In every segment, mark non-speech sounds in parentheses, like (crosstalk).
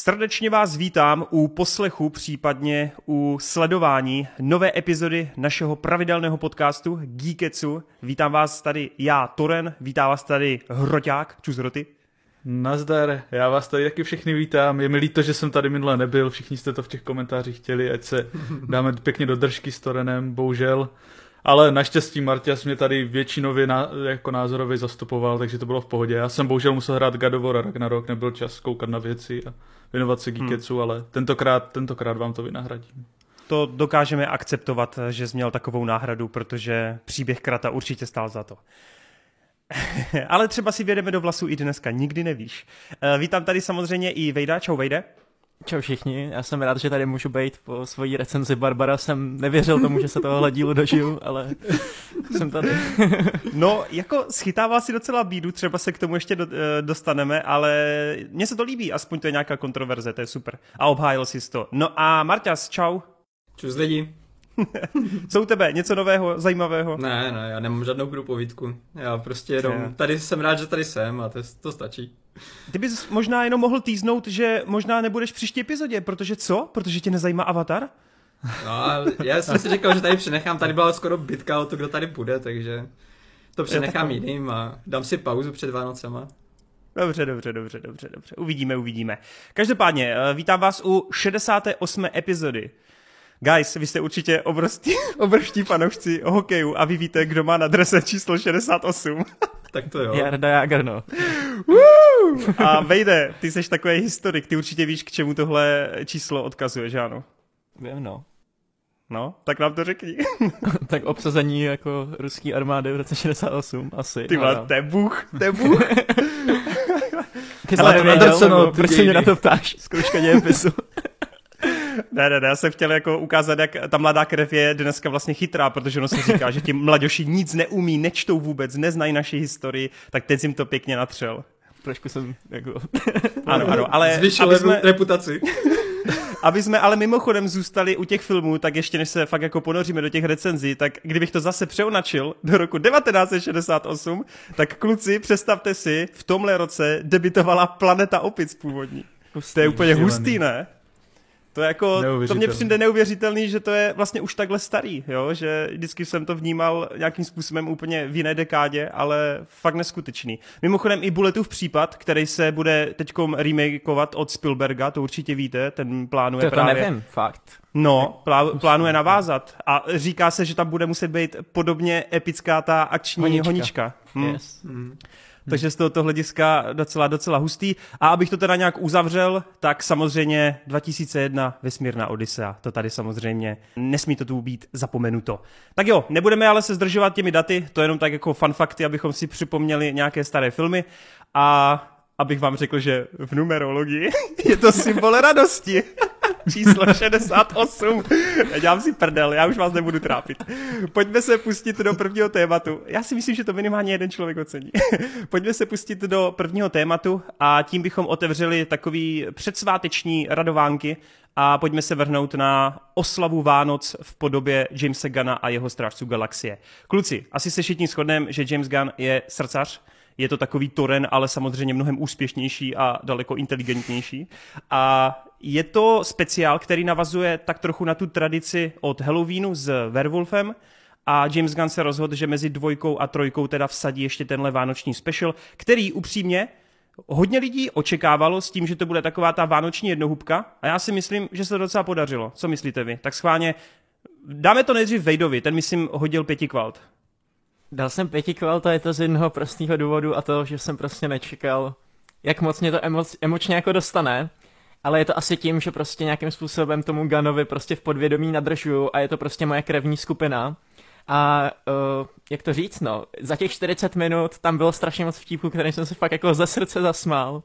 Srdečně vás vítám u poslechu, případně u sledování nové epizody našeho pravidelného podcastu Geeketsu. Vítám vás tady já, Toren, vítám vás tady Hroťák, čus Hroty. Nazdar, já vás tady taky všechny vítám. Je mi líto, že jsem tady minule nebyl, všichni jste to v těch komentářích chtěli, ať se dáme pěkně do držky s Torenem, bohužel. Ale naštěstí Martias mě tady většinově na, jako názorově zastupoval, takže to bylo v pohodě. Já jsem bohužel musel hrát God of War a Ragnarok, nebyl čas koukat na věci a věnovat se Geeketsu, hmm. ale tentokrát, tentokrát vám to vynahradím. To dokážeme akceptovat, že jsi měl takovou náhradu, protože příběh Krata určitě stál za to. (laughs) ale třeba si vědeme do vlasu i dneska, nikdy nevíš. Eh, vítám tady samozřejmě i Vejda. Čau Vejde. Čau všichni, já jsem rád, že tady můžu být po svojí recenzi Barbara. Jsem nevěřil tomu, že se tohohle dílu dožiju, ale (laughs) jsem tady. (laughs) no, jako schytával si docela bídu, třeba se k tomu ještě do, eh, dostaneme, ale mně se to líbí, aspoň to je nějaká kontroverze, to je super. A obhájil si to. No a Marťas, čau. Čus lidi. (laughs) Co u tebe? Něco nového, zajímavého? Ne, ne, já nemám žádnou grupovídku. Já prostě jenom, tady jsem rád, že tady jsem a to, to stačí. Ty bys možná jenom mohl týznout, že možná nebudeš v příští epizodě, protože co? Protože tě nezajímá Avatar? No, já jsem si říkal, že tady přenechám, tady byla skoro bitka o to, kdo tady bude, takže to přenechám jiným a dám si pauzu před Vánocema. Dobře, dobře, dobře, dobře, dobře. Uvidíme, uvidíme. Každopádně, eh, vítám vás u 68. epizody. Guys, vy jste určitě obrovští, (laughs) obrovští fanoušci hokeju a vy víte, kdo má na drese číslo 68. (laughs) tak to jo. Jarda Jager, no. A Vejde, ty jsi takový historik, ty určitě víš, k čemu tohle číslo odkazuje, že ano? Vím, no. No, tak nám to řekni. (laughs) tak obsazení jako ruský armády v roce 68 asi. Ty vole, to je Bůh, to je Bůh. Ty jsi proč se mě na to ptáš? Zkouška dějepisu. Ne, ne, ne, já jsem chtěl jako ukázat, jak ta mladá krev je dneska vlastně chytrá, protože ono se říká, že ti mladoši nic neumí, nečtou vůbec, neznají naši historii, tak teď jim to pěkně natřel. Trošku jsem jako... (laughs) ano, ano, ale... Zvyšil jsme... reputaci. (laughs) aby jsme ale mimochodem zůstali u těch filmů, tak ještě než se fakt jako ponoříme do těch recenzí, tak kdybych to zase přeonačil do roku 1968, tak kluci, představte si, v tomhle roce debitovala Planeta opic původní. Hustý, to je úplně hustý, ne? To, je jako, to mě přijde neuvěřitelný, že to je vlastně už takhle starý, jo? že vždycky jsem to vnímal nějakým způsobem úplně v jiné dekádě, ale fakt neskutečný. Mimochodem i Bulletův případ, který se bude teďkom remakeovat od Spielberga, to určitě víte, ten plánuje to, to právě... nevím, fakt. No, plá, plánuje navázat a říká se, že tam bude muset být podobně epická ta akční honička. honička. Hm. Yes. Hm. Hmm. takže z tohoto hlediska docela, docela hustý. A abych to teda nějak uzavřel, tak samozřejmě 2001 Vesmírná Odisea, to tady samozřejmě nesmí to tu být zapomenuto. Tak jo, nebudeme ale se zdržovat těmi daty, to je jenom tak jako fun fakty, abychom si připomněli nějaké staré filmy a abych vám řekl, že v numerologii (laughs) je to symbol radosti. Číslo 68. Já dělám si prdel, já už vás nebudu trápit. Pojďme se pustit do prvního tématu. Já si myslím, že to minimálně jeden člověk ocení. Pojďme se pustit do prvního tématu a tím bychom otevřeli takový předsváteční radovánky a pojďme se vrhnout na oslavu Vánoc v podobě Jamesa Guna a jeho Strážců galaxie. Kluci, asi se všichni shodneme, že James Gunn je srdcař, je to takový Toren, ale samozřejmě mnohem úspěšnější a daleko inteligentnější. A je to speciál, který navazuje tak trochu na tu tradici od Halloweenu s Werewolfem, a James Gunn se rozhodl, že mezi dvojkou a trojkou teda vsadí ještě tenhle vánoční special, který upřímně hodně lidí očekávalo s tím, že to bude taková ta vánoční jednohubka a já si myslím, že se to docela podařilo. Co myslíte vy? Tak schválně dáme to nejdřív Vejdovi, ten myslím hodil pěti kvalt. Dal jsem pěti kvalt a je to z jednoho prostého důvodu a to, že jsem prostě nečekal, jak moc mě to emo- emočně jako dostane ale je to asi tím, že prostě nějakým způsobem tomu Ganovi prostě v podvědomí nadržuju a je to prostě moje krevní skupina. A uh, jak to říct, no, za těch 40 minut tam bylo strašně moc vtípů, který jsem se fakt jako ze srdce zasmál.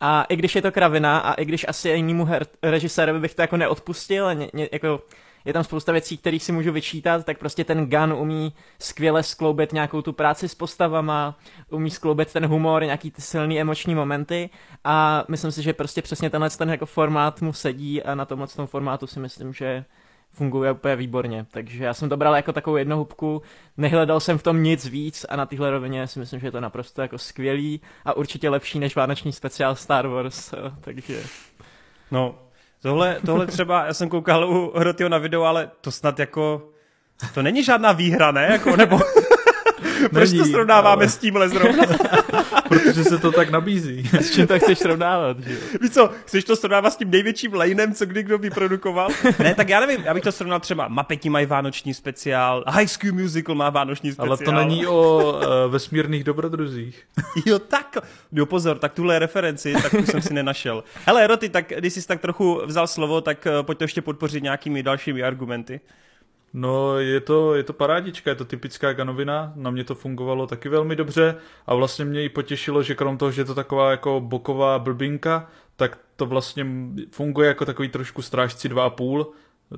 A i když je to kravina a i když asi jinému her- režisérovi bych to jako neodpustil, ně, ně, jako je tam spousta věcí, které si můžu vyčítat, tak prostě ten Gun umí skvěle skloubit nějakou tu práci s postavama, umí skloubit ten humor, nějaký ty silný emoční momenty a myslím si, že prostě přesně tenhle ten jako formát mu sedí a na tomhle tom formátu si myslím, že funguje úplně výborně. Takže já jsem to bral jako takovou jednohubku, nehledal jsem v tom nic víc a na téhle rovině si myslím, že je to naprosto jako skvělý a určitě lepší než vánoční speciál Star Wars, (laughs) takže No, tohle, tohle třeba, já jsem koukal u Hrotyho na video, ale to snad jako, to není žádná výhra, ne? Jako, nebo, proč to srovnáváme ale- s tímhle zrovna? (laughs) Protože se to tak nabízí. S čím to chceš srovnávat, že? Víš co, chceš to srovnávat s tím největším lanem, co kdy kdo vyprodukoval? (laughs) ne, tak já nevím, já bych to srovnal třeba Mapeti mají vánoční speciál, High School Musical má vánoční speciál. Ale to není o uh, vesmírných dobrodruzích. (laughs) Jo, tak. Jo, pozor, tak tuhle referenci, tak tu jsem si nenašel. Hele, Roty, tak když jsi tak trochu vzal slovo, tak eh, pojď to ještě podpořit nějakými dalšími argumenty. No, je to, je to parádička, je to typická ganovina, na mě to fungovalo taky velmi dobře a vlastně mě i potěšilo, že krom toho, že je to taková jako boková blbinka, tak to vlastně funguje jako takový trošku strážci 2,5,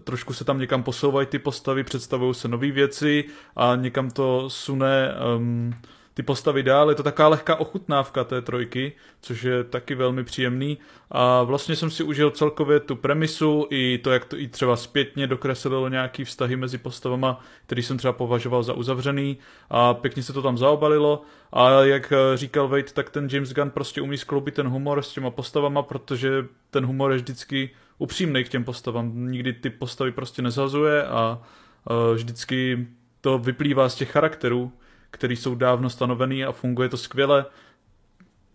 trošku se tam někam posouvají ty postavy, představují se nové věci a někam to sune um, ty postavy dál. Je to taková lehká ochutnávka té trojky, což je taky velmi příjemný. A vlastně jsem si užil celkově tu premisu i to, jak to i třeba zpětně dokreslilo nějaký vztahy mezi postavama, který jsem třeba považoval za uzavřený a pěkně se to tam zaobalilo. A jak eh, říkal Wade, tak ten James Gunn prostě umí skloubit ten humor s těma postavama, protože ten humor je vždycky upřímný k těm postavám. Nikdy ty postavy prostě nezazuje a eh, vždycky to vyplývá z těch charakterů, který jsou dávno stanovený a funguje to skvěle.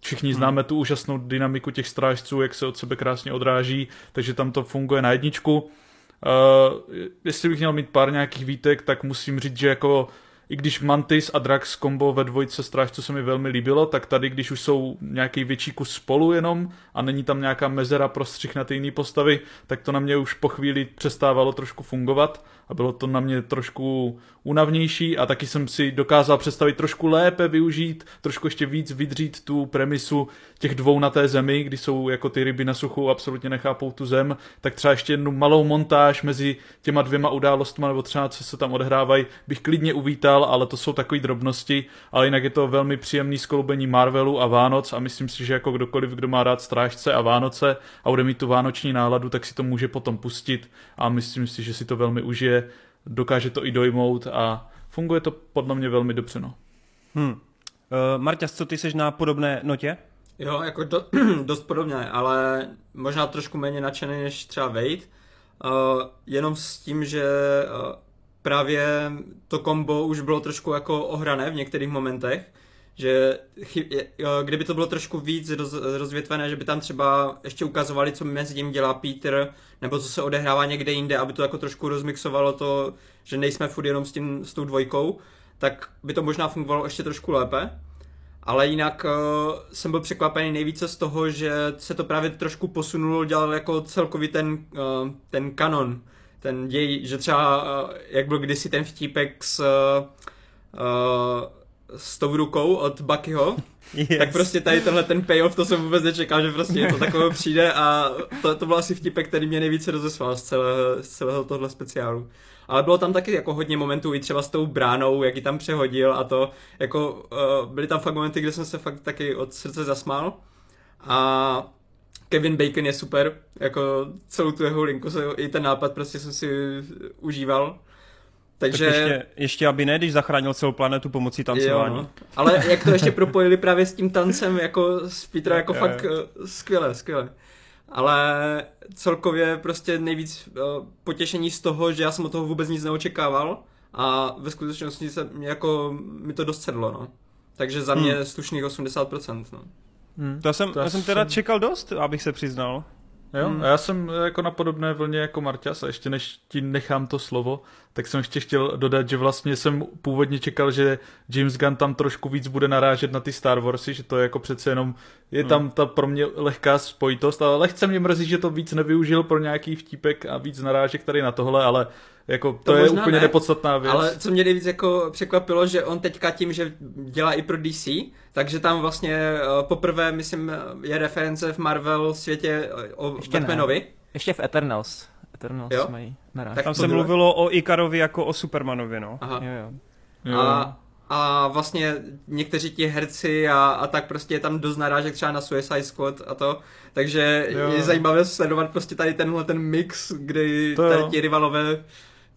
Všichni známe tu úžasnou dynamiku těch strážců, jak se od sebe krásně odráží, takže tam to funguje na jedničku. Uh, jestli bych měl mít pár nějakých výtek, tak musím říct, že jako i když Mantis a Drax kombo ve dvojce strážců se mi velmi líbilo, tak tady, když už jsou nějaký větší kus spolu jenom a není tam nějaká mezera pro střih na ty jiné postavy, tak to na mě už po chvíli přestávalo trošku fungovat a bylo to na mě trošku únavnější a taky jsem si dokázal představit trošku lépe využít, trošku ještě víc vydřít tu premisu těch dvou na té zemi, kdy jsou jako ty ryby na suchu, absolutně nechápou tu zem, tak třeba ještě jednu malou montáž mezi těma dvěma událostmi nebo třeba co se tam odehrávají, bych klidně uvítal, ale to jsou takové drobnosti, ale jinak je to velmi příjemný skloubení Marvelu a Vánoc a myslím si, že jako kdokoliv, kdo má rád Strážce a Vánoce a bude mít tu vánoční náladu, tak si to může potom pustit a myslím si, že si to velmi užije, dokáže to i dojmout a funguje to podle mě velmi dobře. No. Hm. Uh, Marťas, co ty seš na podobné notě? Jo, jako do, (clears throat) dost podobně, ale možná trošku méně nadšený než třeba Wade. Uh, jenom s tím, že uh, právě to kombo už bylo trošku jako ohrané v některých momentech, že kdyby to bylo trošku víc roz, rozvětvené, že by tam třeba ještě ukazovali, co mezi tím dělá Peter, nebo co se odehrává někde jinde, aby to jako trošku rozmixovalo to, že nejsme furt jenom s, tím, s tou dvojkou, tak by to možná fungovalo ještě trošku lépe. Ale jinak uh, jsem byl překvapený nejvíce z toho, že se to právě trošku posunulo, dělal jako celkový ten, uh, ten kanon, ten děj, že třeba uh, jak byl kdysi ten vtípek s, uh, uh, s tou rukou od Buckyho, Yes. tak prostě tady tenhle ten payoff, to jsem vůbec nečekal, že prostě něco takového přijde a to, to byl asi vtipek, který mě nejvíce rozesval z celého, z celého tohle speciálu. Ale bylo tam taky jako hodně momentů i třeba s tou bránou, jak ji tam přehodil a to, jako uh, byly tam fakt momenty, kde jsem se fakt taky od srdce zasmál. A Kevin Bacon je super, jako celou tu jeho linku, i ten nápad prostě jsem si užíval. Takže... Tak ještě, ještě aby ne, když zachránil celou planetu pomocí tancování. Jo, no. Ale jak to ještě propojili právě s tím tancem jako s Petra, jako Jo, fakt jo. eh, skvěle, skvěle. Ale celkově prostě nejvíc eh, potěšení z toho, že já jsem od toho vůbec nic neočekával a ve skutečnosti se mě jako, mi to dost sedlo, no. Takže za mě Hmm. slušných 80%, no. Hm. To jsem, To já já jsem teda jsem- čekal dost, abych se přiznal. Jo? Hmm. A já jsem jako na podobné vlně jako Marťas a ještě než ti nechám to slovo, tak jsem ještě chtěl dodat, že vlastně jsem původně čekal, že James Gunn tam trošku víc bude narážet na ty Star Warsy, že to je jako přece jenom, je Hmm. tam ta pro mě lehká spojitost, ale lehce mě mrzí, že to víc nevyužil pro nějaký vtípek a víc narážek tady na tohle, ale jako to, To je úplně ne, nepodstatná věc. Ale co mě nejvíc jako překvapilo, že on teďka tím, že dělá i pro DC, takže tam vlastně eh, poprvé, myslím, je reference v Marvel světě eh, o Ještě ne. Batmanovi. Ještě v Eternals. Eternals Jo? mají naráž. Tak Tam se bylo- mluvilo o Ikarovi jako o Supermanovi, no. Aha. Jo, jo. Jo. A, a vlastně někteří ti herci a, a tak prostě je tam dost narážek třeba na Suicide Squad a to, takže Jo. je zajímavé sledovat prostě tady tenhle ten mix, kdy To tady ti rivalové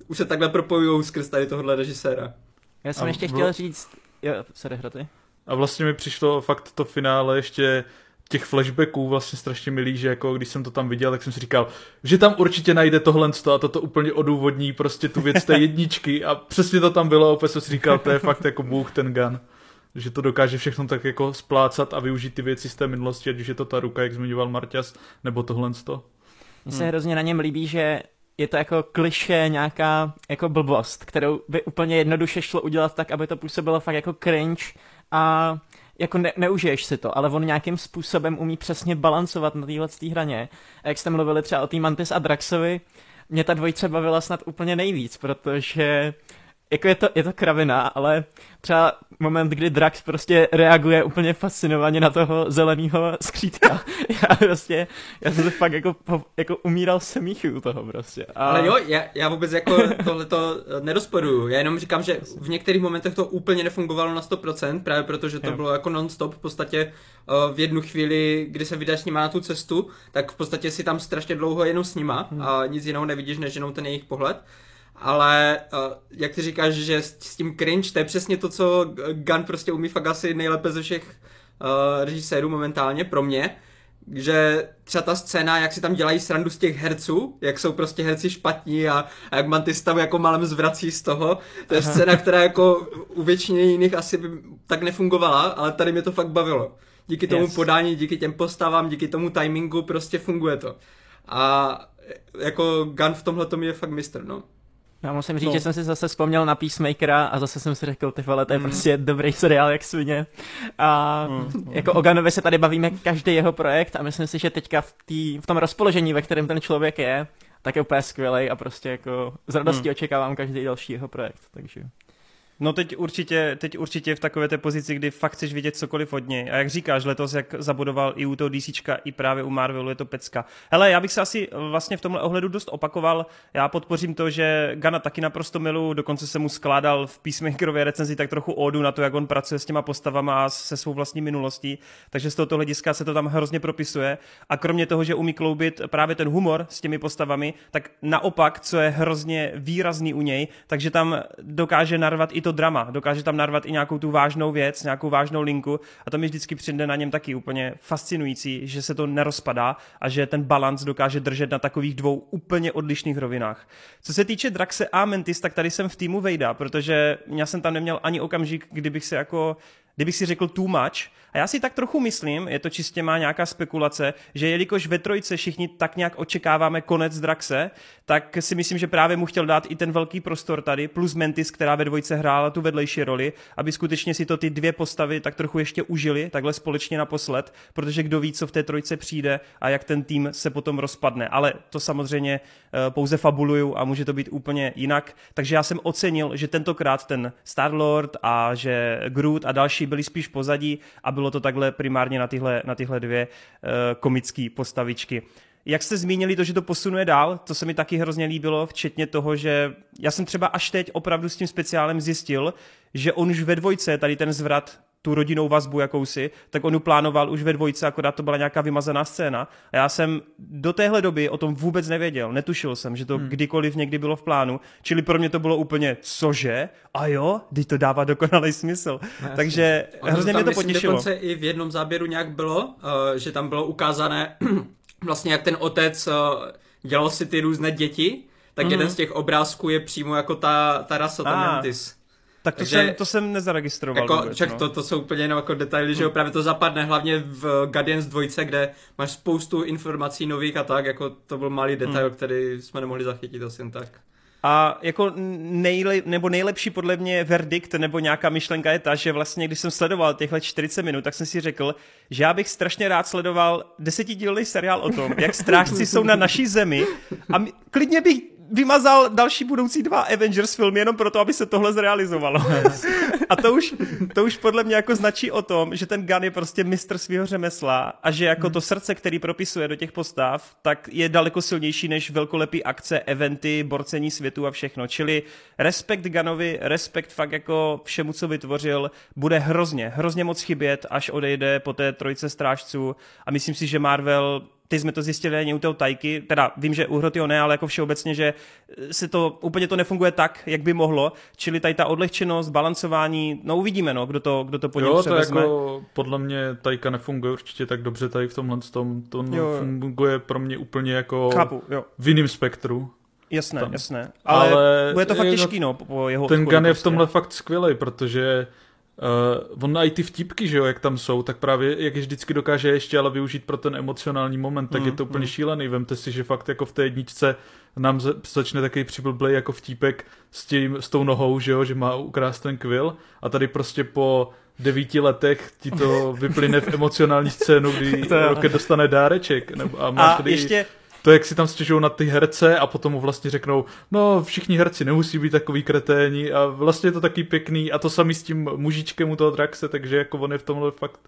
už se takhle propojují skrz tady tohle režiséra. Já jsem A ještě bylo- chtěl říct, jo, hroty. A vlastně mi přišlo fakt to finále ještě těch flashbacků vlastně strašně milý, že jako když jsem to tam viděl, tak jsem si říkal, že tam určitě najde tohle a toto úplně odůvodní prostě tu věc té jedničky a přesně to tam bylo a opět jsem si říkal, to je fakt jako bůh ten gun že to dokáže všechno tak jako splácat a využít ty věci z té minulosti, ať už je to ta ruka, jak zmiňoval Marťas, nebo tohle. Mně se hmm. hrozně na něm líbí, že je to jako kliše, nějaká jako blbost, kterou by úplně jednoduše šlo udělat tak, aby to působilo fakt jako cringe a jako ne, neužiješ si to, ale on nějakým způsobem umí přesně balancovat na téhle hraně. A jak jste mluvili třeba o té Mantis a Draxovi, mě ta dvojice bavila snad úplně nejvíc, protože jako je to, je to kravina, ale třeba moment, kdy Drax prostě reaguje úplně fascinovaně na toho zeleného skřítka. (laughs) já prostě, já jsem to fakt jako, jako umíral se míchy u toho prostě. A... Ale jo, já, já vůbec jako tohleto nedospoduju. Já jenom říkám, že v některých momentech to úplně nefungovalo na 100%, právě protože to jo. bylo jako non-stop v podstatě eh, v jednu chvíli, kdy se vydáš s nima na tu cestu, tak v podstatě si tam strašně dlouho jenom s nima hmm. a nic jiného nevidíš, než jenom ten jejich pohled ale uh, jak ty říkáš, že s, tím cringe, to je přesně to, co Gun prostě umí fakt asi nejlépe ze všech uh, režisérů momentálně, pro mě, že třeba ta scéna, jak si tam dělají srandu z těch herců, jak jsou prostě herci špatní a, a jak Mantis tam jako malem zvrací z toho, to je scéna, která jako u většiny jiných asi by tak nefungovala, ale tady mě to fakt bavilo. Díky tomu yes. podání, díky těm postavám, díky tomu timingu prostě funguje to. A jako Gun v tomhle je fakt mistr, no. Já musím říct, no. že jsem si zase vzpomněl na Peacemakera a zase jsem si řekl, ty vole, to je mm. prostě dobrý seriál jak svině. A mm. jako o Ganovi se tady bavíme každý jeho projekt a myslím si, že teďka v, tý, v tom rozpoložení, ve kterém ten člověk je, tak je úplně skvělý a prostě jako z radostí mm. očekávám každý další jeho projekt, takže... No teď určitě, teď určitě v takové té pozici, kdy fakt chceš vidět cokoliv od něj. A jak říkáš, letos, jak zabudoval i u toho DC, i právě u Marvelu, je to pecka. Hele, já bych se asi vlastně v tomhle ohledu dost opakoval. Já podpořím to, že Gana taky naprosto milu, dokonce se mu skládal v Peacemakerově recenzi tak trochu ódu na to, jak on pracuje s těma postavama a se svou vlastní minulostí. Takže z tohoto hlediska se to tam hrozně propisuje. A kromě toho, že umí kloubit právě ten humor s těmi postavami, tak naopak, co je hrozně výrazný u něj, takže tam dokáže narvat i to to drama, dokáže tam narvat i nějakou tu vážnou věc, nějakou vážnou linku a to mi vždycky přijde na něm taky úplně fascinující, že se to nerozpadá a že ten balans dokáže držet na takových dvou úplně odlišných rovinách. Co se týče Draxe a Mentis, tak tady jsem v týmu Vejda, protože já jsem tam neměl ani okamžik, kdybych se jako kdybych si řekl too much. A já si tak trochu myslím, je to čistě má nějaká spekulace, že jelikož ve trojce všichni tak nějak očekáváme konec Draxe, tak si myslím, že právě mu chtěl dát i ten velký prostor tady, plus Mentis, která ve dvojce hrála tu vedlejší roli, aby skutečně si to ty dvě postavy tak trochu ještě užili, takhle společně naposled, protože kdo ví, co v té trojce přijde a jak ten tým se potom rozpadne. Ale to samozřejmě uh, pouze fabuluju a může to být úplně jinak. Takže já jsem ocenil, že tentokrát ten Star-Lord a že Groot a další byli spíš pozadí a bylo to takhle primárně na tyhle, na tyhle dvě uh, komické postavičky. Jak jste zmínili to, že to posunuje dál, to se mi taky hrozně líbilo, včetně toho, že já jsem třeba až teď opravdu s tím speciálem zjistil, že on už ve dvojce, tady ten zvrat tu rodinnou vazbu jakousi, tak on plánoval už ve dvojce, akorát to byla nějaká vymazaná scéna. A já jsem do téhle doby o tom vůbec nevěděl, netušil jsem, že to hmm. kdykoliv někdy bylo v plánu, čili pro mě to bylo úplně cože? A jo, teď to dává dokonalý smysl. No, Takže hrozně mě to potěšilo. Dokonce i v jednom záběru nějak bylo, uh, že tam bylo ukázané (clears throat) vlastně jak ten otec uh, dělal si ty různé děti, tak mm-hmm. jeden z těch obrázků je přímo jako ta, ta rasa, ta ah. Mantis. Tak to, Takže, jsem, to jsem nezaregistroval. Jako, vůbec, čak, no. to, to jsou úplně jenom jako detaily, že opravdu to zapadne hlavně v Guardians 2, kde máš spoustu informací nových a tak, jako to byl malý detail, hmm. který jsme nemohli zachytit asi jen tak. A jako nejle, nebo nejlepší podle mě verdikt nebo nějaká myšlenka je ta, že vlastně když jsem sledoval těchhle 40 minut, tak jsem si řekl, že já bych strašně rád sledoval desetidílný seriál o tom, jak strážci jsou na naší zemi a klidně bych vymazal další budoucí dva Avengers filmy jenom proto, aby se tohle zrealizovalo. a to už, to už podle mě jako značí o tom, že ten Gun je prostě mistr svého řemesla a že jako to srdce, který propisuje do těch postav, tak je daleko silnější než velkolepý akce, eventy, borcení světu a všechno. Čili respekt Gunovi, respekt fakt jako všemu, co vytvořil, bude hrozně, hrozně moc chybět, až odejde po té trojce strážců a myslím si, že Marvel ty jsme to zjistili ani u toho tajky, teda vím, že u Hrotyho ne, ale jako všeobecně, že se to, úplně to nefunguje tak, jak by mohlo, čili tady ta odlehčenost, balancování, no uvidíme, no, kdo to, kdo to po něm Jo, to jako podle mě tajka nefunguje určitě tak dobře tady v tomhle tom, to Jo, funguje pro mě úplně jako Chápu, jo, v jiném spektru. jasné, Tam. jasné, ale, Ale bude to fakt těžký, no, po, jeho Ten Gun je v prostě. tomhle fakt skvělý, protože uh, on i ty vtipky, že jo, jak tam jsou, tak právě jak je vždycky dokáže ještě ale využít pro ten emocionální moment, tak Mm, je to úplně mm. šílený. Vemte si, že fakt jako v té jedničce nám za- začne takový přiblblej jako vtípek s, tím, s tou nohou, že jo, že má ukrást ten kvil a tady prostě po devíti letech ti to vyplyne v (laughs) emocionální scénu, kdy. Rocket dostane dáreček. Nebo, a máš A tady ještě, to, jak si tam stěžují na ty herce a potom mu vlastně řeknou, no všichni herci nemusí být takový kreténi a vlastně je to taky pěkný a to samý s tím mužičkem u toho Draxe, takže jako on je v tomhle fakt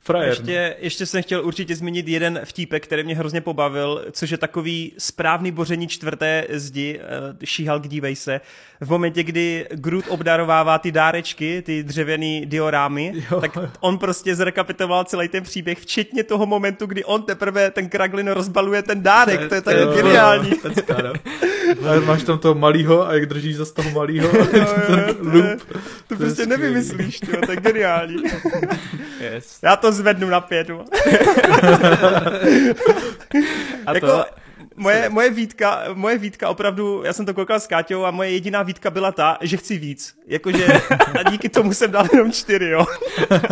frajer. Ještě, ještě jsem chtěl určitě zmínit jeden vtípek, který mě hrozně pobavil, což je takový správný boření čtvrté zdi, eh, šíhalk, dívej se, v momentě, kdy Groot obdarovává ty dárečky, ty dřevěný diorámy, Jo. tak on prostě zrekapitoval celý ten příběh, včetně toho momentu, kdy on teprve ten Kraglin rozbaluje ten dárek, to je tak jo. geniální. Pecka, no. A máš tam toho malýho a jak držíš za toho malýho a Jo, ten, jo, (laughs) ten to je- loop. To je prostě skvělý. nevymyslíš, tyjo, to je geniální. Yes. Já to zvednu na pět. (laughs) A jako, to, moje, moje, výtka, moje výtka opravdu, já jsem to koukal s Káťou a moje jediná výtka byla ta, že chci víc. Jakože (laughs) a díky tomu jsem dal jenom čtyři, jo.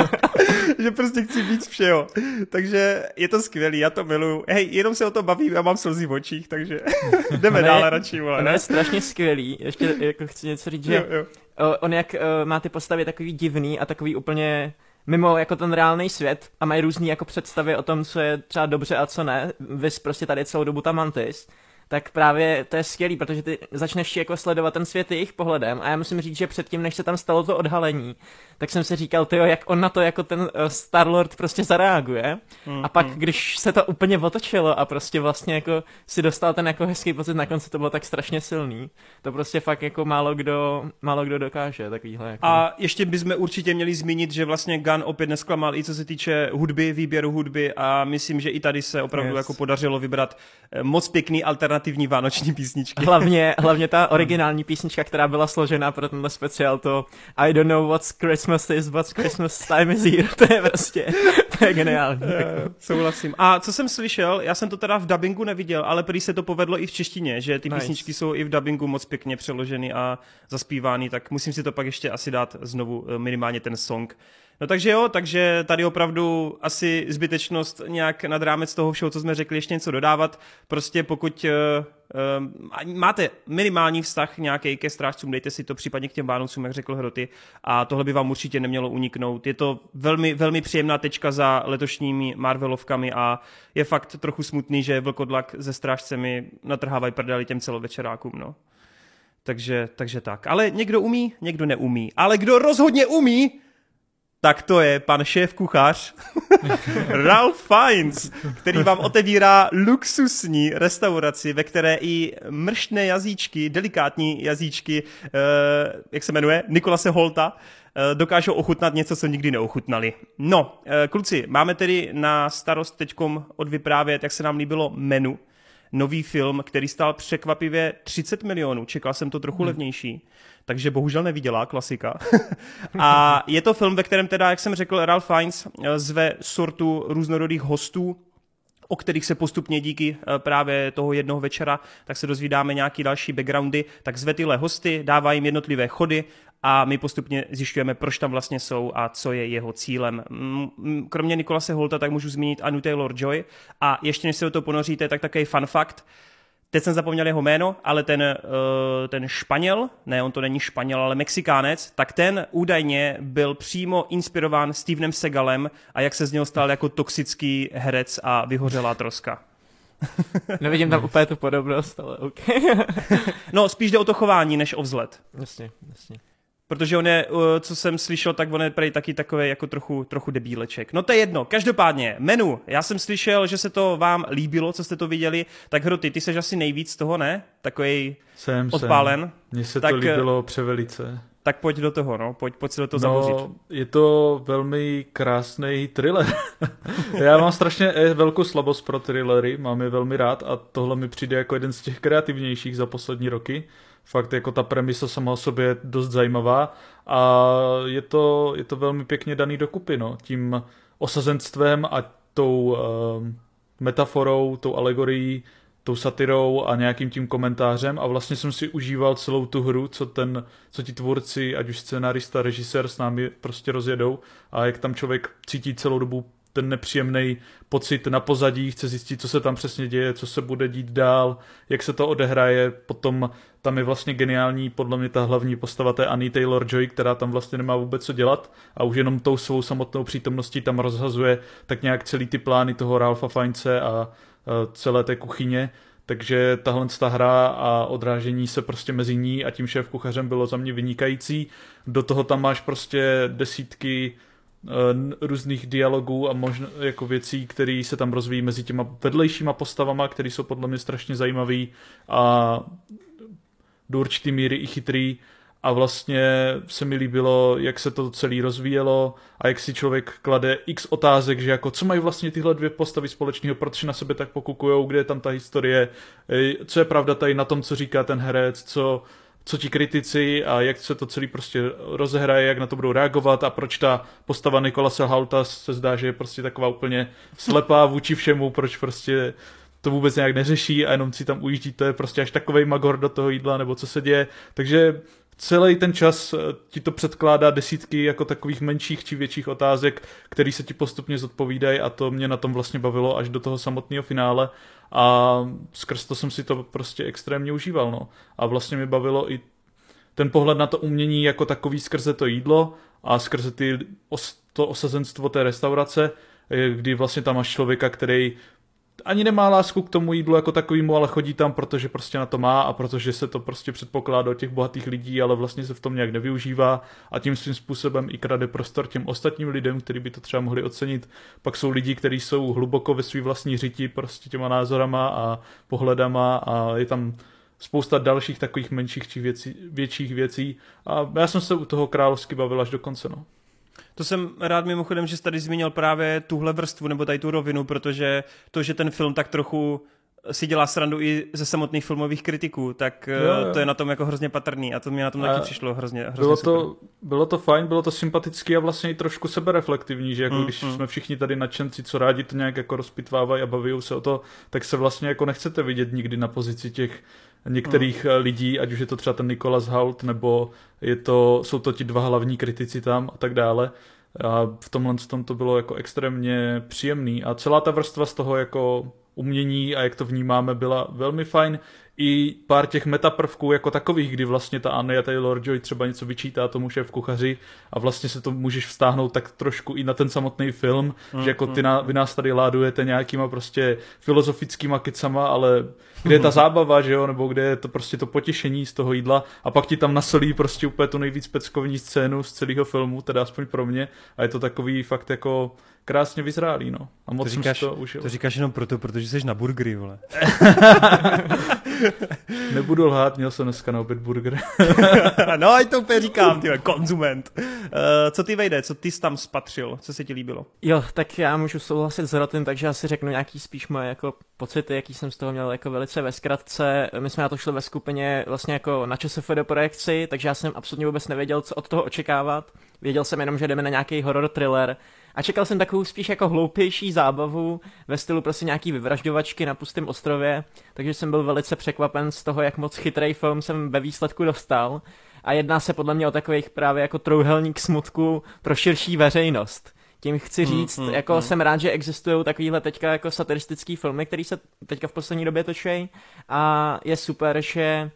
(laughs) že prostě chci víc všeho. Takže je to skvělý, já to miluju. Hej, jenom se o to bavím, já mám slzy v očích, takže (laughs) jdeme je- dále radši, vole, ne? je strašně skvělý, ještě jako chci něco říct, že Jo, jo. On jak uh, má ty postavy takový divný a takový úplně mimo jako ten reálný svět a mají různý jako představy o tom, co je třeba dobře a co ne, vys prostě tady celou dobu ta Mantis, tak právě to je skvělý, protože ty začneš jako sledovat ten svět jejich pohledem a já musím říct, že předtím, než se tam stalo to odhalení, tak jsem si říkal, tyjo, jak on na to jako ten uh, Star-Lord prostě zareaguje Mm, a pak, mm. když se to úplně otočilo a prostě vlastně jako si dostal ten jako hezký pocit, na konci to bylo tak strašně silný, to prostě fakt jako málo kdo, málo kdo dokáže takovýhle jako. A ještě bychom určitě měli zmínit, že vlastně Gun opět nesklamal i co se týče hudby, výběru hudby a myslím, že i tady se opravdu Yes. jako podařilo vybrat eh, moc pěkný alternativní vánoční písničky. Hlavně, (laughs) hlavně ta originální písnička, která byla složena pro tenhle speciál, to I don't know what's Christmas is, but Christmas time is here. (laughs) To je prostě, to je geniální. Eh, Souhlasím. A co jsem slyšel, já jsem to teda v dubbingu neviděl, ale prý se to povedlo i v češtině, že ty Nice. písničky jsou i v dubbingu moc pěkně přeloženy a zaspívány, tak musím si to pak ještě asi dát znovu eh, minimálně ten song. No takže jo, takže tady opravdu asi zbytečnost nějak nad rámec toho všeho, co jsme řekli, ještě něco dodávat. Prostě pokud uh, uh, máte minimální vztah nějaký ke strážcům, dejte si to případně k těm Vánocům, jak řekl Hroty, a tohle by vám určitě nemělo uniknout. Je to velmi, velmi příjemná tečka za letošními Marvelovkami a je fakt trochu smutný, že Vlkodlak se strážcemi natrhávají prdeli těm celovečerákům, no. Takže, takže tak. Ale někdo umí, někdo neumí. Ale kdo rozhodně umí, tak to je pan šéf kuchař (laughs) Ralph Fiennes, který vám otevírá luxusní restauraci, ve které i mrštné jazyčky, delikátní jazyčky, eh, jak se jmenuje, Nikolase Holta, eh, dokážou ochutnat něco, co nikdy neochutnali. No, eh, kluci, máme tedy na starost teďkom odvyprávět, jak se nám líbilo menu, nový film, který stál překvapivě 30 milionů. Čekal jsem to trochu hmm. levnější, takže bohužel neviděla, klasika. (laughs) a je to film, ve kterém teda, jak jsem řekl, Ralph Fiennes eh, zve sortu různorodých hostů, o kterých se postupně díky eh, právě toho jednoho večera, tak se dozvídáme nějaký další backgroundy, tak zve tyhle hosty, dává jim jednotlivé chody a my postupně zjišťujeme, proč tam vlastně jsou a co je jeho cílem. Mm, mm, Kromě Nikolase Holta tak můžu zmínit Anu Taylor-Joy a ještě než se do toho ponoříte, tak takový fun fact, Teď jsem zapomněl jeho jméno, ale ten, uh, ten Španěl, ne, on to není Španěl, ale Mexikánec, tak ten údajně byl přímo inspirován Stevenem Segalem a jak se z něho stal jako toxický herec a vyhořelá troska. (laughs) Nevidím tam úplně tu podobnost, ale OK. (laughs) No, spíš jde o to chování, než o vzhled. jasně, jasně. Protože on je, uh, co jsem slyšel, tak on je prej taky takový jako trochu, trochu debíleček. No to je jedno. Každopádně, menu. Já jsem slyšel, že se to vám líbilo, co jste to viděli. Tak Hroty, ty seš asi nejvíc z toho, ne? Takový Jsem, odpálen. Mně se Tak, to líbilo převelice. tak pojď do toho, no, pojď, pojď si do toho no, zabořit. je to velmi krásný thriller. (laughs) Já mám strašně eh, velkou slabost pro thrillery, mám je velmi rád a tohle mi přijde jako jeden z těch kreativnějších za poslední roky. Fakt jako ta premisa sama o sobě je dost zajímavá a je to, je to velmi pěkně daný dokupy, no, tím osazenstvem a tou uh, metaforou, tou alegorií tou satirou a nějakým tím komentářem. A vlastně jsem si užíval celou tu hru, co ten, co ti tvůrci, ať už scenárista, režisér s námi prostě rozjedou a jak tam člověk cítí celou dobu ten nepříjemný pocit na pozadí, chce zjistit, co se tam přesně děje, co se bude dít dál, jak se to odehraje, potom tam je vlastně geniální podle mě ta hlavní postava té Annie Taylor-Joy, která tam vlastně nemá vůbec co dělat a už jenom tou svou samotnou přítomností tam rozhazuje tak nějak celý ty plány toho Ralpha Fiennse a celé té kuchyně, takže tahle ta hra a odrážení se prostě mezi ní a tím šéf kuchařem bylo za mě vynikající. Do toho tam máš prostě desítky různých dialogů a možno, jako věcí, které se tam rozvíjí mezi těma vedlejšíma postavama, které jsou podle mě strašně zajímavý a do určitý míry i chytrý. A vlastně se mi líbilo, jak se to celé rozvíjelo a jak si člověk klade x otázek, že jako co mají vlastně tyhle dvě postavy společného, proč na sebe tak pokukujou, kde je tam ta historie, co je pravda tady na tom, co říká ten herec, co, co ti kritici a jak se to celý prostě rozehraje, jak na to budou reagovat a proč ta postava Nikola Halta se zdá, že je prostě taková úplně slepá vůči všemu, proč prostě to vůbec nějak neřeší a jenom si tam ujíždí, to je prostě až takový magor do toho jídla, nebo co se děje. Takže celý ten čas eh, ti to předkládá desítky jako takových menších či větších otázek, které se ti postupně zodpovídají a to mě na tom vlastně bavilo až do toho samotného finále a skrz to jsem si to prostě extrémně užíval, no. A vlastně mi bavilo i ten pohled na to umění jako takový skrze to jídlo a skrze ty, to osazenstvo té restaurace, kdy vlastně tam máš člověka, který ani nemá lásku k tomu jídlu jako takovému, ale chodí tam, protože prostě na to má a protože se to prostě předpokládá od těch bohatých lidí, ale vlastně se v tom nějak nevyužívá a tím svým způsobem i krade prostor těm ostatním lidem, kteří by to třeba mohli ocenit. Pak jsou lidi, kteří jsou hluboko ve svý vlastní řiti prostě těma názorama a pohledama a je tam spousta dalších takových menších či věcí, větších věcí a já jsem se u toho královsky bavil až do konce. No. To jsem rád mimochodem, že jsi tady zmínil právě tuhle vrstvu nebo tady tu rovinu, protože to, že ten film tak trochu si dělá srandu i ze samotných filmových kritiků, tak jo, jo. to je na tom jako hrozně patrný a to mě na tom a taky přišlo hrozně, hrozně bylo super. to, bylo to fajn, bylo to sympatický a vlastně i trošku sebereflektivní, že jako mm, když mm. jsme všichni tady nadšenci, co rádi to nějak jako rozpitvávají a baví se o to, tak se vlastně jako nechcete vidět nikdy na pozici těch některých mm. lidí, ať už je to třeba ten Nikolas Hoult, nebo je to, jsou to ti dva hlavní kritici tam a tak dále. A v tomhle tom to bylo jako extrémně příjemný a celá ta vrstva z toho jako umění a jak to vnímáme byla velmi fajn i pár těch metaprvků jako takových, kdy vlastně ta Anya Taylor-Joy třeba něco vyčítá tomu šéf kuchaři a vlastně se to můžeš vztáhnout tak trošku i na ten samotný film, mm, že jako ty mm, na, vy nás tady ládujete nějakýma prostě filozofickýma kecama, ale kde je ta zábava, že jo, nebo kde je to prostě to potěšení z toho jídla a pak ti tam nasolí prostě úplně tu nejvíc peckovní scénu z celého filmu, teda aspoň pro mě a je to takový fakt jako krásně vyzrálý, no. A moc to říkáš, to užil. To říkáš jenom proto, protože jsi na burgery, vole. (laughs) Nebudu lhát, měl jsem dneska na oběd burger. (laughs) no, ať to úplně říkám, ty konzument. Uh, co ty vejde, co ty jsi tam spatřil, co se ti líbilo? Jo, tak já můžu souhlasit s Rotem, takže asi řeknu nějaký spíš moje jako pocity, jaký jsem z toho měl jako velice ve zkratce. My jsme na to šli ve skupině vlastně jako na do projekci, takže já jsem absolutně vůbec nevěděl, co od toho očekávat. Věděl jsem jenom, že jdeme na nějaký horror thriller a čekal jsem takovou spíš jako hloupější zábavu ve stylu prostě nějaký vyvražďovačky na pustém ostrově, takže jsem byl velice překvapen z toho, jak moc chytrý film jsem ve výsledku dostal. A jedná se podle mě o takových právě jako trouhelník smutku pro širší veřejnost. Tím chci hmm, říct, mm, mm, jako mm. jsem rád, že existují takovýhle teďka jako satiristický filmy, které se teďka v poslední době točí a je super, že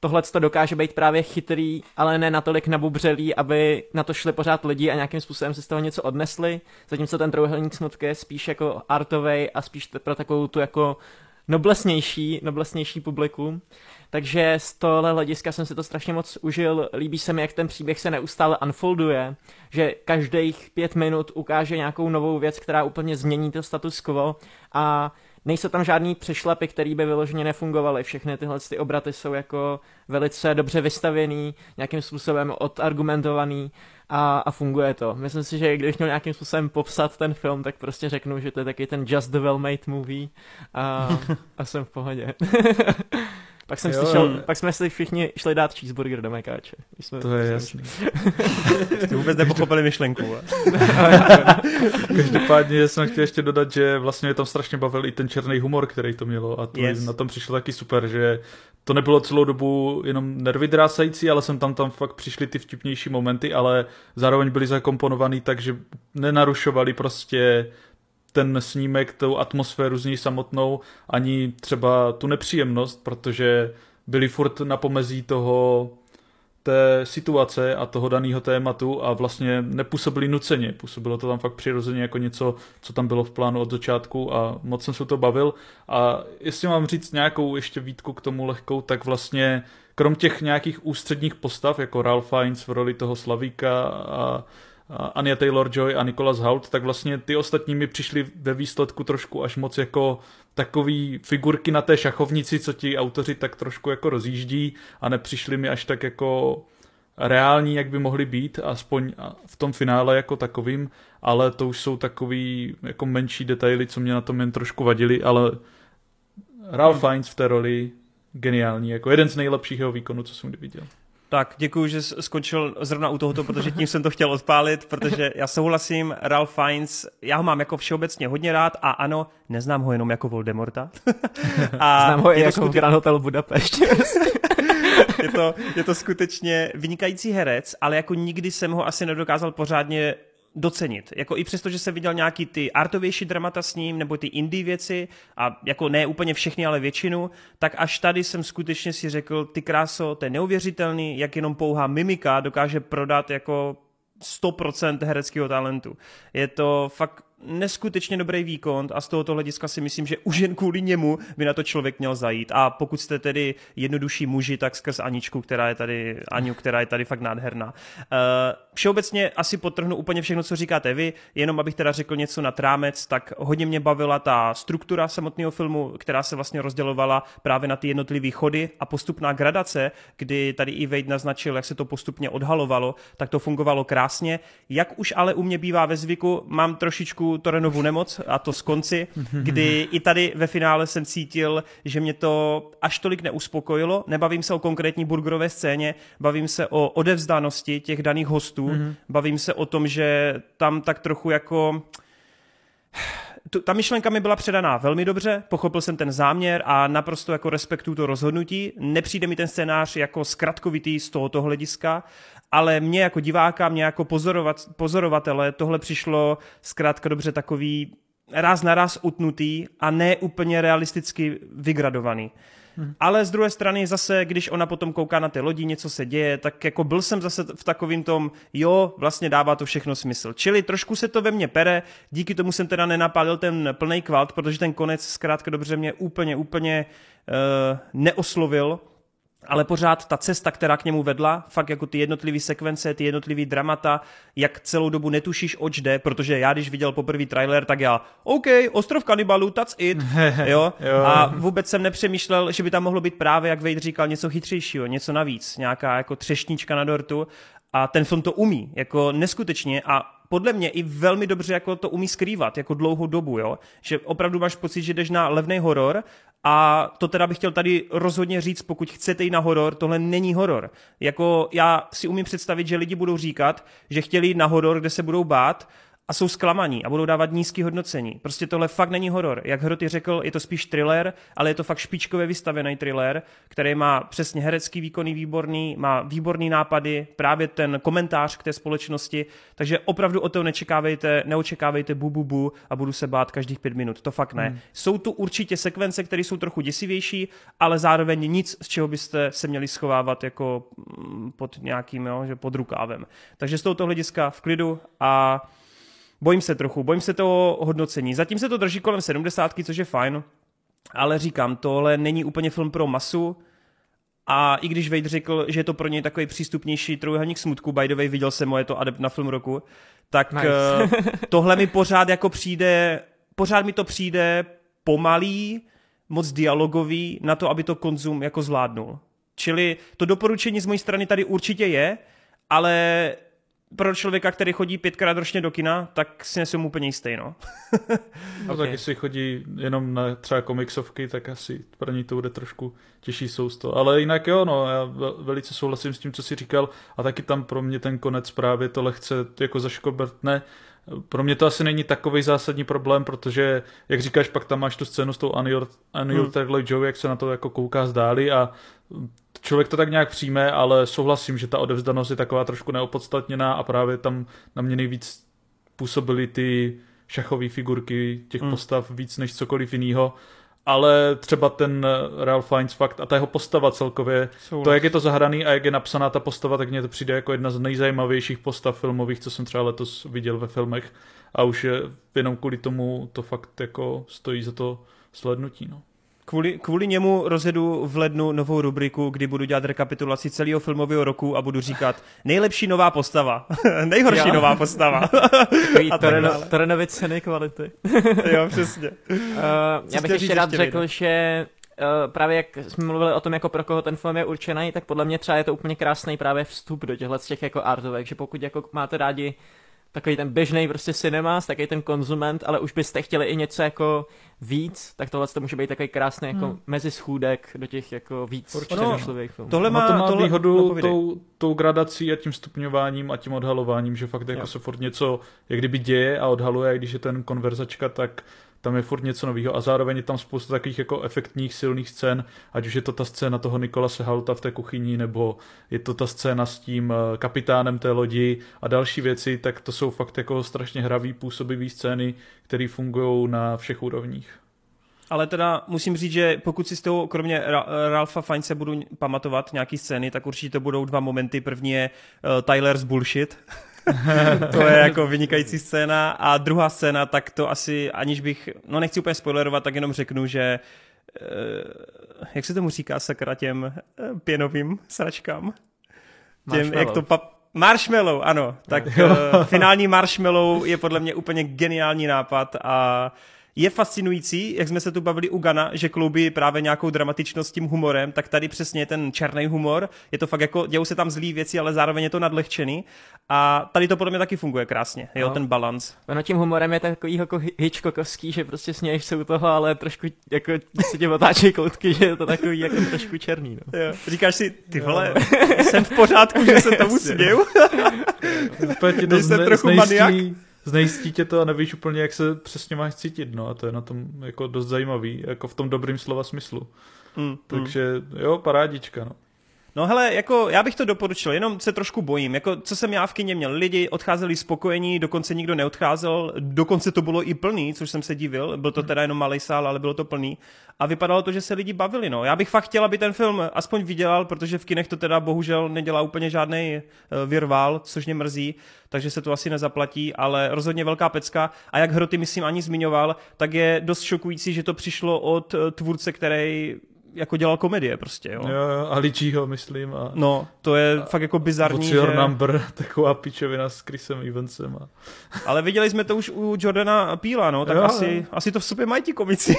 tohle to dokáže být právě chytrý, ale ne natolik nabubřelý, aby na to šli pořád lidi a nějakým způsobem si z toho něco odnesli, zatímco ten trouhelník smutky je spíš jako artovej a spíš pro takovou tu jako noblesnější, noblesnější publikum. Takže z tohle hlediska jsem si to strašně moc užil. Líbí se mi, jak ten příběh se neustále unfolduje, že každých pět minut ukáže nějakou novou věc, která úplně změní to status quo a nejsou tam žádný přešlapy, který by vyloženě nefungovaly. Všechny tyhle ty obraty jsou jako velice dobře vystavěný, nějakým způsobem odargumentovaný a, a funguje to. Myslím si, že když měl nějakým způsobem popsat ten film, tak prostě řeknu, že to je taky ten Just the Well-Made movie a, (laughs) a jsem v pohodě. (laughs) Pak, jsem jo, slyšel, pak jsme si všichni šli dát cheeseburger do Mekáče. Jsme to je jasný. (laughs) Ty vůbec nepochopili myšlenku. (laughs) Každopádně jsem chtěl ještě dodat, že vlastně mě tam strašně bavil i ten černý humor, který to mělo a to yes. na tom přišlo taky super, že to nebylo celou dobu jenom nervy drásající, ale jsem tam tam fakt přišly ty vtipnější momenty, ale zároveň byly zakomponovaný tak, že nenarušovali prostě ten snímek, tu atmosféru z ní samotnou, ani třeba tu nepříjemnost, protože byli furt na pomezí toho té situace a toho daného tématu a vlastně nepůsobili nuceně. Působilo to tam fakt přirozeně jako něco, co tam bylo v plánu od začátku a moc jsem se to bavil. A jestli mám říct nějakou ještě výtku k tomu lehkou, tak vlastně krom těch nějakých ústředních postav, jako Ralph Fiennes v roli toho Slavíka a Anya Taylor-Joy a Nicholas Hoult, tak vlastně ty ostatní mi přišli ve výsledku trošku až moc jako takový figurky na té šachovnici, co ti autoři tak trošku jako rozjíždí a nepřišli mi až tak jako reální, jak by mohly být, aspoň v tom finále jako takovým, ale to už jsou takový jako menší detaily, co mě na tom jen trošku vadili, ale Ralph Fiennes v té roli geniální, jako jeden z nejlepších jeho výkonů, co jsem kdy viděl. Tak, děkuji, že skončil zrovna u tohoto, protože tím jsem to chtěl odpálit, protože já souhlasím, Ralph Fiennes, já ho mám jako všeobecně hodně rád a ano, neznám ho jenom jako Voldemorta. (laughs) a Znám ho i jako skute... Grand Hotel Budapešť. (laughs) je, to, je to skutečně vynikající herec, ale jako nikdy jsem ho asi nedokázal pořádně docenit. Jako i přesto, že jsem viděl nějaký ty artovější dramata s ním, nebo ty indie věci, a jako ne úplně všechny, ale většinu, tak až tady jsem skutečně si řekl, ty kráso, to je neuvěřitelný, jak jenom pouhá mimika dokáže prodat jako 100% hereckého talentu. Je to fakt neskutečně dobrý výkon a z tohoto hlediska si myslím, že už jen kvůli němu by na to člověk měl zajít. A pokud jste tedy jednodušší muži, tak skrz Aničku, která je tady, Aniu, která je tady fakt nádherná. Uh, všeobecně asi potrhnu úplně všechno, co říkáte vy, jenom abych teda řekl něco na trámec, tak hodně mě bavila ta struktura samotného filmu, která se vlastně rozdělovala právě na ty jednotlivé chody a postupná gradace, kdy tady i Wade naznačil, jak se to postupně odhalovalo, tak to fungovalo krásně. Jak už ale u mě bývá ve zvyku, mám trošičku Torenovu nemoc a to z konci, (laughs) kdy i tady ve finále jsem cítil, že mě to až tolik neuspokojilo. Nebavím se o konkrétní burgerové scéně, bavím se o odevzdanosti těch daných hostů, mm-hmm. bavím se o tom, že tam tak trochu jako ta myšlenka mi byla předaná velmi dobře, pochopil jsem ten záměr a naprosto jako respektuju to rozhodnutí. Nepřijde mi ten scénář jako zkratkovitý z tohoto hlediska, ale mě jako diváka, mě jako pozorovat, pozorovatele tohle přišlo zkrátka dobře takový raz na raz utnutý a ne úplně realisticky vygradovaný. Hmm. Ale z druhé strany zase, když ona potom kouká na ty lodi, něco se děje, tak jako byl jsem zase v takovým tom, jo, vlastně dává to všechno smysl. Čili trošku se to ve mně pere, díky tomu jsem teda nenapálil ten plný kvalt, protože ten konec zkrátka dobře mě úplně, úplně uh, neoslovil, ale pořád ta cesta, která k němu vedla, fakt jako ty jednotlivé sekvence, ty jednotlivé dramata, jak celou dobu netušíš, oč jde, protože já, když viděl poprvý trailer, tak já, OK, ostrov kanibalů, that's it, (laughs) jo? jo. A vůbec jsem nepřemýšlel, že by tam mohlo být právě, jak Wade říkal, něco chytřejšího, něco navíc, nějaká jako třešnička na dortu a ten film to umí, jako neskutečně a podle mě i velmi dobře jako to umí skrývat, jako dlouhou dobu, jo? Že opravdu máš pocit, že jdeš na levný horor a to teda bych chtěl tady rozhodně říct, pokud chcete jít na horor, tohle není horor. Jako já si umím představit, že lidi budou říkat, že chtěli jít na horor, kde se budou bát, a jsou zklamaní a budou dávat nízký hodnocení. Prostě tohle fakt není horor. Jak Hroty řekl, je to spíš thriller, ale je to fakt špičkově vystavený thriller, který má přesně herecký výkony výborný, má výborný nápady, právě ten komentář k té společnosti, takže opravdu o to nečekávejte, neočekávejte bu, bu, bu a budu se bát každých pět minut. To fakt ne. Hmm. Jsou tu určitě sekvence, které jsou trochu děsivější, ale zároveň nic, z čeho byste se měli schovávat jako mm, pod nějakým, jo, že pod rukávem. Takže z tohoto hlediska v klidu a Bojím se trochu, bojím se toho hodnocení. Zatím se to drží kolem 70, což je fajn, ale říkám, tohle není úplně film pro masu, a i když Wade řekl, že je to pro něj takový přístupnější trojuhelník smutku, by the way, viděl jsem ho, je to adept na film roku, tak nice. Eh, (laughs) tohle mi pořád jako přijde, pořád mi to přijde pomalý, moc dialogový na to, aby to konzum jako zvládnul. Čili to doporučení z mojí strany tady určitě je, ale pro člověka, který chodí pětkrát ročně do kina, tak si nesem úplně jistý, no. (laughs) no tak jestli chodí jenom na třeba komiksovky, tak asi pro ní to bude trošku těžší sousto. Ale jinak jo, no, já velice souhlasím s tím, co jsi říkal a taky tam pro mě ten konec právě to lehce jako zaškobrtne. Pro mě to asi není takový zásadní problém, protože, jak říkáš, pak tam máš tu scénu s tou Annie hmm. Taylor-Joy, jak se na to jako kouká zdáli a člověk to tak nějak přijme, ale souhlasím, že ta odevzdanost je taková trošku neopodstatněná a právě tam na mě nejvíc působily ty šachové figurky těch hmm. postav víc než cokoliv jiného. Ale třeba ten Ralph Fiennes fakt a ta jeho postava celkově, Souhlas. to, jak je to zahraný a jak je napsaná ta postava, tak mně to přijde jako jedna z nejzajímavějších postav filmových, co jsem třeba letos viděl ve filmech. A už je jenom kvůli tomu to fakt jako stojí za to slednutí. No. Kvůli, kvůli němu rozjedu v lednu novou rubriku, kdy budu dělat rekapitulaci celého filmového roku a budu říkat nejlepší nová postava, (laughs) nejhorší jo. nová postava. (laughs) Takový ceny kvality. (laughs) jo, přesně. Uh, já bych ještě rád řekl, nejde? že Uh, právě jak jsme mluvili o tom, jako pro koho ten film je určený, tak podle mě třeba je to úplně krásný právě vstup do těchto těch jako artovek, že pokud jako máte rádi takový ten běžný prostě cinema, takový ten konzument, ale už byste chtěli i něco jako víc, tak tohle to může být takový krásný jako hmm. mezi schůdek do těch jako víc přemýšlivých filmů. Tohle má, no to má tohle, výhodu no, tou, tou gradací a tím stupňováním a tím odhalováním, že fakt jako jo. se furt něco jak kdyby děje a odhaluje, když je ten konverzačka, tak tam je furt něco nového a zároveň je tam spousta takových jako efektních silných scén, ať už je to ta scéna toho Nikolase Halta v té kuchyni, nebo je to ta scéna s tím eh, kapitánem té lodi a další věci, tak to jsou fakt jako strašně hravý, působivý scény, které fungují na všech úrovních. Ale teda musím říct, že pokud si z toho kromě Ra- Ralfa Fiense budu pamatovat nějaký scény, tak určitě to budou dva momenty. První je uh, Tyler's bullshit, (laughs) (laughs) to je jako vynikající scéna. A druhá scéna, tak to asi, aniž bych, no nechci úplně spoilerovat, tak jenom řeknu, že uh, jak se tomu říká sakra těm uh, pěnovým sračkám? Těm, jak to pa- Marshmallow, ano. Tak uh, finální marshmallow je podle mě úplně geniální nápad a je fascinující, jak jsme se tu bavili u Gana, že kloubí právě nějakou dramatičnost tím humorem, tak tady přesně ten černý humor, je to fakt jako, dějou se tam zlý věci, ale zároveň je to nadlehčený a tady to podle mě taky funguje krásně, jo, no. ten balans. Ono tím humorem je takový jako Hitchcockovský, že prostě sněješ se u toho, ale trošku jako se tě otáčí koutky, že je to takový jako trošku černý, no. Jo. Říkáš si, ty vole, jo. jsem v pořádku, že se tomu směju? (laughs) Jsem trochu maniak znejistí tě to a nevíš úplně, jak se přesně máš cítit, no a to je na tom jako dost zajímavý, jako v tom dobrým slova smyslu. Mm, Takže mm. jo, parádička, no. No hele, jako já bych to doporučil, jenom se trošku bojím. Jako co jsem já v kině měl, lidi odcházeli spokojení, dokonce nikdo neodcházel, dokonce to bylo i plný, což jsem se divil, byl to teda jenom malý sál, ale bylo to plný. A vypadalo to, že se lidi bavili, no. Já bych fakt chtěl, aby ten film aspoň vydělal, protože v kinech to teda bohužel nedělá úplně žádný uh, virvál, což mě mrzí, takže se to asi nezaplatí, ale rozhodně velká pecka. A jak Hroty, myslím, ani zmiňoval, tak je dost šokující, že to přišlo od uh, tvůrce, který jako dělal komedie prostě, jo. Jo, jo a Ličího, myslím. A, no, to je a, fakt jako bizarní, že... Your Number, (laughs) taková pičovina s Chrisem Evansem. A... (laughs) Ale viděli jsme to už u Jordana Píla, no, tak jo, asi, jo. asi to v sobě mají ti komici.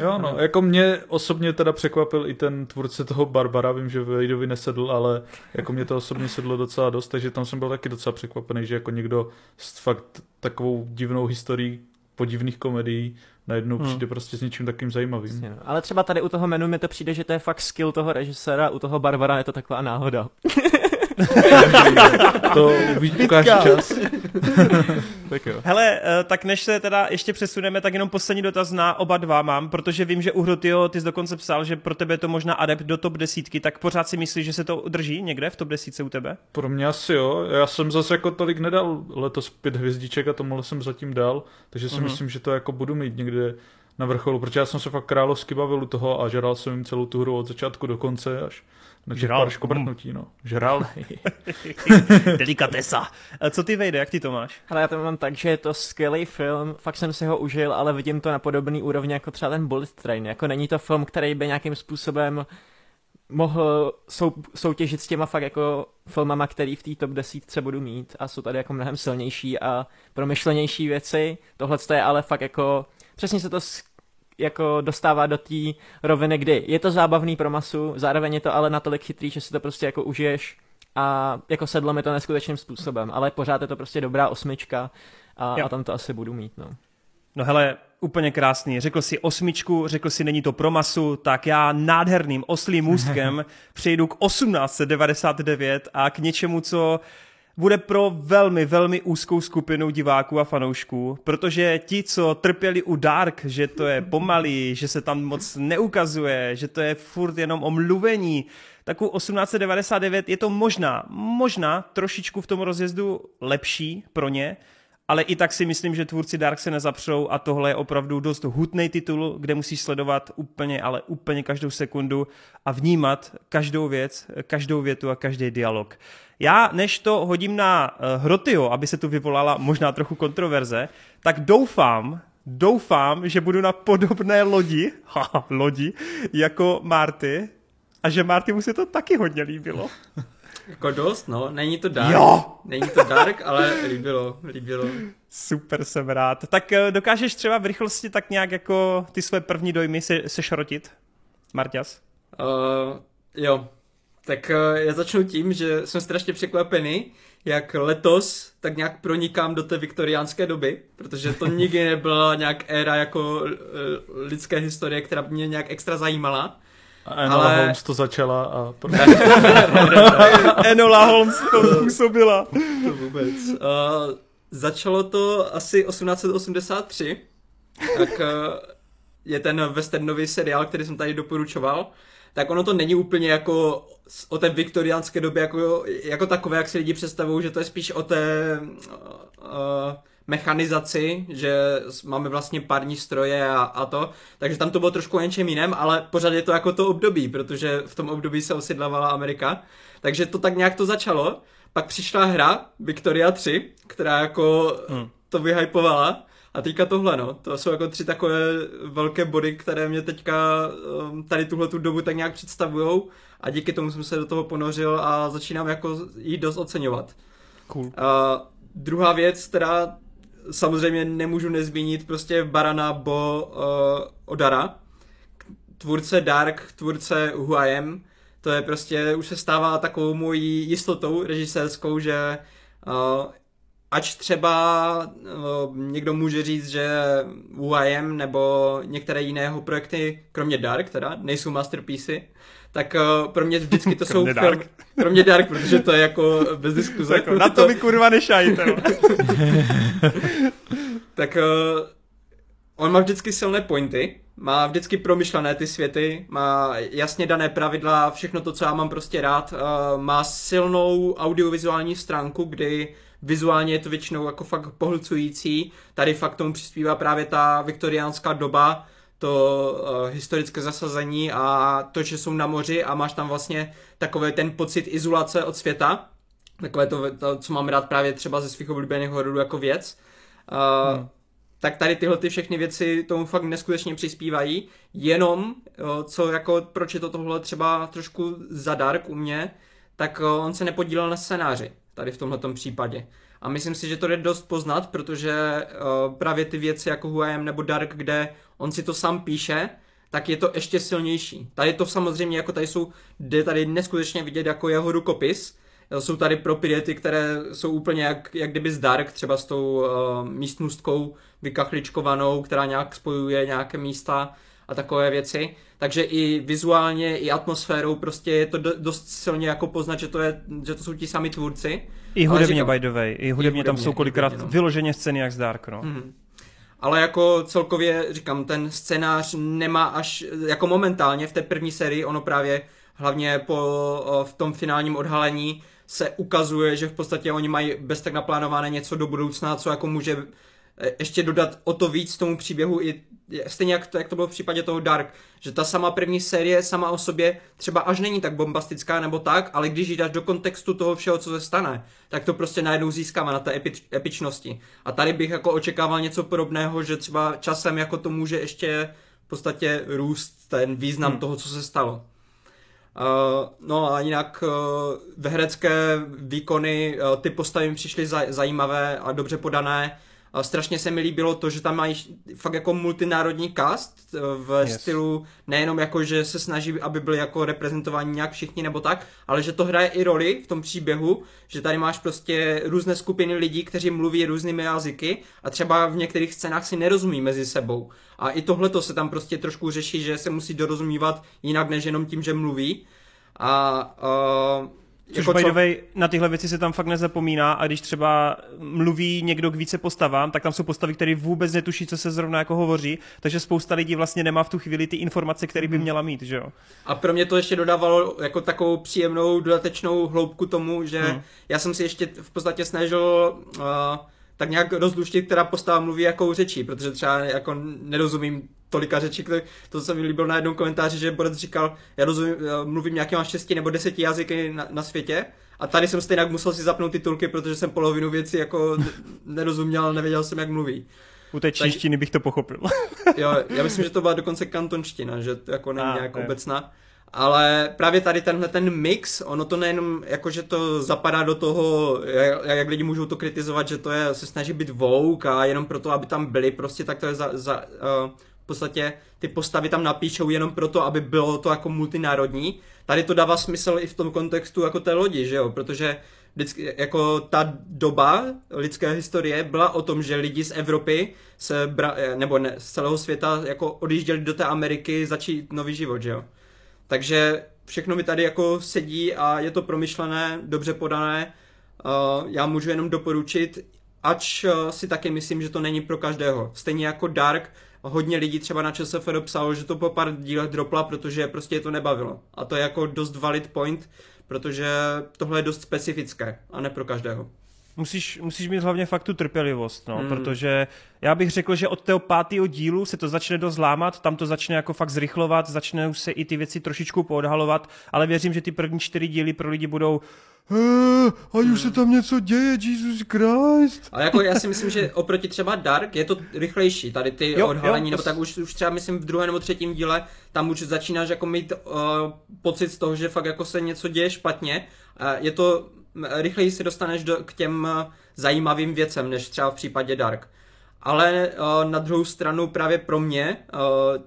jo, no, jako mě osobně teda překvapil i ten tvůrce toho Barbara, vím, že Vejdovi nesedl, ale jako mě to osobně sedlo docela dost, takže tam jsem byl taky docela překvapený, že jako někdo s fakt takovou divnou historií podivných komedií najednou hmm. přijde prostě s něčím takým zajímavým. no. Ale třeba tady u toho menu mi to přijde, že to je fakt skill toho režiséra, u toho Barbara je to taková náhoda. (laughs) (laughs) to ukáže čas. (laughs) tak jo. Hele, eh, tak než se teda ještě přesuneme, tak jenom poslední dotaz na oba dva mám, protože vím, že u Hrotio ty jsi dokonce psal, že pro tebe je to možná adept do top desítky, tak pořád si myslíš, že se to drží někde v top desítce u tebe? Pro mě asi jo, já jsem zase jako tolik nedal letos pět hvězdiček a tomuhle jsem zatím dal, takže si mm-hmm. myslím, že to jako budu mít někde na vrcholu, protože já jsem se fakt královsky bavil u toho a žral jsem jim celou tu hru od začátku do konce až na Žral. pár škobrtnutí, no. Žral. (laughs) Delikatesa. A co ty vejde, jak ty to máš? Ale já to mám tak, že je to skvělý film, fakt jsem si ho užil, ale vidím to na podobný úrovni jako třeba ten Bullet Train. Jako není to film, který by nějakým způsobem mohl sou, soutěžit s těma fakt jako filmama, který v té top desítce budu mít a jsou tady jako mnohem silnější a promyšlenější věci. Tohle je ale fakt jako, přesně se to jako dostává do té roviny, kdy je to zábavný pro masu, zároveň je to ale natolik chytrý, že si to prostě jako užiješ a jako sedlo mi to neskutečným způsobem, ale pořád je to prostě dobrá osmička a, a tam to asi budu mít, no. No hele, úplně krásný. Řekl si osmičku, řekl si není to pro masu, tak já nádherným oslým můstkem (laughs) přejdu k 1899 a k něčemu, co bude pro velmi, velmi úzkou skupinu diváků a fanoušků, protože ti, co trpěli u Dark, že to je pomalý, že se tam moc neukazuje, že to je furt jenom o mluvení, tak u 1899 je to možná, možná trošičku v tom rozjezdu lepší pro ně, ale i tak si myslím, že tvůrci Dark se nezapřou a tohle je opravdu dost hutný titul, kde musíš sledovat úplně, ale úplně každou sekundu a vnímat každou věc, každou větu a každý dialog. Já, než to hodím na uh, Hrotio, aby se tu vyvolala možná trochu kontroverze, tak doufám, doufám, že budu na podobné lodi, (laughs) haha, lodi, jako Marty, a že Marty mu se to taky hodně líbilo. (laughs) Jako dost, no. Není to dark. Jo! Není to dark, ale líbilo, líbilo. Super, jsem rád. Tak eh, dokážeš třeba v rychlosti tak nějak jako ty své první dojmy se, sešrotit? Marťas? Uh, jo. Tak uh, já začnu tím, že jsem strašně překvapený, jak letos tak nějak pronikám do té viktoriánské doby, protože to (laughs) nikdy nebyla nějak éra jako uh, lidské historie, která by mě nějak extra zajímala. A Enola ale... Holmes to začala a... (laughs) Enola Holmes to způsobila. to vůbec. Uh, začalo to asi 1883, tak uh, je ten westernový seriál, který jsem tady doporučoval, tak ono to není úplně jako o té viktoriánské době jako, jako takové, jak si lidi představují, že to je spíš o té uh, mechanizaci, že máme vlastně parní stroje a, a to, takže tam to bylo trošku něčem jiném, ale pořád je to jako to období, protože v tom období se osidlávala Amerika, takže to tak nějak to začalo, pak přišla hra Victoria 3, která jako hmm. to vyhypovala a teďka tohle, no, to jsou jako tři takové velké body, které mě teďka um, tady tuhle tu dobu tak nějak představujou a díky tomu jsem se do toho ponořil a začínám jako jí dost oceňovat. Cool. Uh, druhá věc, která samozřejmě nemůžu nezmínit prostě Barana Bo uh, Odara, tvůrce Dark, tvůrce Who I Am, to je prostě, už se stává takovou mojí jistotou režisérskou, že uh, ač třeba uh, někdo může říct, že UIM nebo některé jiného projekty, kromě Dark teda, nejsou masterpiece, tak uh, pro mě vždycky to (laughs) jsou... Dark. Film, pro mě Dark, protože to je jako bez diskuze. Jako, na to mi kurva nešajte. (laughs) tak uh, on má vždycky silné pointy, má vždycky promyšlené ty světy, má jasně dané pravidla, všechno to, co já mám prostě rád, uh, má silnou audiovizuální stránku, kdy vizuálně je to většinou jako fakt pohlcující, tady fakt tomu přispívá právě ta viktoriánská doba, to uh, historické zasazení a to, že jsou na moři a máš tam vlastně takový ten pocit izolace od světa, takové to, to co mám rád právě třeba ze svých oblíbených hororů jako věc. Uh, hmm. Tak tady tyhle ty všechny věci tomu fakt neskutečně přispívají, jenom uh, co jako, proč je to tohle třeba trošku za dark u mě, tak uh, on se nepodílel na scénáři tady v tomhle případě. A myslím si, že to jde dost poznat, protože uh, právě ty věci jako Huayem nebo Dark, kde on si to sám píše, tak je to ještě silnější. Tady to samozřejmě, jako tady jsou, jde tady neskutečně vidět jako jeho rukopis, jsou tady propriety, které jsou úplně jak, jak kdyby z Dark, třeba s tou uh, místnostkou vykachličkovanou, která nějak spojuje nějaké místa a takové věci. Takže i vizuálně, i atmosférou prostě je to dost silně jako poznat, že to, je, že to jsou ti sami tvůrci. I hudebně, říkám, by the way. I hudebně, I hudebně tam jsou kolikrát hudebně, no. vyloženě scény jak z Dark, no. Mm-hmm. Ale jako celkově, říkám, ten scénář nemá až, jako momentálně v té první sérii, ono právě hlavně po, v tom finálním odhalení se ukazuje, že v podstatě oni mají bez tak naplánované něco do budoucna, co jako může e, ještě dodat o to víc tomu příběhu i stejně jak to, jak to bylo v případě toho Dark, že ta sama první série sama o sobě třeba až není tak bombastická nebo tak, ale když ji dáš do kontextu toho všeho, co se stane, tak to prostě najednou získává na té epi- epičnosti. A tady bych jako očekával něco podobného, že třeba časem jako to může ještě v podstatě růst ten význam hmm. toho, co se stalo. Uh, no a jinak uh, ve herecké výkony uh, ty postavy přišly zaj- zajímavé a dobře podané strašně se mi líbilo to, že tam mají fakt jako multinárodní cast eh, v yes. stylu nejenom jako, že se snaží, aby byli jako reprezentováni nějak všichni nebo tak, ale že to hraje i roli v tom příběhu, že tady máš prostě různé skupiny lidí, kteří mluví různými jazyky a třeba v některých scénách si nerozumí mezi sebou. A i tohle to se tam prostě trošku řeší, že se musí dorozumívat jinak než jenom tím, že mluví. A uh, Což jako by the way, na tyhle věci se tam fakt nezapomíná a když třeba mluví někdo k více postavám, tak tam jsou postavy, které vůbec netuší, co se zrovna jako hovoří, takže spousta lidí vlastně nemá v tu chvíli ty informace, které by mhm. měla mít, že jo. A pro mě to ještě dodávalo jako takovou příjemnou dodatečnou hloubku tomu, že hmm. já jsem si ještě v podstatě snažil uh, tak nějak rozluštit, která postava mluví jakou řečí, protože třeba jako nerozumím tolika řečí, které, to se mi líbilo na jednom komentáři, že Borec říkal, já rozumím, já mluvím nějakýma šesti nebo deseti jazyky na, na světě a tady jsem stejně musel si zapnout titulky, protože jsem polovinu věcí jako nerozuměl, nevěděl jsem, jak mluví. U té češtiny bych to pochopil. (laughs) jo, já myslím, že to byla dokonce kantonština, že to jako není nějak obecná. Ale právě tady tenhle ten mix, ono to nejenom jako, že to zapadá do toho, jak, jak lidi můžou to kritizovat, že to je, se snaží být vouk a jenom proto, aby tam byli, prostě tak to je za, za uh, v podstatě ty postavy tam napíšou jenom proto, aby bylo to jako multinárodní. Tady to dává smysl i v tom kontextu jako té lodi, že jo, protože vždycky, jako ta doba lidské historie byla o tom, že lidi z Evropy se bra, nebo ne, z celého světa jako odjížděli do té Ameriky začít nový život, že jo. Takže všechno mi tady jako sedí a je to promyšlené, dobře podané. Uh, já můžu jenom doporučit, ač uh, si taky myslím, že to není pro každého. Stejně jako Dark, hodně lidí třeba na ČSFD psalo, že to po pár dílech dropla, protože prostě je to nebavilo. A to je jako dost valid point, protože tohle je dost specifické a ne pro každého. Musíš, musíš mít hlavně fakt tu trpělivost, no, mm. protože já bych řekl, že od toho pátého dílu se to začne dost lámat, tam to začne jako fakt zrychlovat, začne se i ty věci trošičku poodhalovat, ale věřím, že ty první čtyři díly pro lidi budou a už se tam něco děje, Jesus Christ. Ale jako já si myslím, že oproti třeba Dark je to rychlejší, tady ty jo, odhalení, jo, nebo tak už, už třeba myslím v druhém nebo třetím díle, tam už začínáš jako mít uh, pocit z toho, že fakt jako se něco děje špatně. Uh, je to, rychleji se dostaneš do, k těm uh, zajímavým věcem, než třeba v případě Dark. Ale uh, na druhou stranu právě pro mě, uh,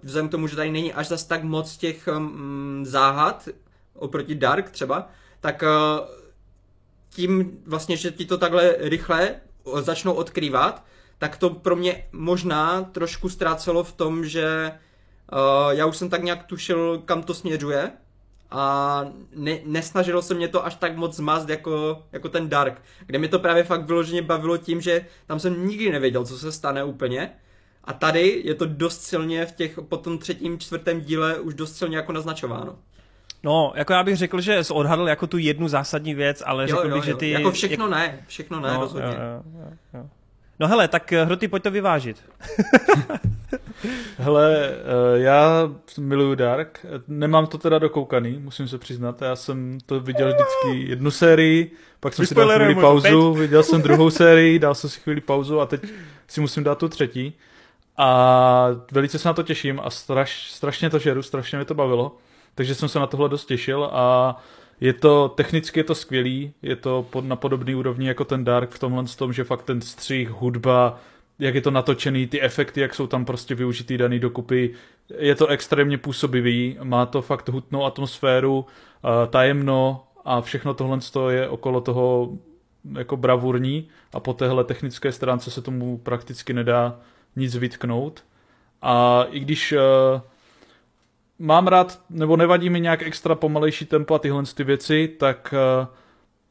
vzhledem k tomu, že tady není až zas tak moc těch um, záhad, oproti Dark třeba, tak uh, tím vlastně, že ti to takhle rychle začnou odkrývat, tak to pro mě možná trošku ztrácelo v tom, že uh, já už jsem tak nějak tušil, kam to směřuje a ne, nesnažilo se mě to až tak moc zmást jako, jako ten Dark, kde mi to právě fakt vyloženě bavilo tím, že tam jsem nikdy nevěděl, co se stane úplně a tady je to dost silně v těch, po tom třetím, čtvrtém díle už dost silně jako naznačováno. No, jako já bych řekl, že jsi odhadl jako tu jednu zásadní věc, ale jo, řekl jo, bych, jo. že ty... Jako všechno ne, všechno ne, no, rozhodně. Jo, jo, jo. No hele, tak eh, Hroty, pojď to vyvážit. (laughs) hele, eh, já miluju Dark, nemám to teda dokoukaný, musím se přiznat, já jsem to viděl vždycky jednu sérii, pak jsem si dal chvíli pauzu, (laughs) viděl jsem druhou sérii, dal jsem si chvíli pauzu a teď si musím dát tu třetí. A velice se na to těším a straš, strašně to žeru, strašně mě to bavilo takže jsem se na tohle dost těšil a je to, technicky je to skvělý, je to pod, na podobný úrovni jako ten Dark v tomhle tom, že fakt ten střih, hudba, jak je to natočený, ty efekty, jak jsou tam prostě využitý daný dokupy, je to extrémně působivý, má to fakt hutnou atmosféru, tajemno a všechno tohle je okolo toho jako bravurní a po téhle technické stránce se tomu prakticky nedá nic vytknout. A i když uh, mám rád, nebo nevadí mi nějak extra pomalejší tempo a tyhle ty věci, tak uh,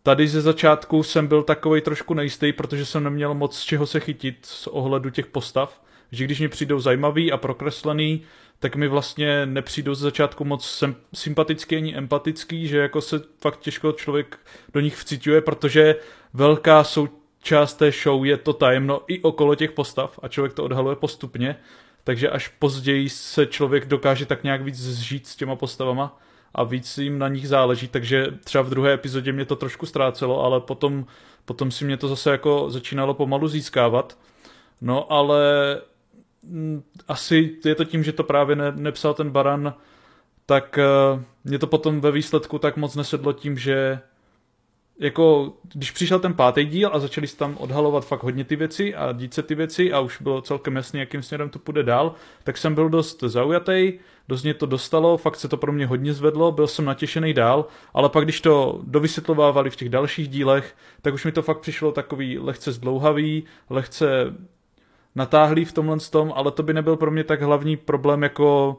tady ze začátku jsem byl takový trošku nejistý, protože jsem neměl moc z čeho se chytit z ohledu těch postav, že když mi přijdou zajímavý a prokreslený, tak mi vlastně nepřijdou ze začátku moc sympatický ani empatický, že jako se fakt těžko člověk do nich vcituje, protože velká součást té show je to tajemno i okolo těch postav a člověk to odhaluje postupně takže až později se člověk dokáže tak nějak víc zžít s těma postavama a víc jim na nich záleží, takže třeba v druhé epizodě mě to trošku ztrácelo, ale potom, potom si mě to zase jako začínalo pomalu získávat. No ale m, mm, asi je to tím, že to právě ne, nepsal ten Baran, tak uh, mě to potom ve výsledku tak moc nesedlo tím, že jako, když přišel ten pátý díl a začali se tam odhalovat fakt hodně ty věci a dít se ty věci a už bylo celkem jasné, jakým směrem to půjde dál, tak jsem byl dost zaujatý, dost mě to dostalo, fakt se to pro mě hodně zvedlo, byl jsem natěšený dál, ale pak když to dovysvětlovávali v těch dalších dílech, tak už mi to fakt přišlo takový lehce zdlouhavý, lehce natáhlý v tomhle tom, ale to by nebyl pro mě tak hlavní problém jako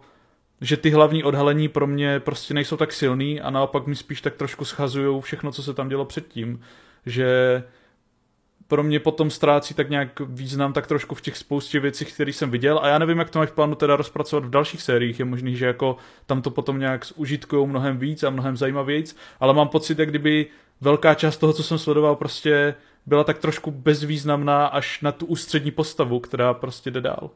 že ty hlavní odhalení pro mě prostě nejsou tak silný a naopak mi spíš tak trošku schazují všechno, co se tam dělo předtím. Že pro mě potom ztrácí tak nějak význam tak trošku v těch spoustě věcí, které jsem viděl a já nevím, jak to máš v plánu teda rozpracovat v dalších sériích, je možný, že jako tam to potom nějak zužitkujou mnohem víc a mnohem zajímavějíc, ale mám pocit, jak kdyby velká část toho, co jsem sledoval, prostě byla tak trošku bezvýznamná až na tu ústřední postavu, která prostě jde dál.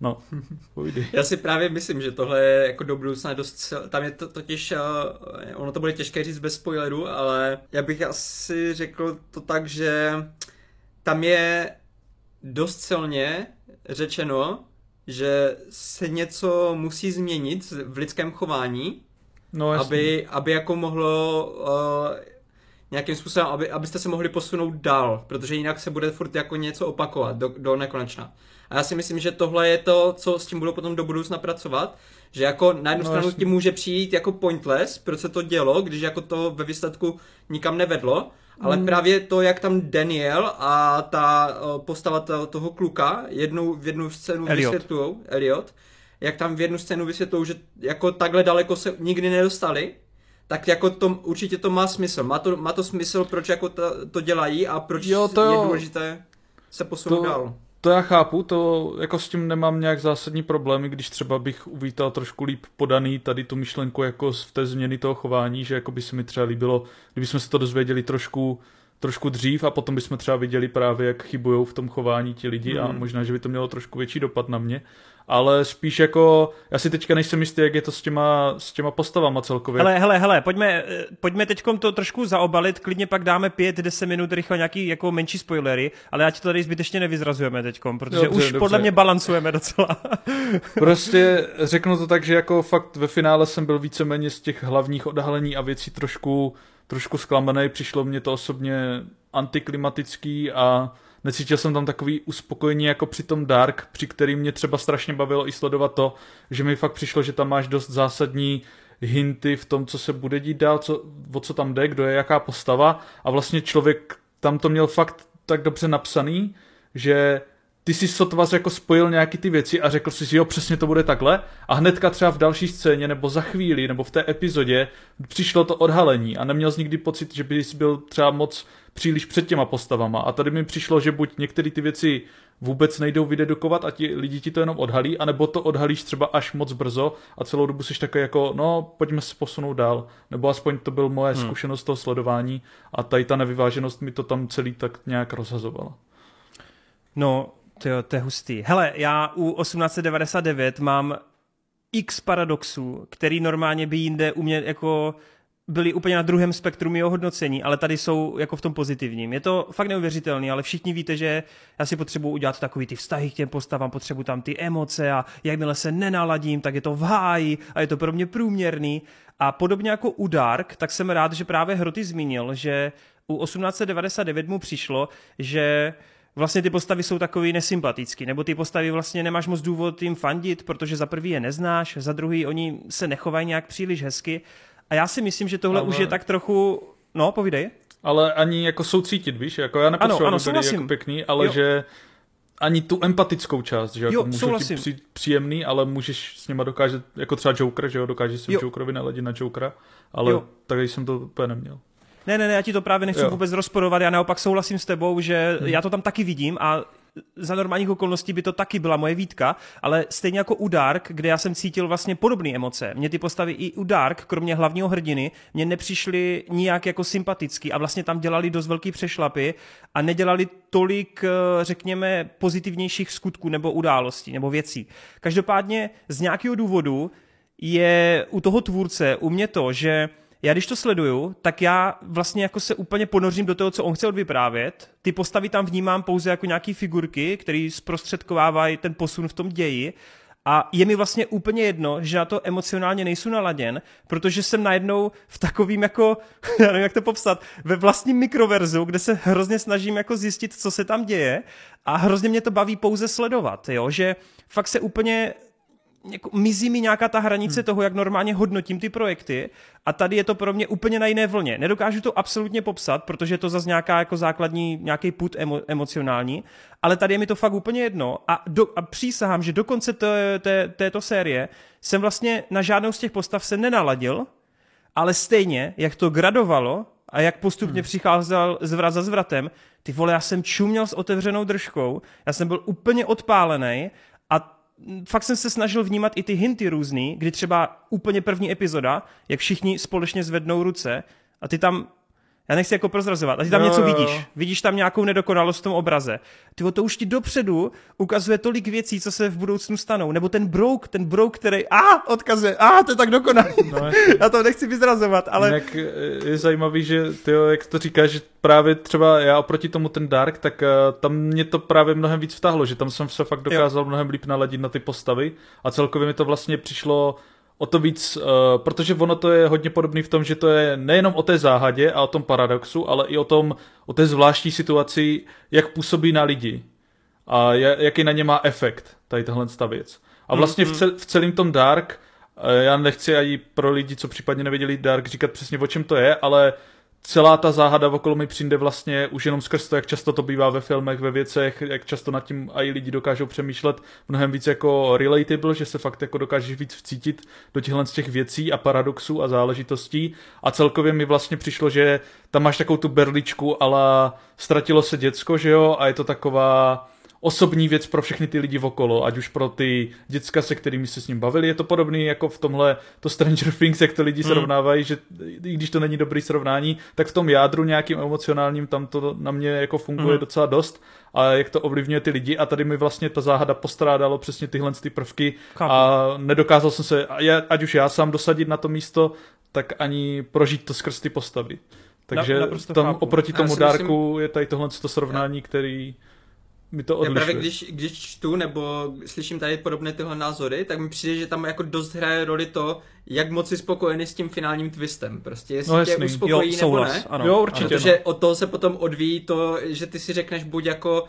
No, (laughs) půjde. Já si právě myslím, že tohle je jako do budoucna dost, tam je to totiž, uh, ono to bude těžké říct bez spoileru, ale já bych asi řekl to tak, že tam je dost silně řečeno, že se něco musí změnit v lidském chování, no, aby, aby jako mohlo uh, nějakým způsobem, aby, abyste se mohli posunout dál, protože jinak se bude furt jako něco opakovat do, do nekonečna. A já si myslím, že tohle je to, co s tím budou potom do budoucna pracovat, že jako na jednu no, stranu ti může přijít jako pointless, proč se to dělo, když jako to ve výsledku nikam nevedlo, ale mm. právě to, jak tam Daniel a ta postava toho kluka jednou v jednu scénu vysvětlují, Elliot, jak tam v jednu scénu vysvětlují, že jako takhle daleko se nikdy nedostali, tak jako to, určitě to má smysl. Má to, má to smysl, proč jako to, to dělají a proč jo, to je jo. důležité se posunout to, dál. To já chápu, to jako s tím nemám nějak zásadní problémy, když třeba bych uvítal trošku líp podaný tady tu myšlenku jako v té změny toho chování, že jako by se mi třeba líbilo, kdyby jsme se to dozvěděli trošku trošku dřív a potom bychom třeba viděli právě, jak chybují v tom chování ti lidi mm. a hmm. možná, že by to mělo trošku větší dopad na mě ale spíš jako, já si teďka nejsem jistý, jak je to s těma, s těma postavama celkově. Hele, hele, hele, pojďme, pojďme teď to trošku zaobalit, klidně pak dáme 5-10 minut rychle nějaký jako menší spoilery, ale ať to tady zbytečně nevyzrazujeme teď, protože dobře, už dobře. podle mě balancujeme docela. (laughs) prostě řeknu to tak, že jako fakt ve finále jsem byl víceméně z těch hlavních odhalení a věcí trošku, trošku zklamaný, přišlo mě to osobně antiklimatický a necítil jsem tam takový uspokojení jako při tom Dark, při kterým mě třeba strašně bavilo i sledovat to, že mi fakt přišlo, že tam máš dost zásadní hinty v tom, co se bude dít dál, co, o co tam jde, kdo je jaká postava. A vlastně člověk tam to měl fakt tak dobře napsaný, že ty si sotva jako spojil nějaký ty věci a řekl si, že jo, přesně to bude takhle a hnedka třeba v další scéně nebo za chvíli nebo v té epizodě přišlo to odhalení a neměl jsi nikdy pocit, že bys byl třeba moc příliš před těma postavama a tady mi přišlo, že buď některé ty věci vůbec nejdou vydedukovat a ti lidi ti to jenom odhalí, anebo to odhalíš třeba až moc brzo a celou dobu jsi takový jako, no, pojďme se posunout dál. Nebo aspoň to byl moje hmm. zkušenost toho sledování a tady ta nevyváženost mi to tam celý tak nějak rozhazovala. No, to, to je hustý. Hele, já u 1899 mám x paradoxů, který normálně by jinde u mě jako byli úplně na druhém spektru mého hodnocení, ale tady jsou jako v tom pozitivním. Je to fakt neuvěřitelný, ale všichni víte, že já si potřebuji udělat takový ty vztahy k těm postavám, potřebuji tam ty emoce a jakmile se nenaladím, tak je to v háji a je to pro mě průměrný. A podobně jako u Dark, tak jsem rád, že právě Hroty zmínil, že u 1899 mu přišlo, že vlastně ty postavy jsou takový nesympatický, nebo ty postavy vlastně nemáš moc důvod jim fandit, protože za prvý je neznáš, za druhý oni se nechovají nějak příliš hezky a já si myslím, že tohle Ale... už je tak trochu, no povídej. Ale ani jako soucítit, víš, jako já nepotřebuji, ano, ano, jako pěkný, ale jo. že ani tu empatickou část, že jako jo, můžu souhlasím. ti při, příjemný, ale můžeš s nima dokážet, jako třeba Joker, že jo, dokážeš si jo. Jokerovi naladit na Jokera, ale jo. tady jsem to úplně neměl. Ne, ne, ne, já ti to právě nechci jo. vůbec rozporovat, já naopak souhlasím s tebou, že hmm. já to tam taky vidím a za normálních okolností by to taky byla moje výtka, ale stejně jako u Dark, kde já jsem cítil vlastně podobné emoce. Mě ty postavy i u Dark, kromě hlavního hrdiny, mě nepřišly nijak jako sympatický a vlastně tam dělali dost velký přešlapy a nedělali tolik, eh, řekněme, pozitivnějších skutků nebo událostí nebo věcí. Každopádně z nějakého důvodu je u toho tvůrce u mě to, že já když to sleduju, tak já vlastně jako se úplně ponořím do toho, co on chce odvyprávět. Ty postavy tam vnímám pouze jako nějaký figurky, které zprostředkovávají ten posun v tom ději A je mi vlastně úplně jedno, že na to emocionálně nejsou naladěn, protože jsem najednou v takovým jako, (laughs) já nevím jak to popsat, ve vlastním mikroverzu, kde se hrozně snažím jako zjistit, co se tam děje a hrozně mě to baví pouze sledovat, jo, že fakt se úplně jako mizí mi nějaká ta hranice hmm. toho, jak normálně hodnotím ty projekty a tady je to pro mě úplně na jiné vlně. Nedokážu to absolutně popsat, protože je to zase nějaká jako základní, nějaký put emo, emocionální, ale tady je mi to fakt úplně jedno a, do, a přísahám, že do konce té, té, této série jsem vlastně na žádnou z těch postav se nenaladil, ale stejně, jak to gradovalo a jak postupně hmm. přicházel zvrat za zvratem, ty vole, já jsem čuměl s otevřenou držkou, já jsem byl úplně odpálený a fakt jsem se snažil vnímat i ty hinty různý, kdy třeba úplně první epizoda, jak všichni společně zvednou ruce a ty tam já nechci jako prozrazovat. A ty tam jo, něco jo. vidíš. Vidíš tam nějakou nedokonalost v tom obraze. Ty to už ti dopředu ukazuje tolik věcí, co se v budoucnu stanou. Nebo ten brouk, ten brouk, který a odkazuje, a to je tak dokonalý. No, (laughs) já to nechci vyzrazovat, ale... Jinak eh, je zajímavý, že ty, jak to říkáš, že právě třeba já oproti tomu ten Dark, tak uh, tam mě to právě mnohem víc vtahlo, že tam jsem se fakt dokázal jo. mnohem líp naladit na ty postavy a celkově mi to vlastně přišlo o to víc, uh, protože ono to je hodně podobný v tom, že to je nejenom o té záhadě a o tom paradoxu, ale i o tom, o té zvláštní situaci, jak působí na lidi a jaký na ně má efekt tady tohle ta věc. A vlastně mm-hmm. v, cel, v celém tom Dark, uh, já nechci ani pro lidi, co případně neviděli Dark, říkat přesně o čem to je, ale celá ta záhada okolo mi přijde vlastně už jenom skrz to, jak často to bývá ve filmech, ve věcech, jak často nad tím i lidi dokážou přemýšlet mnohem víc jako relatable, že se fakt jako dokážeš víc vcítit do těchhle z těch věcí a paradoxů a záležitostí. A celkově mi vlastně přišlo, že tam máš takovou tu berličku, ale ztratilo se děcko, že jo, a je to taková osobní věc pro všechny ty lidi okolo, ať už pro ty děcka, se kterými se s ním bavili. Je to podobný jako v tomhle to Stranger Things, jak to lidi hmm. srovnávají, že i když to není dobrý srovnání, tak v tom jádru nějakým emocionálním tam to na mě jako funguje hmm. docela dost a jak to ovlivňuje ty lidi a tady mi vlastně ta záhada postrádalo přesně tyhle ty prvky Chápu. a nedokázal jsem se, ať už já sám dosadit na to místo, tak ani prožít to skrz ty postavy. Takže na, tam oproti tomu Darku myslím... je tady tohle to srovnání, který mi to odlišuje. Já právě když, když čtu nebo slyším tady podobné tyhle názory, tak mi přijde, že tam jako dost hraje roli to, jak moc si spokojený s tím finálním twistem. Prostě jestli no, tě uspokojí jo, souhlas, nebo ne. Ano. Jo, určitě. Protože no. od toho se potom odvíjí to, že ty si řekneš buď jako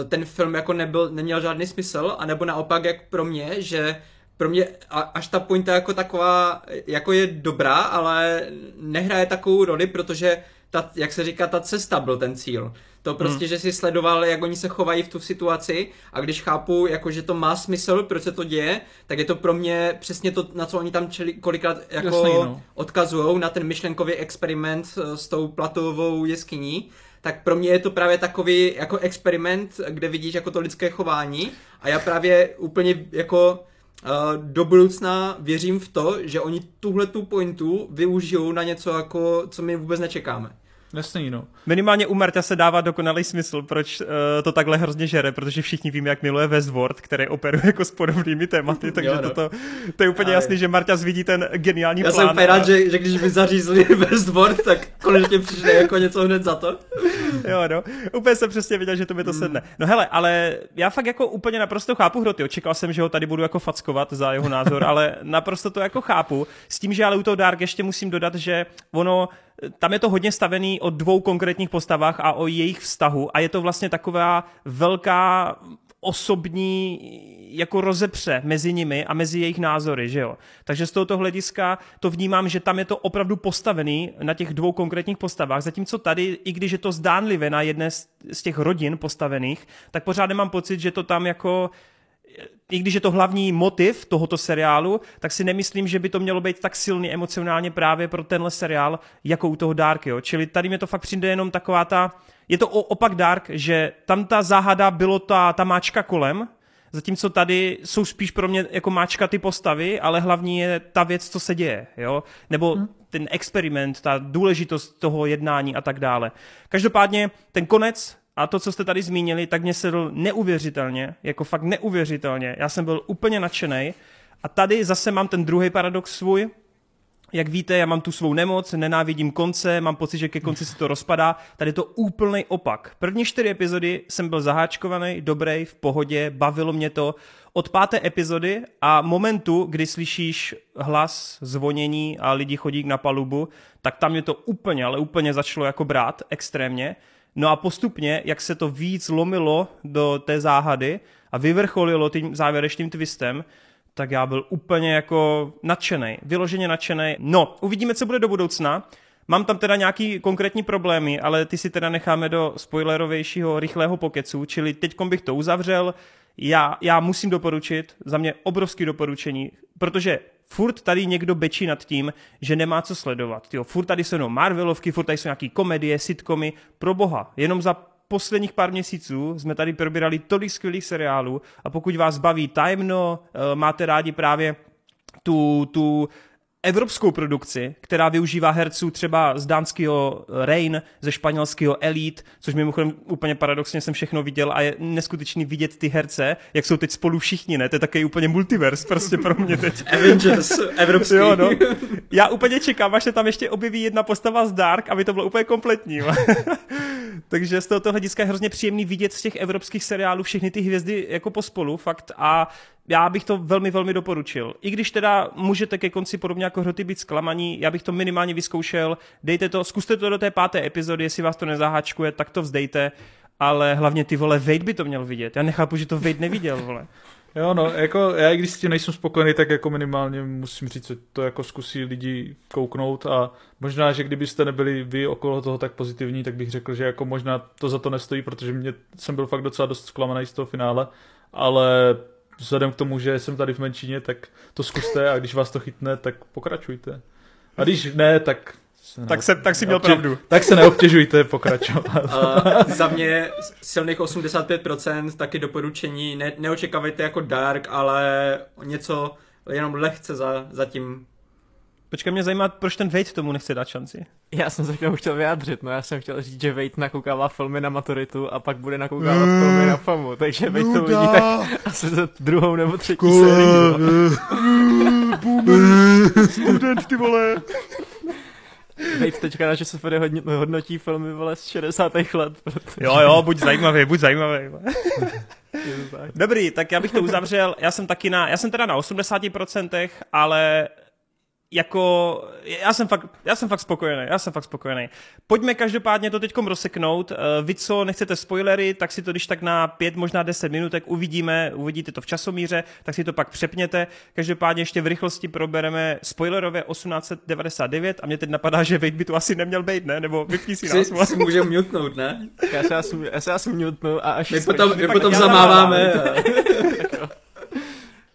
eh, ten film jako nebyl, neměl žádný smysl, anebo naopak jak pro mě, že pro mě až ta pointa jako taková, jako je dobrá, ale nehraje takovou roli, protože ta, jak se říká, ta cesta byl ten cíl. To prostě, hmm. že si sledoval, jak oni se chovají v tu situaci a když chápu, jako, že to má smysl, proč se to děje, tak je to pro mě přesně to, na co oni tam čeli, kolikrát jako no. odkazují na ten myšlenkový experiment eh, s tou platovou jeskyní tak pro mě je to právě takový jako experiment, kde vidíš jako to lidské chování a já právě úplně jako uh, do budoucna věřím v to, že oni tuhle tu pointu využijou na něco jako, co my vůbec nečekáme. Jasný, no. Minimálně u Marta se dává dokonalý smysl, proč uh, to takhle hrozně žere, protože všichni víme, jak miluje Westworld, který operuje jako s podobnými tématy, takže jo, no. to, to je úplně jasný, že Marta zvidí ten geniální Já plán. Já jsem úplně rád, že, že když by zařízli (laughs) Westworld, tak konečně přijde jako něco hned za to. jo, no. Úplně jsem přesně viděl, že to mi to sedne. Hmm. No hele, ale já fakt jako úplně naprosto chápu Hroty. Čekal jsem, že ho tady budu jako fackovat za jeho názor, (laughs) ale naprosto to jako chápu. S tím, že ale u toho Dark ještě musím dodat, že ono tam je to hodně stavený o dvou konkrétních postavách a o jejich vztahu a je to vlastně taková velká osobní jako rozepře mezi nimi a mezi jejich názory, že jo. Takže z tohoto hlediska to vnímám, že tam je to opravdu postavený na těch dvou konkrétních postavách, zatímco tady, i když je to zdánlivě na jedné z těch rodin postavených, tak pořád nemám pocit, že to tam jako i když je to hlavní motiv tohoto seriálu, tak si nemyslím, že by to mělo být tak silný emocionálně právě pro tenhle seriál, jako u toho Dark, jo. Čili tady mě to fakt přijde jenom taková ta, je to opak Dark, že tam ta záhada bylo ta, ta máčka kolem, zatímco tady jsou spíš pro mě jako máčka ty postavy, ale hlavní je ta věc, co se děje, jo. Nebo hmm. ten experiment, ta důležitost toho jednání a tak dále. Každopádně ten konec a to, co jste tady zmínili, tak mě sedl neuvěřitelně, jako fakt neuvěřitelně. Já jsem byl úplně nadšený. A tady zase mám ten druhý paradox svůj, jak víte, já mám tu svou nemoc, nenávidím konce, mám pocit, že ke konci se to rozpadá. Tady je to úplný opak. První čtyři epizody jsem byl zaháčkovaný, dobrý, v pohodě, bavilo mě to. Od páté epizody a momentu, kdy slyšíš hlas, zvonění a lidi chodí na palubu, tak tam mě to úplně, ale úplně začalo jako brát extrémně. No a postupně, jak se to víc lomilo do té záhady a vyvrcholilo tím závěrečným twistem, tak já byl úplně jako nadšený, vyloženě nadšený. No, uvidíme, co bude do budoucna. Mám tam teda nějaký konkrétní problémy, ale ty si teda necháme do spoilerovějšího rychlého pokecu, čili teď bych to uzavřel. Já, já musím doporučit, za mě obrovský doporučení, protože furt tady někdo bečí nad tím, že nemá co sledovat. Tyjo, furt tady jsou jenom Marvelovky, furt tady jsou nějaký komedie, sitcomy, pro boha. Jenom za posledních pár měsíců jsme tady probírali tolik skvělých seriálů a pokud vás baví Timeno, eh, máte rádi právě tu, tu evropskou produkci, která využívá herců třeba z dánského Rain, ze španělského Elite, což mimochodem úplně paradoxně jsem všechno viděl a je neskutečný vidět ty herce, jak jsou teď spolu všichni, ne? To je takový úplně multiverse prostě pro mě teď. (laughs) Avengers, evropský. Jo, no. Já úplně čekám, až se tam ještě objeví jedna postava z Dark, aby to bylo úplně kompletní. (laughs) Takže z tohoto hlediska je hrozně příjemný vidět z těch evropských seriálů všechny ty hvězdy jako pospolu, fakt. A já bych to velmi, velmi doporučil. I když teda můžete ke konci podobně jako hroty být zklamaní, já bych to minimálně vyzkoušel, dejte to, zkuste to do té páté epizody, jestli vás to nezaháčkuje, tak to vzdejte, ale hlavně ty vole, Wade by to měl vidět. Já nechápu, že to Wade neviděl, vole. (laughs) Jo, no, jako já i když s tím nejsem spokojený, tak jako minimálně musím říct, že to jako zkusí lidi kouknout a možná, že kdybyste nebyli vy okolo toho tak pozitivní, tak bych řekl, že jako možná to za to nestojí, protože mě jsem byl fakt docela dost zklamaný z toho finále, ale vzhledem k tomu, že jsem tady v menšině, tak to zkuste a když vás to chytne, tak pokračujte. A když ne, tak tak, se, tak si měl pravdu. Tak se neobtěžujte pokračovat. uh, za mě silných 85% taky doporučení. Ne, neočekávejte jako Dark, ale něco jenom lehce za, za tím Počkej, mě zajímá, proč ten Wade tomu nechce dát šanci. Já jsem se k tomu chtěl vyjádřit, no já jsem chtěl říct, že Wade nakoukává filmy na maturitu a pak bude nakoukávat mm. filmy na FAMu, takže Wade to uvidí tak asi za druhou nebo třetí sérii. Student, ty vole. Wade teďka na se hodnotí filmy vole z 60. let. Protože... Jo, jo, buď zajímavý, buď zajímavý. (laughs) Dobrý, tak já bych to uzavřel. Já jsem taky na, já jsem teda na 80%, ale jako, já jsem, fakt, já jsem fakt spokojený, já jsem fakt spokojený. Pojďme každopádně to teďkom rozseknout. Eh, vy, co nechcete spoilery, tak si to když tak na pět, možná deset minutek uvidíme, uvidíte to v časomíře, tak si to pak přepněte. Každopádně ještě v rychlosti probereme spoilerové 1899 a mě teď napadá, že Vejt by tu asi neměl být, ne? Nebo vypni si nás. Si, si můžeme mutnout, ne? Já se asi, já se asi mutnu a až... My potom, my potom zamáváme. (laughs)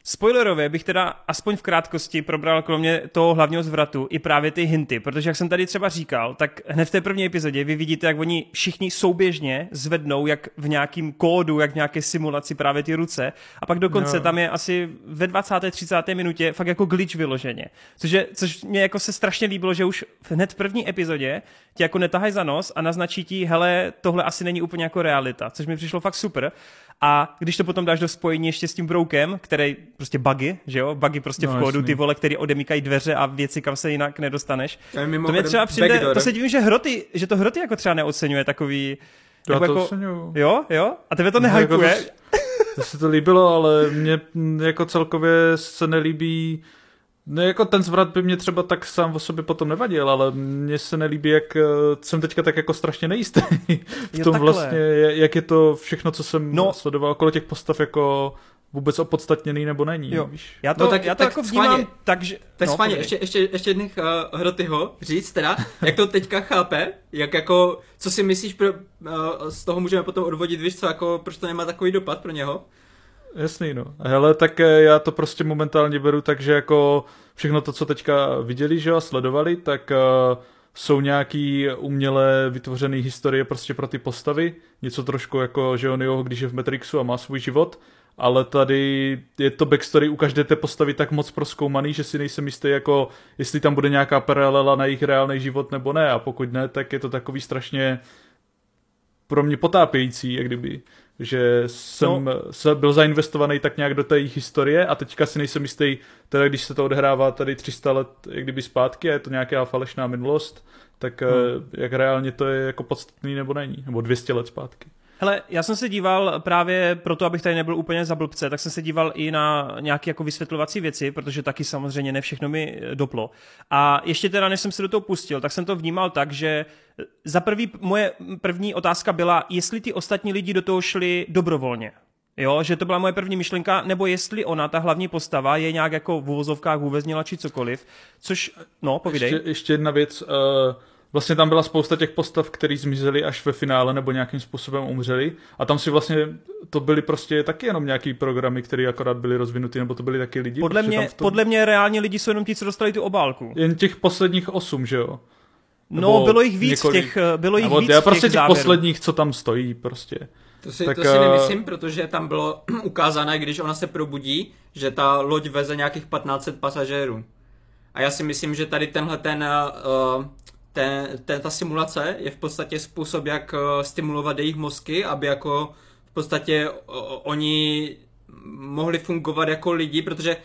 Spoilerově bych teda aspoň v krátkosti probral kromě toho hlavního zvratu i právě ty hinty, protože jak jsem tady třeba říkal, tak hned v té první epizodě vy vidíte, jak oni všichni souběžně zvednou, jak v nějakým kódu, jak v nějaké simulaci právě ty ruce a pak dokonce no. tam je asi ve 20. 30. minutě fakt jako glitch vyloženě. Což, je, což mě jako se strašně líbilo, že už hned v první epizodě ti jako netahají za nos a naznačí ti, hele, tohle asi není úplně jako realita, což mi přišlo fakt super. A když to potom dáš do spojení ještě s tím broukem, který prostě bugy, že jo, bugy prostě no, v kódu, ty vole, který odemykají dveře a věci, kam se jinak nedostaneš. To, je to mě třeba přijde, backdoor. to se divím, že hroty, že to hroty jako třeba neocenuje takový, já to jako, oceňuju. Jo, jo? A tebe to nehypuje? Jako to, to se to líbilo, ale mně jako celkově se nelíbí No jako ten zvrat by mě třeba tak sám o sobě potom nevadil, ale mně se nelíbí, jak eh, jsem teďka tak jako strašně nejistý (laughs) v tom vlastně, jak je to všechno, co jsem no. sledoval okolo těch postav jako vůbec opodstatněný nebo není. Jo. Víš? Já to, no, tak, já to tak jako vnímám schváně, tak, že... Tak no, schválně, ještě, ještě, ještě jedných uh, Hrotyho říct teda, jak to teďka chápe, jak jako, co si myslíš, pro, uh, z toho můžeme potom odvodit, víš co, jako, proč to nemá takový dopad pro něho? Jasný, no. Hele, tak eh, já to prostě momentálně beru tak, že jako všechno to, co teďka viděli, že a sledovali, tak uh, jsou nějaký uměle vytvořené historie prostě pro ty postavy. Něco trošku jako, že on jo, když je v Matrixu a má svůj život, ale tady je to backstory u každé té postavy tak moc proskoumaný, že si nejsem jistý, jako jestli tam bude nějaká paralela na jejich reálný život nebo ne. A pokud ne, tak je to takový strašně pro mě potápějící, jak kdyby že jsem no. se byl zainvestovaný tak nějak do té jejich historie a teďka si nejsem jistý, teda když se to odhrává tady 300 let jak kdyby zpátky a je to nějaká falešná minulost, tak hmm. jak reálně to je jako podstatný nebo není, nebo 200 let zpátky. Hele, já jsem se díval právě proto, abych tady nebyl úplně za blbce, tak jsem se díval i na nějaké jako vysvětlovací věci, protože taky samozřejmě ne všechno mi eh, doplo. A ještě teda, než jsem se do toho pustil, tak jsem to vnímal tak, že eh, za prvý moje první otázka byla, jestli ty ostatní lidi do toho šli dobrovolně. Jo, že to byla moje první myšlenka, nebo jestli ona, ta hlavní postava, je nějak jako v uvozovkách uvěznila či cokoliv, což, no, povídej. Ještě, ještě jedna věc, uh Vlastně tam byla spousta těch postav, které zmizely až ve finále nebo nějakým způsobem umřeli. A tam si vlastně to byly prostě taky jenom nějaký programy, které akorát byly rozvinuty, nebo to byly taky lidi. Podle mě, tom... podle mě reálně lidi jsou jenom ti, co dostali tu obálku. Jen těch posledních osm, že jo? Nebo no, bylo jich víc několik... těch, bylo jich nebo víc já prostě těch, těch posledních, co tam stojí prostě. To si, tak, to si nemyslím, protože tam bylo (clears throat) ukázané, když ona se probudí, že ta loď veze nějakých 1500 pasažérů. A já si myslím, že tady tenhle ten uh, ten, ten, ta simulace je v podstatě způsob, jak eh, stimulovat jejich mozky, aby jako v podstatě o, oni mohli fungovat jako lidi, protože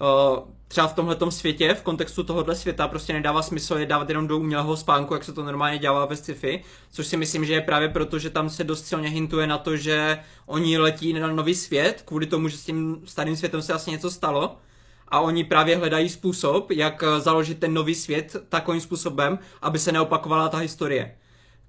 o, třeba v tomhle světě, v kontextu tohohle světa prostě nedává smysl je dávat jenom do umělého spánku, jak se to normálně dělá ve sci-fi, což si myslím, že je právě proto, že tam se dost silně hintuje na to, že oni letí na nový svět, kvůli tomu, že s tím starým světem se asi něco stalo, a oni právě hledají způsob, jak eh, založit ten nový svět takovým způsobem, aby se neopakovala ta historie.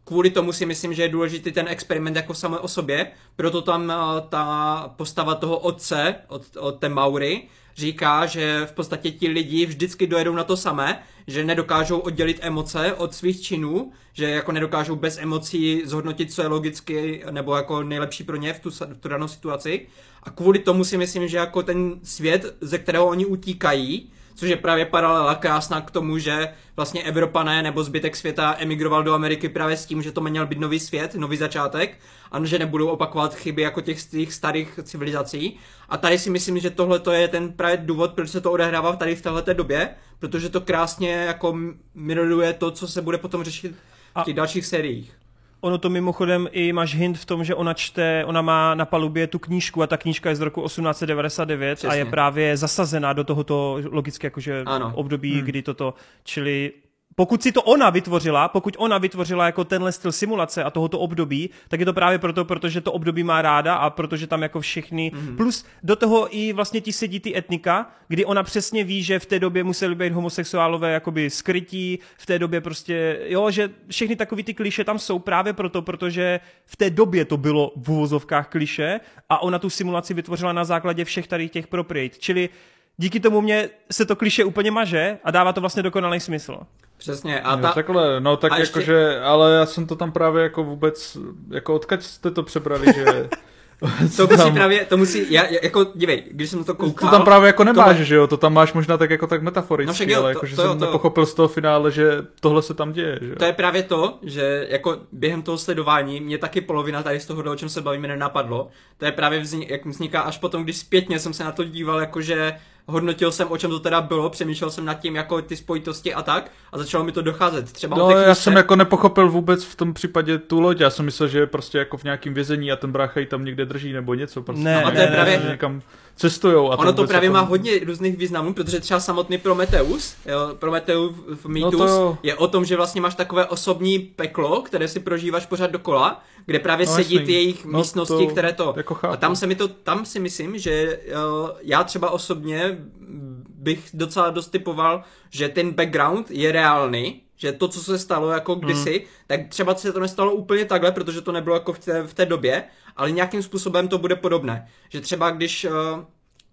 Kvůli tomu si myslím, že je důležitý ten experiment jako samé o sobě, proto tam eh, ta postava toho otce od, od té Maury říká, že v podstatě ti lidi vždycky dojedou na to samé, že nedokážou oddělit emoce od svých činů, že jako nedokážou bez emocí zhodnotit, co je logicky nebo jako nejlepší pro ně v tu, v tu danou situaci. A kvůli tomu si myslím, že jako ten svět, ze kterého oni utíkají, což je právě paralela krásná k tomu, že vlastně Evropané nebo zbytek světa emigroval do Ameriky právě s tím, že to měl být nový svět, nový začátek a že nebudou opakovat chyby jako těch, těch starých civilizací. A tady si myslím, že tohle je ten právě důvod, proč se to odehrává tady v této době, protože to krásně jako miroruje to, co se bude potom řešit v těch dalších sériích. Ono to mimochodem i máš hint v tom, že ona čte, ona má na palubě tu knížku a ta knížka je z roku 1899 Přesně. a je právě zasazená do tohoto logicky jakože ano. období, hmm. kdy toto, čili pokud si to ona vytvořila, pokud ona vytvořila jako tenhle styl simulace a tohoto období, tak je to právě proto, protože to období má ráda a protože tam jako všechny, mm-hmm. plus do toho i vlastně ti sedí ty etnika, kdy ona přesně ví, že v té době museli být homosexuálové jakoby skrytí, v té době prostě, jo, že všechny takový ty kliše tam jsou právě proto, protože v té době to bylo v uvozovkách kliše a ona tu simulaci vytvořila na základě všech tady těch propriet, čili díky tomu mě se to kliše úplně maže a dává to vlastně dokonalý smysl. Přesně. A ta... jo, takhle, no tak jakože, ještě... ale já jsem to tam právě jako vůbec, jako odkaď jste to přebrali, že... (laughs) to musí tam... právě, to musí, já, jako, dívej, když jsem to koukal... To tam právě jako nemáš, to... že jo, to tam máš možná tak jako tak metaforicky, no jo, ale jako, že to, jsem to, nepochopil z toho finále, že tohle se tam děje, že jo. To je právě to, že jako během toho sledování mě taky polovina tady z toho, o čem se bavíme, nenapadlo. To je právě vznik, jak vzniká až potom, když zpětně jsem se na to díval, jakože hodnotil jsem, o čem to teda bylo, přemýšlel jsem nad tím, jako ty spojitosti a tak, a začalo mi to docházet. Třeba no, já jsem jako nepochopil vůbec v tom případě tu loď, já jsem myslel, že je prostě jako v nějakém vězení a ten brácha ji tam někde drží nebo něco. Prostě ne, a to je právě... Někam cestujou. A ono to právě jako... má hodně různých významů, protože třeba samotný Prometeus, jo, Prometeus v Mythos no to... je o tom, že vlastně máš takové osobní peklo, které si prožíváš pořád dokola, kde právě no, sedí ty jejich no, místnosti, to které to... Jako a tam se mi to, tam si myslím, že uh, já třeba osobně bych docela dost typoval, že ten background je reálný, že to, co se stalo jako kdysi, hmm. tak třeba se to nestalo úplně takhle, protože to nebylo jako v té, v té době, ale nějakým způsobem to bude podobné. Že třeba když uh,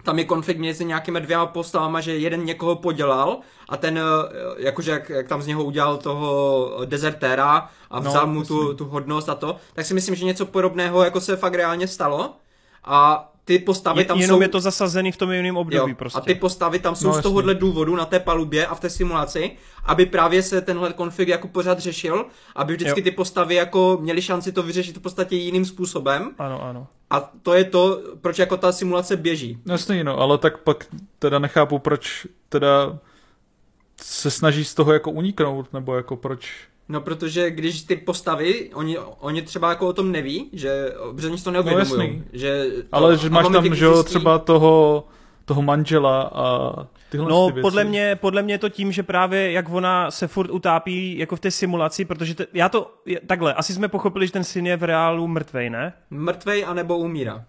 tam je konflikt mezi nějakými dvěma postavama, že jeden někoho podělal a ten, uh, jakože jak, jak tam z něho udělal toho dezertéra a no, vzal no, mu tu, tu hodnost a to, tak si myslím, že něco podobného jako se fakt reálně stalo. A ty postavy je, tam jenom jsou... je to zasazený v tom jiném období jo, prostě. A ty postavy tam jsou no, z tohohle důvodu na té palubě a v té simulaci, aby právě se tenhle konflikt jako pořád řešil, aby vždycky jo. ty postavy jako měly šanci to vyřešit v podstatě jiným způsobem. Ano, ano. A to je to, proč jako ta simulace běží. Jasně, no, ale tak pak teda nechápu, proč teda se snaží z toho jako uniknout, nebo jako proč No, protože když ty postavy, oni, oni třeba jako o tom neví, že, protože oni si to neuvědomují. jasný. že to, Ale že máš tam, že jo, třeba toho, toho manžela a tyhle No, ty věci. podle mě, podle mě je to tím, že právě jak ona se furt utápí jako v té simulaci, protože te, já to, je, takhle, asi jsme pochopili, že ten syn je v reálu mrtvej, ne? Mrtvej anebo umírá.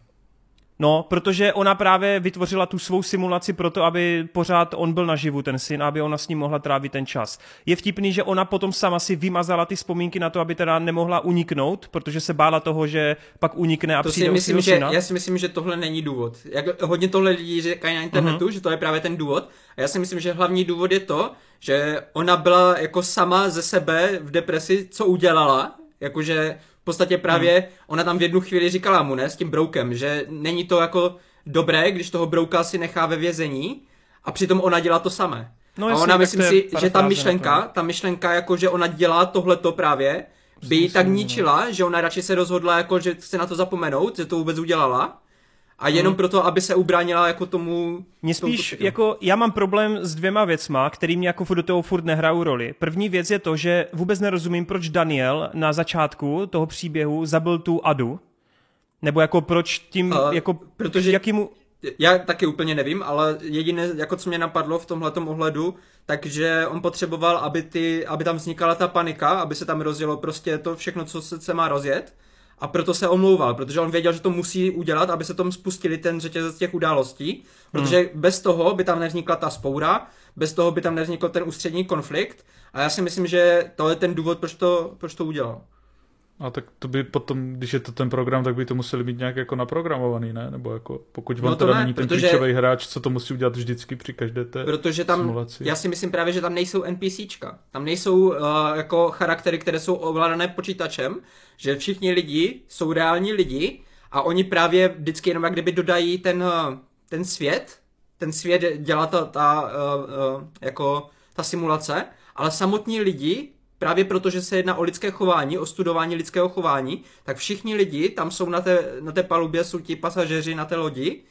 No, protože ona právě vytvořila tu svou simulaci proto, aby pořád on byl naživu, ten syn, aby ona s ním mohla trávit ten čas. Je vtipný, že ona potom sama si vymazala ty vzpomínky na to, aby teda nemohla uniknout, protože se bála toho, že pak unikne a To přijde si myslím, že, syna. já si myslím, že tohle není důvod. Jak hodně tohle lidí říkají na internetu, Mhm. že to je právě ten důvod. A já si myslím, že hlavní důvod je to, že ona byla jako sama ze sebe v depresi, co udělala, jakože v podstatě právě Mhm. ona tam v jednu chvíli říkala mu, ne, s tím broukem, že není to jako dobré, když toho brouka si nechá ve vězení a přitom ona dělá to samé. No a ona myslím si, že ta myšlenka, ta myšlenka jako, že ona dělá tohleto právě, by ji tak ničila, že ona radši se rozhodla jako, že chce na to zapomenout, že to vůbec udělala. A jenom proto, aby se ubránila jako tomu... Tomu spíš, pocitu. jako, já mám problém s dvěma věcma, který mě jako do toho furt nehrajou roli. První věc je to, že vůbec nerozumím, proč Daniel na začátku toho příběhu zabil tu Adu. Nebo jako proč tím, A, jako, protože- jakýmu, Já taky úplně nevím, ale jediné, jako co mě napadlo v tomhletom ohledu, takže on potřeboval, aby, ty, aby tam vznikala ta panika, aby se tam rozjelo prostě to všechno, co se, se má rozjet. A proto se omlouval, protože on věděl, že to musí udělat, aby se tom spustili ten řetězec těch událostí, protože Hmm. bez toho by tam nevznikla ta spoura, bez toho by tam nevznikl ten ústřední konflikt a já si myslím, že to je ten důvod, proč to, proč to udělal. A tak to by potom, když je to ten program, tak by to museli mít nějak jako naprogramovaný, ne? Nebo jako, pokud on No teda ne, není ten protože- klíčový hráč, co to musí udělat vždycky při každé té Protože tam, simulaci. já si myslím právě, že tam nejsou NPCčka. Tam nejsou uh, jako charaktery, které jsou ovládané počítačem, že všichni lidi jsou reální lidi a oni právě vždycky jenom jak kdyby dodají ten, uh, ten svět, ten svět dělá ta, ta, uh, uh, jako ta simulace, ale samotní lidi, právě protože se jedná o lidské chování, o studování lidského chování, tak všichni lidi tam jsou na té, na té palubě, jsou ti pasažéři na té lodi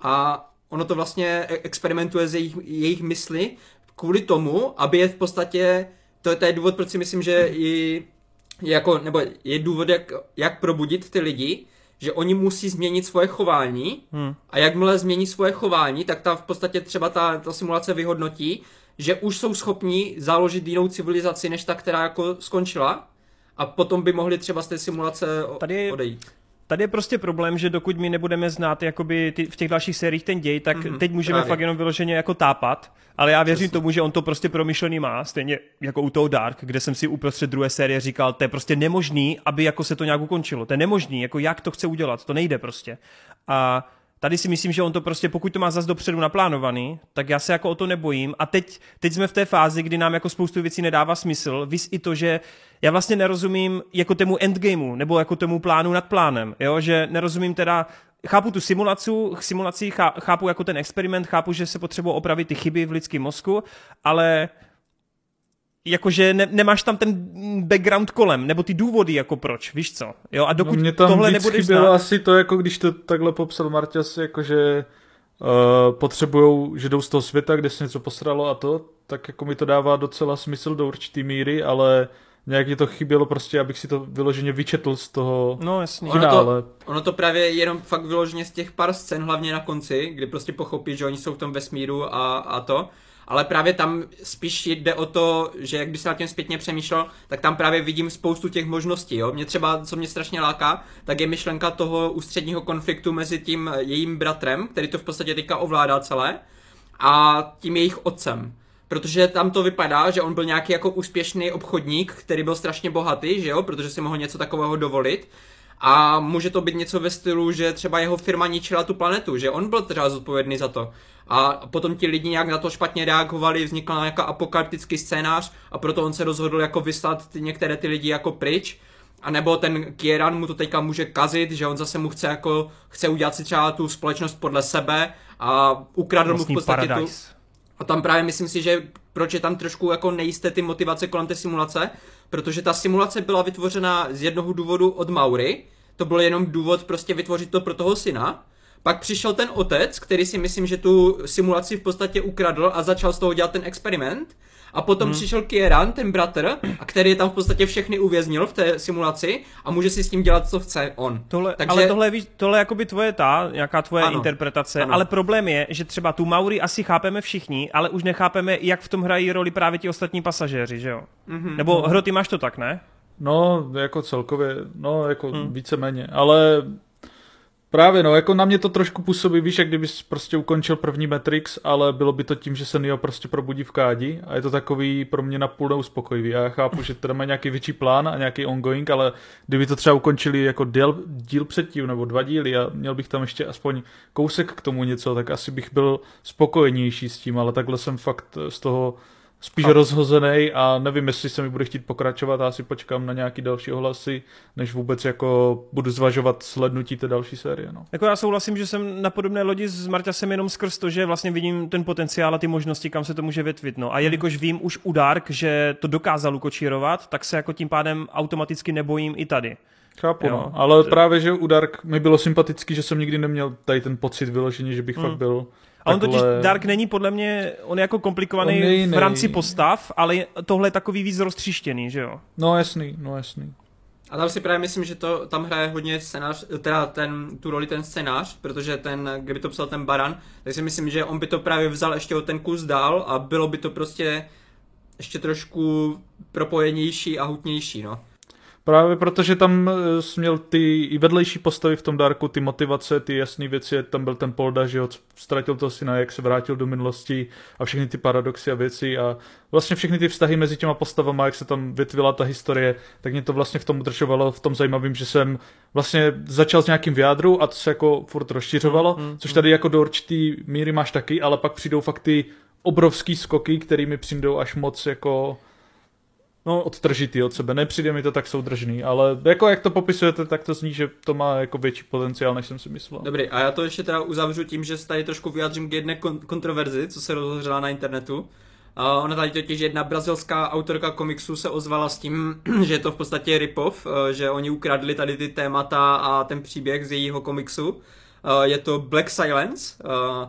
a ono to vlastně e- experimentuje z jejich, jejich mysli kvůli tomu, aby je v podstatě, to, je- to je důvod, proč si myslím, že i, je jako, nebo je důvod, jak, jak probudit ty lidi, že oni musí změnit svoje chování Hmm. a jakmile změní svoje chování, tak ta v podstatě třeba ta, ta simulace vyhodnotí, že už jsou schopní založit jinou civilizaci, než ta, která jako skončila a potom by mohli třeba z té simulace Tady odejít. Tady je prostě problém, že dokud my nebudeme znát jakoby ty, v těch dalších sériích ten děj, tak Mhm, mm-hmm, teď můžeme právě. fakt jenom vyloženě jako tápat, ale já věřím tomu, že on to prostě promyšlený má, stejně jako u toho Dark, kde jsem si uprostřed druhé série říkal, to je prostě nemožný, aby jako se to nějak ukončilo. To je nemožný, jako jak to chce udělat, to nejde prostě. A tady si myslím, že on to prostě, pokud to má zas dopředu naplánovaný, tak já se jako o to nebojím. A teď, teď jsme v té fázi, kdy nám jako spoustu věcí nedává smysl. Vys i to, že já vlastně nerozumím jako tomu endgameu, nebo jako tomu plánu nad plánem, jo? že nerozumím teda, chápu tu simulaci, simulaci chá- chápu jako ten experiment, chápu, že se potřebují opravit ty chyby v lidském mozku, ale jakože ne, nemáš tam ten background kolem, nebo ty důvody jako proč, víš co? Jo, a dokud no, mě tam tohle nebudeš chybělo znát, asi to, jako když to takhle popsal Marťas, jakože uh, potřebujou, že jdou z toho světa, kde se něco posralo a to, tak jako mi to dává docela smysl do určitý míry, ale nějak mi to chybělo prostě, abych si to vyloženě vyčetl z toho no jasně. Ono finále. Ono to právě jenom fakt vyloženě z těch pár scén, hlavně na konci, kdy prostě pochopí, že oni jsou v tom vesmíru a, a to. Ale právě tam spíš jde o to, že když jsem nad tím zpětně přemýšlel, tak tam právě vidím spoustu těch možností. Jo? Mě třeba, co mě strašně láká, tak je myšlenka toho ústředního konfliktu mezi tím jejím bratrem, který to v podstatě teďka ovládá celé, a tím jejich otcem. Protože tam to vypadá, že on byl nějaký jako úspěšný obchodník, který byl strašně bohatý, že jo, protože si mohl něco takového dovolit. A může to být něco ve stylu, že třeba jeho firma ničila tu planetu, že on byl třeba zodpovědný za to. A potom ti lidi nějak na to špatně reagovali, vznikl nějaký apokalyptický scénář a proto on se rozhodl jako vyslat ty, některé ty lidi jako pryč. A nebo ten Kieran mu to teďka může kazit, že on zase mu chce jako, chce udělat si třeba tu společnost podle sebe a ukradl mu v podstatě tu, a tam právě myslím si, že proč je tam trošku jako nejisté ty motivace kolem té simulace, protože ta simulace byla vytvořena z jednoho důvodu od Maury, to byl jenom důvod prostě vytvořit to pro toho syna, pak přišel ten otec, který si myslím, že tu simulaci v podstatě ukradl a začal z toho dělat ten experiment a potom hmm. přišel Kieran, ten bratr, a který je tam v podstatě všechny uvěznil v té simulaci a může si s tím dělat, co chce on. Tohle, Takže... Ale tohle, víš, tohle je jakoby tvoje ta, jaká tvoje ano. interpretace, ano. ale problém je, že třeba tu Mauri asi chápeme všichni, ale už nechápeme, jak v tom hrají roli právě ti ostatní pasažéři, že jo? Mm-hmm. Nebo Hro, ty máš to tak, ne? No, jako celkově, no, jako hmm. víceméně, ale Právě no, jako na mě to trošku působí, víš, jak kdybys prostě ukončil první Matrix, ale bylo by to tím, že se Neo prostě probudí v kádi a je to takový pro mě napůl neuspokojivý. Já chápu, že teda má nějaký větší plán a nějaký ongoing, ale kdyby to třeba ukončili jako díl, díl předtím nebo dva díly a měl bych tam ještě aspoň kousek k tomu něco, tak asi bych byl spokojenější s tím, ale takhle jsem fakt z toho spíš a... rozhozený a nevím, jestli se mi bude chtít pokračovat a asi počkám na nějaký další ohlasy, než vůbec jako budu zvažovat slednutí té další série. No. Jako já souhlasím, že jsem na podobné lodi s Marťasem jenom skrz to, že vlastně vidím ten potenciál a ty možnosti, kam se to může větvit. No. A jelikož vím už u Dark, že to dokázal ukočírovat, tak se jako tím pádem automaticky nebojím i tady. Chápu, no. Ale právě, že u Dark mi bylo sympatický, že jsem nikdy neměl tady ten pocit vyložený, že bych hmm. fakt byl a on totiž Dark není podle mě, on je jako komplikovaný nej, v rámci postav, ale tohle je takový víc roztříštěný, že jo? No jasný, no jasný. A tam si právě myslím, že to tam hraje hodně scénář, teda ten, tu roli ten scénář, protože ten, kdyby to psal ten Baran, tak si myslím, že on by to právě vzal ještě o ten kus dál a bylo by to prostě ještě trošku propojenější a hutnější, no. Právě protože tam eh, jsi měl ty i vedlejší postavy v tom Darku, ty motivace, ty jasné věci, tam byl ten Polda, že ho ztratil to syna, jak se vrátil do minulosti a všechny ty paradoxy a věci a vlastně všechny ty vztahy mezi těma postavama, jak se tam vytvila ta historie, tak mě to vlastně v tom udržovalo v tom zajímavým, že jsem vlastně začal s nějakým vyjádru a to se jako furt rozšiřovalo, mm, mm, což tady jako do určitý míry máš taky, ale pak přijdou fakt ty obrovský skoky, kterými přijdou až moc jako no, odtržitý od sebe. Nepřijde mi to tak soudržný, ale jako jak to popisujete, tak to zní, že to má jako větší potenciál, než jsem si myslel. Dobrý, a já to ještě teda uzavřu tím, že se tady trošku vyjádřím k jedné kon- kontroverzi, co se rozhořela na internetu. Uh, ona tady totiž jedna brazilská autorka komiksu se ozvala s tím, (clears throat) že je to v podstatě ripov, uh, že oni ukradli tady ty témata a ten příběh z jejího komiksu. Uh, je to Black Silence. Uh,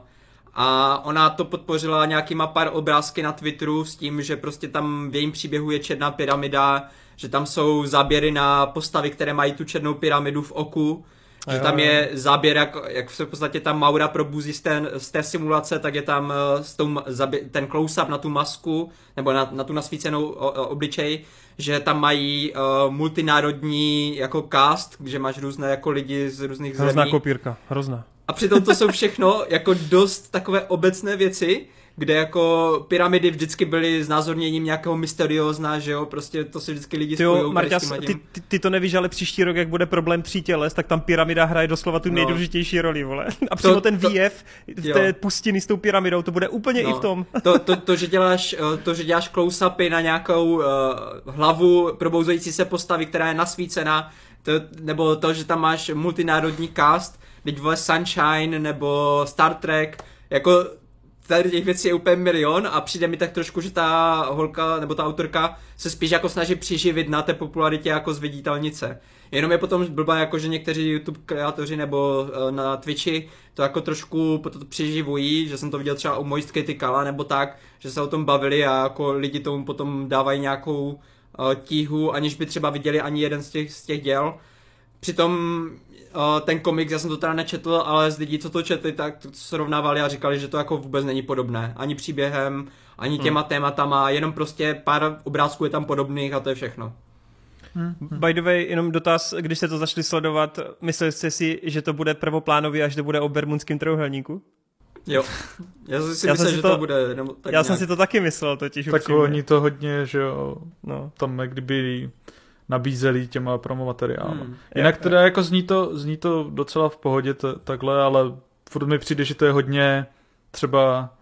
a ona to podpořila nějakýma pár obrázky na Twitteru s tím, že prostě tam v jejím příběhu je černá pyramida, že tam jsou záběry na postavy, které mají tu černou pyramidu v oku, že tam je záběr, jak, jak se v podstatě tam Maura probuzí z té, z té simulace, tak je tam eh, s tou, ten close-up na tu masku, nebo na, na tu nasvícenou obličej, že tam mají uh, multinárodní jako cast, že máš různé jako lidi z různých hrozná zemí. Hrozná kopírka, hrozná. A přitom to jsou všechno jako dost takové obecné věci, kde jako pyramidy vždycky byly znázorněním nějakého mysteriózna, že jo, prostě to si vždycky lidi spojou. Marťas, ty, ty, ty, to nevíš, ale příští rok, jak bude problém tří těles, tak tam pyramida hraje doslova tu no. nejdůležitější roli, vole. (laughs) A přímo to, ten výjev v té pustiny s tou pyramidou, to bude úplně no. i v tom. (laughs) To, to, to, že děláš, eh, to, že děláš close-upy na nějakou uh, hlavu probouzející se postavy, která je nasvícená, to, nebo to, že tam máš multinárodní cast, teď vole Sunshine nebo Star Trek, jako tady těch věcí je úplně milion a přijde mi tak trošku, že ta holka nebo ta autorka se spíš jako snaží přiživit na té popularitě jako z viditelnice. Jenom je potom blbá jako, že někteří YouTube kreatoři nebo uh, na Twitchi to jako trošku to přiživují, že jsem to viděl třeba u Moist Kala nebo tak, že se o tom bavili a jako lidi tomu potom dávají nějakou uh, tíhu, aniž by třeba viděli ani jeden z těch, z těch děl. Přitom ten komiks, já jsem to teda nečetl, ale z lidí, co to četli, tak to srovnávali a říkali, že to jako vůbec není podobné. Ani příběhem, ani hmm. těma hmm. tématama, jenom prostě pár obrázků je tam podobných a to je všechno. Hmm. By the way, jenom dotaz, když jste to začali sledovat, mysleli jste si, že to bude prvoplánově, až to bude o Bermudském trojuhelníku? Jo, já jsem si já myslel, že to, to bude. Nebo tak já nějak. jsem si to taky myslel totiž. Tak upřímně. oni to hodně, že jo, no. tam jak kdyby nabízeli těma promomateriálama. Hmm. Jinak teda jako zní to, zní to docela v pohodě t- takhle, ale furt mi přijde, že to je hodně třeba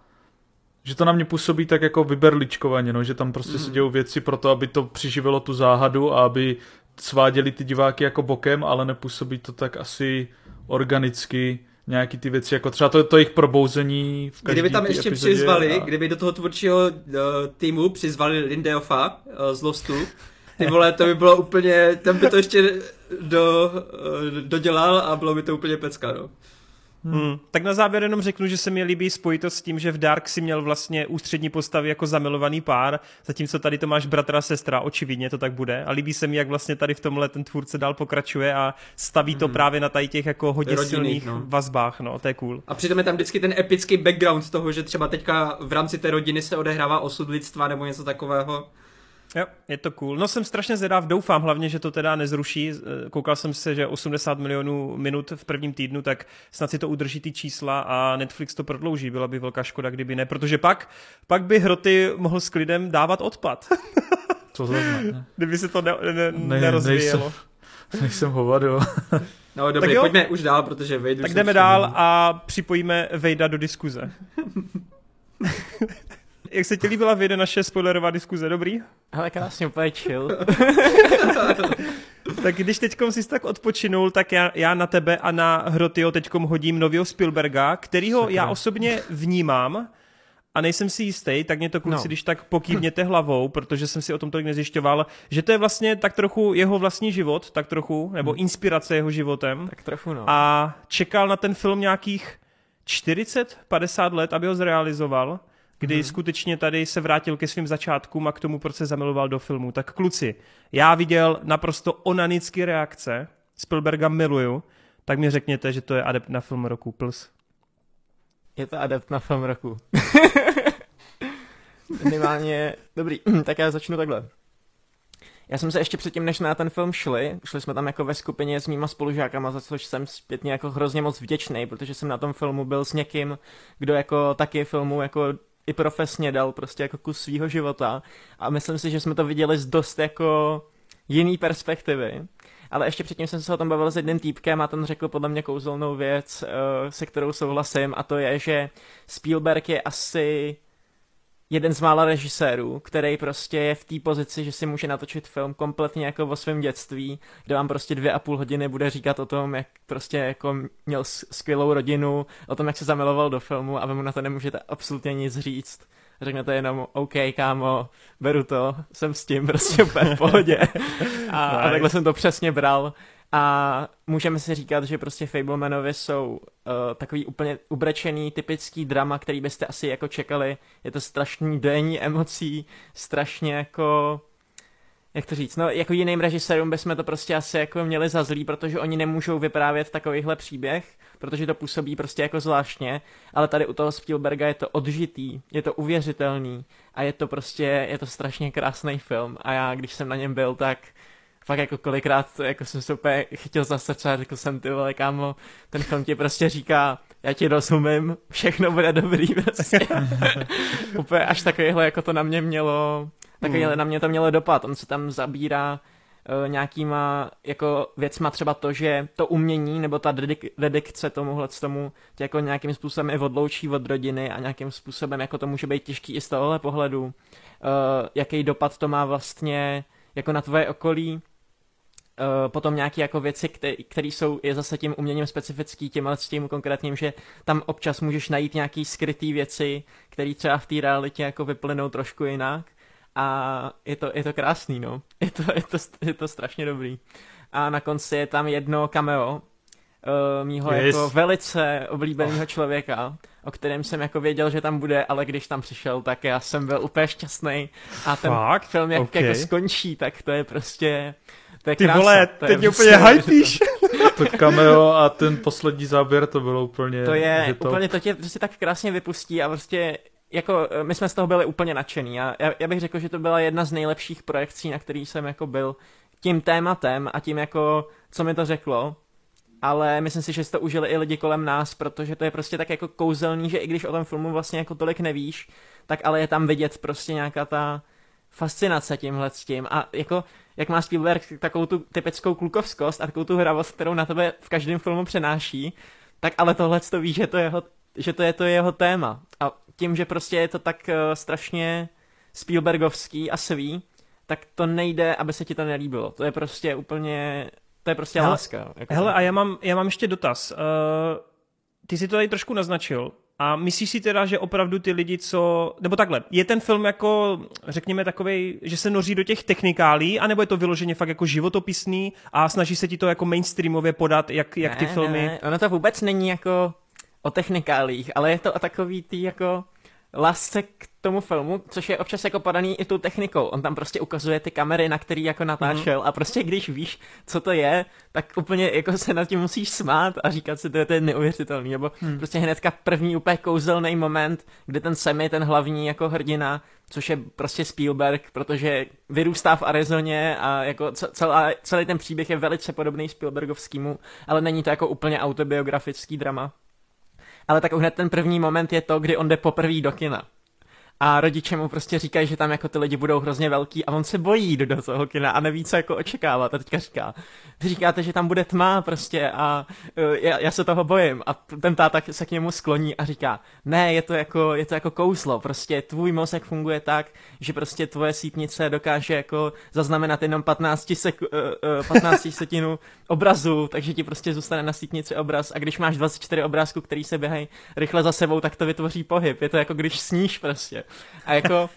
že to na mě působí tak jako vyberličkovaně, no, že tam prostě mm. se dějou věci pro to, aby to přiživilo tu záhadu a aby sváděli ty diváky jako bokem, ale nepůsobí to tak asi organicky nějaký ty věci, jako třeba to, to jejich probouzení v Kdyby tam ještě přizvali, a... kdyby do toho tvůrčího uh, týmu přizvali Lindeofa uh, z Lostu, (laughs) ty vole, to by bylo úplně, ten by to ještě do, dodělal a bylo by to úplně pecka, no. Hmm. Tak na závěr jenom řeknu, že se mi líbí spojitost s tím, že v Dark si měl vlastně ústřední postavy jako zamilovaný pár, zatímco tady to máš bratra a sestra, očividně to tak bude. A líbí se mi, jak vlastně tady v tomhle ten tvůrce dál pokračuje a staví to právě na tady těch jako hodně Rodinných, silných no. vazbách, no, to je cool. A přitom je tam vždycky ten epický background toho, že třeba teďka v rámci té rodiny se odehrává osud lidstva nebo něco takového. Jo, je to cool. No jsem strašně zvědav, doufám hlavně, že to teda nezruší. Eh, Koukal jsem se, že 80 milionů minut v prvním týdnu, tak snad si to udrží ty čísla a Netflix to prodlouží. Byla by velká škoda, kdyby ne, protože pak, pak by Hroty mohl s klidem dávat odpad, Co to znamená? (laughs) kdyby se to ne, ne, Ne, nerozvíjelo. nejsem, nejsem hovado. No dobrý, jo. pojďme už dál, protože už Tak jdeme dál a připojíme Vejda do diskuze. (laughs) Jak se ti líbila vyjde naše spoilerová diskuze, dobrý? Ale krásně úplně chill. (laughs) Tak když teďkom jsi tak odpočinul, tak já, já na tebe a na Hrotyho teďkom hodím nového Spielberga, kterýho Sakra. já osobně vnímám a nejsem si jistý, tak mě to kluci, No. když tak pokývněte hlavou, protože jsem si o tom tolik nezjišťoval, že to je vlastně tak trochu jeho vlastní život, tak trochu, nebo inspirace jeho životem tak trochu no. a čekal na ten film nějakých 40-50 let, aby ho zrealizoval, kdy skutečně tady se vrátil ke svým začátkům a k tomu, proč se zamiloval do filmu. Tak kluci, já viděl naprosto onanické reakce, Spielberga miluju, tak mi řekněte, že to je adept na film roku Plus. Je to adept na film roku. (laughs) Minimálně, dobrý, (clears throat) tak já začnu takhle. Já jsem se ještě předtím, než na ten film šli, šli jsme tam jako ve skupině s mýma spolužákama, za což jsem zpětně jako hrozně moc vděčný, protože jsem na tom filmu byl s někým, kdo jako taky filmu jako i profesně dal prostě jako kus svýho života a myslím si, že jsme to viděli z dost jako jiný perspektivy. Ale ještě předtím jsem se o tom bavil s jedním týpkem a ten řekl podle mě kouzelnou věc, eh, se kterou souhlasím a to je, že Spielberg je asi jeden z mála režisérů, který prostě je v té pozici, že si může natočit film kompletně jako o svém dětství, kde vám prostě dvě a půl hodiny bude říkat o tom, jak prostě jako měl skvělou rodinu, o tom, jak se zamiloval do filmu a vy mu na to nemůžete absolutně nic říct. Řeknete jenom, OK, kámo, beru to, jsem s tím prostě v pohodě. (laughs) A, a Nice. takhle jsem to přesně bral. A můžeme si říkat, že prostě Fablemanovi jsou uh, takový úplně ubrečený, typický drama, který byste asi jako čekali. Je to strašný dojení emocí, strašně jako jak to říct, no jako jiným režisérům bychom to prostě asi jako měli za zlý, protože oni nemůžou vyprávět takovýhle příběh, protože to působí prostě jako zvláštně, ale tady u toho Spielberga je to odžitý, je to uvěřitelný a je to prostě, je to strašně krásný film a já, když jsem na něm byl, tak fakt jako kolikrát jako jsem se úplně chytil za srdce a řekl jsem ty vole kámo, ten film ti prostě říká, já ti rozumím, všechno bude dobrý (laughs) prostě. (laughs) úplně až takovýhle jako to na mě mělo, takovýhle Hmm. na mě to mělo dopad, on se tam zabírá uh, nějakýma jako věcma třeba to, že to umění nebo ta dedik- dedikce tomuhle tomu tě jako nějakým způsobem i odloučí od rodiny a nějakým způsobem jako to může být těžký i z tohohle pohledu, uh, jaký dopad to má vlastně jako na tvoje okolí, potom nějaké jako věci, které jsou je zase tím uměním specifický, tím ale s tím konkrétním, že tam občas můžeš najít nějaký skrytý věci, které třeba v té realitě jako vyplynou trošku jinak a je to, je to krásný, no. (laughs) Je to, je, to, je to strašně dobrý. A na konci je tam jedno cameo uh, mýho Yes. jako velice oblíbeného člověka, o kterém jsem jako věděl, že tam bude, ale když tam přišel, tak já jsem byl úplně šťastný a ten Fakt? film jak Ok. jako skončí, tak to je prostě to je Ty krása, vole, to je teď mě prostě úplně hypíš. (laughs) To cameo a ten poslední záběr, to bylo úplně... To je, hit-top. úplně to tě prostě tak krásně vypustí a prostě jako eh, my jsme z toho byli úplně nadšený. Já, já, já bych řekl, že to byla jedna z nejlepších projekcí, na který jsem jako byl tím tématem a tím jako, co mi to řeklo. Ale myslím si, že si to užili i lidi kolem nás, protože to je prostě tak jako kouzelný, že i když o tom filmu vlastně jako tolik nevíš, tak ale je tam vidět prostě nějaká ta fascinace tímhle s tím a jako jak má Spielberg takovou tu typickou klukovskost a takovou tu hravost, kterou na tebe v každém filmu přenáší, tak ale tohle to ví, že to, je jeho, že to je to jeho téma. A tím, že prostě je to tak uh, strašně Spielbergovský a svý, tak to nejde, aby se ti to nelíbilo. To je prostě úplně, to je prostě Hele, láska. Jako Hele, a já mám, já mám ještě dotaz. Uh, ty si to tady trošku naznačil. A myslíš si teda, že opravdu ty lidi, co... Nebo takhle, je ten film jako, řekněme, takovej, že se noří do těch technikálí, anebo je to vyloženě fakt jako životopisný a snaží se ti to jako mainstreamově podat, jak, jak ty ne, filmy... Ne, ono to vůbec není jako o technikálích, ale je to o takový tý jako lásce k tomu filmu, což je občas jako podaný i tou technikou. On tam prostě ukazuje ty kamery, na který jako natáčel mm-hmm. a prostě když víš, co to je, tak úplně jako se nad tím musíš smát a říkat si, to je, to je neuvěřitelný. Nebo mm. prostě hnedka první úplně kouzelný moment, kde ten Sammy, ten hlavní jako hrdina, což je prostě Spielberg, protože vyrůstá v Arizoně a jako celá, celý ten příběh je velice podobný Spielbergovskému, ale není to jako úplně autobiografický drama ale tak hned ten první moment je to, kdy on jde poprvé do kina a rodiče mu prostě říkají, že tam jako ty lidi budou hrozně velký a on se bojí do toho kina a neví, co jako očekávat a teďka říká, vy říkáte, že tam bude tma prostě a uh, já, já, se toho bojím. A ten táta se k němu skloní a říká, ne, je to jako, je to jako kouzlo, prostě tvůj mozek funguje tak, že prostě tvoje sítnice dokáže jako zaznamenat jenom 15, sek, uh, uh, 15 setinu obrazu, takže ti prostě zůstane na sítnici obraz. A když máš 24 obrázků, který se běhají rychle za sebou, tak to vytvoří pohyb, je to jako když sníš prostě. A jako,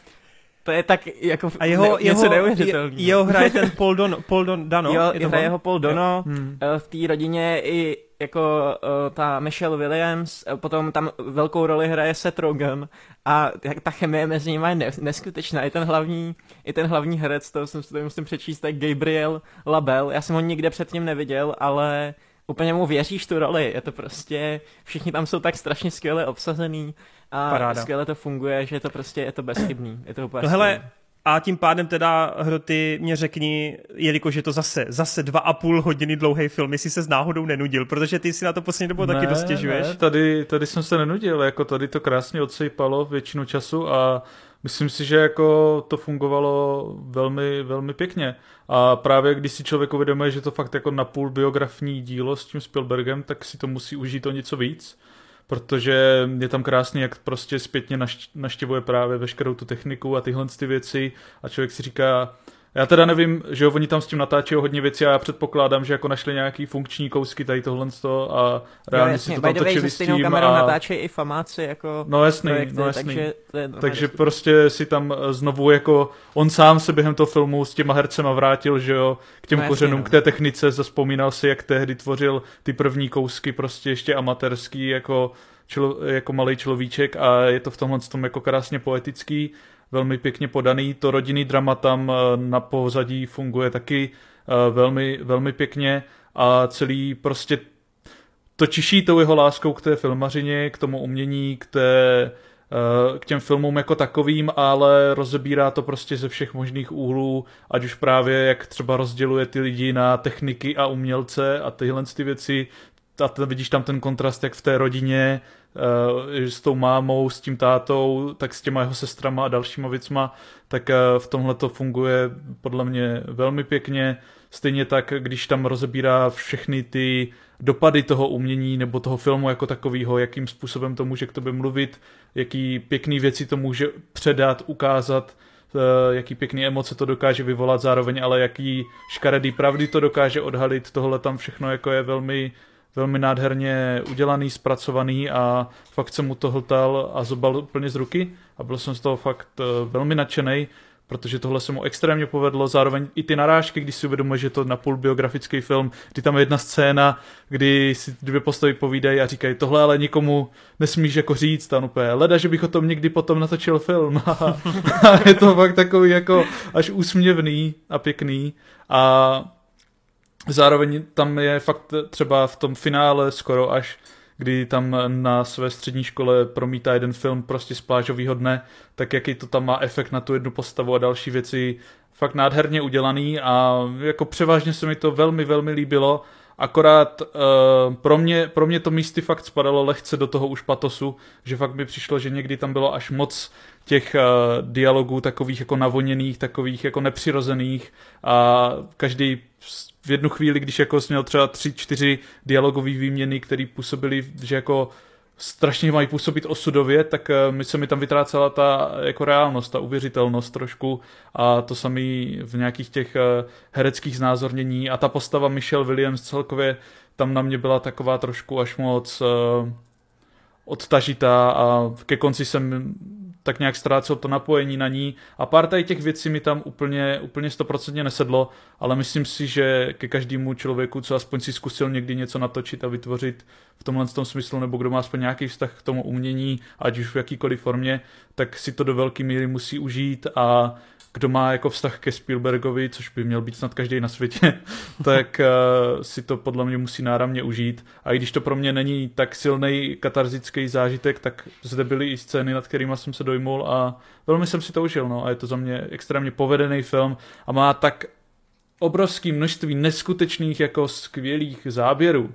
to je tak jako a jeho, ne, něco neuvěřitelného. Jeho hraje ten Paul, Don, Paul Don, Dano. Jo, je hraje jeho Paul Dono. Hmm. Eh, v té rodině i jako uh, ta Michelle Williams, eh, potom tam velkou roli hraje Seth Rogen a ta chemie mezi nimi je neskutečná. I ten hlavní, i ten hlavní herec, to jsem si to musím přečíst, tak Gabriel Label. Já jsem ho nikde předtím neviděl, ale úplně mu věříš tu roli. Je to prostě, všichni tam jsou tak strašně skvěle obsazený a Paráda. skvěle to funguje, že je to prostě, je to bezchybný. Je to úplně no hele, a tím pádem teda, Hroty, mě řekni, jelikož je to zase, zase dva a půl hodiny dlouhý film, jestli se s náhodou nenudil, protože ty si na to poslední dobu ne, taky dostěžuješ. Ne, tady, tady jsem se nenudil, jako tady to krásně odsejpalo většinu času a myslím si, že jako to fungovalo velmi, velmi pěkně. A právě když si člověk uvědomuje, že to fakt jako napůl biografní dílo s tím Spielbergem, tak si to musí užít o něco víc protože je tam krásný, jak prostě zpětně naštěvuje právě veškerou tu techniku a tyhle ty věci. A člověk si říká, já teda nevím, že jo, oni tam s tím natáčejí hodně věcí a já předpokládám, že jako našli nějaký funkční kousky tady tohle a reálně jo, si to tam točili s tím. kamerou a... natáčejí i famáci jako No jasný, projekty, no jasný. Takže, takže prostě si tam znovu jako on sám se během toho filmu s těma hercema vrátil, že jo, k těm no, kořenům, jasný, no. k té technice, zaspomínal si, jak tehdy tvořil ty první kousky prostě ještě amatérský jako, člo, jako malý človíček a je to v tomhle tom jako krásně poetický velmi pěkně podaný. To rodinný drama tam eh, na pozadí funguje taky eh, velmi, velmi pěkně a celý prostě to čiší tou jeho láskou k té filmařině, k tomu umění, k, té, eh, k těm filmům jako takovým, ale rozebírá to prostě ze všech možných úhlů, ať už právě jak třeba rozděluje ty lidi na techniky a umělce a tyhle ty věci, a vidíš tam ten kontrast, jak v té rodině uh, s tou mámou, s tím tátou, tak s těma jeho sestrama a dalšíma věcma, tak uh, v tomhle to funguje podle mě velmi pěkně. Stejně tak, když tam rozebírá všechny ty dopady toho umění nebo toho filmu jako takového, jakým způsobem to může k tobě mluvit, jaký pěkný věci to může předat, ukázat, uh, jaký pěkný emoce to dokáže vyvolat zároveň, ale jaký škaredý pravdy to dokáže odhalit, tohle tam všechno jako je velmi velmi nádherně udělaný, zpracovaný a fakt jsem mu to hltal a zobal úplně z ruky a byl jsem z toho fakt eh, velmi nadšený, protože tohle se mu extrémně povedlo, zároveň i ty narážky, když si uvědomuje, že to napůl biografický film, kdy tam je jedna scéna, kdy si dvě postavy povídají a říkají, tohle ale nikomu nesmíš jako říct, tam úplně, leda, že bych o tom někdy potom natočil film. (laughs) a je to fakt takový jako až úsměvný a pěkný. A Zároveň tam je fakt třeba v tom finále skoro až kdy tam na své střední škole promítá jeden film prostě z plážového dne, tak jaký to tam má efekt na tu jednu postavu a další věci. Fakt nádherně udělaný a jako převážně se mi to velmi, velmi líbilo. Akorát uh, pro, mě, pro mě to místy fakt spadalo lehce do toho už patosu, že fakt mi přišlo, že někdy tam bylo až moc těch uh, dialogů takových jako navoněných, takových jako nepřirozených a každý v jednu chvíli, když jako měl třeba tři, čtyři dialogové výměny, které působily, že jako strašně mají působit osudově, tak eh, mi se mi tam vytrácela ta jako reálnost, ta uvěřitelnost trošku. A to samý v nějakých těch eh, hereckých znázornění. A ta postava Michelle Williams celkově tam na mě byla taková trošku až moc uh, odtažitá a ke konci jsem tak nějak ztrácel to napojení na ní. A pár tady těch věcí mi tam úplně, úplně stoprocentně nesedlo, ale myslím si, že ke každému člověku, co aspoň si zkusil někdy něco natočit a vytvořit v tomhle tom smyslu, nebo kdo má aspoň nějaký vztah k tomu umění, ať už v jakýkoliv formě, tak si to do velké míry musí užít a kdo má jako vztah ke Spielbergovi, což by měl být snad každý na světě, (laughs) tak uh, si to podle mě musí náramně užít. A i když to pro mě není tak silný katarzický zážitek, tak zde byly i scény, nad kterými jsem se dojmul a velmi jsem si to užil. No. A je to za mě extrémně povedený film a má tak obrovské množství neskutečných jako skvělých záběrů,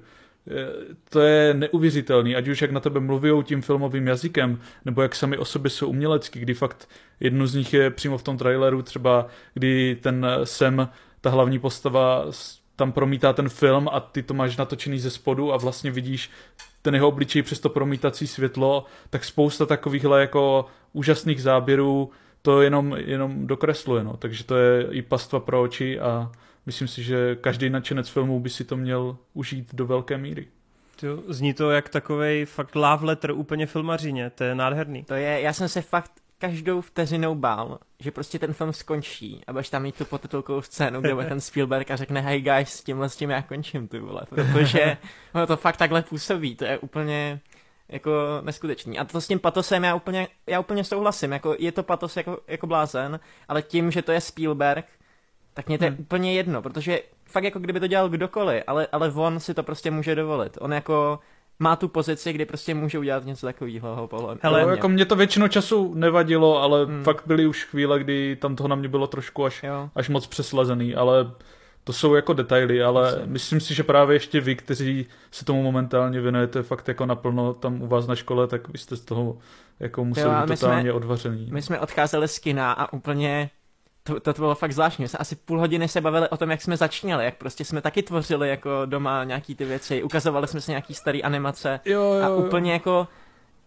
to je neuvěřitelný, ať už jak na tebe mluví tím filmovým jazykem, nebo jak sami o sobě jsou umělecký, kdy fakt jednu z nich je přímo v tom traileru, třeba kdy ten Sem, ta hlavní postava, tam promítá ten film a ty to máš natočený ze spodu a vlastně vidíš ten jeho obličej přes to promítací světlo, tak spousta takovýchhle jako úžasných záběrů to jenom, jenom dokresluje, no. takže to je i pastva pro oči a myslím si, že každý nadšenec filmů by si to měl užít do velké míry. Jo, zní to jak takový fakt love letter úplně filmařině, to je nádherný. To je, já jsem se fakt každou vteřinou bál, že prostě ten film skončí a budeš tam mít tu potitulkovou scénu, kde bude ten Spielberg a řekne hey guys, s tímhle s tím já končím, ty vole, protože ono to fakt takhle působí, to je úplně jako neskutečný. A to s tím patosem já úplně, já úplně souhlasím, jako je to patos jako, jako blázen, ale tím, že to je Spielberg, tak mě to je hmm. úplně jedno, protože fakt jako kdyby to dělal kdokoliv, ale, ale on si to prostě může dovolit. On jako má tu pozici, kdy prostě může udělat něco takového. Hele, mě. jako mě to většinou času nevadilo, ale hmm. fakt byly už chvíle, kdy tam toho na mě bylo trošku až, až moc přeslazený, ale to jsou jako detaily, ale myslím. myslím si, že právě ještě vy, kteří se tomu momentálně věnujete fakt jako naplno tam u vás na škole, tak vy jste z toho jako museli jo, být totálně jsme, odvařený. My jsme odcházeli z kina a úplně to, to, to bylo fakt zvláštní. My jsme asi půl hodiny se bavili o tom, jak jsme začínali, jak prostě jsme taky tvořili jako doma nějaký ty věci, ukazovali jsme si nějaký starý animace jo, jo, a úplně jako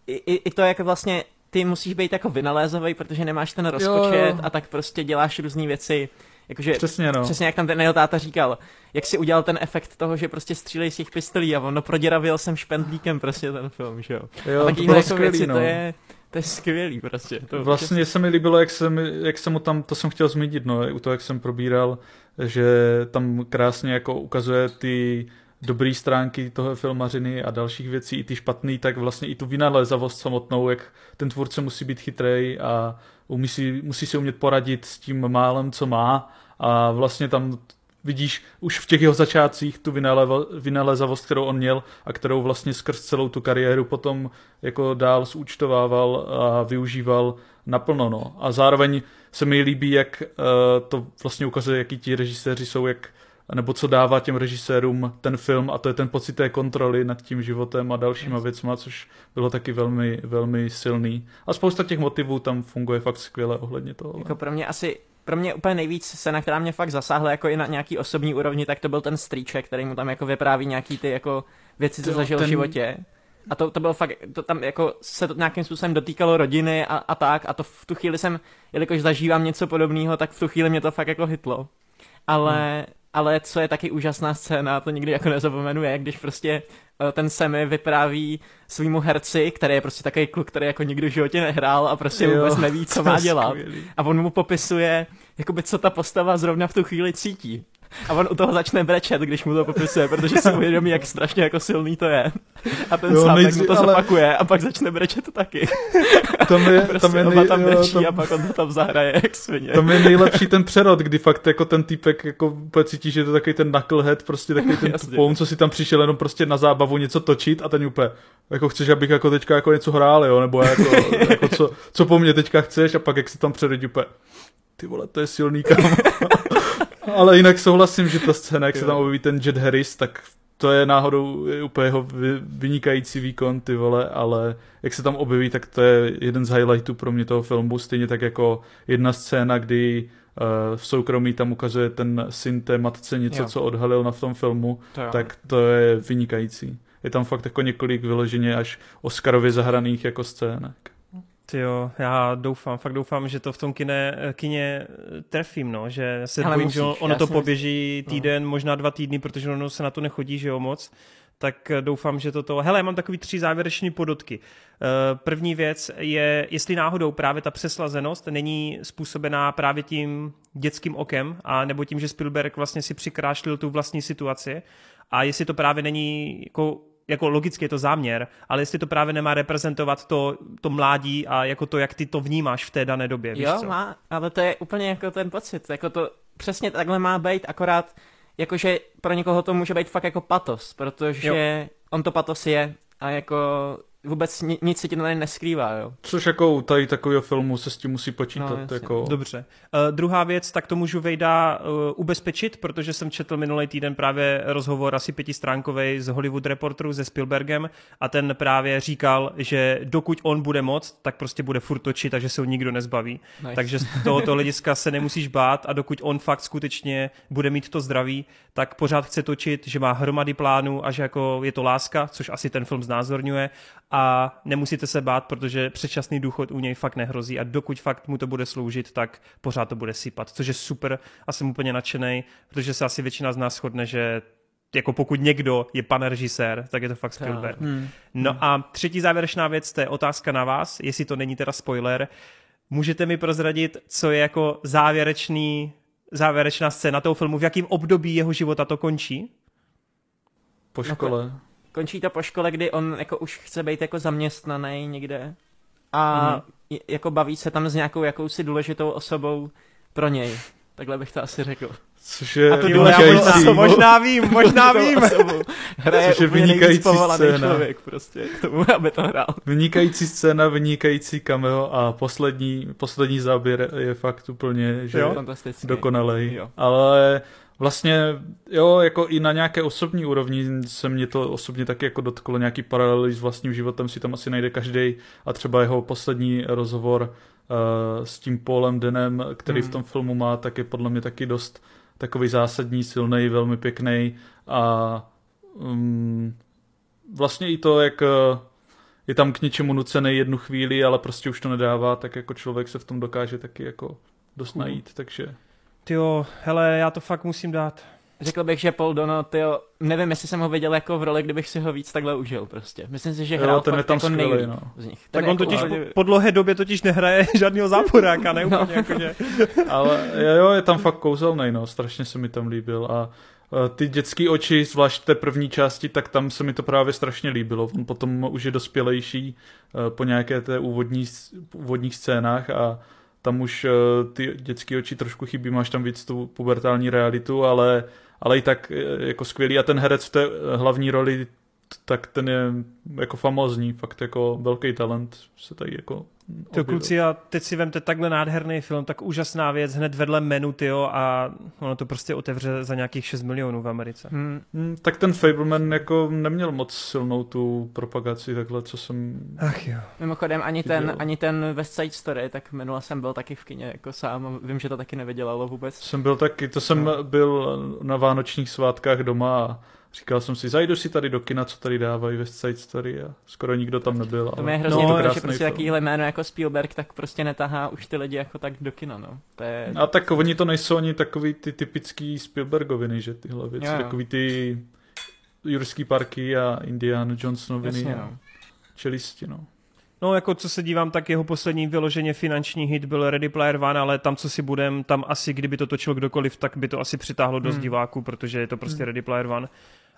i, i, to, jak vlastně ty musíš být jako vynalézavý, protože nemáš ten rozpočet jo, jo. a tak prostě děláš různé věci. Jakože, přesně, no. přesně jak tam ten jeho táta říkal, jak si udělal ten efekt toho, že prostě střílej z těch pistolí a ono proděravil jsem špendlíkem prostě ten film, že jo. jo a to jako věci, no. to je, to je skvělý prostě. To vlastně se mi líbilo, jak jsem, jak jsem mu tam, to jsem chtěl zmínit, no, u toho, jak jsem probíral, že tam krásně jako ukazuje ty dobré stránky toho filmařiny a dalších věcí, i ty špatný, tak vlastně i tu vynalézavost samotnou, jak ten tvůrce musí být chytrý a umí si, musí si umět poradit s tím málem, co má a vlastně tam vidíš už v těch jeho začátcích tu vynalezavost, kterou on měl a kterou vlastně skrz celou tu kariéru potom jako dál zúčtovával a využíval naplno. No. A zároveň se mi líbí, jak uh, to vlastně ukazuje, jaký ti režiséři jsou, jak nebo co dává těm režisérům ten film a to je ten pocit té kontroly nad tím životem a dalšíma věcma, což bylo taky velmi, velmi silný. A spousta těch motivů tam funguje fakt skvěle ohledně toho. Jako pro mě asi pro mě úplně nejvíc scéna, která mě fakt zasáhla jako i na nějaký osobní úrovni, tak to byl ten strýček, který mu tam jako vypráví nějaký ty jako věci, co zažil ten... v životě. A to, to bylo fakt, to tam jako se to nějakým způsobem dotýkalo rodiny a, a tak a to v tu chvíli jsem, jelikož zažívám něco podobného, tak v tu chvíli mě to fakt jako hitlo. Ale, hmm. Ale co je taky úžasná scéna, to nikdy jako nezapomenu, je, když prostě Eh, ten Semi vypráví svýmu herci, který je prostě takový kluk, který jako nikdy v životě nehrál a prostě jo, vůbec neví, co má dělat. Skvělý. A on mu popisuje, jakoby co ta postava zrovna v tu chvíli cítí. A on u toho začne brečet, když mu to popisuje, protože si uvědomí, jak strašně jako silný to je. A ten jo, sám nejdří, mu to ale... zopakuje a pak začne brečet taky. (laughs) Tam je, (laughs) prostě tam je nej... tam brečí jo, tam... a pak on to tam zahraje jak svině. Tam je nejlepší ten přerod, kdy fakt jako ten týpek jako cítí, že je to takový ten knucklehead, prostě takový ten poum, co si tam přišel jenom prostě na zábavu něco točit a ten úplně, jako chceš, abych jako teďka jako něco hrál, jo, nebo jako, jako co, co po mně teďka chceš a pak jak se tam předhodí úplně, ty vole, to je silný kam. Ale jinak souhlasím, že ta scéna, jak jo. se tam objeví ten Jet Harris, tak to je náhodou je úplně jeho vynikající výkon, ty vole, ale jak se tam objeví, tak to je jeden z highlightů pro mě toho filmu, stejně tak jako jedna scéna, kdy uh, v soukromí tam ukazuje ten syn té matce něco, jo. co odhalil na v tom filmu, to tak to je vynikající. Je tam fakt jako několik vyloženě až Oscarově zahraných jako scének. Ty jo, já doufám, fakt doufám, že to v tom kine, kině trefím, no, že se Hele, bojím, musíš, že ono to poběží no. týden, no. možná dva týdny, protože ono se na to nechodí, že jo, moc, tak doufám, že toto... Hele, já mám takový tři závěrečné podotky. Eh, první věc je, jestli náhodou právě ta přeslazenost není způsobená právě tím dětským okem, a nebo tím, že Spielberg vlastně si přikrášlil tu vlastní situaci, a jestli to právě není jako jako logicky je to záměr, ale jestli to právě nemá reprezentovat to, to mládí a jako to, jak ty to vnímáš v té dané době, víš Jo, co? má, ale to je úplně jako ten pocit, jako to přesně takhle má být, akorát jakože pro někoho to může být fakt jako patos, protože jo. on to patos je a jako vůbec ni- nic se ti tady neskrývá, jo. Což jako u tady takového filmu se s tím musí počítat. No, No, jasně. jako... Dobře. Uh, druhá věc, tak to můžu Vejda uh, ubezpečit, protože jsem četl minulý týden právě rozhovor asi pětistránkový z Hollywood Reporteru se Spielbergem a ten právě říkal, že dokud on bude moc, tak prostě bude furt točit, takže se ho nikdo nezbaví. Nice. Takže z tohoto hlediska se nemusíš bát a dokud on fakt skutečně bude mít to zdraví, tak pořád chce točit, že má hromady plánů a že jako je to láska, což asi ten film znázorňuje a nemusíte se bát, protože předčasný důchod u něj fakt nehrozí a dokud fakt mu to bude sloužit, tak pořád to bude sypat, což je super a jsem úplně nadšený, protože se asi většina z nás shodne, že jako pokud někdo je pan režisér, tak je to fakt Spielberg. Hmm. No a třetí závěrečná věc, to je otázka na vás, jestli to není teda spoiler. Můžete mi prozradit, co je jako závěrečný, závěrečná scéna toho filmu, v jakém období jeho života to končí? Po škole. Končí to po škole, kdy on jako už chce být jako zaměstnaný někde a mm. jako baví se tam s nějakou jakousi důležitou osobou pro něj. Takhle bych to asi řekl. Což je A to vynikající. možná vím, možná vím. (laughs) Hraje Což je vynikající scéna. člověk prostě k tomu, aby to hrál. Vynikající scéna, vynikající cameo a poslední, poslední záběr je fakt úplně, že Jo? Fantastický. dokonalej. Jo. Ale vlastně, jo, jako i na nějaké osobní úrovni se mě to osobně taky jako dotklo nějaký paralely s vlastním životem si tam asi najde každý a třeba jeho poslední rozhovor uh, s tím Paulem Denem, který Hmm. v tom filmu má, tak je podle mě taky dost takový zásadní, silný, velmi pěkný a um, vlastně i to, jak eh, je tam k něčemu nucený jednu chvíli, ale prostě už to nedává, tak jako člověk se v tom dokáže taky jako dost najít, takže Tyjo, hele, já to fakt musím dát. Řekl bych, že Paul Dono, tyjo, nevím, jestli jsem ho viděl jako v roli, kdybych si ho víc takhle užil prostě. Myslím si, že Jo, hrál ten je fakt tam jako skvělej, nejlíp no. z nich. Tak Ten on jako totiž úplně- po, po dlouhé době totiž nehraje (laughs) žádného záporáka, ne? No. Úplně jako, že... (laughs) Ale jo, je tam fakt kouzelný, no, strašně se mi tam líbil a ty dětské oči, zvlášť té první části, tak tam se mi to právě strašně líbilo. On potom už je dospělejší eh, po nějaké té úvodní, úvodních scénách a tam už eh, ty dětské oči trošku chybí, máš tam víc tu pubertální realitu, ale, ale i tak eh, jako skvělý. A ten herec v té eh, hlavní roli tak ten je jako famózní, fakt jako velký talent se tady jako To kluci, a teď si vemte takhle nádherný film, tak úžasná věc, hned vedle menu, tyjo, a ono to prostě otevře za nějakých 6 milionů v Americe. Hmm, Hmm, tak ten Fableman jako neměl moc silnou tu propagaci takhle, co jsem... Ach jo. Mimochodem ani ten, ani ten West Side Story, tak minule jsem byl taky v kině jako sám a vím, že to taky nevydělalo vůbec. Jsem byl taky, to jsem No. byl na vánočních svátkách doma a říkal jsem si, zajdu si tady do kina, co tady dávají West Side Story a skoro nikdo tam nebyl. To je hrozně No, líto, že prostě takovýhle jméno jako Spielberg tak prostě netahá už ty lidi jako tak do kina, no. To je... A tak oni to nejsou ani takový ty typický Spielbergoviny, že tyhle věci, Jo, jo. takový ty Jurský parky a Indiana Johnsonoviny Jasně, a no. čelisti, no. No, jako co se dívám, tak jeho poslední vyloženě finanční hit byl Ready Player One, ale tam, co si budem, tam asi, kdyby to točil kdokoliv, tak by to asi přitáhlo dost Hmm. diváků, protože je to prostě Hmm. Ready Player One.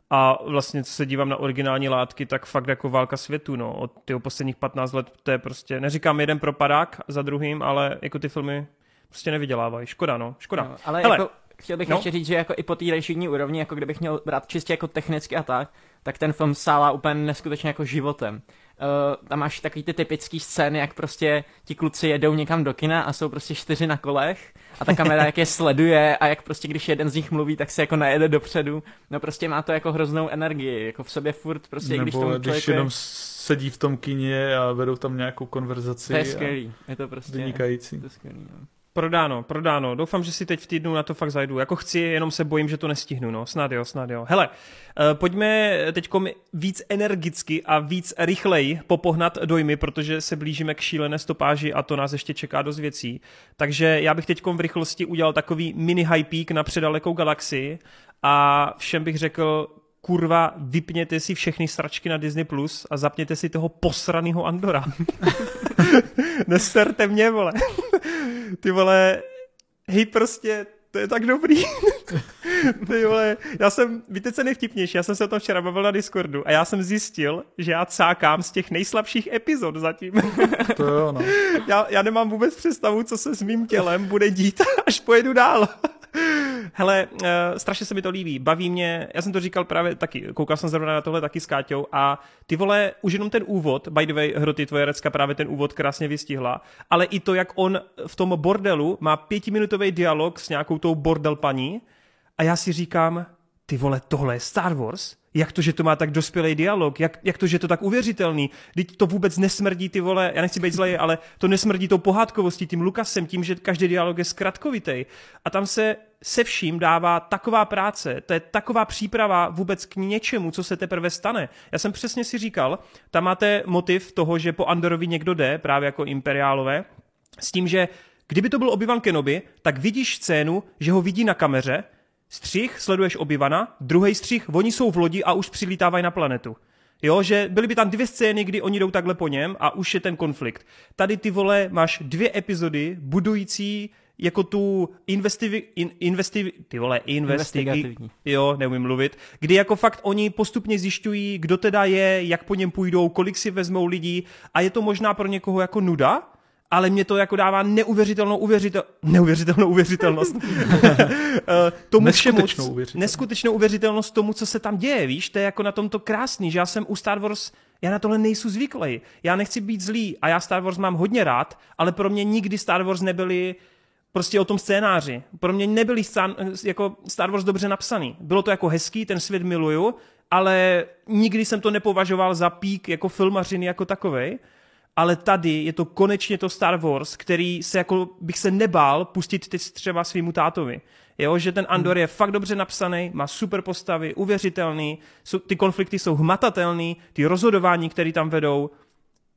A vlastně, co se dívám na originální látky, tak fakt jako válka světu, no. Od těch posledních 15 let to je prostě, neříkám jeden propadák za druhým, ale jako ty filmy prostě nevydělávají. Škoda, no. Škoda. No, ale Hele, jako, chtěl bych no. ještě říct, že jako i po té režijní úrovni, jako kdybych měl brát čistě jako technicky a tak, tak ten film sálá úplně neskutečně jako životem. Uh, tam máš takový ty typický scény, jak prostě ti kluci jedou někam do kina a jsou prostě čtyři na kolech a ta kamera jak je sleduje a jak prostě když jeden z nich mluví, tak se jako najede dopředu. No prostě má to jako hroznou energii, jako v sobě furt prostě, Nebo když tomu když člověku jenom je... sedí v tom kině a vedou tam nějakou konverzaci. To je skvělý, je to prostě... Vynikající. To je skvělý, no. Prodáno, prodáno. Doufám, že si teď v týdnu na to fakt zajdu. Jako chci, jenom se bojím, že to nestihnu. No, snad jo, snad jo. Hele, eh, pojďme teď víc energicky a víc rychleji popohnat dojmy, protože se blížíme k šílené stopáži a to nás ještě čeká dost věcí. Takže já bych teď v rychlosti udělal takový mini hypík na předalekou galaxii a všem bych řekl, kurva, vypněte si všechny stračky na Disney Plus a zapněte si toho posraného Andora. (laughs) Nesterte mě, vole. (laughs) Ty vole, hej prostě, to je tak dobrý. (laughs) Ty vole, já jsem, víte, co nejvtipnější, já jsem se o tom včera bavil na Discordu a já jsem zjistil, že já cákám z těch nejslabších epizod zatím. (laughs) To jo, no. já, já nemám vůbec představu, co se s mým tělem bude dít, až pojedu dál. (laughs) Hele, uh, strašně se mi to líbí, baví mě, já jsem to říkal právě taky, koukal jsem zrovna na tohle taky s Káťou a ty vole, už jenom ten úvod, by the way, Hroty, tvoje Recka právě ten úvod krásně vystihla, ale i to, jak on v tom bordelu má pětiminutový dialog s nějakou tou bordel paní a já si říkám, ty vole, tohle je Star Wars? Jak to, že to má tak dospělý dialog? Jak, jak to, že to tak uvěřitelný? Teď to vůbec nesmrdí ty vole, já nechci být zlej, ale to nesmrdí tou pohádkovostí, tím Lukasem, tím, že každý dialog je zkratkovitý. A tam se se vším dává taková práce, to je taková příprava vůbec k něčemu, co se teprve stane. Já jsem přesně si říkal, tam máte motiv toho, že po Andorovi někdo jde, právě jako imperiálové, s tím, že kdyby to byl Obi-Wan Kenobi, tak vidíš scénu, že ho vidí na kameře, střih, sleduješ Obivana, druhý střih, oni jsou v lodi a už přilítávají na planetu. Jo, že byly by tam dvě scény, kdy oni jdou takhle po něm a už je ten konflikt. Tady ty vole máš dvě epizody budující jako tu investivi, in, investivi, ty vole, investigi, jo, neumím mluvit, kdy jako fakt oni postupně zjišťují, kdo teda je, jak po něm půjdou, kolik si vezmou lidí a je to možná pro někoho jako nuda, ale mě to jako dává neuvěřitelnou uvěřitel, neuvěřitelnou uvěřitelnost. (laughs) Eh, tomu neskutečnou všemu, uvěřitelnost. neskutečnou uvěřitelnost tomu, co se tam děje, víš, to je jako na tom to krásný, že já jsem u Star Wars já na tohle nejsou zvyklý. Já nechci být zlý a já Star Wars mám hodně rád, ale pro mě nikdy Star Wars nebyly prostě o tom scénáři. Pro mě nebyly Star, jako Star Wars dobře napsaný. Bylo to jako hezký, ten svět miluju, ale nikdy jsem to nepovažoval za pík jako filmařiny jako takovej ale tady je to konečně to Star Wars, který se jako bych se nebál pustit teď třeba svýmu tátovi. Jo, že ten Andor je fakt dobře napsaný, má super postavy, uvěřitelný, jsou, ty konflikty jsou hmatatelný, ty rozhodování, které tam vedou,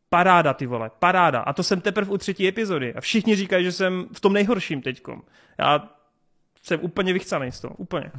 paráda ty vole, paráda. A to jsem teprve u třetí epizody. A všichni říkají, že jsem v tom nejhorším teďkom. Já jsem úplně vychcaný z toho, úplně.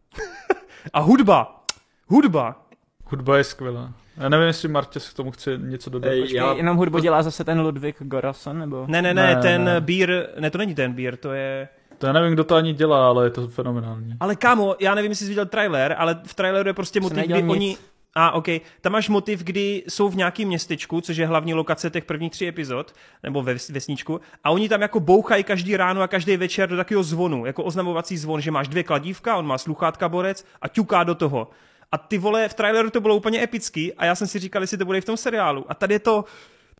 (laughs) A hudba, hudba. Hudba je skvělá. Já nevím, jestli Martě k tomu chce něco dodat. Ej, Počkej, já- jenom hudbu dělá zase ten Ludvík Gorason, nebo? Ne, ne, ne, Ne, ten ne. bír, ne, to není ten bír, to je... To já nevím, kdo to ani dělá, ale je to fenomenální. Ale kámo, já nevím, jestli jsi viděl trailer, ale v traileru je prostě motiv, kdy nic. oni... A, ok. Tam máš motiv, kdy jsou v nějakém městečku, což je hlavní lokace těch prvních tří epizod, nebo ve vesničku, a oni tam jako bouchají každý ráno a každý večer do takového zvonu, jako oznamovací zvon, že máš dvě kladívka, on má sluchátka borec a ťuká do toho. A ty vole, v traileru to bylo úplně epický a já jsem si říkal, jestli to bude i v tom seriálu. A tady je to,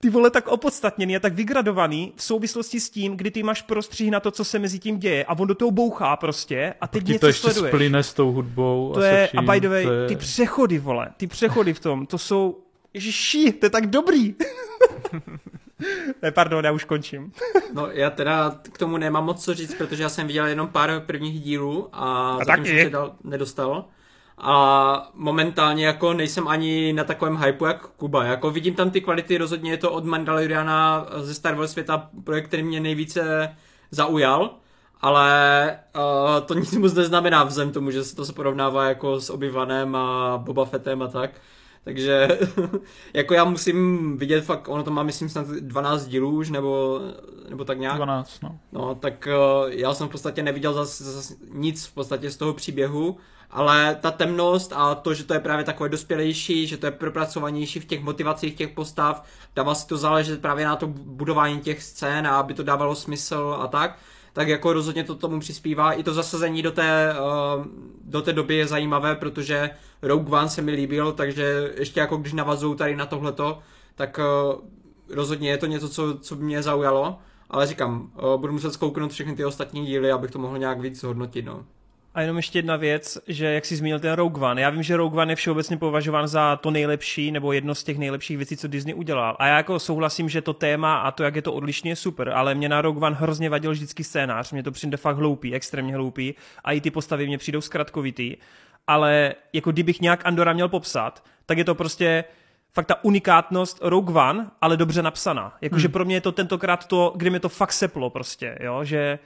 ty vole, tak opodstatněný a tak vygradovaný v souvislosti s tím, kdy ty máš prostřih na to, co se mezi tím děje a on do toho bouchá prostě a teď Ti něco to ještě sleduješ. splyne s tou hudbou. To a je, a by the way, je... ty přechody, vole, ty přechody v tom, to jsou, ježiši, to je tak dobrý. (laughs) ne, pardon, já už končím. (laughs) No já teda k tomu nemám moc co říct, protože já jsem viděl jenom pár prvních dílů a, A zatím taky. jsem se dal, nedostal. A momentálně jako nejsem ani na takovém hypeu jak Kuba. Jako vidím tam ty kvality, rozhodně je to od Mandaloriana ze Star Wars světa projekt, který mě nejvíce zaujal. Ale uh, to nic moc neznamená vzhledem tomu, že se to se porovnává jako s Obi-Wanem a Boba Fettem a tak. Takže (laughs) jako já musím vidět fakt, ono to má myslím snad 12 dílů už, nebo, nebo tak nějak. 12, no. No, tak uh, já jsem v podstatě neviděl zas, zas nic v podstatě z toho příběhu, ale ta temnost a to, že to je právě takové dospělejší, že to je propracovanější v těch motivacích těch postav, dává si to záležet právě na to budování těch scén a aby to dávalo smysl a tak, tak jako rozhodně to tomu přispívá. I to zasazení do té, uh, do té doby je zajímavé, protože Rogue One se mi líbil, takže ještě jako když navazují tady na tohleto, tak uh, rozhodně je to něco, co, co mě zaujalo. Ale říkám, uh, budu muset zkouknout všechny ty ostatní díly, abych to mohl nějak víc hodnotit, no. A jenom ještě jedna věc, že jak jsi zmínil ten Rogue One, já vím, že Rogue One je všeobecně považován za to nejlepší nebo jedno z těch nejlepších věcí, co Disney udělal. A já jako souhlasím, že to téma a to, jak je to odlišně, je super, ale mě na Rogue One hrozně vadil vždycky scénář, mě to přijde fakt hloupý, extrémně hloupý a i ty postavy mě přijdou zkratkovitý. Ale jako kdybych nějak Andora měl popsat, tak je to prostě fakt ta unikátnost Rogue One, ale dobře napsaná. Jakože hmm. pro mě je to tentokrát to, kde mi to fakt seplo prostě, jo, že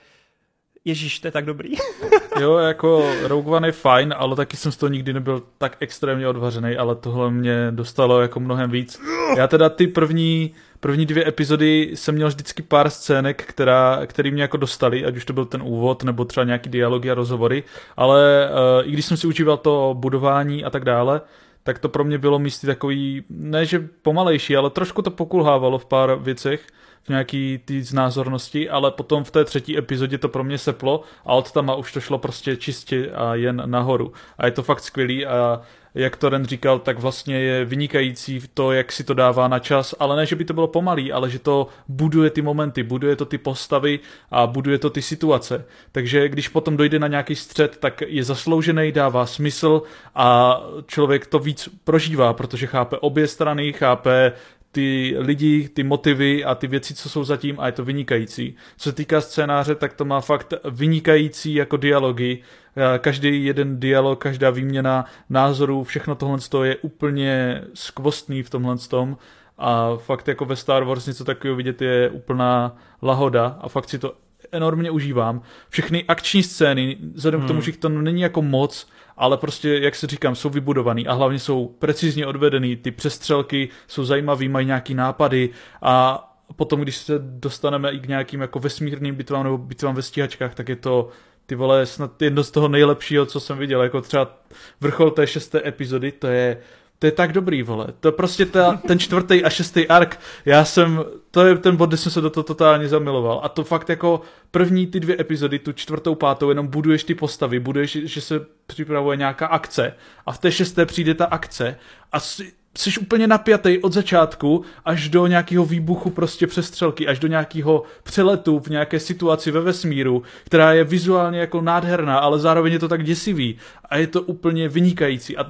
Ježíš, to je tak dobrý. (laughs) jo, jako Rogue One je fajn, ale taky jsem z toho nikdy nebyl tak extrémně odvařený, ale tohle mě dostalo jako mnohem víc. Já teda ty první, první dvě epizody jsem měl vždycky pár scének, která, který mě jako dostali, ať už to byl ten úvod, nebo třeba nějaký dialogy a rozhovory, ale uh, i když jsem si učíval to budování a tak dále, tak to pro mě bylo místy takový, ne že pomalejší, ale trošku to pokulhávalo v pár věcech, v nějaký ty znázornosti, ale potom v té třetí epizodě to pro mě seplo a od tam už to šlo prostě čistě a jen nahoru. A je to fakt skvělý a jak to Ren říkal, tak vlastně je vynikající v to, jak si to dává na čas, ale ne, že by to bylo pomalý, ale že to buduje ty momenty, buduje to ty postavy a buduje to ty situace. Takže když potom dojde na nějaký střed, tak je zasloužený, dává smysl a člověk to víc prožívá, protože chápe obě strany, chápe ty lidi, ty motivy a ty věci, co jsou zatím a je to vynikající. Co se týká scénáře, tak to má fakt vynikající jako dialogy. Eh, každý jeden dialog, každá výměna názorů, všechno tohle je úplně skvostný v tomhle tom a fakt jako ve Star Wars něco takového vidět je úplná lahoda a fakt si to enormně užívám. Všechny akční scény, vzhledem hmm. k tomu, hmm. že to není jako moc, ale prostě, jak se říkám, jsou vybudovaný a hlavně jsou precizně odvedený, ty přestřelky jsou zajímavý, mají nějaký nápady a potom, když se dostaneme i k nějakým jako vesmírným bitvám nebo bitvám ve stíhačkách, tak je to ty vole snad jedno z toho nejlepšího, co jsem viděl, jako třeba vrchol té šesté epizody, to je to je tak dobrý, vole. To prostě ta, ten čtvrtý a šestý ark, já jsem, to je ten bod, kde jsem se do toho totálně zamiloval. A to fakt jako první ty dvě epizody, tu čtvrtou, pátou, jenom buduješ ty postavy, buduješ, že se připravuje nějaká akce a v té šesté přijde ta akce a si, jsi úplně napjatý od začátku až do nějakého výbuchu prostě přestřelky, až do nějakého přeletu v nějaké situaci ve vesmíru, která je vizuálně jako nádherná, ale zároveň je to tak děsivý a je to úplně vynikající. A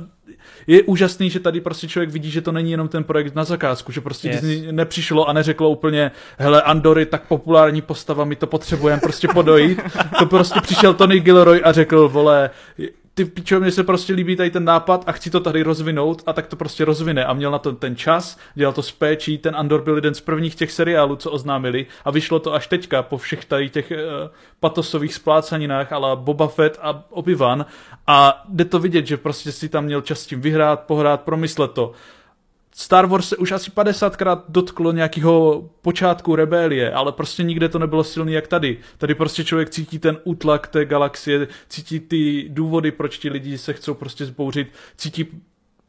je úžasný, že tady prostě člověk vidí, že to není jenom ten projekt na zakázku, že prostě yes. Disney nepřišlo a neřeklo úplně, hele, Andory, tak populární postava, my to potřebujeme prostě podojit. to prostě přišel Tony Gilroy a řekl, vole, ty pičo, mně se prostě líbí tady ten nápad a chci to tady rozvinout a tak to prostě rozvine a měl na to ten čas, dělal to s péčí, ten Andor byl jeden z prvních těch seriálů, co oznámili a vyšlo to až teďka po všech tady těch uh, patosových splácaninách ale Boba Fett a Obi-Wan a jde to vidět, že prostě si tam měl čas s tím vyhrát, pohrát, promyslet to. Star Wars se už asi 50krát dotklo nějakého počátku rebelie, ale prostě nikde to nebylo silný jak tady. Tady prostě člověk cítí ten útlak té galaxie, cítí ty důvody, proč ti lidi se chcou prostě zbouřit, cítí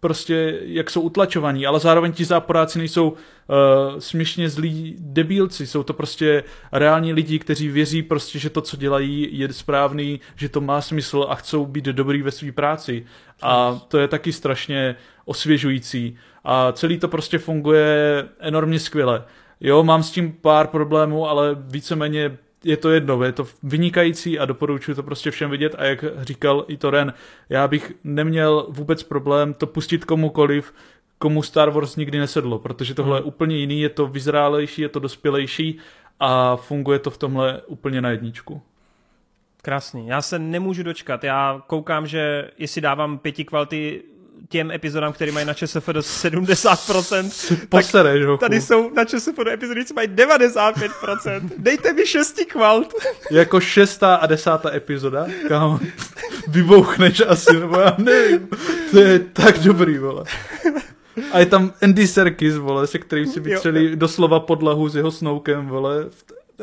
prostě, jak jsou utlačovaní, ale zároveň ti záporáci nejsou uh, směšně zlí debílci, jsou to prostě reální lidi, kteří věří prostě, že to, co dělají, je správný, že to má smysl a chcou být dobrý ve své práci. A to je taky strašně osvěžující a celý to prostě funguje enormně skvěle. Jo, mám s tím pár problémů, ale víceméně je to jedno, je to vynikající a doporučuji to prostě všem vidět a jak říkal i to Ren, já bych neměl vůbec problém to pustit komukoliv, komu Star Wars nikdy nesedlo, protože tohle je hmm. úplně jiný, je to vyzrálejší, je to dospělejší a funguje to v tomhle úplně na jedničku. Krásný. Já se nemůžu dočkat. Já koukám, že jestli dávám pěti kvality těm epizodám, které mají na ČSF do 70%, Posere, tak tady jsou na ČSF do epizody, co mají 95%. (laughs) Dejte mi šesti kvalt. (laughs) jako šestá a desátá epizoda, kam (laughs) vybouchneš asi, nebo já nevím. To je tak dobrý, vole. A je tam Andy Serkis, vole, se kterým si vytřeli doslova podlahu s jeho snoukem, vole,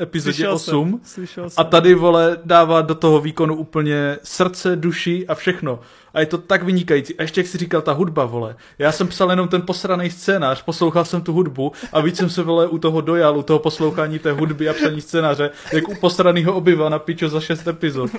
epizodě slyšel 8. Jsem, slyšel jsem. A tady, vole, dává do toho výkonu úplně srdce, duši a všechno. A je to tak vynikající. A ještě jak si říkal, ta hudba, vole. Já jsem psal jenom ten posraný scénář, poslouchal jsem tu hudbu a víc jsem se, vole, u toho dojal, u toho poslouchání té hudby a psaní scénáře, jak u posraného obyva na pičo za šest epizod.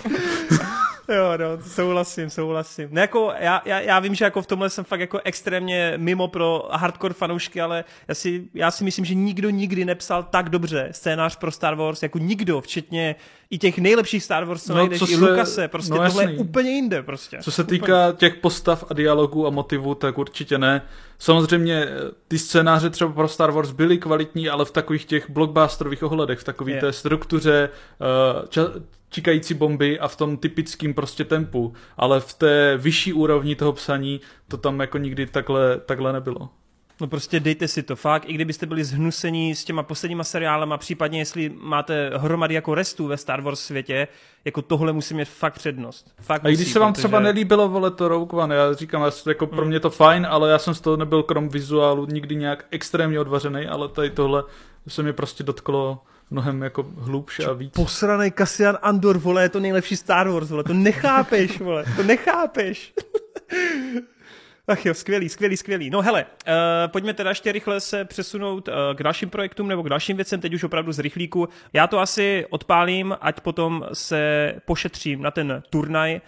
Jo, no, souhlasím, souhlasím. Ne, jako, já, já, já, vím, že jako v tomhle jsem fakt jako extrémně mimo pro hardcore fanoušky, ale já si, já si myslím, že nikdo nikdy nepsal tak dobře scénář pro Star Wars, jako nikdo, včetně i těch nejlepších Star Wars, co no, najdeš, co i se, Lukase, prostě no, tohle je úplně jinde prostě. Co se týká úplně. těch postav a dialogů a motivů, tak určitě ne. Samozřejmě ty scénáře třeba pro Star Wars byly kvalitní, ale v takových těch blockbusterových ohledech, v takové té struktuře, uh, ča- čikající bomby a v tom typickém prostě tempu, ale v té vyšší úrovni toho psaní to tam jako nikdy takhle, takhle nebylo. No prostě dejte si to fakt, i kdybyste byli zhnusení s těma posledníma seriálama, případně jestli máte hromady jako restů ve Star Wars světě, jako tohle musí mít fakt přednost. Fakt A i když musí, se vám protože... třeba nelíbilo, vole, to Rogue One, já říkám, jako pro mě to fajn, ale já jsem z toho nebyl krom vizuálu nikdy nějak extrémně odvařený, ale tady tohle se mě prostě dotklo mnohem jako hlubš a víc. Posranej Cassian Andor, vole, je to nejlepší Star Wars, vole, to nechápeš, vole, to nechápeš. Ach jo, skvělý, skvělý, skvělý. No hele, uh, pojďme teda ještě rychle se přesunout uh, k dalším projektům nebo k dalším věcem, teď už opravdu z rychlíku. Já to asi odpálím, ať potom se pošetřím na ten turnaj.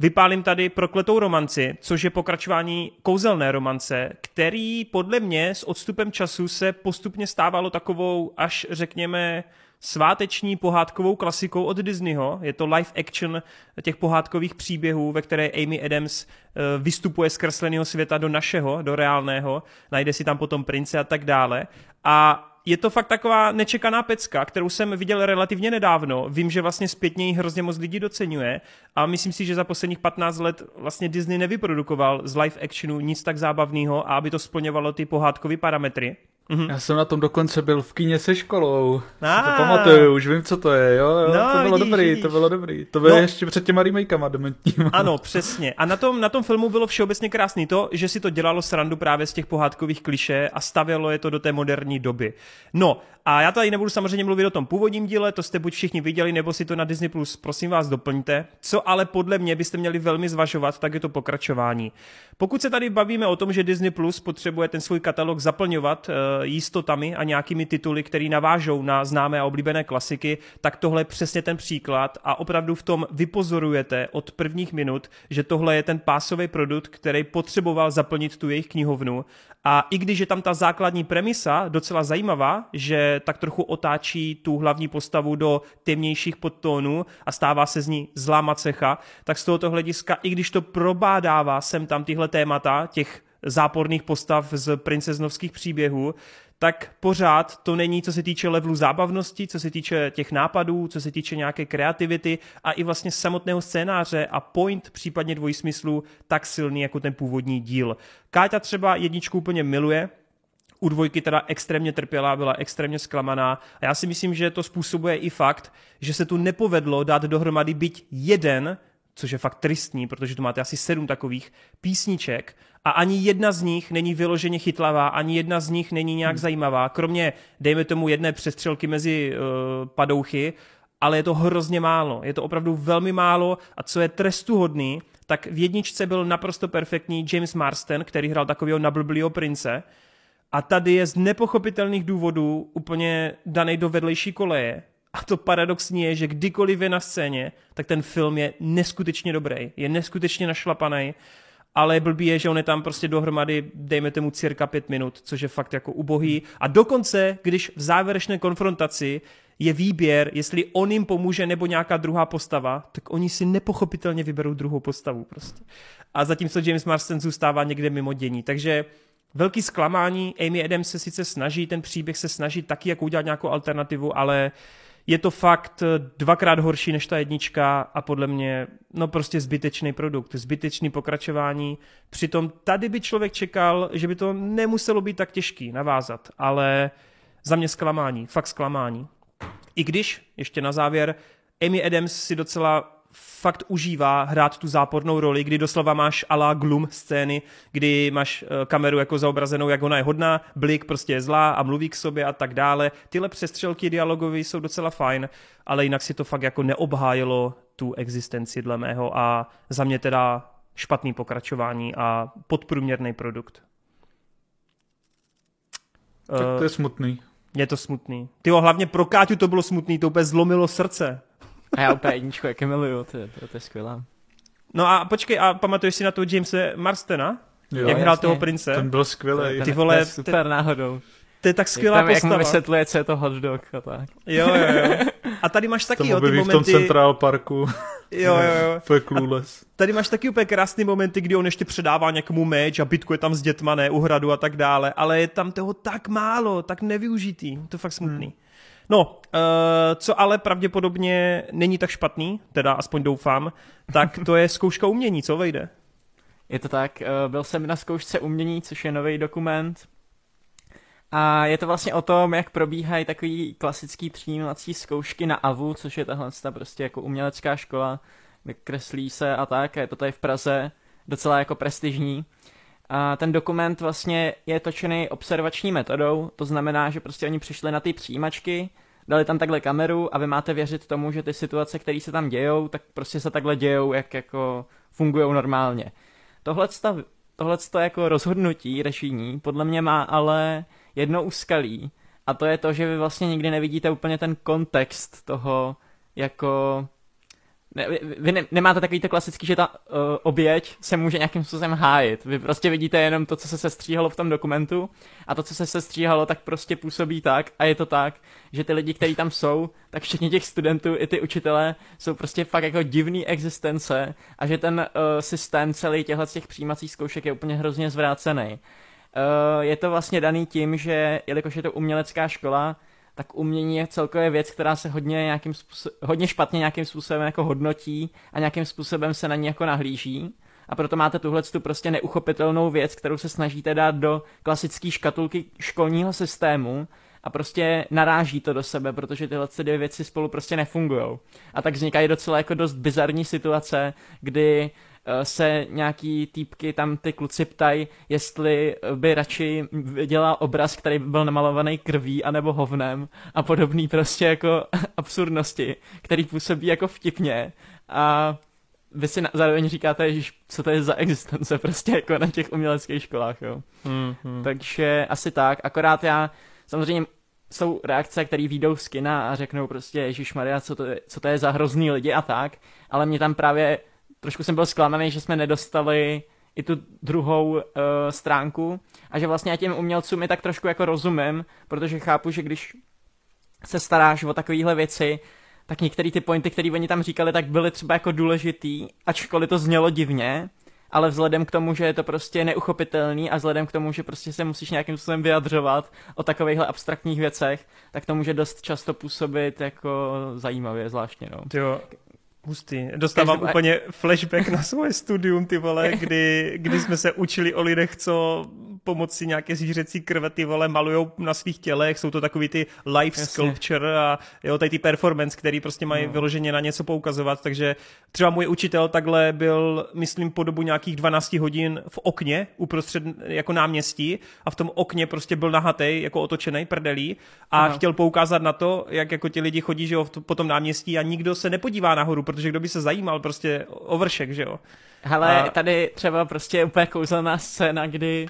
Vypálím tady prokletou romanci, což je pokračování kouzelné romance, který podle mě s odstupem času se postupně stávalo takovou až řekněme sváteční pohádkovou klasikou od Disneyho. Je to live action těch pohádkových příběhů, ve které Amy Adams eh, vystupuje z kresleného světa do našeho, do reálného. Najde si tam potom prince a tak dále. A je to fakt taková nečekaná pecka, kterou jsem viděl relativně nedávno. Vím, že vlastně zpětně ji hrozně moc lidí docenuje a myslím si, že za posledních 15 let vlastně Disney nevyprodukoval z live actionu nic tak zábavného a aby to splňovalo ty pohádkové parametry. Mm-hmm. Já jsem na tom dokonce byl v kíně se školou. Ah. To pamatuju, už vím, co to je, jo, jo no, to bylo vidíš, dobrý, vidíš. to bylo dobrý. To bylo No. ještě před těma remakeama dementníma. Ano, přesně. A na tom, na tom filmu bylo všeobecně krásný to, že si to dělalo srandu právě z těch pohádkových kliše a stavělo je to do té moderní doby. No, a já tady nebudu samozřejmě mluvit o tom původním díle, to jste buď všichni viděli, nebo si to na Disney Plus, prosím vás, doplňte. Co ale podle mě byste měli velmi zvažovat, tak je to pokračování. Pokud se tady bavíme o tom, že Disney Plus potřebuje ten svůj katalog zaplňovat uh, jistotami a nějakými tituly, které navážou na známé a oblíbené klasiky, tak tohle je přesně ten příklad a opravdu v tom vypozorujete od prvních minut, že tohle je ten pásový produkt, který potřeboval zaplnit tu jejich knihovnu. A i když je tam ta základní premisa docela zajímavá, že tak trochu otáčí tu hlavní postavu do temnějších podtónů a stává se z ní zlá macecha, tak z tohoto hlediska, i když to probádává sem tam tyhle témata, těch záporných postav z princeznovských příběhů, tak pořád to není, co se týče levelu zábavnosti, co se týče těch nápadů, co se týče nějaké kreativity a i vlastně samotného scénáře a point, případně dvojsmyslu, tak silný jako ten původní díl. Káťa třeba jedničku úplně miluje, u dvojky teda extrémně trpěla, byla extrémně zklamaná a já si myslím, že to způsobuje i fakt, že se tu nepovedlo dát dohromady byť jeden což je fakt tristní, protože tu máte asi sedm takových písniček a ani jedna z nich není vyloženě chytlavá, ani jedna z nich není nějak hmm. zajímavá, kromě, dejme tomu, jedné přestřelky mezi uh, padouchy, ale je to hrozně málo. Je to opravdu velmi málo a co je trestuhodný, tak v jedničce byl naprosto perfektní James Marston, který hrál takového nablblýho prince a tady je z nepochopitelných důvodů úplně daný do vedlejší koleje a to paradoxní je, že kdykoliv je na scéně, tak ten film je neskutečně dobrý, je neskutečně našlapaný, ale blbý je, že on je tam prostě dohromady, dejme tomu cirka pět minut, což je fakt jako ubohý. A dokonce, když v závěrečné konfrontaci je výběr, jestli on jim pomůže nebo nějaká druhá postava, tak oni si nepochopitelně vyberou druhou postavu prostě. A zatímco James Marston zůstává někde mimo dění. Takže velký zklamání, Amy Adams se sice snaží, ten příběh se snaží taky jako udělat nějakou alternativu, ale je to fakt dvakrát horší než ta jednička a podle mě no prostě zbytečný produkt, zbytečný pokračování. Přitom tady by člověk čekal, že by to nemuselo být tak těžký navázat, ale za mě zklamání, fakt zklamání. I když, ještě na závěr, Amy Adams si docela fakt užívá hrát tu zápornou roli, kdy doslova máš ala glum scény, kdy máš kameru jako zaobrazenou, jak ona je hodná, blik prostě je zlá a mluví k sobě a tak dále. Tyhle přestřelky dialogové jsou docela fajn, ale jinak si to fakt jako neobhájilo tu existenci dle mého a za mě teda špatný pokračování a podprůměrný produkt. Tak to je smutný. Je to smutný. Ty hlavně pro Káťu to bylo smutný, to úplně zlomilo srdce. A já úplně jedničku, jak je miluju, to, je, to, to je skvělá. No a počkej, a pamatuješ si na toho Jamese Marstona? Jo, jak hrál jasně. toho prince? Ten byl skvělý. Ty vole, to je super náhodou. To je tak skvělá jak tam, postava. Jak mu vysvětluje, co je to hot dog a tak. Jo, jo, jo. (laughs) A tady máš taky jo, ty objeví v tom momenty... Central Parku. (laughs) Jo, jo, jo. (laughs) To je clueless. Tady máš taky úplně krásný momenty, kdy on ještě předává někomu meč a bitku je tam s dětma, ne, u hradu a tak dále, ale je tam toho tak málo, tak nevyužitý, to je fakt smutný. Hmm. No, uh, co ale pravděpodobně není tak špatný, teda aspoň doufám, tak to je zkouška umění, co vejde? Je to tak, uh, byl jsem na zkoušce umění, což je nový dokument, A je to vlastně o tom, jak probíhají takový klasický přijímací zkoušky na AVU, což je tahle ta prostě jako umělecká škola, kreslí se a tak, a je to tady v Praze docela jako prestižní. A ten dokument vlastně je točený observační metodou, to znamená, že prostě oni přišli na ty přijímačky, dali tam takhle kameru a vy máte věřit tomu, že ty situace, které se tam dějou, tak prostě se takhle dějou, jak jako fungují normálně. Tohle tohle jako rozhodnutí režijní podle mě má ale jedno úskalí a to je to, že vy vlastně nikdy nevidíte úplně ten kontext toho jako ne, vy, ne, nemáte takový to klasický, že ta uh, oběť se může nějakým způsobem hájit. Vy prostě vidíte jenom to, co se sestříhalo v tom dokumentu a to, co se sestříhalo, tak prostě působí tak a je to tak, že ty lidi, kteří tam jsou, tak všichni těch studentů i ty učitelé jsou prostě fakt jako divný existence a že ten uh, systém celý těchto těch přijímacích zkoušek je úplně hrozně zvrácený. Uh, je to vlastně daný tím, že jelikož je to umělecká škola, tak umění je celkově věc, která se hodně, nějakým způsob, hodně špatně nějakým způsobem jako hodnotí a nějakým způsobem se na ní jako nahlíží. A proto máte tuhle tu prostě neuchopitelnou věc, kterou se snažíte dát do klasické škatulky školního systému a prostě naráží to do sebe, protože tyhle dvě věci spolu prostě nefungují. A tak vznikají docela jako dost bizarní situace, kdy se nějaký týpky tam ty kluci ptají, jestli by radši dělal obraz, který by byl namalovaný krví anebo hovnem a podobný prostě jako (laughs) absurdnosti, který působí jako vtipně a vy si zároveň říkáte, že co to je za existence prostě jako na těch uměleckých školách, jo. Hmm, hmm. Takže asi tak, akorát já samozřejmě jsou reakce, které výjdou z kina a řeknou prostě Ježíš Maria, co to, je, co to je za hrozný lidi a tak, ale mě tam právě trošku jsem byl zklamaný, že jsme nedostali i tu druhou uh, stránku a že vlastně já těm umělcům i tak trošku jako rozumím, protože chápu, že když se staráš o takovéhle věci, tak některé ty pointy, které oni tam říkali, tak byly třeba jako důležitý, ačkoliv to znělo divně, ale vzhledem k tomu, že je to prostě neuchopitelný a vzhledem k tomu, že prostě se musíš nějakým způsobem vyjadřovat o takovýchhle abstraktních věcech, tak to může dost často působit jako zajímavě zvláštně, no. Jo, Hustý. Dostávám úplně flashback na svoje studium, ty vole, (laughs) kdy, kdy jsme se učili o lidech, co pomocí nějaké zvířecí krve ty vole malujou na svých tělech, jsou to takový ty life Jasně. sculpture a jo, tady ty performance, který prostě mají no. vyloženě na něco poukazovat, takže třeba můj učitel takhle byl, myslím, po dobu nějakých 12 hodin v okně uprostřed jako náměstí a v tom okně prostě byl nahatej, jako otočený prdelí a Aha. chtěl poukázat na to, jak jako ti lidi chodí, že jo, po tom náměstí a nikdo se nepodívá nahoru, protože kdo by se zajímal prostě o vršek, že jo. Hele, a... tady třeba prostě úplně kouzelná scéna, kdy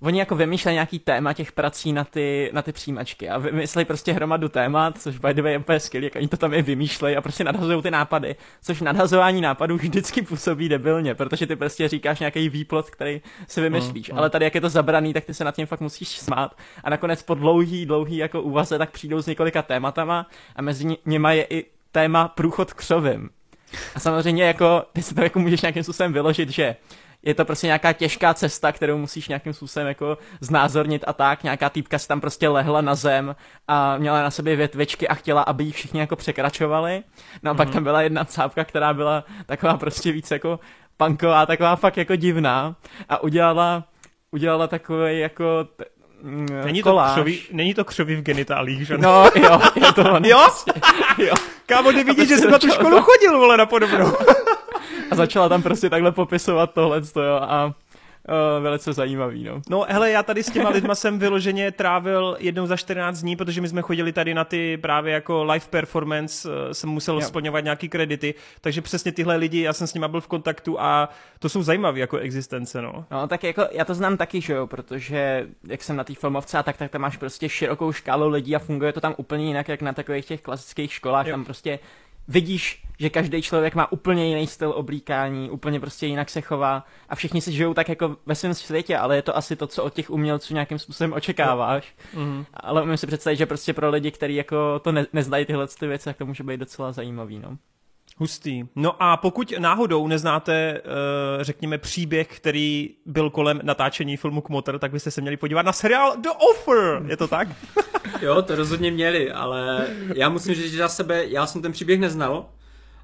oni jako vymýšlejí nějaký téma těch prací na ty, na ty přijímačky a vymyslejí prostě hromadu témat, což by the way je úplně skvělý, jak oni to tam i vymýšlejí a prostě nadhazují ty nápady, což nadhazování nápadů vždycky působí debilně, protože ty prostě říkáš nějaký výplot, který si vymyslíš, mm, mm. ale tady jak je to zabraný, tak ty se nad tím fakt musíš smát a nakonec po dlouhý, dlouhý jako úvaze tak přijdou s několika tématama a mezi nimi je i téma průchod křovím. A samozřejmě jako, ty si to jako můžeš nějakým způsobem vyložit, že je to prostě nějaká těžká cesta, kterou musíš nějakým způsobem jako znázornit a tak. Nějaká týpka si tam prostě lehla na zem a měla na sobě větvičky a chtěla, aby ji všichni jako překračovali. No a mm-hmm. pak tam byla jedna cápka, která byla taková prostě víc jako punková, taková fakt jako divná a udělala, udělala takový jako Mm, není to, křoví, není to křoví v genitálích, že? No, jo, je to ono. jo? jo. Kámo, ty vidíš, že jsem na tu školu chodil, vole, na podobnou. (laughs) a začala tam prostě takhle popisovat tohle, jo, a Uh, velice zajímavý, no. No, hele, já tady s těma lidma (laughs) jsem vyloženě trávil jednou za 14 dní, protože my jsme chodili tady na ty právě jako live performance, uh, jsem musel jo. splňovat nějaký kredity, takže přesně tyhle lidi, já jsem s nima byl v kontaktu a to jsou zajímavé jako existence, no. No, tak jako já to znám taky, že jo, protože jak jsem na té filmovce a tak, tak tam máš prostě širokou škálu lidí a funguje to tam úplně jinak, jak na takových těch klasických školách, jo. tam prostě vidíš, že každý člověk má úplně jiný styl oblíkání, úplně prostě jinak se chová a všichni si žijou tak jako ve svém světě, ale je to asi to, co od těch umělců nějakým způsobem očekáváš. Mm-hmm. Ale umím si představit, že prostě pro lidi, kteří jako to ne- neznají tyhle ty věci, tak to může být docela zajímavý, no. Hustý. No a pokud náhodou neznáte, uh, řekněme, příběh, který byl kolem natáčení filmu Kmotr, tak byste se měli podívat na seriál The Offer. Je to tak? (laughs) jo, to rozhodně měli, ale já musím říct, že za sebe, já jsem ten příběh neznal.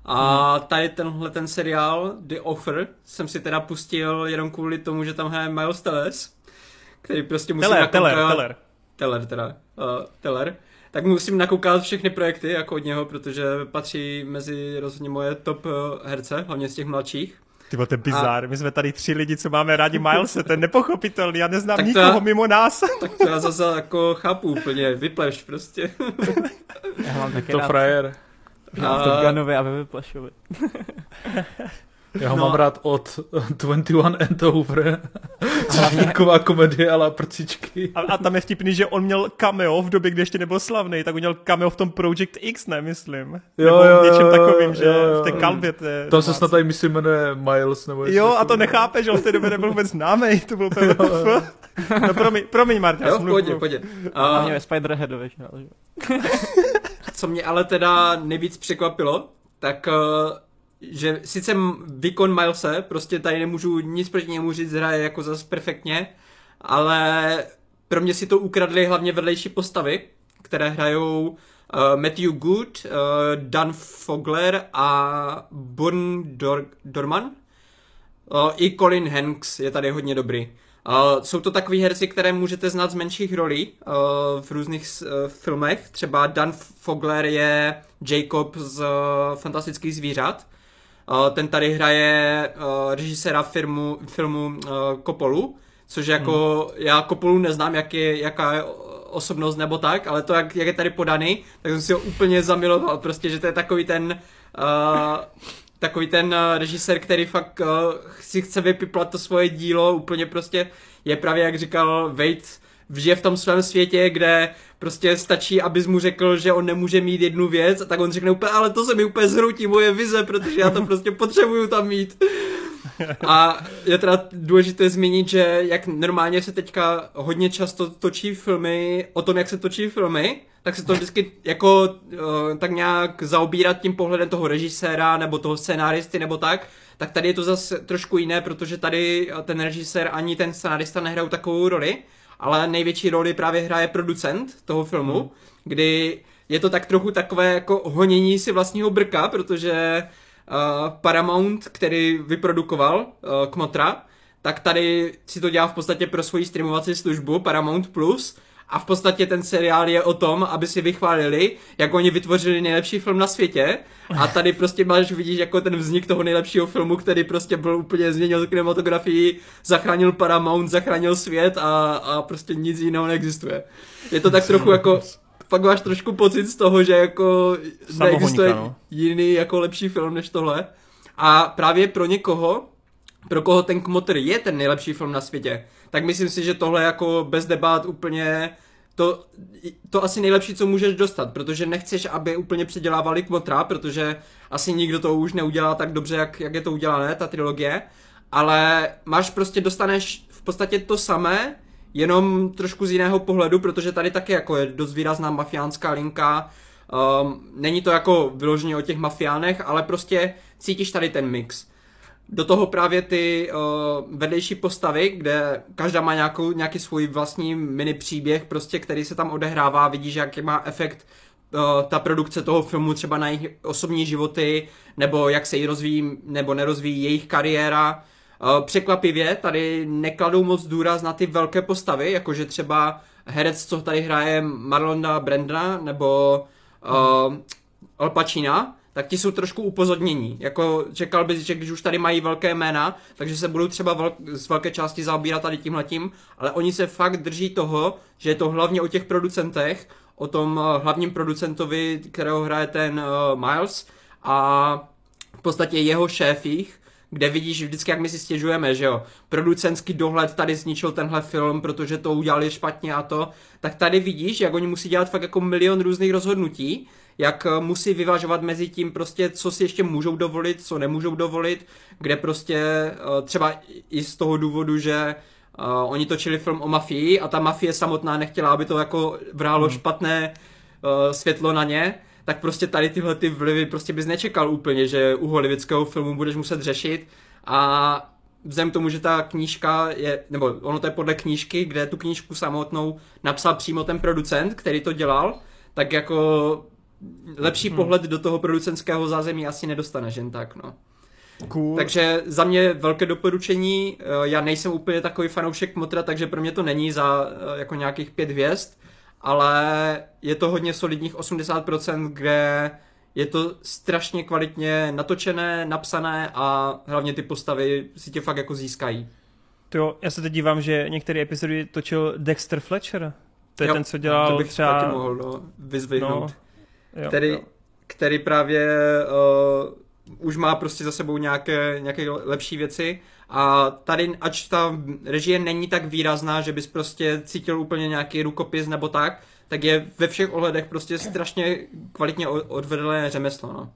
A hmm. tady tenhle ten seriál The Offer jsem si teda pustil jenom kvůli tomu, že tam hraje Miles Teles, který prostě musím Teller, Teller, Teller. Teller teda, uh, Teller, tak musím nakoukat všechny projekty jako od něho, protože patří mezi rozhodně moje top uh, herce, hlavně z těch mladších. Ty to je bizár. A... My jsme tady tři lidi, co máme rádi Milese, to je nepochopitelný, já neznám tak nikoho já, mimo nás. (laughs) Tak to já zase jako chápu úplně, vypleš prostě. (laughs) Já mám taky to rád. frajer. A... Top Gunovi a Vyplešovi. (laughs) Já ho no. mám rád od (laughs) 21 and Over. (laughs) Taková komedie ale prcičky. A, a, tam je vtipný, že on měl cameo v době, kdy ještě nebyl slavný, tak on měl cameo v tom Project X, ne, myslím. Jo, jo, něčem jo, takovým, že jo, jo. v té kalbě. Té, tam se snad tady myslím jmenuje Miles, nebo Jo, a to nechápe, že on v té době nebyl vůbec známý, to byl úplně No promiň, promiň Marta. Jo, pojď, pojď. A hlavně ve Spiderheadovi. (laughs) Co mě ale teda nejvíc překvapilo, tak uh, že sice výkon Milese, prostě tady nemůžu nic proti němu říct, hraje jako zase perfektně, ale pro mě si to ukradly hlavně vedlejší postavy, které hrajou uh, Matthew Good, uh, Dan Fogler a Burn Dor- Dorman. Uh, I Colin Hanks je tady hodně dobrý. Uh, jsou to takový herci, které můžete znát z menších rolí uh, v různých uh, filmech. Třeba Dan Fogler je Jacob z uh, Fantastických zvířat. Uh, ten tady hraje uh, režiséra firmu, filmu uh, Kopolu, což jako, hmm. já Kopolu neznám, jak je, jaká je osobnost nebo tak, ale to, jak, jak je tady podaný, tak jsem si ho úplně zamiloval, prostě, že to je takový ten uh, takový ten režisér, který fakt uh, si chce vypiplat to svoje dílo, úplně prostě je právě, jak říkal Wade, žije v tom svém světě, kde prostě stačí, abys mu řekl, že on nemůže mít jednu věc a tak on řekne úplně, ale to se mi úplně zhroutí moje vize, protože já to prostě potřebuju tam mít. A je teda důležité zmínit, že jak normálně se teďka hodně často točí filmy o tom, jak se točí filmy, tak se to vždycky jako uh, tak nějak zaobírat tím pohledem toho režiséra nebo toho scénáristy nebo tak, tak tady je to zase trošku jiné, protože tady ten režisér ani ten scenárista nehrajou takovou roli, ale největší roli právě hraje producent toho filmu, hmm. kdy je to tak trochu takové jako honění si vlastního brka, protože uh, Paramount, který vyprodukoval uh, Kmotra, tak tady si to dělá v podstatě pro svoji streamovací službu Paramount Plus a v podstatě ten seriál je o tom, aby si vychválili, jak oni vytvořili nejlepší film na světě a tady prostě máš, vidíš jako ten vznik toho nejlepšího filmu, který prostě byl úplně změnil kinematografii, zachránil Paramount, zachránil svět a, a prostě nic jiného neexistuje. Je to tak trochu jako pak máš trošku pocit z toho, že jako neexistuje no. jiný jako lepší film než tohle. A právě pro někoho, pro koho ten Kmotr je ten nejlepší film na světě, tak myslím si, že tohle jako bez debat úplně to, to asi nejlepší, co můžeš dostat, protože nechceš, aby úplně předělávali Kmotra, protože asi nikdo to už neudělá tak dobře, jak, jak je to udělané, ta trilogie, ale máš prostě, dostaneš v podstatě to samé, jenom trošku z jiného pohledu, protože tady taky jako je dost výrazná mafiánská linka, um, není to jako vyloženě o těch mafiánech, ale prostě cítíš tady ten mix do toho právě ty uh, vedlejší postavy, kde každá má nějakou, nějaký svůj vlastní mini příběh, prostě, který se tam odehrává, vidíš, jaký má efekt uh, ta produkce toho filmu třeba na jejich osobní životy, nebo jak se jí rozvíjí nebo nerozvíjí jejich kariéra. Uh, překvapivě tady nekladou moc důraz na ty velké postavy, jakože třeba herec, co tady hraje Marlona Brandna, nebo uh, Al Pacina, tak ti jsou trošku upozornění. Jako čekal bys, že když už tady mají velké jména, takže se budou třeba velk, z velké části zaobírat tady tímhletím, ale oni se fakt drží toho, že je to hlavně o těch producentech, o tom uh, hlavním producentovi, kterého hraje ten uh, Miles a v podstatě jeho šéfích, kde vidíš vždycky, jak my si stěžujeme, že jo, producentský dohled tady zničil tenhle film, protože to udělali špatně a to, tak tady vidíš, jak oni musí dělat fakt jako milion různých rozhodnutí, jak eh, musí vyvažovat mezi tím prostě, co si ještě můžou dovolit, co nemůžou dovolit, kde prostě eh, třeba i z toho důvodu, že Uh, oni točili film o mafii a ta mafie samotná nechtěla, aby to jako vrálo hmm. špatné uh, světlo na ně, tak prostě tady tyhle ty vlivy prostě bys nečekal úplně, že u holivického filmu budeš muset řešit a vzhledem k tomu, že ta knížka je, nebo ono to je podle knížky, kde tu knížku samotnou napsal přímo ten producent, který to dělal, tak jako lepší hmm. pohled do toho producentského zázemí asi nedostane, jen tak, no. Cool. Takže za mě velké doporučení, eh, já nejsem úplně takový fanoušek Motra, takže pro mě to není za eh, jako nějakých pět hvězd, ale je to hodně solidních 80%, kde je to strašně kvalitně natočené, napsané a hlavně ty postavy si tě fakt jako získají. Jo, já se teď dívám, že některé epizody točil Dexter Fletcher. To je jo, ten, co dělal to bych třeba... mohl no, vyzvihnout. No, jo, který, jo. který právě uh, už má prostě za sebou nějaké, nějaké lepší věci a tady, ač ta režie není tak výrazná, že bys prostě cítil úplně nějaký rukopis nebo tak, tak je ve všech ohledech prostě strašně kvalitně odvedené řemeslo, no.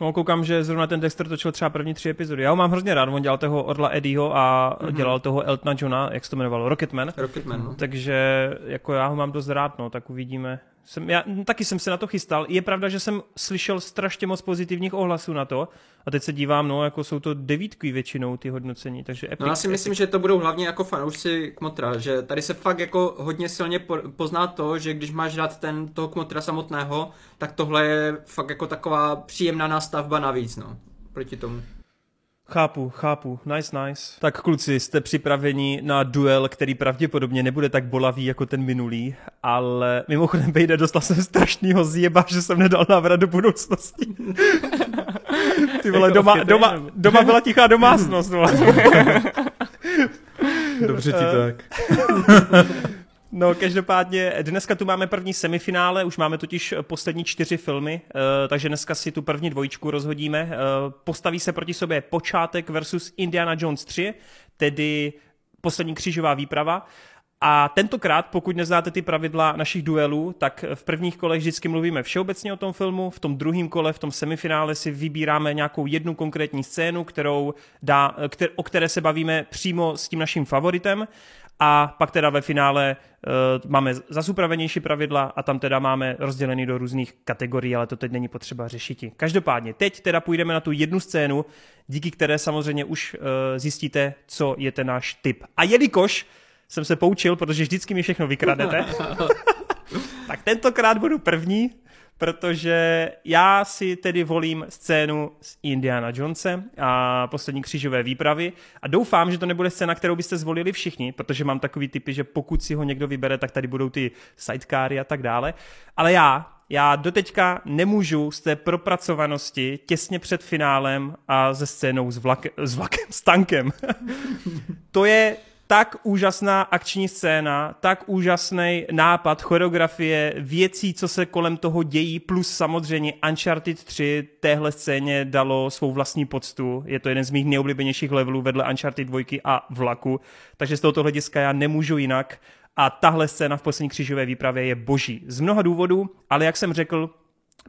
No, koukám, že zrovna ten Dexter točil třeba první tři epizody. Já ho mám hrozně rád, on dělal toho Orla Eddieho a mm-hmm. dělal toho Eltona Johna, jak se to jmenovalo, Rocketman. Rocketman, no. Takže jako já ho mám dost rád, no, tak uvidíme. Jsem, já taky jsem se na to chystal. Je pravda, že jsem slyšel strašně moc pozitivních ohlasů na to a teď se dívám, no, jako jsou to devítky většinou ty hodnocení, takže Epic, No já si myslím, Epic. že to budou hlavně jako fanoušci Kmotra, že tady se fakt jako hodně silně po- pozná to, že když máš rád ten toho Kmotra samotného, tak tohle je fakt jako taková příjemná nástavba navíc, no, proti tomu. Chápu, chápu. Nice, nice. Tak kluci, jste připraveni na duel, který pravděpodobně nebude tak bolavý jako ten minulý, ale mimochodem vejde, dostal jsem strašnýho zjeba, že jsem nedal návrat do budoucnosti. (laughs) Ty vole, doma, doma, doma byla tichá domácnost. Vole. Dobře ti tak. No, každopádně dneska tu máme první semifinále, už máme totiž poslední čtyři filmy, eh, takže dneska si tu první dvojičku rozhodíme. Eh, Postaví se proti sobě Počátek versus Indiana Jones 3, tedy poslední křížová výprava. A tentokrát, pokud neznáte ty pravidla našich duelů, tak v prvních kolech vždycky mluvíme všeobecně o tom filmu, v tom druhém kole, v tom semifinále si vybíráme nějakou jednu konkrétní scénu, kterou dá, kter, o které se bavíme přímo s tím naším favoritem a pak teda ve finále uh, máme zase upravenější pravidla a tam teda máme rozdělený do různých kategorií, ale to teď není potřeba řešit. Každopádně, teď teda půjdeme na tu jednu scénu, díky které samozřejmě už uh, zjistíte, co je ten náš typ. A jelikož jsem se poučil, protože vždycky mi všechno vykradete, (laughs) tak tentokrát budu první, protože já si tedy volím scénu s Indiana Jonesem a poslední křížové výpravy a doufám, že to nebude scéna, kterou byste zvolili všichni, protože mám takový typy, že pokud si ho někdo vybere, tak tady budou ty sidecary a tak dále. Ale já, já doteďka nemůžu z té propracovanosti těsně před finálem a ze scénou s, vlake, s vlakem, s tankem. (laughs) to je tak úžasná akční scéna, tak úžasný nápad, choreografie, věcí, co se kolem toho dějí, plus samozřejmě Uncharted 3 téhle scéně dalo svou vlastní poctu. Je to jeden z mých nejoblíbenějších levelů vedle Uncharted 2 a vlaku, takže z tohoto hlediska já nemůžu jinak. A tahle scéna v poslední křížové výpravě je boží. Z mnoha důvodů, ale jak jsem řekl,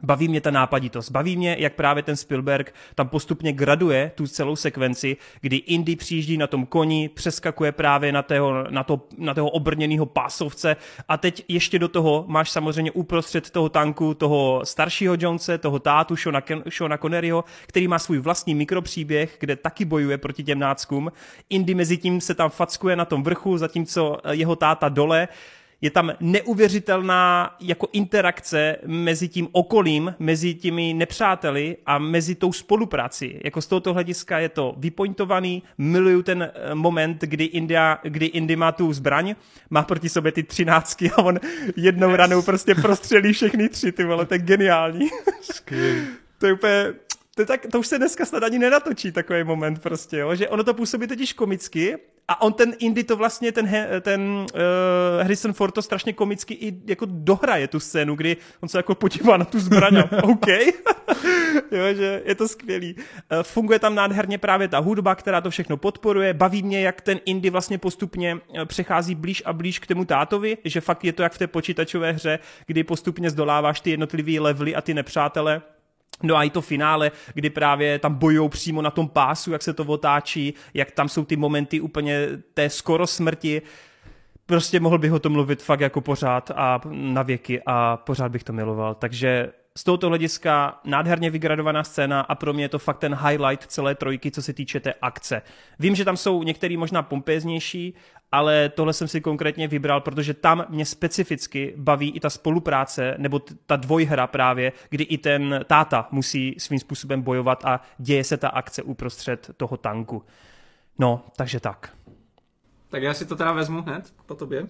Baví mě ta nápaditost, baví mě, jak právě ten Spielberg tam postupně graduje tu celou sekvenci, kdy Indy přijíždí na tom koni, přeskakuje právě na toho, na to, na toho obrněného pásovce. A teď ještě do toho máš samozřejmě uprostřed toho tanku toho staršího Jonese, toho tátu Shona, Shona Conneryho, který má svůj vlastní mikropříběh, kde taky bojuje proti těm náckům. Indy mezi tím se tam fackuje na tom vrchu, zatímco jeho táta dole je tam neuvěřitelná jako interakce mezi tím okolím, mezi těmi nepřáteli a mezi tou spolupráci. Jako z tohoto hlediska je to vypointovaný, miluju ten eh, moment, kdy, India, kdy Indy má tu zbraň, má proti sobě ty třináctky a on jednou ranou prostě prostřelí všechny tři, ty vole, to je geniální. To je úplně, to, je tak, to už se dneska snad ani nenatočí takový moment prostě, jo? že ono to působí totiž komicky a on ten Indy to vlastně, ten, ten uh, Harrison Ford to strašně komicky i jako dohraje tu scénu, kdy on se jako podívá na tu zbraň a (laughs) OK. (laughs) jo, že je to skvělý. Uh, funguje tam nádherně právě ta hudba, která to všechno podporuje. Baví mě, jak ten Indy vlastně postupně přechází blíž a blíž k tomu tátovi, že fakt je to jak v té počítačové hře, kdy postupně zdoláváš ty jednotlivý levely a ty nepřátele No a i to finále, kdy právě tam bojujou přímo na tom pásu, jak se to otáčí, jak tam jsou ty momenty úplně té skoro smrti. Prostě mohl bych o tom mluvit fakt jako pořád a na věky a pořád bych to miloval. Takže z tohoto hlediska nádherně vygradovaná scéna a pro mě je to fakt ten highlight celé trojky, co se týče té akce. Vím, že tam jsou některý možná pompéznější, ale tohle jsem si konkrétně vybral, protože tam mě specificky baví i ta spolupráce, nebo t- ta dvojhra právě, kdy i ten táta musí svým způsobem bojovat a děje se ta akce uprostřed toho tanku. No, takže tak. Tak já si to teda vezmu hned po tobě.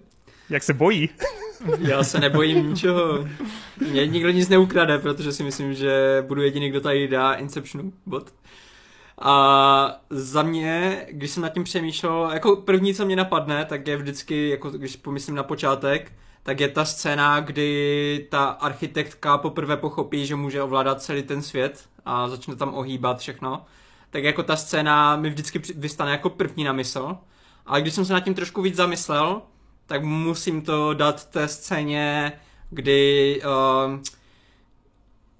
Jak se bojí? Já se nebojím ničeho. Mě nikdo nic neukrade, protože si myslím, že budu jediný, kdo tady dá Inceptionu bod. A za mě, když jsem nad tím přemýšlel, jako první, co mě napadne, tak je vždycky, jako když pomyslím na počátek, tak je ta scéna, kdy ta architektka poprvé pochopí, že může ovládat celý ten svět a začne tam ohýbat všechno. Tak jako ta scéna mi vždycky vystane jako první na mysl. Ale když jsem se nad tím trošku víc zamyslel, tak musím to dát té scéně, kdy... Uh,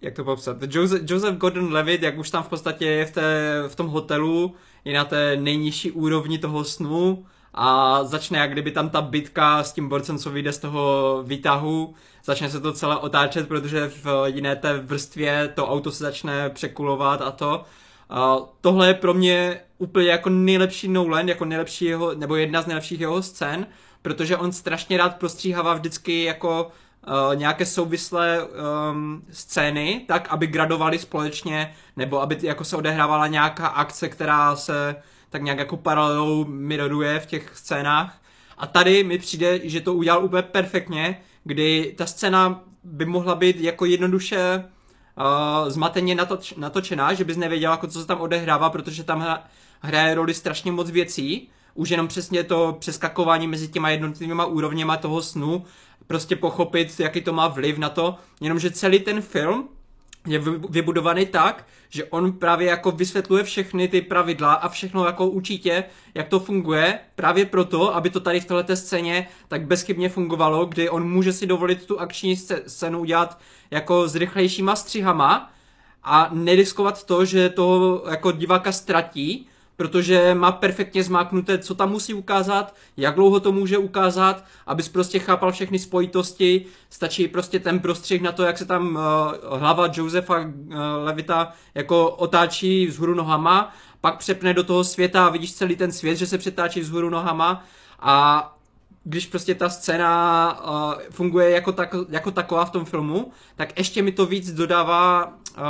jak to popsat? Joseph, Joseph Gordon-Levitt, jak už tam v podstatě je v, té, v tom hotelu, je na té nejnižší úrovni toho snu a začne jak kdyby tam ta bitka s tím borcem, co vyjde z toho výtahu, začne se to celé otáčet, protože v jiné té vrstvě to auto se začne překulovat a to. A tohle je pro mě úplně jako nejlepší Nolan, jako nejlepší jeho, nebo jedna z nejlepších jeho scén, protože on strašně rád prostříhává vždycky jako uh, nějaké souvislé um, scény, tak aby gradovali společně, nebo aby jako se odehrávala nějaká akce, která se tak nějak jako paralelou miroruje v těch scénách. A tady mi přijde, že to udělal úplně perfektně, kdy ta scéna by mohla být jako jednoduše uh, zmateně natoč, natočená, že bys nevěděla, jako co se tam odehrává, protože tam hra, hraje roli strašně moc věcí. Už jenom přesně to přeskakování mezi těma jednotlivými úrovněma toho snu, prostě pochopit, jaký to má vliv na to, jenomže celý ten film je vybudovaný tak, že on právě jako vysvětluje všechny ty pravidla a všechno jako určitě, jak to funguje, právě proto, aby to tady v této scéně tak bezchybně fungovalo, kdy on může si dovolit tu akční scénu udělat jako s rychlejšíma střihama a neriskovat to, že to jako diváka ztratí, protože má perfektně zmáknuté, co tam musí ukázat, jak dlouho to může ukázat, abys prostě chápal všechny spojitosti, stačí prostě ten prostřih na to, jak se tam uh, hlava Josefa uh, Levita jako otáčí vzhůru nohama, pak přepne do toho světa a vidíš celý ten svět, že se přetáčí vzhůru nohama. A když prostě ta scéna uh, funguje jako, tak, jako taková v tom filmu, tak ještě mi to víc dodává uh,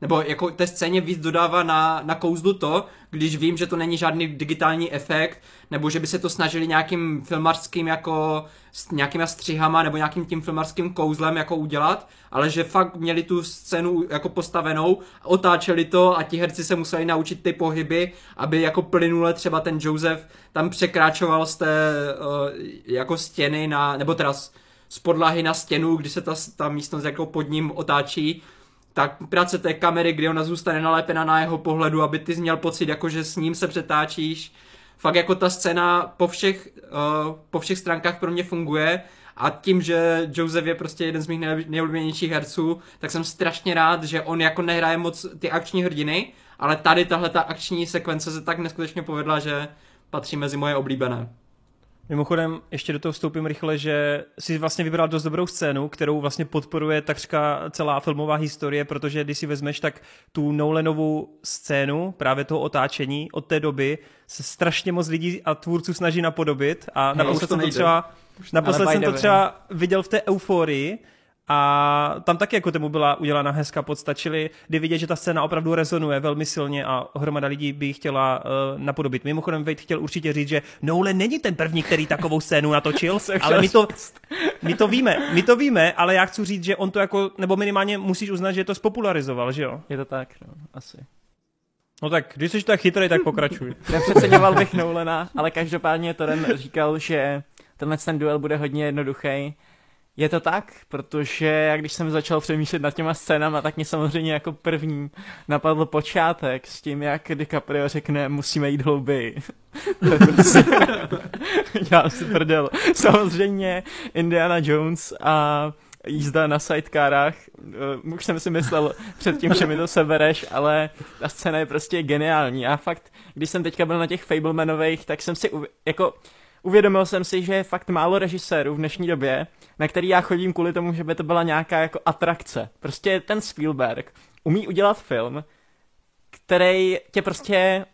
nebo jako té scéně víc dodává na, na kouzlu to, když vím, že to není žádný digitální efekt, nebo že by se to snažili nějakým filmařským jako s nějakýma střihama nebo nějakým tím filmařským kouzlem jako udělat, ale že fakt měli tu scénu jako postavenou, otáčeli to a ti herci se museli naučit ty pohyby, aby jako plynule třeba ten Joseph tam překráčoval z té uh, jako stěny na, nebo teda z, z podlahy na stěnu, kdy se ta, ta místnost jako pod ním otáčí, tak práce té kamery, kdy ona zůstane nalepena na jeho pohledu, aby ty měl pocit, jako že s ním se přetáčíš. Fakt jako ta scéna po všech, uh, po všech stránkách pro mě funguje a tím, že Joseph je prostě jeden z mých nejoblíbenějších herců, tak jsem strašně rád, že on jako nehraje moc ty akční hrdiny, ale tady tahle ta akční sekvence se tak neskutečně povedla, že patří mezi moje oblíbené. Mimochodem, ještě do toho vstoupím rychle, že si vlastně vybral dost dobrou scénu, kterou vlastně podporuje takřka celá filmová historie, protože když si vezmeš tak tu Nolanovou scénu, právě toho otáčení od té doby, se strašně moc lidí a tvůrců snaží napodobit a naposled jsem to třeba, naposled jsem to třeba viděl v té euforii, a tam taky jako tomu byla udělána hezká podsta, čili kdy vidět, že ta scéna opravdu rezonuje velmi silně a hromada lidí by ji chtěla uh, napodobit. Mimochodem Wade chtěl určitě říct, že Nolan není ten první, který takovou scénu natočil, (laughs) ale my to, my to víme, my to víme, ale já chci říct, že on to jako, nebo minimálně musíš uznat, že to spopularizoval, že jo? Je to tak, no, asi. No tak, když jsi tak chytrý, tak pokračuj. (laughs) Nepřeceňoval bych Nolana, ale každopádně Toren říkal, že tenhle ten duel bude hodně jednoduchý je to tak, protože já když jsem začal přemýšlet nad těma scénama, tak mě samozřejmě jako první napadl počátek s tím, jak DiCaprio řekne, musíme jít hlouběji. (laughs) (laughs) já si prdel. Samozřejmě Indiana Jones a jízda na sidecarách. Uh, už jsem si myslel předtím, že mi to sebereš, ale ta scéna je prostě geniální. A fakt, když jsem teďka byl na těch Fablemanových, tak jsem si jako uvědomil jsem si, že je fakt málo režisérů v dnešní době, na který já chodím kvůli tomu, že by to byla nějaká jako atrakce. Prostě ten Spielberg umí udělat film, který tě prostě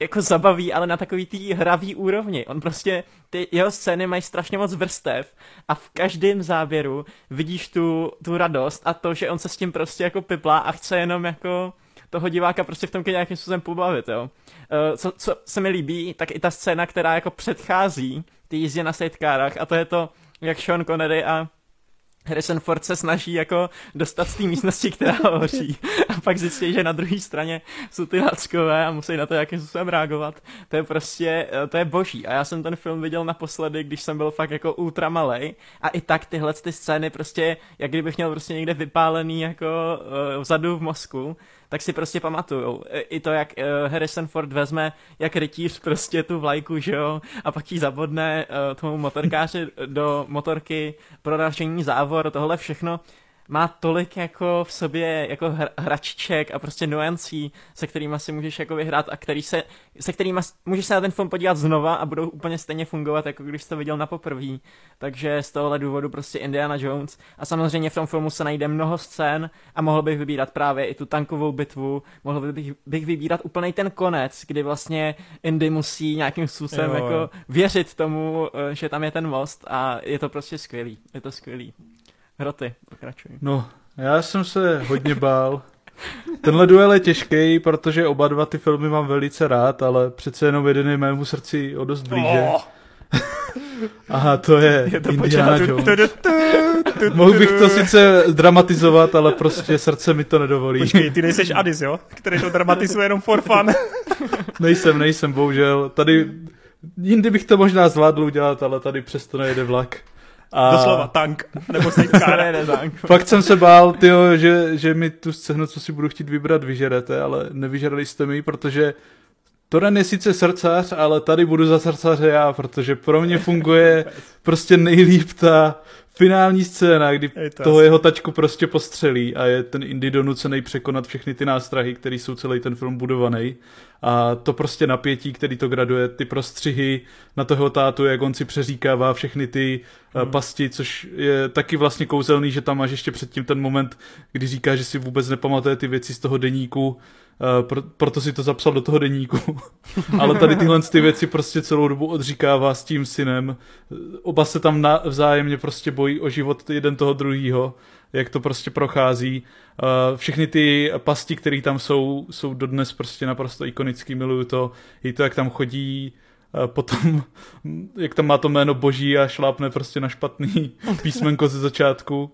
jako zabaví, ale na takový tý hravý úrovni. On prostě, ty jeho scény mají strašně moc vrstev a v každém záběru vidíš tu, tu radost a to, že on se s tím prostě jako piplá a chce jenom jako toho diváka prostě v tom nějakým způsobem pobavit, jo. Uh, co, co se mi líbí, tak i ta scéna, která jako předchází ty jízdě na sidecarách a to je to, jak Sean Connery a Harrison Ford se snaží jako dostat z té místnosti, která (laughs) hoří a pak zjistí, že na druhé straně jsou ty lackové a musí na to jakým způsobem reagovat. To je prostě, eh, to je boží a já jsem ten film viděl naposledy, když jsem byl fakt jako ultra malej a i tak tyhle ty scény prostě, jak kdybych měl prostě někde vypálený jako uh, vzadu v mozku, tak si prostě pamatujou. I to, jak uh, Harrison Ford vezme, jak rytíř prostě tu vlajku, že jo, a pak ji zabodne uh, tomu motorkáři do motorky pro závor, tohle všechno má tolik jako v sobě jako hračiček a prostě nuancí, se kterými si můžeš jako vyhrát a který se, se kterými můžeš se na ten film podívat znova a budou úplně stejně fungovat, jako když jsi to viděl na poprvé. Takže z tohohle důvodu prostě Indiana Jones a samozřejmě v tom filmu se najde mnoho scén a mohl bych vybírat právě i tu tankovou bitvu, mohl bych, bych vybírat úplně ten konec, kdy vlastně Indy musí nějakým způsobem jo, jako věřit tomu, eh, že tam je ten most a je to prostě skvělý, je to skvělý. Hroty, pokračuj. No, já jsem se hodně bál. Tenhle duel je těžký, protože oba dva ty filmy mám velice rád, ale přece jenom jeden je mému srdci o dost blíže. Oh. (laughs) Aha, to je, je to Indiana Jones. Mohl bych to sice dramatizovat, ale prostě srdce mi to nedovolí. Počkej, ty nejseš (laughs) Adis, jo? Který to dramatizuje jenom for fun. (laughs) nejsem, nejsem, bohužel. Tady jindy bych to možná zvládl udělat, ale tady přesto nejde vlak. A... Doslova tank, nebo (laughs) ne, ne, tank. Fakt jsem se bál, tyjo, že, že mi tu scénu, co si budu chtít vybrat, vyžerete, ale nevyžerali jste mi, protože Toren je sice srdcař, ale tady budu za srdcaře já, protože pro mě funguje (laughs) prostě nejlíp ta finální scéna, kdy to toho jeho tačku prostě postřelí a je ten Indy donucený překonat všechny ty nástrahy, které jsou celý ten film budovaný. A to prostě napětí, který to graduje, ty prostřihy na toho tátu, jak on si přeříkává všechny ty eh, hmm. pasti, což je taky vlastně kouzelný, že tam máš ještě předtím ten moment, kdy říká, že si vůbec nepamatuje ty věci z toho deníku, Uh, pro, proto si to zapsal do toho deníku. (laughs) Ale tady tyhle ty věci prostě celou dobu odříkává s tím synem. Oba se tam na, vzájemně prostě bojí o život jeden toho druhého, jak to prostě prochází. Uh, všechny ty pasti, které tam jsou, jsou dodnes prostě naprosto ikonický, miluju to. I to, jak tam chodí uh, potom, (laughs) jak tam má to jméno boží a šlápne prostě na špatný (laughs) písmenko ze začátku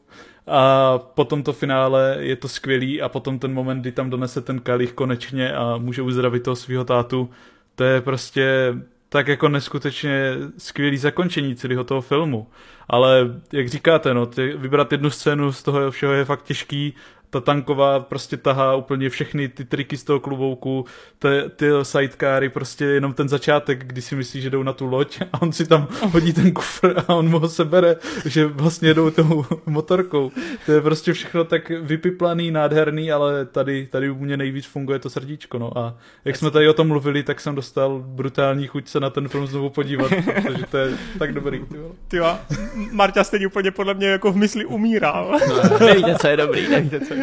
a potom to finále je to skvělý a potom ten moment, kdy tam donese ten kalich konečně a může uzdravit toho svého tátu, to je prostě tak jako neskutečně skvělý zakončení celého toho filmu. Ale jak říkáte, no, ty, vybrat jednu scénu z toho všeho je fakt těžký ta tanková prostě tahá úplně všechny ty triky z toho klubouku, ty, ty sidecary, prostě jenom ten začátek, kdy si myslí, že jdou na tu loď a on si tam (laughs) hodí ten kufr a on mu ho sebere, že vlastně jdou tou motorkou. To je prostě všechno tak vypiplaný, nádherný, ale tady, tady u mě nejvíc funguje to srdíčko, no a jak jsme tady o tom mluvili, tak jsem dostal brutální chuť se na ten film znovu podívat, protože to je tak dobrý. Ty jo, Marta stejně úplně podle mě jako v mysli umírá. No, nevíte, co je dobrý, nevíte, co je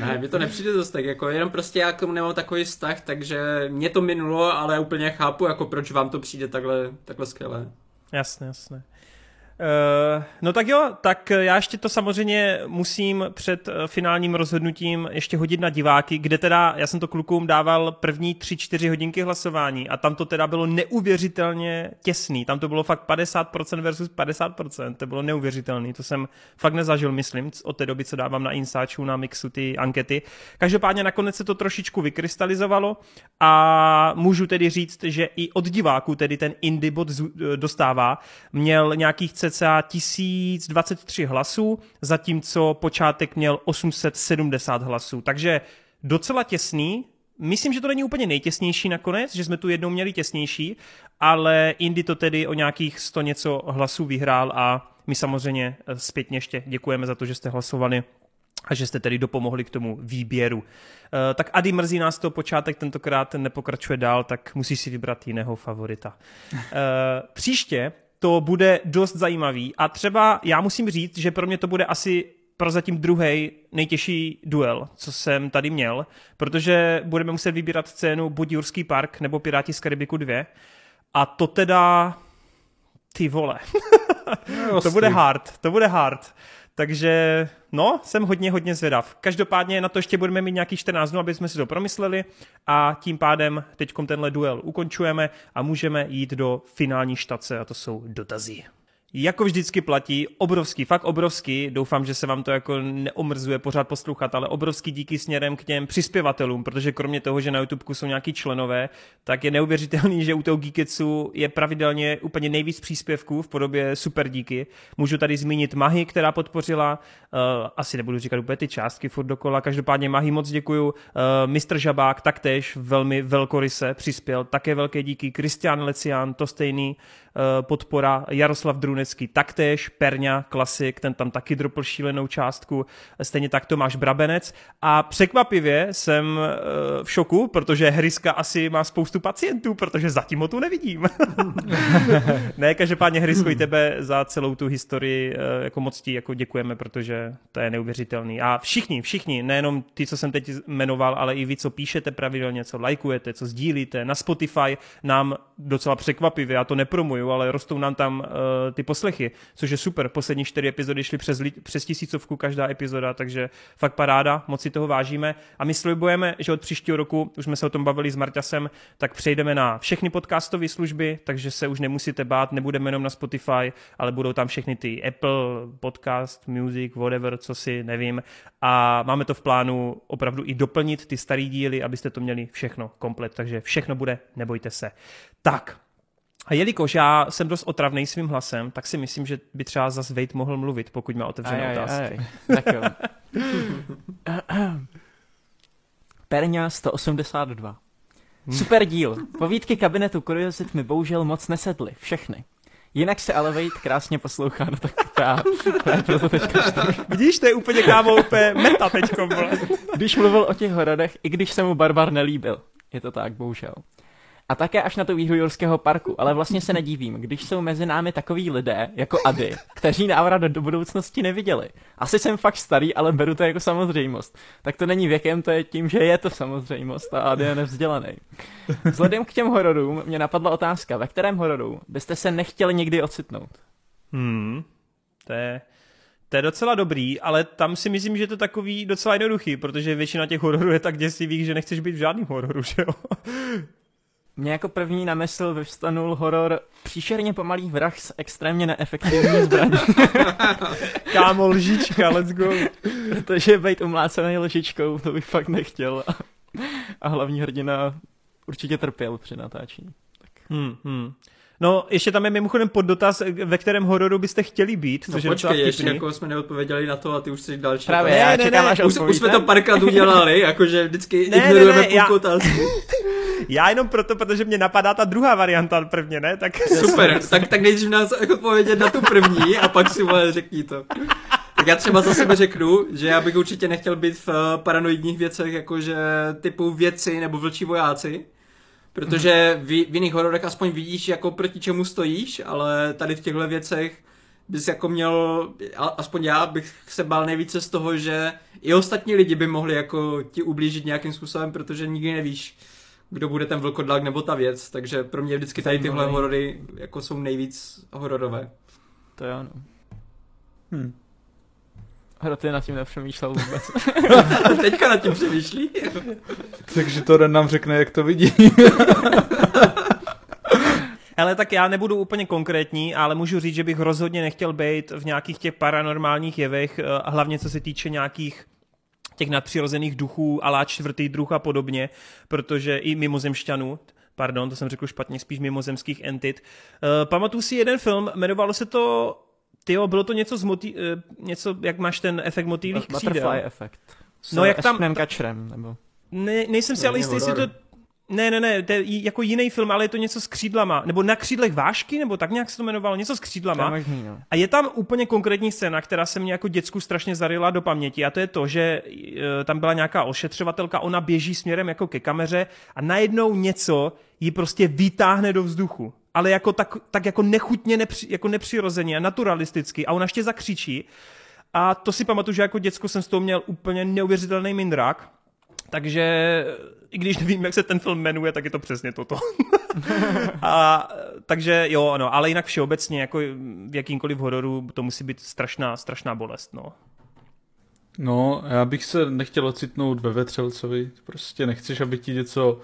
ne, mi to nepřijde dost tak, jako jenom prostě já k tomu nemám takový vztah, takže mě to minulo, ale úplně chápu, jako proč vám to přijde takhle, takhle skvělé. Jasně, jasně. Uh, no tak jo, tak já ještě to samozřejmě musím před eh, finálním rozhodnutím ještě hodit na diváky, kde teda, já jsem to klukům dával první 3-4 hodinky hlasování a tam to teda bylo neuvěřitelně těsný, tam to bylo fakt 50% versus 50%, to bylo neuvěřitelný, to jsem fakt nezažil, myslím, od té doby, co dávám na Insáču, na Mixu ty ankety. Každopádně nakonec se to trošičku vykrystalizovalo a můžu tedy říct, že i od diváků tedy ten indie bot dostává, měl nějakých cca 1023 hlasů, zatímco počátek měl 870 hlasů. Takže docela těsný, Myslím, že to není úplně nejtěsnější nakonec, že jsme tu jednou měli těsnější, ale Indy to tedy o nějakých 100 něco hlasů vyhrál a my samozřejmě zpětně ještě děkujeme za to, že jste hlasovali a že jste tedy dopomohli k tomu výběru. Uh, tak Ady mrzí nás to počátek tentokrát nepokračuje dál, tak musí si vybrat jiného favorita. Uh, příště to bude dost zajímavý a třeba já musím říct, že pro mě to bude asi prozatím druhý nejtěžší duel, co jsem tady měl, protože budeme muset vybírat scénu buď Jurský park nebo Piráti z Karibiku 2 a to teda ty vole. (laughs) No, to bude hard, to bude hard. Takže no, jsem hodně, hodně zvědav. Každopádně na to ještě budeme mít nějaký 14 dnů, aby jsme si to promysleli a tím pádem teď tenhle duel ukončujeme a můžeme jít do finální štace a to jsou dotazy. Jako vždycky platí, obrovský, fakt obrovský, doufám, že se vám to jako neomrzuje pořád poslouchat, ale obrovský díky směrem k těm přispěvatelům, protože kromě toho, že na YouTube jsou nějaký členové, tak je neuvěřitelný, že u toho Geeketsu je pravidelně úplně nejvíc příspěvků v podobě super díky. Můžu tady zmínit Mahy, která podpořila, uh, asi nebudu říkat úplně ty částky furt dokola, každopádně Mahy moc děkuju, uh, Mr. Žabák taktéž velmi velkoryse přispěl, také velké díky, Kristian Lecian, to stejný, uh, podpora, Jaroslav Druny Jablonský taktéž, Perňa, klasik, ten tam taky dropl šílenou částku, stejně tak Tomáš Brabenec a překvapivě jsem eh, v šoku, protože Hryska asi má spoustu pacientů, protože zatím ho tu nevidím. (laughs) ne, každopádně Hrysko i tebe za celou tu historii eh, jako moc ti jako děkujeme, protože to je neuvěřitelný. A všichni, všichni, nejenom ty, co jsem teď jmenoval, ale i vy, co píšete pravidelně, co lajkujete, co sdílíte na Spotify, nám docela překvapivě, já to nepromuju, ale rostou nám tam uh, ty poslechy, což je super. Poslední čtyři epizody šly přes, přes tisícovku každá epizoda, takže fakt paráda, moc si toho vážíme. A my slibujeme, že od příštího roku, už jsme se o tom bavili s Marťasem, tak přejdeme na všechny podcastové služby, takže se už nemusíte bát, nebudeme jenom na Spotify, ale budou tam všechny ty Apple, podcast, music, whatever, co si nevím. A máme to v plánu opravdu i doplnit ty staré díly, abyste to měli všechno komplet, takže všechno bude, nebojte se. Tak, a jelikož já jsem dost otravný svým hlasem, tak si myslím, že by třeba zas Vejt mohl mluvit, pokud má otevřené aj, otázky. Aj, aj. Tak jo. (clears throat) Perňa 182. Super díl. Povídky kabinetu kuriozit mi bohužel moc nesedly. Všechny. Jinak se ale Vejt krásně poslouchá, no tak já proto teďka Vidíš, to je úplně kámo, úplně meta teďko. Když mluvil o těch horodech, i když se mu Barbar nelíbil. Je to tak, bohužel. A také až na tu výhru Jurského parku, ale vlastně se nedívím, když jsou mezi námi takový lidé, jako Ady, kteří návrat do budoucnosti neviděli. Asi jsem fakt starý, ale beru to jako samozřejmost. Tak to není věkem, to je tím, že je to samozřejmost a Ady je nevzdělaný. Vzhledem k těm hororům mě napadla otázka, ve kterém hororu byste se nechtěli někdy ocitnout? Hmm, to je, to je docela dobrý, ale tam si myslím, že to je takový docela jednoduchý, protože většina těch hororů je tak děsivých, že nechceš být v žádném hororu, že jo? Mě jako první na mysl vyvstanul horor příšerně pomalý vrah s extrémně neefektivní zbraní. (laughs) Kámo, lžička, let's go. Protože být umlácený lžičkou, to bych fakt nechtěl. A hlavní hrdina určitě trpěl při natáčení. Tak. Hmm, hmm. No, ještě tam je mimochodem dotaz, ve kterém hororu byste chtěli být, no, což počkej, je ještě jako jsme neodpověděli na to a ty už jsi další. Právě, já ne, čekám, ne, už, už, jsme to párkrát udělali, (laughs) jakože vždycky ne, ignorujeme ne, ne, půlku já... (laughs) Já jenom proto, protože mě napadá ta druhá varianta prvně, ne? Tak... Super, (laughs) tak, tak nejdřív nás jako povědět na tu první a pak si vole řekni to. Tak já třeba za sebe řeknu, že já bych určitě nechtěl být v eh, paranoidních věcech, jakože typu věci nebo vlčí vojáci. Protože v, v jiných hororech aspoň vidíš, jako proti čemu stojíš, ale tady v těchto věcech bys jako měl, aspoň já bych se bál nejvíce z toho, že i ostatní lidi by mohli jako ti ublížit nějakým způsobem, protože nikdy nevíš, kdo bude ten vlkodlak nebo ta věc, takže pro mě vždycky tady tyhle horory jako jsou nejvíc hororové. To je ano. Hm. Hro, ty nad tím nepřemýšlel vůbec. (laughs) Teďka nad tím přemýšlí. Takže to nám řekne, jak to vidí. (laughs) Ale tak já nebudu úplně konkrétní, ale můžu říct, že bych rozhodně nechtěl být v nějakých těch paranormálních jevech, eh, hlavně co se týče nějakých těch nadpřirozených duchů, alá čtvrtý druh a podobně, protože i mimozemšťanů, pardon, to jsem řekl špatně, spíš mimozemských entit. Uh, pamatuju si jeden film, jmenovalo se to Tyjo, bylo to něco z motý, uh, něco, jak máš ten efekt motýlých křídel. Butterfly efekt. S no jak tam... Kačrem, nebo... Ne, nejsem si ale jistý, jestli to ne, ne, ne, to je jako jiný film, ale je to něco s křídlama. Nebo na křídlech vášky, nebo tak nějak se to jmenovalo, něco s křídlama. možný, no. A je tam úplně konkrétní scéna, která se mě jako děcku strašně zarila do paměti. A to je to, že e, tam byla nějaká ošetřovatelka, ona běží směrem jako ke kameře a najednou něco ji prostě vytáhne do vzduchu. Ale jako tak, tak jako nechutně, nepři, jako nepřirozeně, naturalisticky. A ona ještě zakřičí. A to si pamatuju, že jako děcko jsem s toho měl úplně neuvěřitelný mindrák. Takže i když nevím, jak se ten film jmenuje, tak je to přesně toto. (laughs) a, takže jo, no, ale jinak všeobecně, jako v jakýmkoliv hororu, to musí být strašná, strašná bolest, no. No, já bych se nechtěl ocitnout ve Vetřelcovi, prostě nechceš, aby ti něco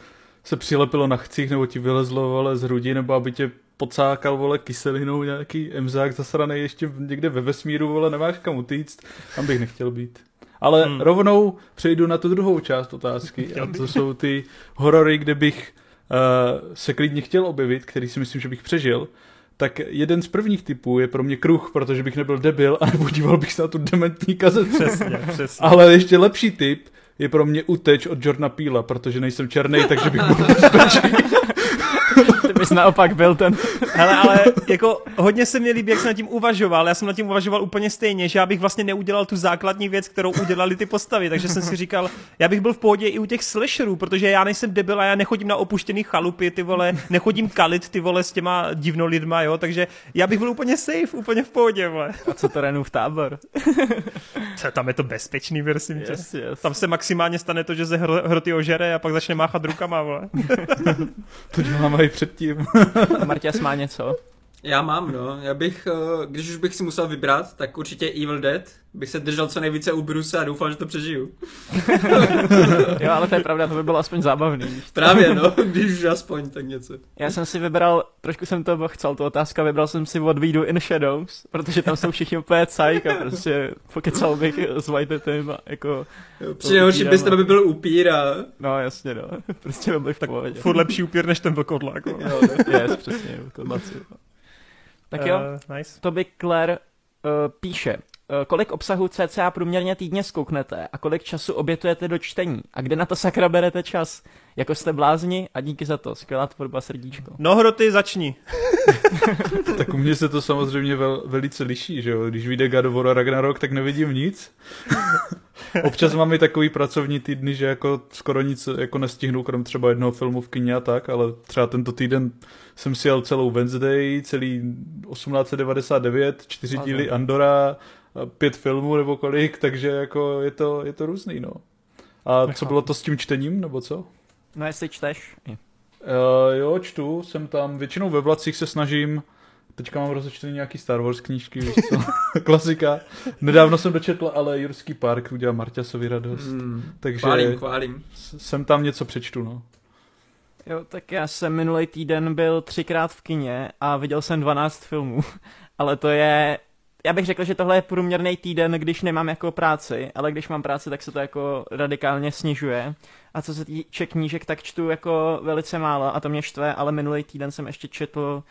se přilepilo na chcích, nebo ti vylezlo vole, z hrudi, nebo aby tě pocákal vole kyselinou nějaký emzák zasraný ještě někde ve vesmíru, vole, nemáš kam utíct, tam bych nechtěl být. Ale hmm. rovnou přejdu na tu druhou část otázky. A to jsou ty horory, kde bych uh, se klidně chtěl objevit, který si myslím, že bych přežil. Tak jeden z prvních typů je pro mě kruh, protože bych nebyl debil (laughs) a nepodíval bych se na tu dementní kazetu. Přesně, přesně. Ale ještě lepší typ je pro mě uteč od Jordana Píla, protože nejsem černý, takže bych byl bezpečný. (laughs) Bys naopak byl ten. Hele, ale jako hodně se mi líbí, jak jsem nad tím uvažoval. Já jsem nad tím uvažoval úplně stejně, že já bych vlastně neudělal tu základní věc, kterou udělali ty postavy. Takže jsem si říkal, já bych byl v pohodě i u těch slasherů, protože já nejsem debil a já nechodím na opuštěný chalupy, ty vole, nechodím kalit, ty vole, s těma divno lidma, jo. Takže já bych byl úplně safe, úplně v pohodě, vole. A co to v tábor? Co, tam je to bezpečný, prosím tě. Yes, yes. Tam se maximálně stane to, že se hro, hroty ožere a pak začne máchat rukama, vole. To děláme i předtím. A Marťas má něco? Já mám, no. Já bych, eh, když už bych si musel vybrat, tak určitě Evil Dead. Bych se držel co nejvíce u Bruce a doufal, že to přežiju. (laughs) Jo, ale to je pravda, to by bylo aspoň zábavný. Právě, no. Když už aspoň, tak něco. Já jsem si vybral, trošku jsem to chcel, tu otázka, vybral jsem si od Vídu in Shadows, protože tam jsou všichni úplně cajk a prostě pokecal bych s Whiteheadem a jako... Jo, Při nejhorší upírem byste a- by byl upír a... No jasně no, (laughs) prostě byl bych v pohodě. Furt lepší upír než ten vlkodlák, vole. Jo, yes, přesně, to maci. Tak jo, Uh, nice. to by Claire uh, píše. Uh, kolik obsahu CCA průměrně týdně zkouknete a kolik času obětujete do čtení? A kde na to sakra berete čas? Jako jste blázni a díky za to. Skvělá tvorba srdíčko. No hroty, začni. (laughs) Tak u mě se to samozřejmě vel, velice liší, že jo. Když vyjde God of War Ragnarok, tak nevidím nic. (laughs) Občas mám i takový pracovní týdny, že jako skoro nic jako nestihnu, krom třeba jednoho filmu v kině a tak, ale třeba tento týden jsem si jel celou Wednesday, celý 1899, čtyři Ano. díly Andora, pět filmů nebo kolik, takže jako je to, je to různý, no. A co bylo to s tím čtením, nebo co? No jestli čteš. Uh, jo, čtu, jsem tam, většinou ve vlacích se snažím, teďka mám rozečtený nějaký Star Wars knížky, víš co, (laughs) klasika. Nedávno jsem dočetl, ale Jurský park udělal Marťasovi radost, Hmm. takže Chválím, chválím. jsem tam něco přečtu, no. Jo, tak já jsem minulý týden byl třikrát v kině a viděl jsem 12 filmů. (laughs) Ale to je... Já bych řekl, že tohle je průměrný týden, když nemám jako práci, ale když mám práci, tak se to jako radikálně snižuje. A co se týče knížek, tak čtu jako velice málo a to mě štve, ale minulý týden jsem ještě četl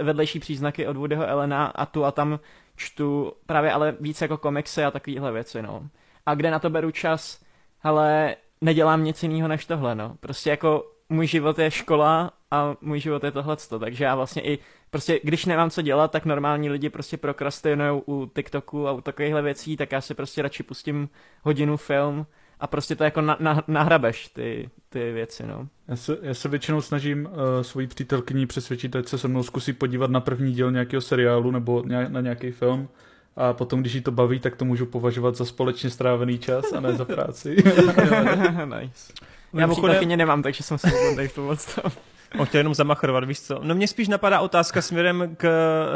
vedlejší příznaky od Woodyho Elena a tu a tam čtu právě ale víc jako komiksy a takovéhle věci, no. A kde na to beru čas? Ale nedělám nic jiného než tohle, no. Prostě jako můj život je škola a můj život je tohleto, takže já vlastně i prostě, když nemám co dělat, tak normální lidi prostě prokrastinujou u TikToku a u takovýchhle věcí, tak já si prostě radši pustím hodinu film a prostě to jako na, na, nahrabeš ty, ty věci, no. Já se, já se většinou snažím uh, svoji přítelkyni přesvědčit, ať se se mnou zkusí podívat na první díl nějakého seriálu nebo ně, na nějaký film. A potom, když jí to baví, tak to můžu považovat za společně strávený čas a ne za práci. (laughs) nice. Já přítelkyně nemám, takže jsem si tady v tomhle tom. On chtěl jenom zamachrovat, víš co? No mě spíš napadá otázka směrem k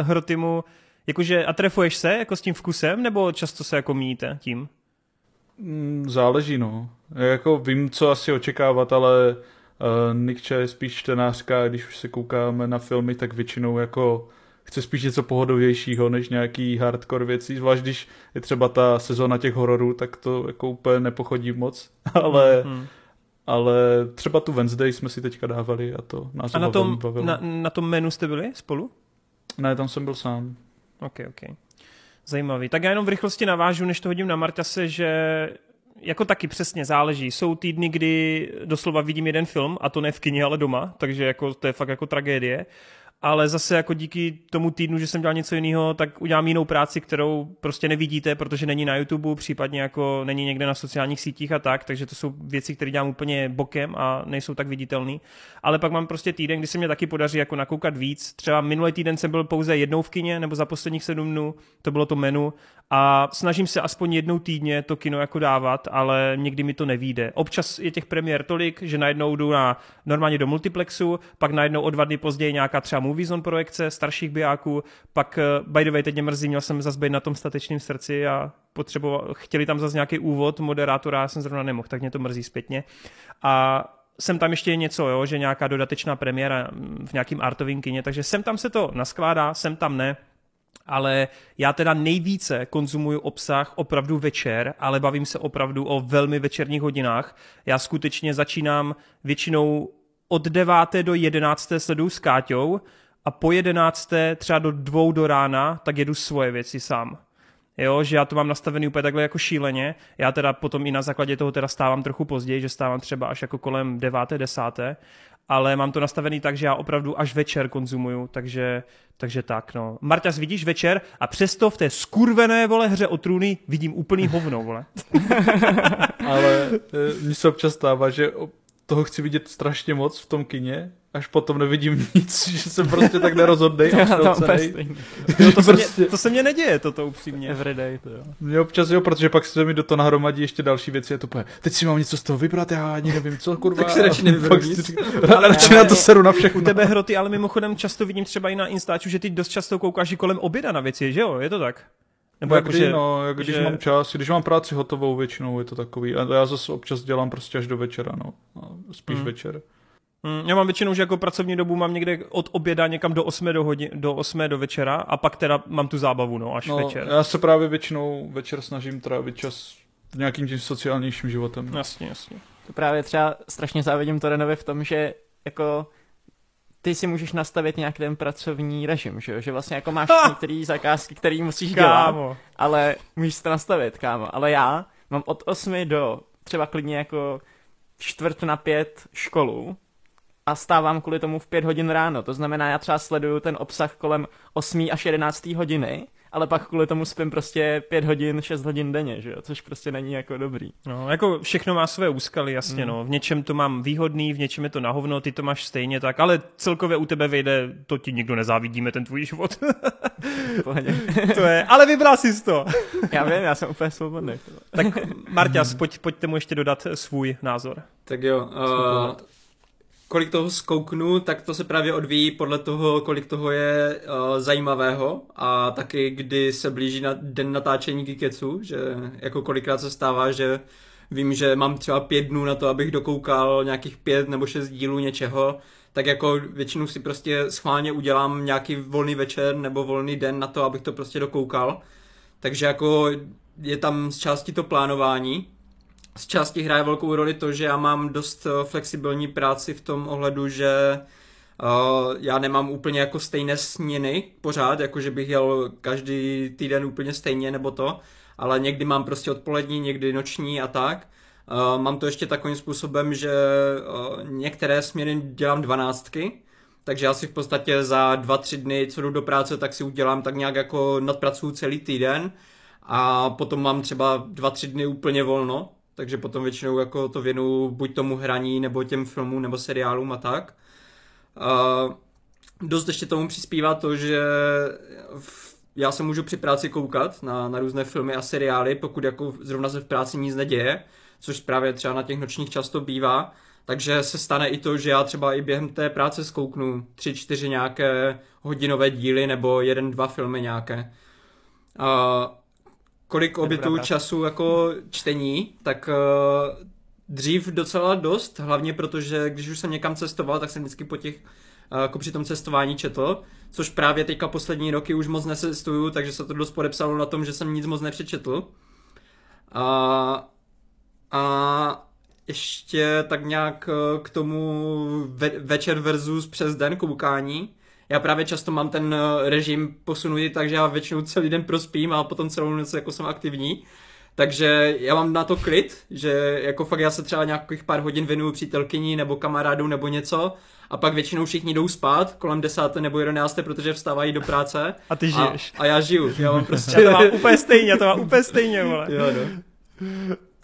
Hrotimu, jakože a trefuješ se jako s tím vkusem, nebo často se jako míjíte tím? Mm, Záleží, no. Já Jako vím, co asi očekávat, ale uh, Nikča je spíš čtenářka, když už se koukáme na filmy, tak většinou jako chce spíš něco pohodovějšího, než nějaký hardcore věcí, zvlášť když je třeba ta sezóna těch hororů, tak to jako úplně nepochodí moc, (laughs) ale, Hmm. ale třeba tu Wednesday jsme si teďka dávali a to nás A na tom, bavilo. na, na tom menu jste byli spolu? Ne, tam jsem byl sám. OK, OK. Zajímavý. Tak já jenom v rychlosti navážu, než to hodím na Marťase, že jako taky přesně záleží. Jsou týdny, kdy doslova vidím jeden film, a to ne v kině, ale doma, takže jako, to je fakt jako tragédie. Ale zase jako díky tomu týdnu, že jsem dělal něco jiného, tak udělám jinou práci, kterou prostě nevidíte, protože není na YouTube, případně jako není někde na sociálních sítích a tak, takže to jsou věci, které dělám úplně bokem a nejsou tak viditelné. Ale pak mám prostě týden, kdy se mě taky podaří jako nakoukat víc. Třeba minulý týden jsem byl pouze jednou v kině, nebo za posledních sedm dnů, to bylo to menu. A snažím se aspoň jednou týdně to kino jako dávat, ale někdy mi to nevíde. Občas je těch premiér tolik, že najednou jdu na, normálně do multiplexu, pak najednou o dva dny později nějaká třeba Movie Zone projekce starších bijáků, pak eh, by the way, teď mě mrzí, měl jsem zase být na tom statečném srdci a potřeboval, chtěli tam zase nějaký úvod moderátora, já jsem zrovna nemohl, tak mě to mrzí zpětně. A sem tam ještě je něco, jo, že nějaká dodatečná premiéra v nějakým artovým kině, takže sem tam se to naskládá, sem tam ne, ale já teda nejvíce konzumuju obsah opravdu večer, ale bavím se opravdu o velmi večerních hodinách. Já skutečně začínám většinou od 9. do 11. sleduju s Káťou a po 11. třeba do dvou do rána, tak jedu svoje věci sám. Jo, že já to mám nastavený úplně takhle jako šíleně. Já teda potom i na základě toho teda stávám trochu později, že stávám třeba až jako kolem 9. 10. Ale mám to nastavený tak, že já opravdu až večer konzumuju, takže, takže tak, no. Marťas, vidíš večer a přesto v té skurvené, vole, hře o trůny vidím úplný hovno, vole. (laughs) Ale e, mně se občas stává, že toho chci vidět strašně moc v tom kině, až potom nevidím (laughs) nic, že jsem prostě tak nerozhodnej a (laughs) to, no, to, se mě, prostě- to se mně neděje, toto upřímně. Everyday, to jo. Mně občas jo, protože pak se mi do toho nahromadí ještě další věci a to poje, teď si mám něco z toho vybrat, já ani nevím, co kurva. tak si radši Ale radši na to seru na všechno. U tebe hroty, ale mimochodem často vidím třeba i na Instaču, že ty dost často koukáš i kolem oběda na věci, že jo, je to tak? Nebo jako, že, no, jak když že... mám čas, když mám práci hotovou většinou, je to takový. A já zase občas dělám prostě až do večera, no. Spíš hmm. večer. Hmm, já mám většinou, že jako pracovní dobu mám někde od oběda někam do 8 do, hodin, do 8 do večera a pak teda mám tu zábavu, no, až no, večer. Já se právě většinou večer snažím trávit čas nějakým tím sociálnějším životem. Jasně, jasně. To právě třeba strašně závidím Torenovi v tom, že jako ty si můžeš nastavit nějak ten pracovní režim, že, že vlastně jako máš některé zakázky, které musíš kámo. dělat, ale můžeš to nastavit, kámo. Ale já mám od 8 do třeba klidně jako čtvrt na pět školu a stávám kvůli tomu v pět hodin ráno. To znamená, já třeba sleduju ten obsah kolem 8 až 11 hodiny ale pak kvůli tomu spím prostě pět hodin, šest hodin denně, že jo? což prostě není jako dobrý. No, jako všechno má své úskaly, jasně, mm. no. V něčem to mám výhodný, v něčem je to nahovno, ty to máš stejně tak, ale celkově u tebe vyjde, to ti nikdo nezávidíme, ten tvůj život. (laughs) to je, ale vybral jsi to. já vím, já jsem úplně svobodný. tak Marťas, pojď, pojďte mu ještě dodat svůj názor. Tak jo, uh, kolik toho zkouknu, tak to se právě odvíjí podle toho, kolik toho je uh, zajímavého a taky kdy se blíží na den natáčení Geeketsu, že jako kolikrát se stává, že vím, že mám třeba pět dnů na to, abych dokoukal nějakých pět nebo šest dílů něčeho, tak jako většinou si prostě schválně udělám nějaký volný večer nebo volný den na to, abych to prostě dokoukal. Takže jako je tam z části to plánování, z části hraje velkou roli to, že já mám dost eh, flexibilní práci v tom ohledu, že uh, já nemám úplně jako stejné směny pořád, jako že bych jel každý týden úplně stejně nebo to, ale někdy mám prostě odpolední, někdy noční a tak. Uh, mám to ještě takovým způsobem, že některé směny dělám dvanáctky, takže já si v podstatě za dva, tři dny, co jdu do práce, tak si udělám tak nějak jako nadpracuju celý týden a potom mám třeba dva, tři dny úplně volno, takže potom většinou jako to věnu buď tomu hraní, nebo těm filmům, nebo seriálům a tak. A dost ještě tomu přispívá to, že v, já se můžu při práci koukat na, na různé filmy a seriály, pokud jako zrovna se v práci nic neděje, což právě třeba na těch nočních často bývá, takže se stane i to, že já třeba i během té práce zkouknu tři, čtyři nějaké hodinové díly nebo jeden, dva filmy nějaké. A kolik obětu času jako čtení, tak uh, dřív docela dost, hlavně protože když už jsem někam cestoval, tak jsem vždycky po těch uh, jako při tom cestování četl, což právě teďka poslední roky už moc necestuju, takže se to dost podepsalo na tom, že jsem nic moc nepřečetl. A, a ještě tak nějak eh, k tomu ve, večer versus přes den koukání, já právě často mám ten eh, režim posunutý, takže já většinou celý den prospím a potom celou noc jako jsem aktivní. Takže já mám na to klid, že jako fakt já se třeba nějakých pár hodin věnuju přítelkyni nebo kamarádu nebo něco a pak většinou všichni jdou spát kolem desáté nebo jedenácté, protože vstávají do práce. A ty žiješ. A, a já žiju. Já mám prostě... (laughs) já to mám úplně stejně, to mám úplně stejně, vole. Jo, no.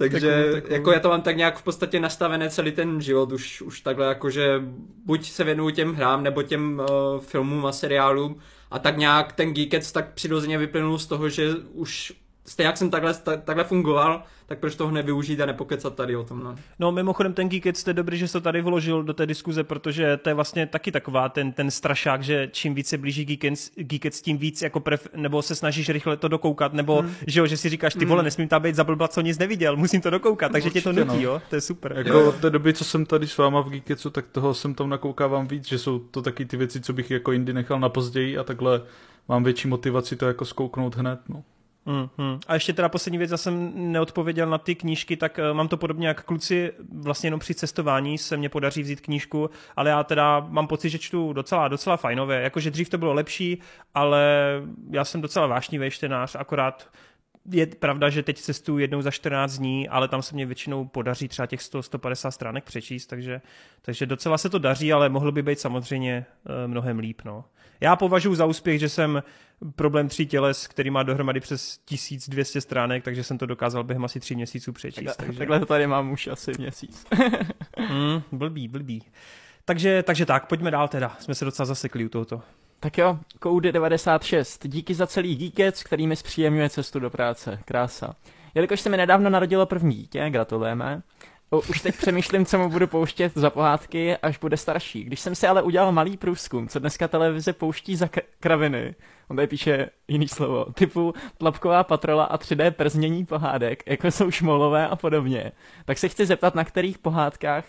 Takže takovou, takovou. jako já to mám tak nějak v podstatě nastavené celý ten život už, už takhle jako, že buď se věnuju těm hrám nebo těm uh, filmům a seriálům a tak nějak ten Geekets tak přirozeně vyplynul z toho, že už stejně jak jsem takhle, takhle fungoval, tak proč toho nevyužít a nepokecat tady o tom. No, no mimochodem ten Geekec, to je dobrý, že se to tady vložil do té diskuze, protože to je vlastně taky taková ten, ten strašák, že čím více blíží Geekec, Geekec tím víc jako pref, nebo se snažíš rychle to dokoukat, nebo hmm. že, jo, že si říkáš, ty vole, hmm. nesmím tam být zablbla, co nic neviděl, musím to dokoukat, takže Určitě, tě to nutí, no. jo, to je super. Jako od té doby, co jsem tady s váma v Geekecu, tak toho jsem tam nakoukávám víc, že jsou to taky ty věci, co bych jako jindy nechal na později a takhle mám větší motivaci to jako zkouknout hned, no. Mm-hmm. A ještě teda poslední věc, já jsem neodpověděl na ty knížky, tak uh, mám to podobně jak kluci, vlastně jenom při cestování se mě podaří vzít knížku, ale já teda mám pocit, že čtu docela, docela fajnové, jakože dřív to bylo lepší, ale já jsem docela vášnivý čtenář, akorát je pravda, že teď cestuju jednou za 14 dní, ale tam se mě většinou podaří třeba těch 100-150 stránek přečíst, takže, takže docela se to daří, ale mohlo by být samozřejmě uh, mnohem líp. No. Já považuji za úspěch, že jsem problém tří těles, který má dohromady přes 1200 stránek, takže jsem to dokázal během asi tří měsíců přečíst. Takhle, takže... takhle to tady mám už asi měsíc. (laughs) mm, blbý, blbý. Takže, takže tak, pojďme dál teda. Jsme se docela zasekli u tohoto. Tak jo, Code 96. Díky za celý díkec, který mi zpříjemňuje cestu do práce. Krása. Jelikož se mi nedávno narodilo první dítě, gratulujeme, už teď přemýšlím, co mu budu pouštět za pohádky, až bude starší. Když jsem si ale udělal malý průzkum, co dneska televize pouští za kraviny, on tady píše jiný slovo, typu tlapková patrola a 3D prznění pohádek, jako jsou šmolové a podobně, tak se chci zeptat, na kterých pohádkách,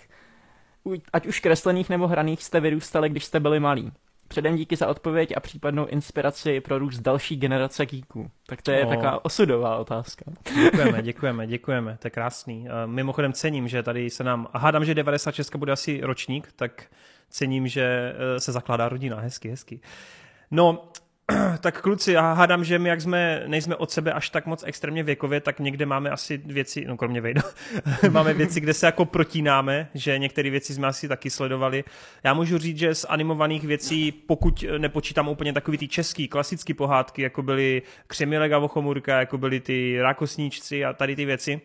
ať už kreslených nebo hraných, jste vyrůstali, když jste byli malí. Předem díky za odpověď a případnou inspiraci pro růst další generace geeků. Tak to je oh. taková osudová otázka. Děkujeme, děkujeme, děkujeme, to je krásný. Mimochodem cením, že tady se nám, a hádám, že 96 bude asi ročník, tak cením, že e, se zakládá rodina, hezky, hezky. No, (clears throat) tak kluci, já hádám, že my jak jsme, nejsme od sebe až tak moc extrémně věkově, tak někde máme asi věci, no kromě Vejda, (laughs) máme věci, kde se jako protínáme, že některé věci jsme asi taky sledovali. Já můžu říct, že z animovaných věcí, pokud nepočítám úplně takový ty český, klasický pohádky, jako byly Křemilega Vochomurka, jako byly ty Rákosníčci a tady ty věci,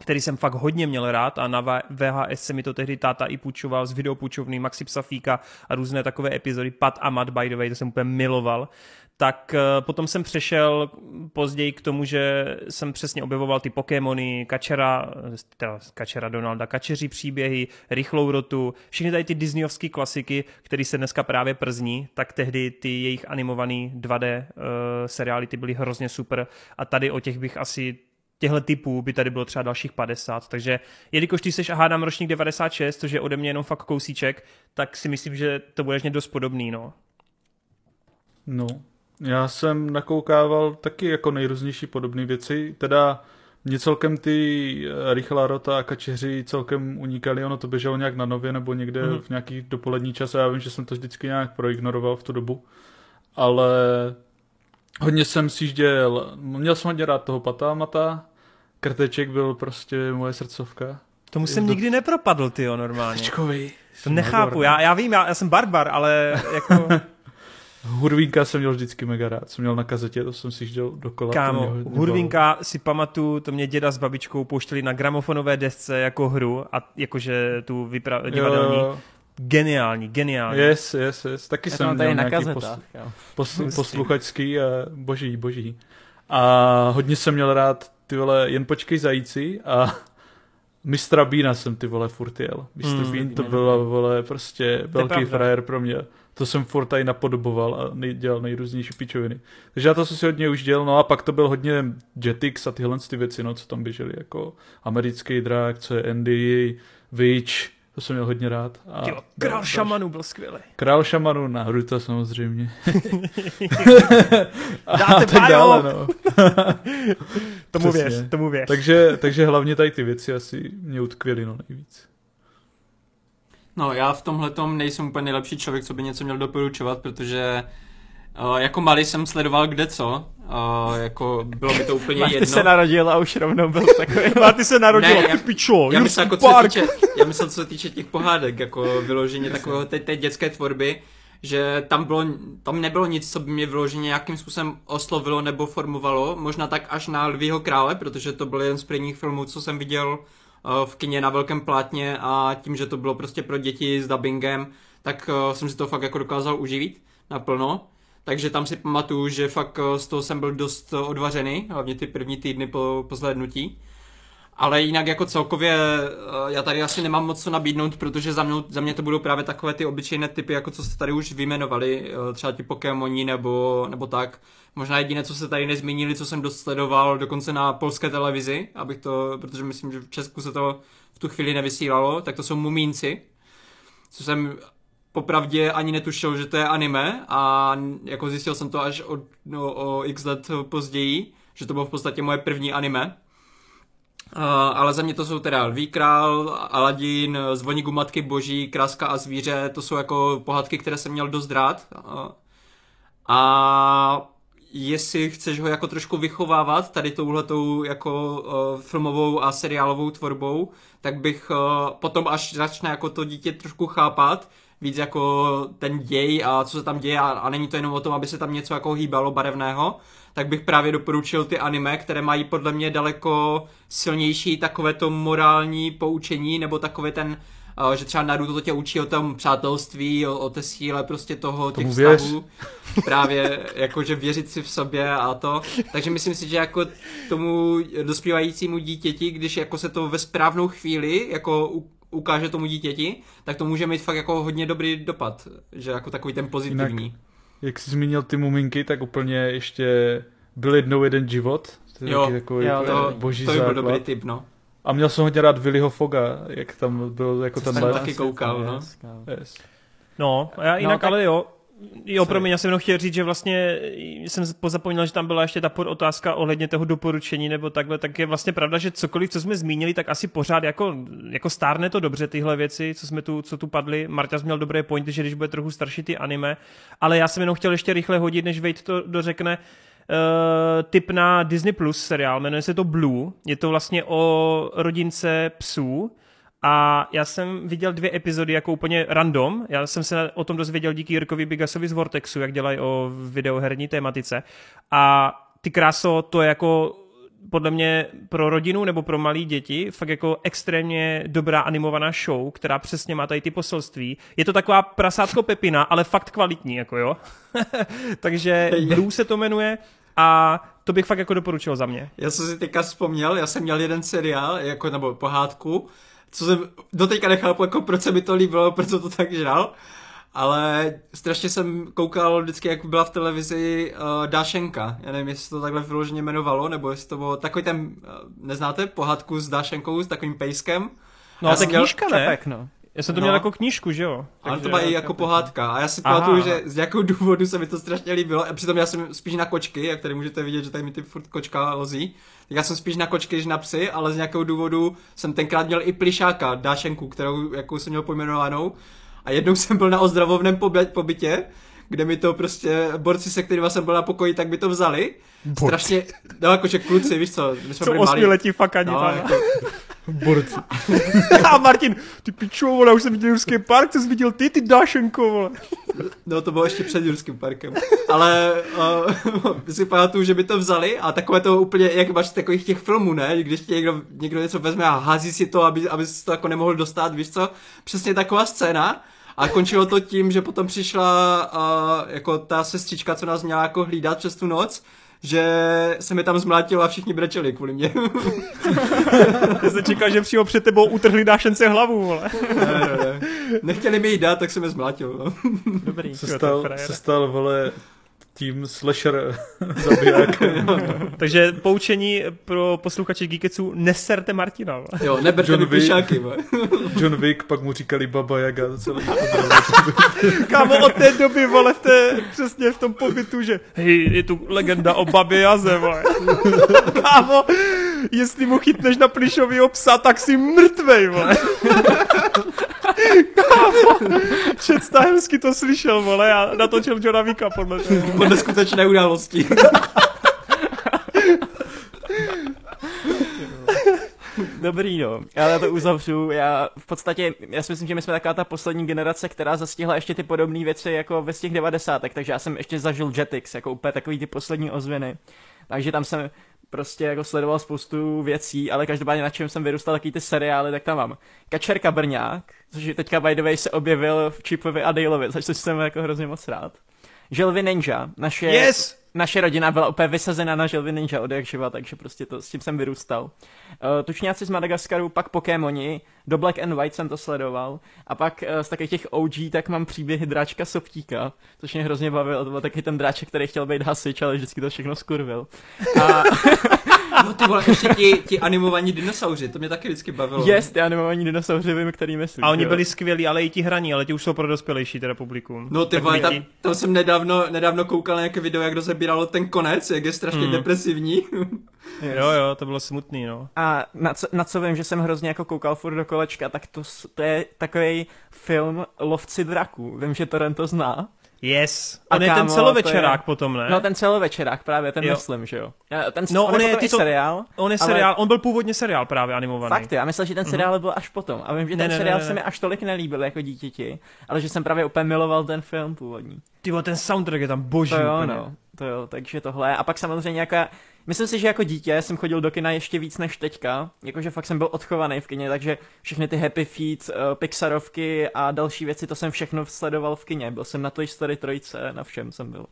který jsem fakt hodně měl rád a na VHS se mi to tehdy táta i půjčoval z videopůjčovny Maxi Psafíka a různé takové epizody, Pat a Matt by the way, to jsem úplně miloval, tak eh, potom jsem přešel později k tomu, že jsem přesně objevoval ty Pokémony, Kačera, teda Kačera Donalda, Kačeří příběhy, Rychlou rotu, všechny tady ty Disneyovské klasiky, které se dneska právě przní, tak tehdy ty jejich animované 2D uh, eh, seriály ty byly hrozně super. A tady o těch bych asi těchto typů by tady bylo třeba dalších 50, takže jelikož ty seš a hádám ročník 96, což je ode mě jenom fakt kousíček, tak si myslím, že to bude dost podobný, no. No, já jsem nakoukával taky jako nejrůznější podobné věci, teda mě celkem ty eh, rychlá rota a kačeři celkem unikali, ono to běželo nějak na nově nebo někde mm. v nějaký dopolední čas a já vím, že jsem to vždycky nějak proignoroval v tu dobu, ale hodně jsem sjížděl, měl jsem hodně rád toho patámata, krteček byl prostě moje srdcovka. Tomu jsem to... nikdy nepropadl, ty normálně. Krtečkovi. To nechápu, já, já vím, já, já jsem barbar, ale jako... (laughs) Hurvínka jsem měl vždycky mega rád, jsem měl na kazetě, to jsem si jel dokola. Kámo, Hurvínka si pamatuju, to mě děda s babičkou pouštěli na gramofonové desce jako hru a jakože tu vypra- divadelní. Jo, jo. Geniální, geniální. Yes, yes, yes. Taky Já jsem měl na kazetách, pos, pos, posluchačský a boží, boží. A hodně jsem měl rád ty vole, jen počkej zajíci a (laughs) Mistra Beana jsem ty vole furt jel. Mr. Mm, Bean to byla vole prostě velký frajer pro mě. To jsem furt tady napodoboval a nej, dělal nejrůznější pičoviny. Takže já to jsem si hodně už dělal, no a pak to byl hodně Jetix a tyhle ty věci, no, co tam běžely, jako americký drak, co je Andy, Witch, to jsem měl hodně rád. A Tyjo, král šamanů byl skvělý. Král šamanů, Naruto samozřejmě. (laughs) Dáte tak dále, no. (laughs) tomu věř, tomu věř. Takže, takže hlavně tady ty věci asi mě utkvěly no nejvíc. No, já v tomhle tom nejsem úplně nejlepší člověk, co by něco měl doporučovat, protože uh, jako malý jsem sledoval kde co, uh, jako bylo mi to úplně Marty jedno. se narodil a už rovnou byl takový. (laughs) Marty se narodil, ne, ty pičo, já myslel, jako, co se týče, já myslel, co se týče těch pohádek, jako vyloženě takového té, té dětské tvorby, že tam, bylo, tam nebylo nic, co by mě vyloženě nějakým způsobem oslovilo nebo formovalo, možná tak až na Lvího krále, protože to byl jeden z prvních filmů, co jsem viděl Eh, v kině na velkém plátně a tím, že to bylo prostě pro děti s dubbingem, tak eh, jsem si to fakt jako dokázal uživit naplno. Takže tam si pamatuju, že fakt z toho jsem byl dost odvařený, hlavně ty první týdny po, po zhlédnutí. Ale jinak jako celkově já tady asi nemám moc co nabídnout, protože za, mnou, za mě to budou právě takové ty obyčejné typy, jako co jste tady už vyjmenovali, třeba ti Pokémoni nebo, nebo tak. Možná jediné, co se tady nezmínili, co jsem dost sledoval, dokonce na polské televizi, abych to, protože myslím, že v Česku se to v tu chvíli nevysílalo, tak to jsou Mumínci, co jsem popravdě ani netušil, že to je anime a jako zjistil jsem to až od, no, o x let později, že to bylo v podstatě moje první anime. Uh, ale za mě to jsou teda Lví král, Aladin, Zvoní gumatky boží, Kráska a zvíře, to jsou jako pohádky, které jsem měl dost rád. Uh, a jestli chceš ho jako trošku vychovávat tady touhletou jako uh, filmovou a seriálovou tvorbou, tak bych uh, potom, až začne jako to dítě trošku chápat, víc jako ten děj a co se tam děje a, a není to jenom o tom, aby se tam něco jako hýbalo barevného, tak bych právě doporučil ty anime, které mají podle mě daleko silnější takové to morální poučení, nebo takový ten že třeba Naruto to tě učí o tom přátelství, o, o té síle prostě toho, těch vztahů. Právě jakože věřit si v sobě a to. Takže myslím si, že jako tomu dospívajícímu dítěti, když jako se to ve správnou chvíli jako ukáže tomu dítěti, tak to může mít fakt jako hodně dobrý dopad, že jako takový ten pozitivní. Jinak, jak jsi zmínil ty muminky, tak úplně ještě byl jednou jeden život. To je jo, takový jo, to, boží to by byl dobrý typ, no. A měl jsem hodně rád Willyho Foga, jak tam byl jako ten let. taky koukal, no. Yes. No, a já jinak no, tak... ale jo, Jo, pro mě, já jsem jenom chtěl říct, že vlastně jsem pozapomněl, že tam byla ještě ta podotázka ohledně toho doporučení nebo takhle, tak je vlastně pravda, že cokoliv, co jsme zmínili, tak asi pořád jako, jako stárne to dobře tyhle věci, co jsme tu, co tu padli. Marta měl dobré pointy, že když bude trochu starší ty anime, ale já jsem jenom chtěl ještě rychle hodit, než Vejt to dořekne, uh, tip na Disney Plus seriál, jmenuje se to Blue, je to vlastně o rodince psů, a já jsem viděl dvě epizody jako úplně random. Já jsem se o tom dozvěděl díky Jirkovi Bigasovi z Vortexu, jak dělají o videoherní tématice. A ty kráso, to je jako podle mě pro rodinu nebo pro malé děti fakt jako extrémně dobrá animovaná show, která přesně má tady ty poselství. Je to taková prasátko Pepina, ale fakt kvalitní, jako jo. (laughs) Takže Blue se to jmenuje a to bych fakt jako doporučil za mě. Já jsem si teďka vzpomněl, já jsem měl jeden seriál, jako, nebo pohádku, co jsem doteďka nechápu, jako proč se mi to líbilo, proč to tak žral. Ale strašně jsem koukal vždycky, jak byla v televizi uh, Dášenka. Já nevím, jestli to takhle vyloženě jmenovalo, nebo jestli to bylo takový ten, uh, neznáte, pohádku s Dášenkou, s takovým pejskem. No a to knížka, ne? Čepek, no. Já jsem to no. měl jako knížku, že jo? Ale to byla i jako pohádka. A já si pamatuju, že z jakého důvodu se mi to strašně líbilo. A přitom já jsem spíš na kočky, jak tady můžete vidět, že tady mi ty furt kočka lozí. Tak já jsem spíš na kočky, než na psy, ale z nějakého důvodu jsem tenkrát měl i plišáka, dášenku, kterou jakou jsem měl pojmenovanou. A jednou jsem byl na ozdravovném pobytě, kde mi to prostě, borci, se kterými jsem byl na pokoji, tak mi to vzali. Borci. Strašně, no jakože kluci, víš co, my jsme co byli malí. letí fakt ani no, jako, Borci. (laughs) a Martin, ty pičo, vole, už jsem viděl Jurský park, co jsi viděl ty, ty dášenko, vole. No to bylo ještě před Jurským parkem. Ale uh, (laughs) si pamatuju, že by to vzali a takové to úplně, jak máš takových těch filmů, ne? Když ti někdo, někdo něco vezme a hází si to, aby, aby si to jako nemohl dostat, víš co? Přesně taková scéna. A končilo to tím, že potom přišla uh, jako ta sestřička, co nás měla jako hlídat přes tu noc že se mi tam zmlátilo a všichni brečeli kvůli mě. (laughs) Já jsem čekal, že přímo před tebou utrhli dášence hlavu, vole. ne, ne, ne. Nechtěli mi jí dát, tak se mi zmlátil. No. Dobrý. Se stal, se stal, vole, tím slasher (laughs) zabiják. (laughs) Takže poučení pro posluchače Geeketsu, neserte Martina. Jo, neberte John Wick, (laughs) John Wick, pak mu říkali Baba Yaga. Celý Kámo, od té doby, vole, v té, přesně v tom pobytu, že hej, je tu legenda o Babě Jaze, vole. Kámo, jestli mu chytneš na plišovýho psa, tak si mrtvej, vole. Kámo, Čet Stahelsky to slyšel, vole, a natočil Johna Vicka podle toho. (laughs) Podle skutečné události. (laughs) Dobrý, no. Já to uzavřu. Já v podstatě, já si myslím, že my jsme taková ta poslední generace, která zastihla ještě ty podobné věci jako ve z těch devadesátek, takže já jsem ještě zažil Jetix, jako úplně takový ty poslední ozvěny. Takže tam jsem prostě jako sledoval spoustu věcí, ale každopádně na čem jsem vyrůstal taky ty seriály, tak tam mám Kačerka Brňák, což teďka by the way se objevil v Chipovi a Daleovi, což jsem jako hrozně moc rád. Želvy Ninja, naše, Yes! Naše rodina byla úplně vysazena na Želvy Ninja od jak živa, takže prostě to, s tím jsem vyrůstal. Uh, tučňáci z Madagaskaru, pak Pokémoni, do Black and White jsem to sledoval, a pak uh, z takových těch OG tak mám příběhy Dráčka Soptíka, což mě hrozně bavil, to byl taky ten dráček, který chtěl být hasič, ale vždycky to všechno skurvil. A (laughs) No ty vole, ještě ti, ti animovaní dinosauři, to mě taky vždycky bavilo. jest, ty animovaní dinosauři, vím, který myslím. A oni jo. byli skvělí, ale i ti hraní, ale ti už jsou pro dospělejší teda publikum. No ty vole, tam, tam jsem nedávno, nedávno koukal na nějaké video, jak rozebíralo ten konec, jak je strašně Hmm. depresivní. (laughs) Jo, jo, to bylo smutný, no. A na co, na co vím, že jsem hrozně jako koukal furt do kolečka, tak to, to je takový film Lovci draků. Vím, že Toren to zná. Yes. A On je ten kámo, celovečerák je- potom, ne? No ten celovečerák právě, ten Jo. myslím, že jo. Ten, No, on, on je je- potom ty i to- seriál. On je ale- seriál, on byl původně seriál právě animovaný. Fakt, já myslel, že ten seriál byl až potom. A vím, že Ne, ten ne, ne, seriál ne, se mi ne. až tolik nelíbil jako dítěti, ale že jsem právě úplně miloval ten film původní. Ty ten soundtrack je tam boží To jo, úplně. no. To jo, takže tohle. A pak samozřejmě jako, myslím si, že jako dítě jsem chodil do kina ještě víc než teďka. Jakože fakt jsem byl odchovaný v kině, takže všechny ty Happy Feet, uh, Pixarovky a další věci, to jsem všechno sledoval v kině. Byl jsem na Toy Story 3, na všem jsem byl.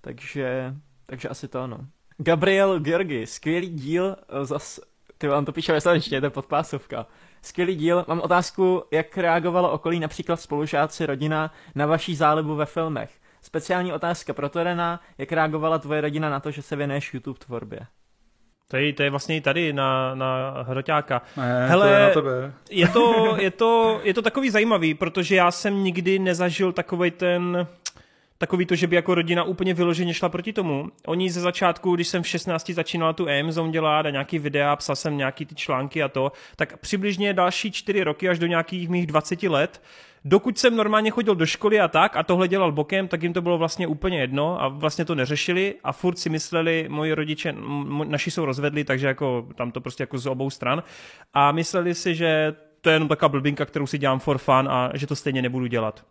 Takže, takže asi to ano. Gabriel Georgi, skvělý díl, eh, zas, ty vám to píše ve slovenštině, to je podpásovka. Skvělý díl, mám otázku, jak reagovalo okolí, například spolužáci, rodina, na vaší zálibu ve filmech. Speciální otázka pro Torena, jak reagovala tvoje rodina na to, že se věnuješ YouTube tvorbě? To je, to je vlastně i tady na, na Hroťáka. Ne, Hele, to je na tebe. Je to, (laughs) je, to, je to takový zajímavý, protože já jsem nikdy nezažil takový ten takový to, že by jako rodina úplně vyloženě šla proti tomu. Oni ze začátku, když jsem v 16 začínal tu Amazon dělat a nějaký videa, psal jsem nějaký ty články a to, tak přibližně další čtyři roky až do nějakých mých 20 let, dokud jsem normálně chodil do školy a tak a tohle dělal bokem, tak jim to bylo vlastně úplně jedno a vlastně to neřešili a furt si mysleli, moji rodiče, naši jsou rozvedli, takže jako tam to prostě jako z obou stran a mysleli si, že to je jenom taková blbinka, kterou si dělám for fun a že to stejně nebudu dělat.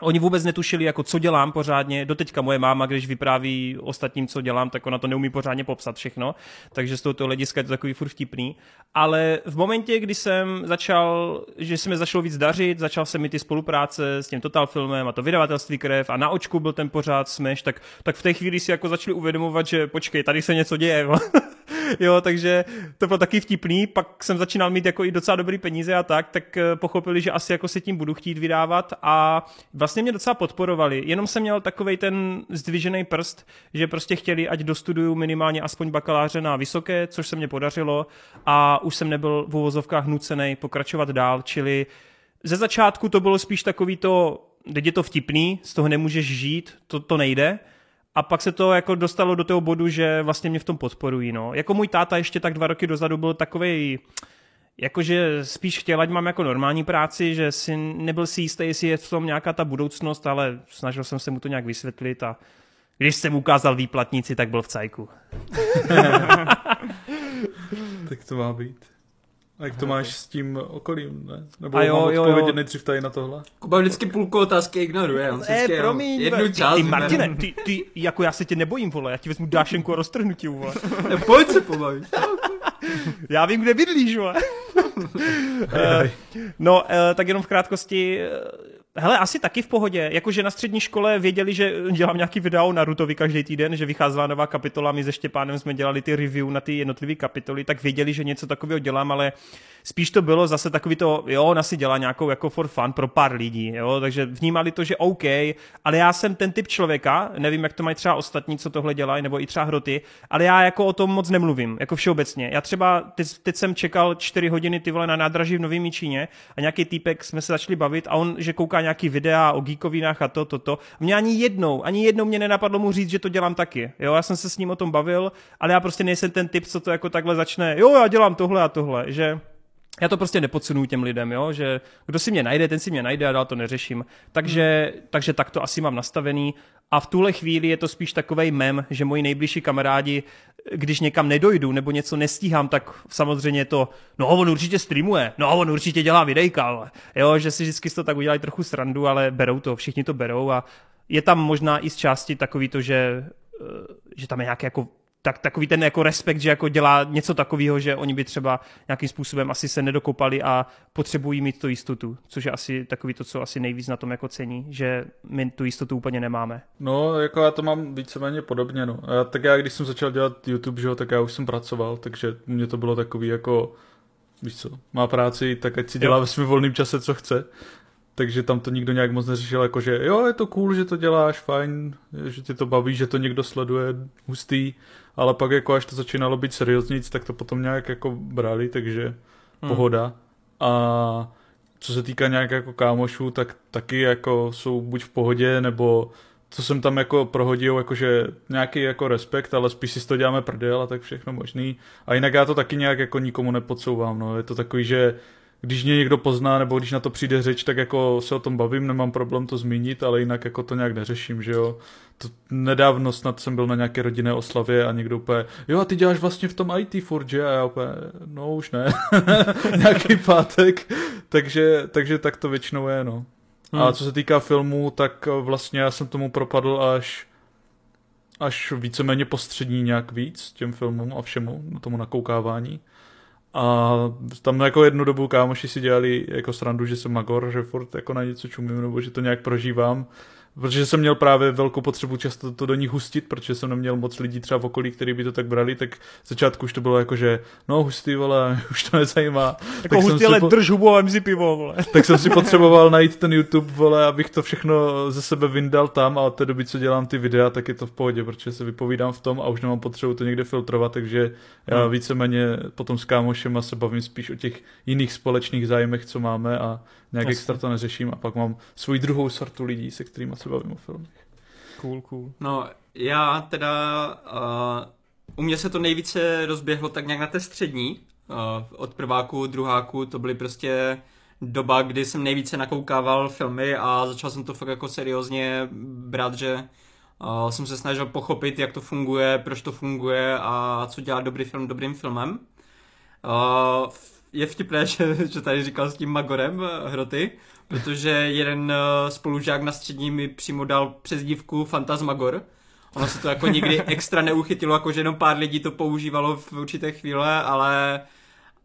Oni vůbec netušili, jako co dělám pořádně. Doteďka moje máma, když vypráví ostatním, co dělám, tak ona to neumí pořádně popsat všechno. Takže z tohoto hlediska je to takový furt vtipný. Ale v momentě, kdy jsem začal, že se mi začalo víc dařit, začal jsem mi ty spolupráce s tím Total filmem a to vydavatelství krev a na očku byl ten pořád Smash, tak, tak v té chvíli si jako začali uvědomovat, že počkej, tady se něco děje. (laughs) jo, takže to bylo taky vtipný, pak jsem začínal mít jako i docela dobrý peníze a tak, tak eh, pochopili, že asi jako se tím budu chtít vydávat. A vlastně mě docela podporovali. Jenom jsem měl takový ten zdvižený prst, že prostě chtěli, ať dostuduju minimálně aspoň bakaláře na vysoké, což se mě podařilo. A už jsem nebyl v uvozovkách nucený pokračovat dál, čili ze začátku to bylo spíš takový to, teď je to vtipný, z toho nemůžeš žít, to, to nejde, a pak se to jako dostalo do toho bodu, že vlastně mě v tom podporují. No. Jako můj táta ještě tak dva roky dozadu byl takový jakože spíš chtěl, ať mám jako normální práci, že si nebyl si jistý, jestli je v tom nějaká ta budoucnost, ale snažil jsem se mu to nějak vysvětlit a když jsem ukázal výplatníci, tak byl v cajku. (laughs) Tak to má být. A jak to máš s tím okolím, ne? Nebo A jo, mám jo, odpovědět jo. nejdřív tady na tohle? Kuba vždycky půlku otázky ignoruje, on vždycky jenom jednu část ty. Martine, ty, ty, jako já se tě nebojím, vole, já ti vezmu dášenku a roztrhnu ti, vole. (laughs) Eh, Pojď se pobavit. (laughs) Já vím, kde bydlíš, vole. Eh, no, eh, tak jenom v krátkosti. Eh, Hele, asi taky v pohodě. Jakože na střední škole věděli, že dělám nějaký video na Rutovi každý týden, že vycházela nová kapitola, my se Štěpánem jsme dělali ty review na ty jednotlivé kapitoly, tak věděli, že něco takového dělám, ale spíš to bylo zase takový to, jo, ona si dělá nějakou jako for fun pro pár lidí, jo, takže vnímali to, že OK, ale já jsem ten typ člověka, nevím, jak to mají třeba ostatní, co tohle dělají, nebo i třeba hroty, ale já jako o tom moc nemluvím, jako všeobecně. Já třeba, teď, teď jsem čekal čtyři hodiny ty vole na nádraží v Novém Číně a nějaký týpek jsme se začali bavit a on, že kouká nějaký videa o geekovinách a to, to, to. Mě ani jednou, ani jednou mě nenapadlo mu říct, že to dělám taky. Jo, já jsem se s ním o tom bavil, ale já prostě nejsem ten typ, co to jako takhle začne, jo, já dělám tohle a tohle, že já to prostě nepodsunuju těm lidem, jo? že kdo si mě najde, ten si mě najde a dál to neřeším. Takže, hmm. takže tak to asi mám nastavený. A v tuhle chvíli je to spíš takový mem, že moji nejbližší kamarádi, když někam nedojdu nebo něco nestíhám, tak samozřejmě to, no on určitě streamuje, no on určitě dělá videjka, ale jo, že si vždycky toho tak udělají trochu srandu, ale berou to, všichni to berou a je tam možná i z části takový to, že, eh, že tam je nějaký jako tak takový ten jako respekt, že jako dělá něco takového, že oni by třeba nějakým způsobem asi se nedokopali a potřebují mít tu jistotu, což je asi takový to, co asi nejvíc na tom jako cení, že my tu jistotu úplně nemáme. No, jako já to mám víceméně podobně, no. A tak já, když jsem začal dělat YouTube, že jo, tak já už jsem pracoval, takže mě to bylo takový jako, víš co, má práci, tak ať si dělá jo. ve svém volném čase, co chce takže tam to nikdo nějak moc neřešil, jako že jo, je to cool, že to děláš, fajn, že tě to baví, že to někdo sleduje, hustý, ale pak jako až to začínalo být serióznic, tak to potom nějak jako brali, takže hmm. pohoda. A co se týká nějak jako kámošů, tak taky jako jsou buď v pohodě, nebo co jsem tam jako prohodil, jakože nějaký jako respekt, ale spíš si to děláme prdel a tak všechno možný. A jinak já to taky nějak jako nikomu nepodsouvám, no. Je to takový, že když mě někdo pozná, nebo když na to přijde řeč, tak jako se o tom bavím, nemám problém to zmínit, ale jinak jako to nějak neřeším, že jo. To nedávno snad jsem byl na nějaké rodinné oslavě a někdo úplně, jo a ty děláš vlastně v tom IT furt, že? A já úplně, no už ne, (laughs) nějaký pátek, takže, takže tak to většinou je, no. Hmm. A co se týká filmů, tak vlastně já jsem tomu propadl až až víceméně postřední nějak víc těm filmům a všemu, tomu nakoukávání. A tam jako jednu dobu kámoši si dělali jako srandu, že jsem magor, že furt jako na něco čumím, nebo že to nějak prožívám protože jsem měl právě velkou potřebu často to do nich hustit, protože jsem neměl moc lidí třeba v okolí, který by to tak brali, tak v začátku už to bylo jako, že no hustý, vole, (laughs) už to nezajímá. Jako tak hustý, ale po... drž hubu a si pivo, vole. (laughs) Tak jsem si potřeboval najít ten YouTube, vole, abych to všechno ze sebe vyndal tam a od té doby, co dělám ty videa, tak je to v pohodě, protože se vypovídám v tom a už nemám potřebu to někde filtrovat, takže já hmm. víceméně potom s kámošem se bavím spíš o těch jiných společných zájmech, co máme a nějak extra to neřeším a pak mám svoji druhou sortu lidí, se kterými se bavím o filmech. Cool, cool. No, já teda, uh, u mě se to nejvíce rozběhlo tak nějak na té střední, uh, od prváku, druháku, to byly prostě doba, kdy jsem nejvíce nakoukával filmy a začal jsem to fakt jako seriózně brát, že uh, jsem se snažil pochopit, jak to funguje, proč to funguje a co dělá dobrý film dobrým filmem. Uh, je vtipné, (laughs) že, že tady říkal s tím Magorem eh, Hroty, protože jeden eh, spolužák na střední mi přímo dal přezdívku Fantasmagor. Ono se to jako nikdy (laughs) extra neuchytilo, jako že jenom pár lidí to používalo v určité chvíle, ale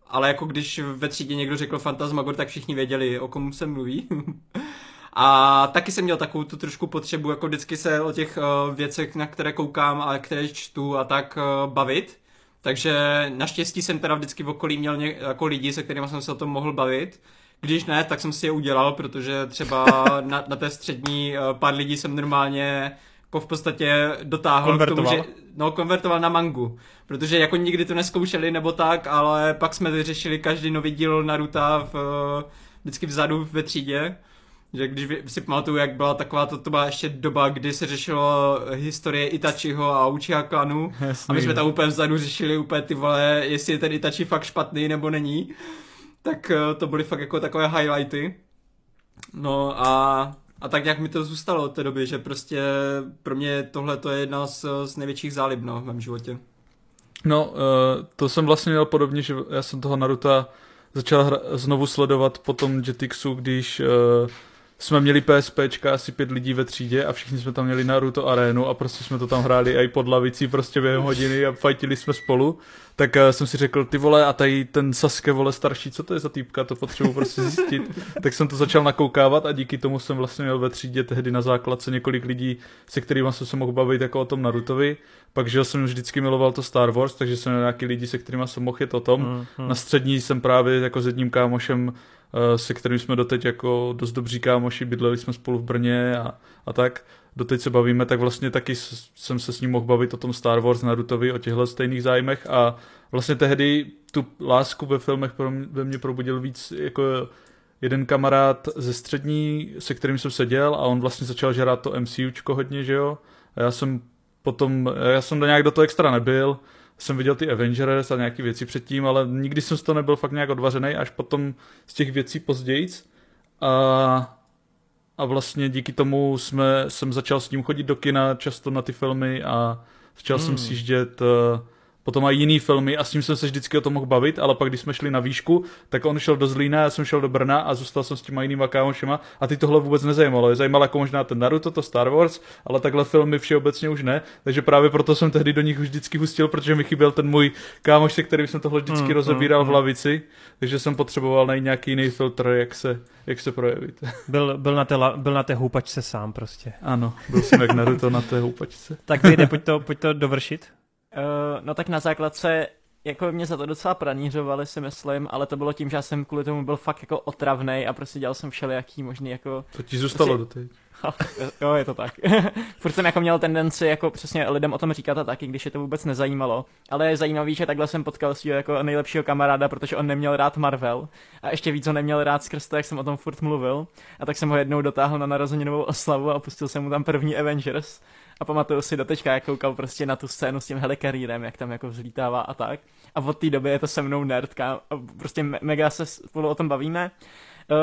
ale jako když ve třídě někdo řekl Fantasmagor, tak všichni věděli, o kom se mluví. (laughs) a taky jsem měl takovou tu trošku potřebu, jako vždycky se o těch uh, věcech, na které koukám a které čtu a tak bavit. Takže naštěstí jsem teda vždycky v okolí měl ně, jako lidi, se kterými jsem se o tom mohl bavit. Když ne, tak jsem si je udělal, protože třeba (laughs) na, na té střední eh, pár lidí jsem normálně jako v podstatě dotáhl k tomu, že no, konvertoval na mangu. Protože jako nikdy to neskoušeli nebo tak, ale pak jsme vyřešili každý nový díl Naruto v, vždycky vzadu ve třídě že když si pamatuju, jak byla taková, to, to byla ještě doba, kdy se řešilo historie Itachiho a Uchiha klanu Jasný, a my jsme tam úplně vzadu řešili úplně ty vole, jestli je ten Itachi fakt špatný nebo není. Tak eh, to byly fakt jako takové highlighty. No a, a tak nějak mi to zůstalo od té doby, že prostě pro mě tohle to je jedna z, z největších zálib no, v mém životě. No, uh, to jsem vlastně měl podobně, že já jsem toho Naruta začal hra- znovu sledovat po tom Jetixu, když uh, jsme měli PSPčka, asi pět lidí ve třídě a všichni jsme tam měli Naruto arénu a prostě jsme to tam hráli i pod lavicí prostě během hodiny a fajtili jsme spolu. Tak uh, jsem si řekl, ty vole, a tady ten Sasuke, vole, starší, co to je za týpka, to potřebuji prostě zjistit. (laughs) tak jsem to začal nakoukávat a díky tomu jsem vlastně měl ve třídě tehdy na základce několik lidí, se kterými jsem se mohl bavit jako o tom Narutovi. Pak, že jsem vždycky miloval to Star Wars, takže jsem měl nějaký lidi, se kterými jsem mohl jet o tom. Mm, mm. Na střední jsem právě jako s jedním kámošem se kterým jsme doteď jako dost dobří kámoši, bydleli jsme spolu v Brně a, a tak. Doteď se bavíme, tak vlastně taky jsem se s ním mohl bavit o tom Star Wars, Narutovi, o těchto stejných zájmech a vlastně tehdy tu lásku ve filmech pro mě, ve mně probudil víc jako jeden kamarád ze střední, se kterým jsem seděl a on vlastně začal žrát to MCUčko hodně, že jo. A já jsem potom, já jsem do nějak do toho extra nebyl, jsem viděl ty Avengers a nějaké věci předtím, ale nikdy jsem z toho nebyl fakt nějak odvařený, až potom z těch věcí později. A, a vlastně díky tomu jsme, jsem začal s ním chodit do kina často na ty filmy a začal hmm. jsem sjíždět uh, potom mají jiný filmy a s tím jsem se vždycky o tom mohl bavit, ale pak když jsme šli na výšku, tak on šel do Zlína, já jsem šel do Brna a zůstal jsem s těma jinýma kámošema a ty tohle vůbec nezajímalo. Je zajímalo jako možná ten Naruto, to Star Wars, ale takhle filmy všeobecně už ne, takže právě proto jsem tehdy do nich už vždycky hustil, protože mi chyběl ten můj kámoš, se kterým jsem tohle vždycky Mm, rozebíral mm, v lavici, takže jsem potřeboval najít nějaký jiný filtr, jak se, jak se projevit. (laughs) Byl, byl, na té, la- byl na té houpačce sám prostě. Ano, byl jsem jak Naruto na té houpačce. Tak vyjde, pojď to, pojď to dovršit. Uh, no tak na základce, jako mě za to docela pranířovali si myslím, ale to bylo tím, že já jsem kvůli tomu byl fakt jako otravnej a prostě dělal jsem všelijaký možný jako To ti zůstalo do Prostě- teď. (laughs) jo, je to tak. (laughs) Furt jsem jako měl tendenci jako přesně lidem o tom říkat a taky, když je to vůbec nezajímalo. Ale je zajímavý, že takhle jsem potkal svého jako nejlepšího kamaráda, protože on neměl rád Marvel. A ještě víc ho neměl rád skrz to, jak jsem o tom furt mluvil. A tak jsem ho jednou dotáhl na narozeninovou oslavu a pustil jsem mu tam první Avengers. A pamatuju si doteďka, jak koukal prostě na tu scénu s tím helikarírem, jak tam jako vzlítává a tak. A od té doby je to se mnou nerdka. A prostě me- mega se spolu o tom bavíme. Uh,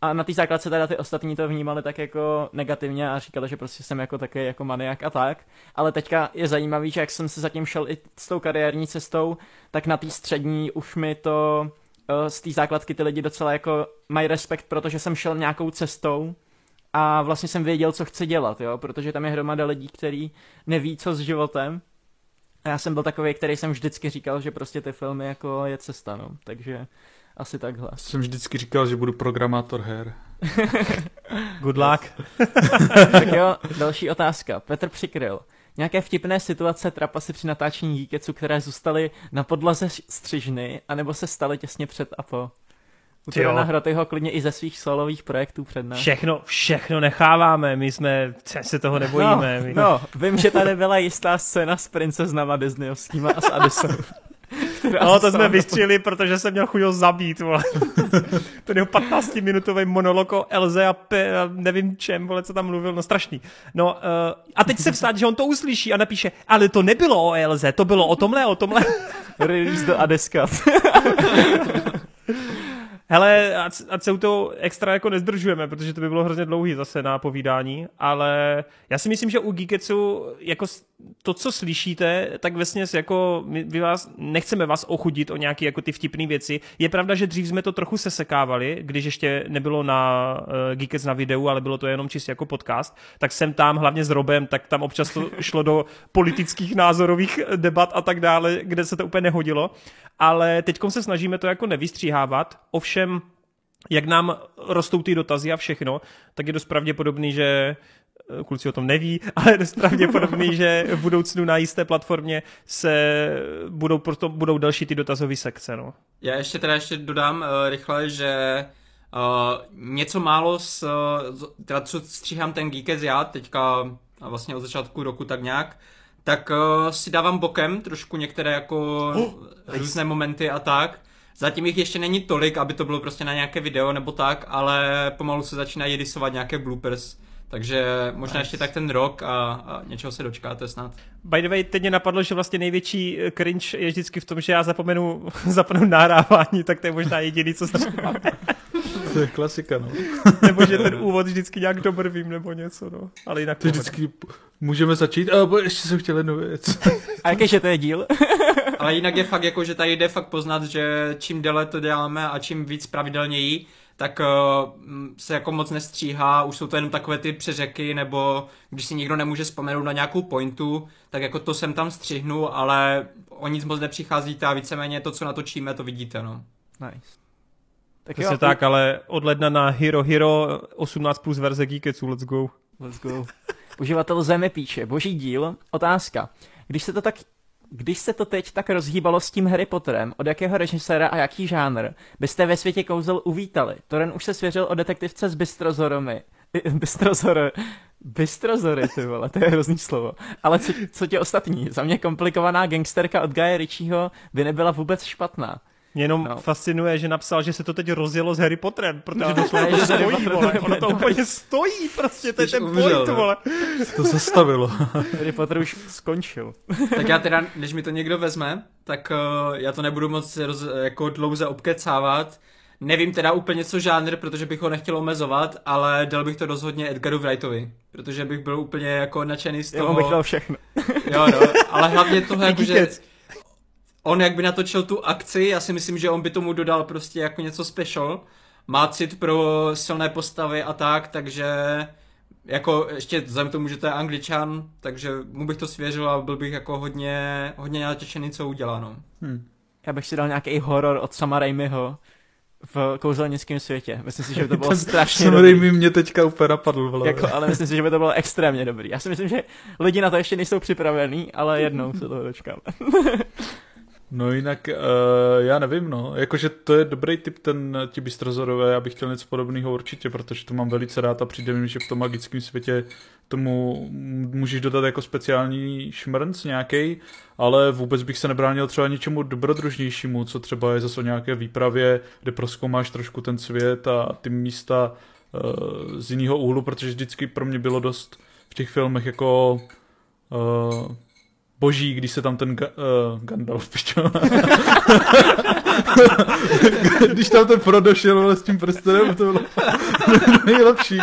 a na té základce teda ty ostatní to vnímali tak jako negativně a říkali, že prostě jsem jako taky jako maniak a tak. Ale teďka je zajímavý, že jak jsem se zatím šel i s tou kariérní cestou, tak na té střední už mi to uh, z té základky ty lidi docela jako mají respekt, protože jsem šel nějakou cestou a vlastně jsem věděl, co chci dělat, jo, protože tam je hromada lidí, který neví, co s životem. A já jsem byl takový, který jsem vždycky říkal, že prostě ty filmy jako je cesta, no. Takže asi takhle. Jsem vždycky říkal, že budu programátor her. (laughs) Good luck. (laughs) tak jo, další otázka. Petr Přikryl. Nějaké vtipné situace trapasy při natáčení Geeketsu, které zůstaly na podlaze střižny, anebo se staly těsně před a po? U. Tyrona Hrotyho klidně i ze svých solových projektů před nás. Všechno, všechno necháváme, my jsme, se toho nebojíme. No, my. no, vím, že tady byla jistá scéna s princeznama Disneyovskýma a s Addisou. (laughs) která No, to jsme vystřelili, protože jsem měl chuť ho zabít, vole. (laughs) Ten jeho 15-minutový monolog o Elze a, pe, a nevím čem, vole, co tam mluvil, no strašný. No, uh, a teď se vstát, že on to uslyší a napíše, ale to nebylo o Elze, to bylo o tomhle, o tomhle. (laughs) Release do Adeska. Hele, ať, ať se u toho extra jako nezdržujeme, protože to by bylo hrozně dlouhý zase na povídání, ale já si myslím, že u Geeketsu jako to, co slyšíte, tak vesměs jako my, my vás, nechceme vás ochudit o nějaké jako ty vtipné věci. Je pravda, že dřív jsme to trochu sesekávali, když ještě nebylo na uh, Geekets na videu, ale bylo to jenom čistě jako podcast, tak jsem tam hlavně s Robem, tak tam občas to (laughs) šlo do politických názorových debat a tak dále, kde se to úplně nehodilo. Ale teď se snažíme to jako nevystříhávat, ovšem jak nám rostou ty dotazy a všechno, tak je dost pravděpodobný, že kluci o tom neví, (laughs) ale je dost pravděpodobný, že v budoucnu na jisté platformě se budou, proto, budou další ty dotazové sekce. No. Já ještě teda ještě dodám uh, rychle, že uh, něco málo s, uh, teda co stříhám ten Geekec já teďka a vlastně od začátku roku tak nějak, tak uh, si dávám bokem trošku některé jako (gasps) oh, různé momenty a tak. Zatím jich ještě není tolik, aby to bylo prostě na nějaké video nebo tak, ale pomalu se začínají edisovat nějaké bloopers. Takže možná Nice. ještě tak ten rok a, a něčeho se dočkáte snad. By the way, teď mě napadlo, že vlastně největší eh, cringe je vždycky v tom, že já zapomenu, (laughs) zapomenu nahrávání, tak to je možná jediný, co stříhám. (laughs) To je klasika, no. nebo že ten úvod vždycky nějak dobrvím nebo něco, no. Ale jinak To vždycky můžeme začít. A bo ještě jsem chtěl jednu věc. A jaký že to je díl? (laughs) Ale jinak je fakt jako, že tady jde fakt poznat, že čím déle to děláme a čím víc pravidelněji, tak uh, se jako moc nestříhá, už jsou to jenom takové ty přeřeky, nebo když si někdo nemůže vzpomenout na nějakou pointu, tak jako to sem tam střihnu, ale o nic moc nepřicházíte a víceméně to, co natočíme, to vidíte, no. Nice. Tak Přesně tak, ale od ledna na Hero Hero 18 plus verze Geeketsu, let's go. Let's go. Uživatel Zemi píše, boží díl, otázka. Když se to tak když se to teď tak rozhýbalo s tím Harry Potterem, od jakého režiséra a jaký žánr byste ve světě kouzel uvítali? Toren už se svěřil o detektivce s Bystrozoromy. Bystrozory. Bystrozory, ty vole, to je hrozný slovo. Ale co, co ti ostatní? Za mě komplikovaná gangsterka od Guy Ritchieho by nebyla vůbec špatná. Mě jenom No. fascinuje, že napsal, že se to teď rozjelo s Harry Potterem, protože No, doslova to (laughs) stojí, Potter vole. to Ono to úplně stojí, prostě, to je ten umřel, point, ne? vole. To zastavilo. (laughs) Harry Potter už skončil. Tak já teda, než mi to někdo vezme, tak uh, já to nebudu moc roz, jako dlouze obkecávat. Nevím teda úplně co žánr, protože bych ho nechtěl omezovat, ale dal bych to rozhodně Edgaru Wrightovi, protože bych byl úplně jako nadšený z Jo, toho. bych dal všechno. Jo, no, ale hlavně tohle (laughs) jako, že. On jak by natočil tu akci, já si myslím, že on by tomu dodal prostě jako něco special. Má cit pro silné postavy a tak, takže jako ještě vzhledem k tomu, že to je angličan, takže mu bych to svěřil a byl bych jako hodně, hodně natěšený, co udělá, no. Hmm. Já bych si dal nějaký horor od Sama Raimiho v kouzelnickém světě. Myslím si, že by to (laughs) bylo strašně Sam Raimi mě teďka úplně napadl, vole. Jako, ale myslím si, že by to bylo extrémně dobrý. Já si myslím, že lidi na to ještě nejsou připravení, ale jednou se toho dočkáme. (laughs) No jinak, uh, já nevím, no, jakože to je dobrý typ ten, ti bystrozorové, já bych chtěl něco podobného určitě, protože to mám velice rád a přijde mi, že v tom magickém světě tomu můžeš dodat jako speciální šmrnc nějaký, ale vůbec bych se nebránil třeba něčemu dobrodružnějšímu, co třeba je zase o nějaké výpravě, kde proskoumáš trošku ten svět a ty místa uh, z jiného úhlu, protože vždycky pro mě bylo dost v těch filmech jako uh, boží, když se tam ten ga, uh, Gandalf, (laughs) pičo. když tam ten Frodo šel s tím prstenem, to bylo (laughs) nejlepší.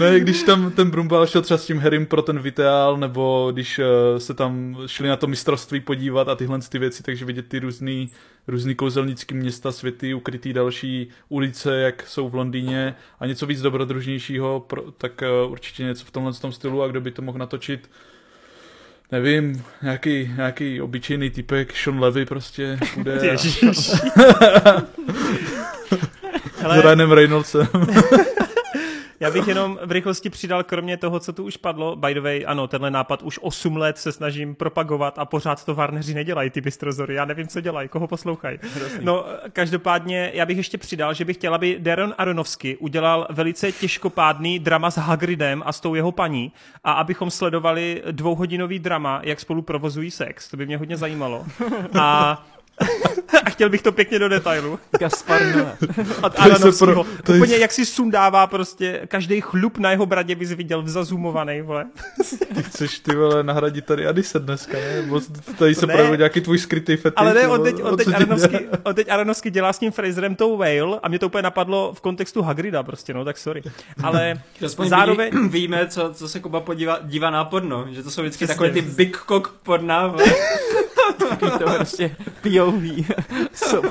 Ne, když tam ten Brumbal šel třeba s tím Harrym pro ten Viteál, nebo když uh, se tam šli na to mistrovství podívat a tyhle ty věci, takže vidět ty různý, různý kouzelnický města, světy, ukrytý další ulice, jak jsou v Londýně a něco víc dobrodružnějšího, pro, tak uh, určitě něco v tomhle tom stylu a kdo by to mohl natočit, nevím, nějaký, nějaký obyčejný typek, Sean Levy prostě bude. (laughs) Ježiš. (laughs) S Ryanem Reynoldsem. (laughs) Já bych jenom v rychlosti přidal, kromě toho, co tu už padlo, by the way, ano, tenhle nápad už 8 let se snažím propagovat a pořád to Warneri nedělají, ty bystrozory. Já nevím, co dělají, koho poslouchají. No, každopádně já bych ještě přidal, že bych chtěl, aby Darren Aronofsky udělal velice těžkopádný drama s Hagridem a s tou jeho paní a abychom sledovali dvouhodinový drama, jak spolu provozují sex. To by mě hodně zajímalo. A (laughs) a chtěl bych to pěkně do detailu. Gaspar Noé. (laughs) Od Aronovského. Pro, Úplně jak si sundává prostě, každý chlup na jeho bradě bys viděl zazumovaný, vole. Ty chceš ty vole nahradit tady Adise dneska, ne? Bo tady se projevil nějaký tvůj skrytý fetiš. Ale ne, on teď, on teď, Aronovský, (laughs) on teď Aronovský dělá s tím Fraserem tou whale a mě to úplně napadlo v kontextu Hagrida prostě, no tak sorry. Ale zároveň... (clears throat) Víme, co, co se Kuba podívá, dívá na porno, že to jsou vždycky takové ty big cock porna, to prostě POV.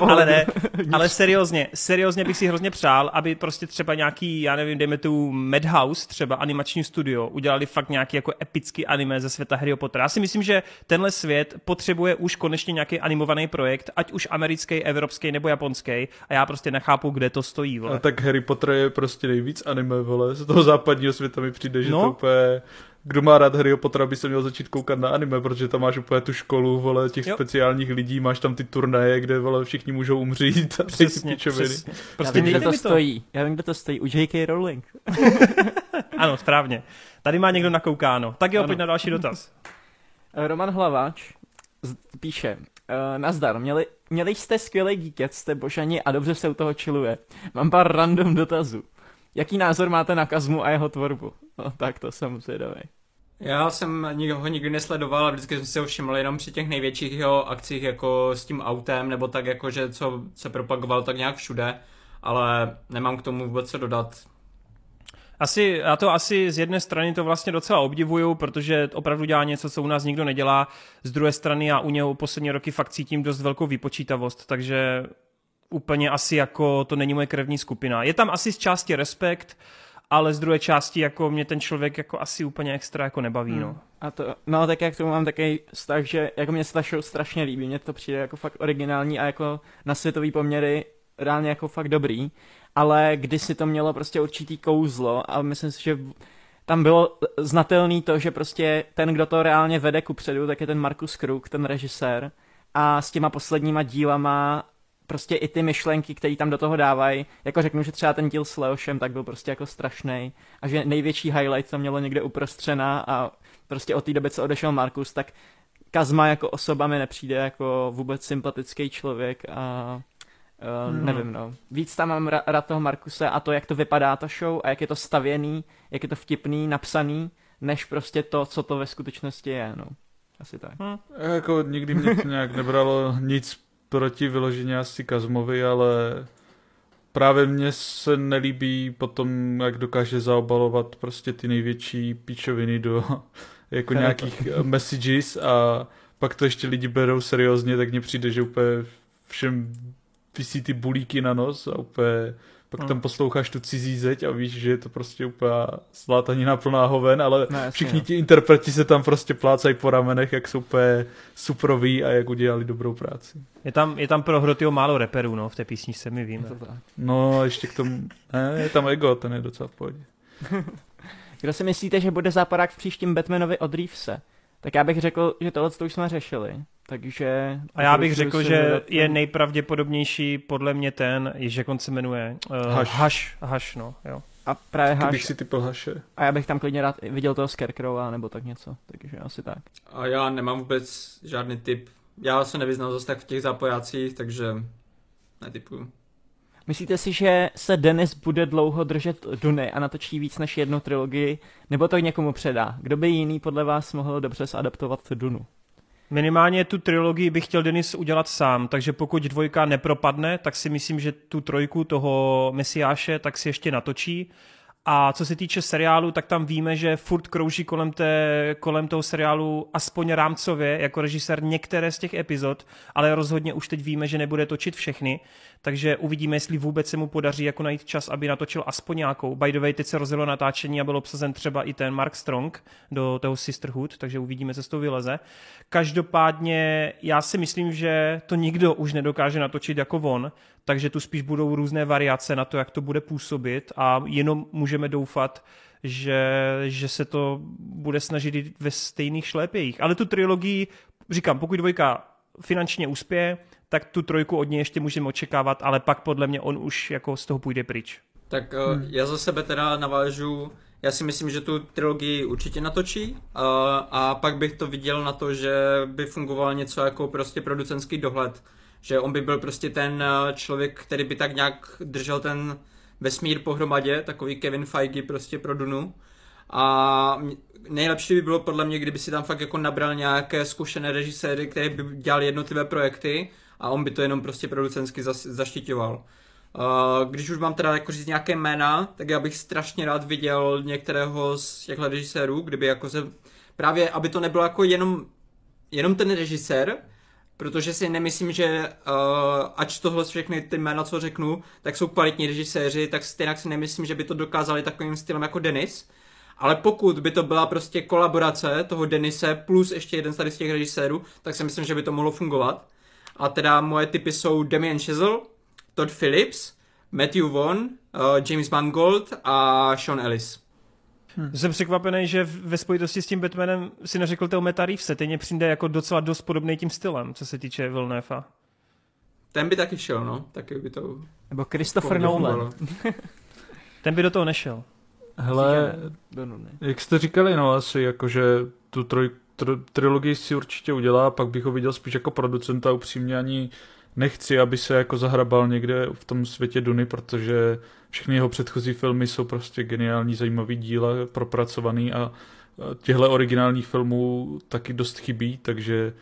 (laughs) ale ne, ale seriózně, seriózně bych si hrozně přál, aby prostě třeba nějaký, já nevím, dejme tu Madhouse, třeba animační studio, udělali fakt nějaký jako epický anime ze světa Harry Pottera. Já si myslím, že tenhle svět potřebuje už konečně nějaký animovaný projekt, ať už americký, evropský nebo japonský, a já prostě nechápu, kde to stojí. Vole. A tak Harry Potter je prostě nejvíc anime, vole. Z toho západního světa mi přijde, že no. to úplně kdo má rád Harry Pottera, by se měl začít koukat na anime, protože tam máš úplně tu školu, vole, těch jo. speciálních lidí, máš tam ty turnaje, kde, vole, všichni můžou umřít a přesně, přesně. Prostě Já vím, kde to, to stojí. Já vím, kde to stojí. U J.K. Rowling. (laughs) ano, správně. Tady má někdo nakoukáno. Tak jo, pojď na další dotaz. Roman Hlavač píše, Uh, nazdar, měli, měli jste skvělý dítět, jste božani a dobře se u toho čiluje. Mám pár random dotazů. Jaký názor máte na Kazmu a jeho tvorbu? No, tak to jsem zvědavý. Já jsem ho nikdy nesledoval a vždycky jsem si ho všiml jenom při těch největších jeho akcích jako s tím autem nebo tak jako, že co se propagoval tak nějak všude, ale nemám k tomu vůbec co dodat. Asi, já to asi z jedné strany to vlastně docela obdivuju, protože opravdu dělá něco, co u nás nikdo nedělá. Z druhé strany já u něho poslední roky fakt cítím dost velkou vypočítavost, takže úplně asi jako to není moje krevní skupina. Je tam asi z části respekt, ale z druhé části jako mě ten člověk jako asi úplně extra jako nebaví, no. hmm. A to, no tak jak tomu mám takový vztah, že jako mě se show strašně líbí, mně to přijde jako fakt originální a jako na světový poměry reálně jako fakt dobrý, ale kdysi to mělo prostě určitý kouzlo a myslím si, že tam bylo znatelný to, že prostě ten, kdo to reálně vede ku předu, tak je ten Markus Kruk, ten režisér a s těma posledníma dílama prostě i ty myšlenky, které tam do toho dávají, jako řeknu, že třeba ten díl s Leošem tak byl prostě jako strašný a že největší highlight to mělo někde uprostřena a prostě od té doby, co odešel Markus, tak Kazma jako osoba mi nepřijde jako vůbec sympatický člověk a Uh, hmm. Nevím, no. Víc tam mám rád toho Markuse a to, jak to vypadá ta show a jak je to stavěný, jak je to vtipný, napsaný, než prostě to, co to ve skutečnosti je, no. Asi tak. Hmm. Jako nikdy mě to nějak nebralo nic proti vyloženě asi Kazmovi, ale právě mně se nelíbí potom, jak dokáže zaobalovat prostě ty největší píčoviny do (laughs) jako nějakých messages a pak to ještě lidi berou seriózně, tak mně přijde, že úplně všem vysí ty bulíky na nos a úplně pak Hmm. tam posloucháš tu cizí zeď a víš, že je to prostě úplně zlátanina plná hoven, ale No, jasně, všichni no. ti interpreti se tam prostě plácají po ramenech, jak jsou úplně suproví a jak udělali dobrou práci. Je tam, je tam pro Hrotyho málo reperů, no, v té písničce, my víme. Je to tak. No a ještě k tomu, ne, je tam ego, ten je docela v pohodě. (laughs) Kdo si myslíte, že bude záporák v příštím Batmanovi od Reevese? Tak já bych řekl, že tohle to už jsme řešili. Takže... A já bych řekl, že hledat je nejpravděpodobnější podle mě ten, jež jak on se jmenuje, uh, Hush. Hush, Hush, no, jo. A právě Haš, si typl haše. a já bych tam klidně rád viděl toho Scarecrowa nebo tak něco, takže asi tak. A já nemám vůbec žádný tip. Já se nevyznal zase tak v těch zápojácích, takže netypuju. Myslíte si, že se Dennis bude dlouho držet Duny a natočí víc než jednu trilogii, nebo to někomu předá? Kdo by jiný podle vás mohl dobře zadaptovat Dunu? Minimálně tu trilogii bych chtěl Denis udělat sám, takže pokud dvojka nepropadne, tak si myslím, že tu trojku toho Mesiáše tak si ještě natočí. A co se týče seriálu, tak tam víme, že furt krouží kolem, té, kolem toho seriálu aspoň rámcově jako režisér některé z těch epizod, ale rozhodně už teď víme, že nebude točit všechny, takže uvidíme, jestli vůbec se mu podaří jako najít čas, aby natočil aspoň nějakou. By the way, teď se rozjelo natáčení a byl obsazen třeba i ten Mark Strong do toho Sisterhood, takže uvidíme, co z toho vyleze. Každopádně já si myslím, že to nikdo už nedokáže natočit jako on, takže tu spíš budou různé variace na to, jak to bude působit a jenom můžeme doufat, že, že se to bude snažit ve stejných šlépějích. Ale tu trilogii, říkám, pokud dvojka finančně uspěje, tak tu trojku od něj ještě můžeme očekávat, ale pak podle mě on už jako z toho půjde pryč. Tak hmm. já za sebe teda navážu, já si myslím, že tu trilogii určitě natočí a, a pak bych to viděl na to, že by fungoval něco jako prostě producentský dohled. Že on by byl prostě ten eh, člověk, který by tak nějak držel ten vesmír pohromadě, takový Kevin Feige prostě pro Dunu. A nejlepší by bylo podle mě, kdyby si tam fakt jako nabral nějaké zkušené režiséry, které by dělali jednotlivé projekty a on by to jenom prostě producensky zaštiťoval. Uh, když už mám teda jako říct nějaké jména, tak já bych strašně rád viděl některého z těchto režisérů, kdyby jako se, právě aby to nebylo jako jenom, jenom ten režisér, protože si nemyslím, že uh, ač tohle všechny ty jména, co řeknu, tak jsou kvalitní režiséři, tak stejně si nemyslím, že by to dokázali takovým stylem jako Denis. Ale pokud by to byla prostě kolaborace toho Denise plus ještě jeden z tady z těch režisérů, tak si myslím, že by to mohlo fungovat. A teda moje typy jsou Damien Chazelle, Todd Phillips, Matthew Vaughn, uh, James Mangold a Sean Ellis. Hmm. Jsem překvapený, že ve spojitosti s tím Batmanem si neřekl toho Meta Reevese, ten mě přijde jako docela dost podobný tím stylem, co se týče Villeneuve. Ten by taky šel, no. Taky by to... Nebo Christopher Nolan. (laughs) Ten by do toho nešel. Hele, jak jste říkali, no asi jakože tu troj, tr, trilogii si určitě udělá, pak bych ho viděl spíš jako producenta, upřímně ani nechci, aby se jako zahrabal někde v tom světě Duny, protože všechny jeho předchozí filmy jsou prostě geniální, zajímavý díla, propracovaný a těchto originálních filmů taky dost chybí, takže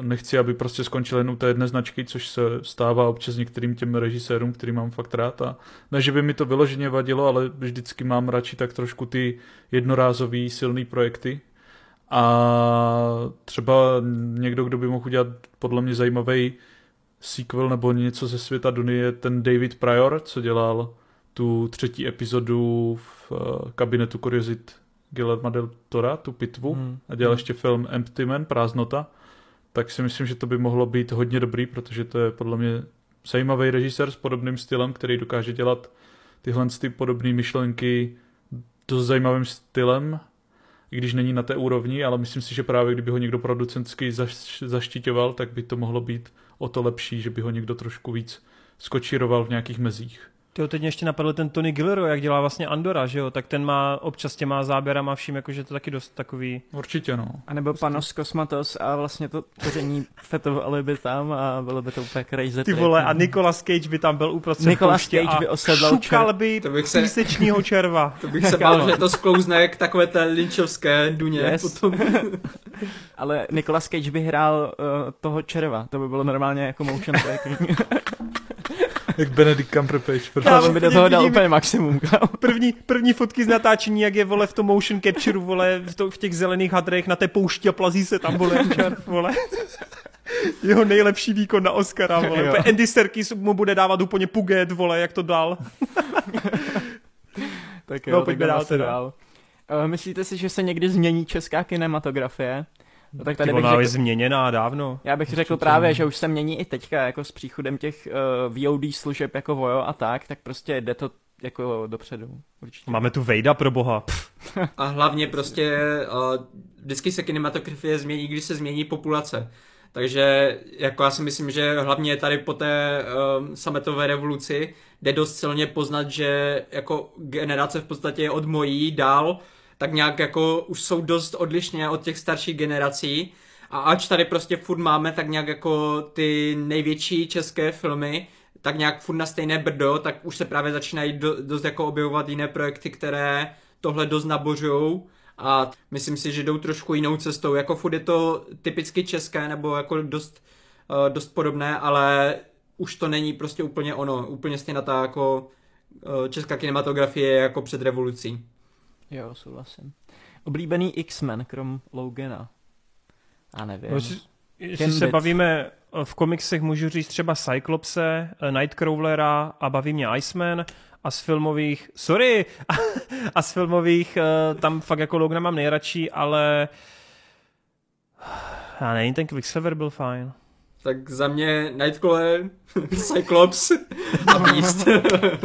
nechci, aby prostě skončil jen u té jedné značky, což se stává občas některým těm režisérům, který mám fakt rád. A ne, že by mi to vyloženě vadilo, ale vždycky mám radši tak trošku ty jednorázový silný projekty. A třeba někdo, kdo by mohl udělat podle mě zajímavý sequel nebo něco ze světa Duny je ten David Pryor, co dělal tu třetí epizodu v uh, kabinetu Curiosity Guillermo del Tora, tu pitvu, Hmm. a dělal ještě film Empty Man, Prázdnota, tak si myslím, že to by mohlo být hodně dobrý, protože to je podle mě zajímavý režisér s podobným stylem, který dokáže dělat tyhle ty podobné myšlenky dost zajímavým stylem, i když není na té úrovni, ale myslím si, že právě kdyby ho někdo producentsky zaš- zaštiťoval, tak by to mohlo být o to lepší, že by ho někdo trošku víc skočíroval v nějakých mezích. Tyjo, teď mě ještě napadl ten Tony Gilroy, jak dělá vlastně Andora, že jo, tak ten má občas těma záběrama vším, jakože to taky dost takový... Určitě, no. A nebo Panos Kosmatos a vlastně to tvoření (laughs) fetovali by tam a bylo by to úplně crazy. Ty vole, a Nicolas Cage by tam byl uprostřed Nicolas Cage a by osedlal šukal čer- by To bych se- písečního (laughs) červa. To bych se bál, že to sklouzne k takové té linčovské duně. Yes. Potom. (laughs) Ale Nicolas Cage by hrál uh, toho červa, to by bylo normálně jako motion tracking. Jak Benedict Cumberbatch. Já Já by do toho dal úplně maximum. kámo. První, první fotky z natáčení, jak je, vole, v tom motion capture, vole, v, to, v těch zelených hadrech na té poušti a plazí se tam, vole, čert, vole. Jeho nejlepší výkon na Oscara, vole. Jo. Andy Serkis mu bude dávat úplně puget, vole, jak to dal. Tak No, jo, pojďme tak jdeme dál teda. dál. Eh, Myslíte si, že se někdy změní česká kinematografie? No, tak tady Ty bych ona je řekl, změněná dávno. já bych řekl právě, že už se mění i teďka, jako s příchodem těch uh, VOD služeb jako Vojo a tak, tak prostě jde to jako dopředu. Určitě. Máme tu Vejda pro boha. Pff, (laughs) A hlavně prostě uh, vždycky se kinematografie změní, když se změní populace. Takže jako já si myslím, že hlavně tady po té um, sametové revoluci jde dost silně poznat, že jako generace v podstatě od mojí dál, tak nějak jako už jsou dost odlišně od těch starších generací. A ač tady prostě furt máme tak nějak jako ty největší české filmy, tak nějak furt na stejné brdo, tak už se právě začínají do, dost jako objevovat jiné projekty, které tohle dost nabořujou a myslím si, že jdou trošku jinou cestou. Jako furt je to typicky české nebo jako dost, uh, dost podobné, ale už to není prostě úplně ono. Úplně stejná ta jako uh, česká kinematografie jako před revolucí. Jo, souhlasím. Oblíbený X-Men, krom Logana. A nevím. No, jestli, jestli se bavíme eh, v komiksech, můžu říct třeba Cyclopse, eh, Nightcrawlera a baví mě Iceman a z filmových, sorry, (laughs) a z filmových eh, tam fakt jako Logana mám nejradši, ale já nevím, ten Quicksilver byl fajn. Tak za mě Nightcrawler, (laughs) Cyclops a Beast.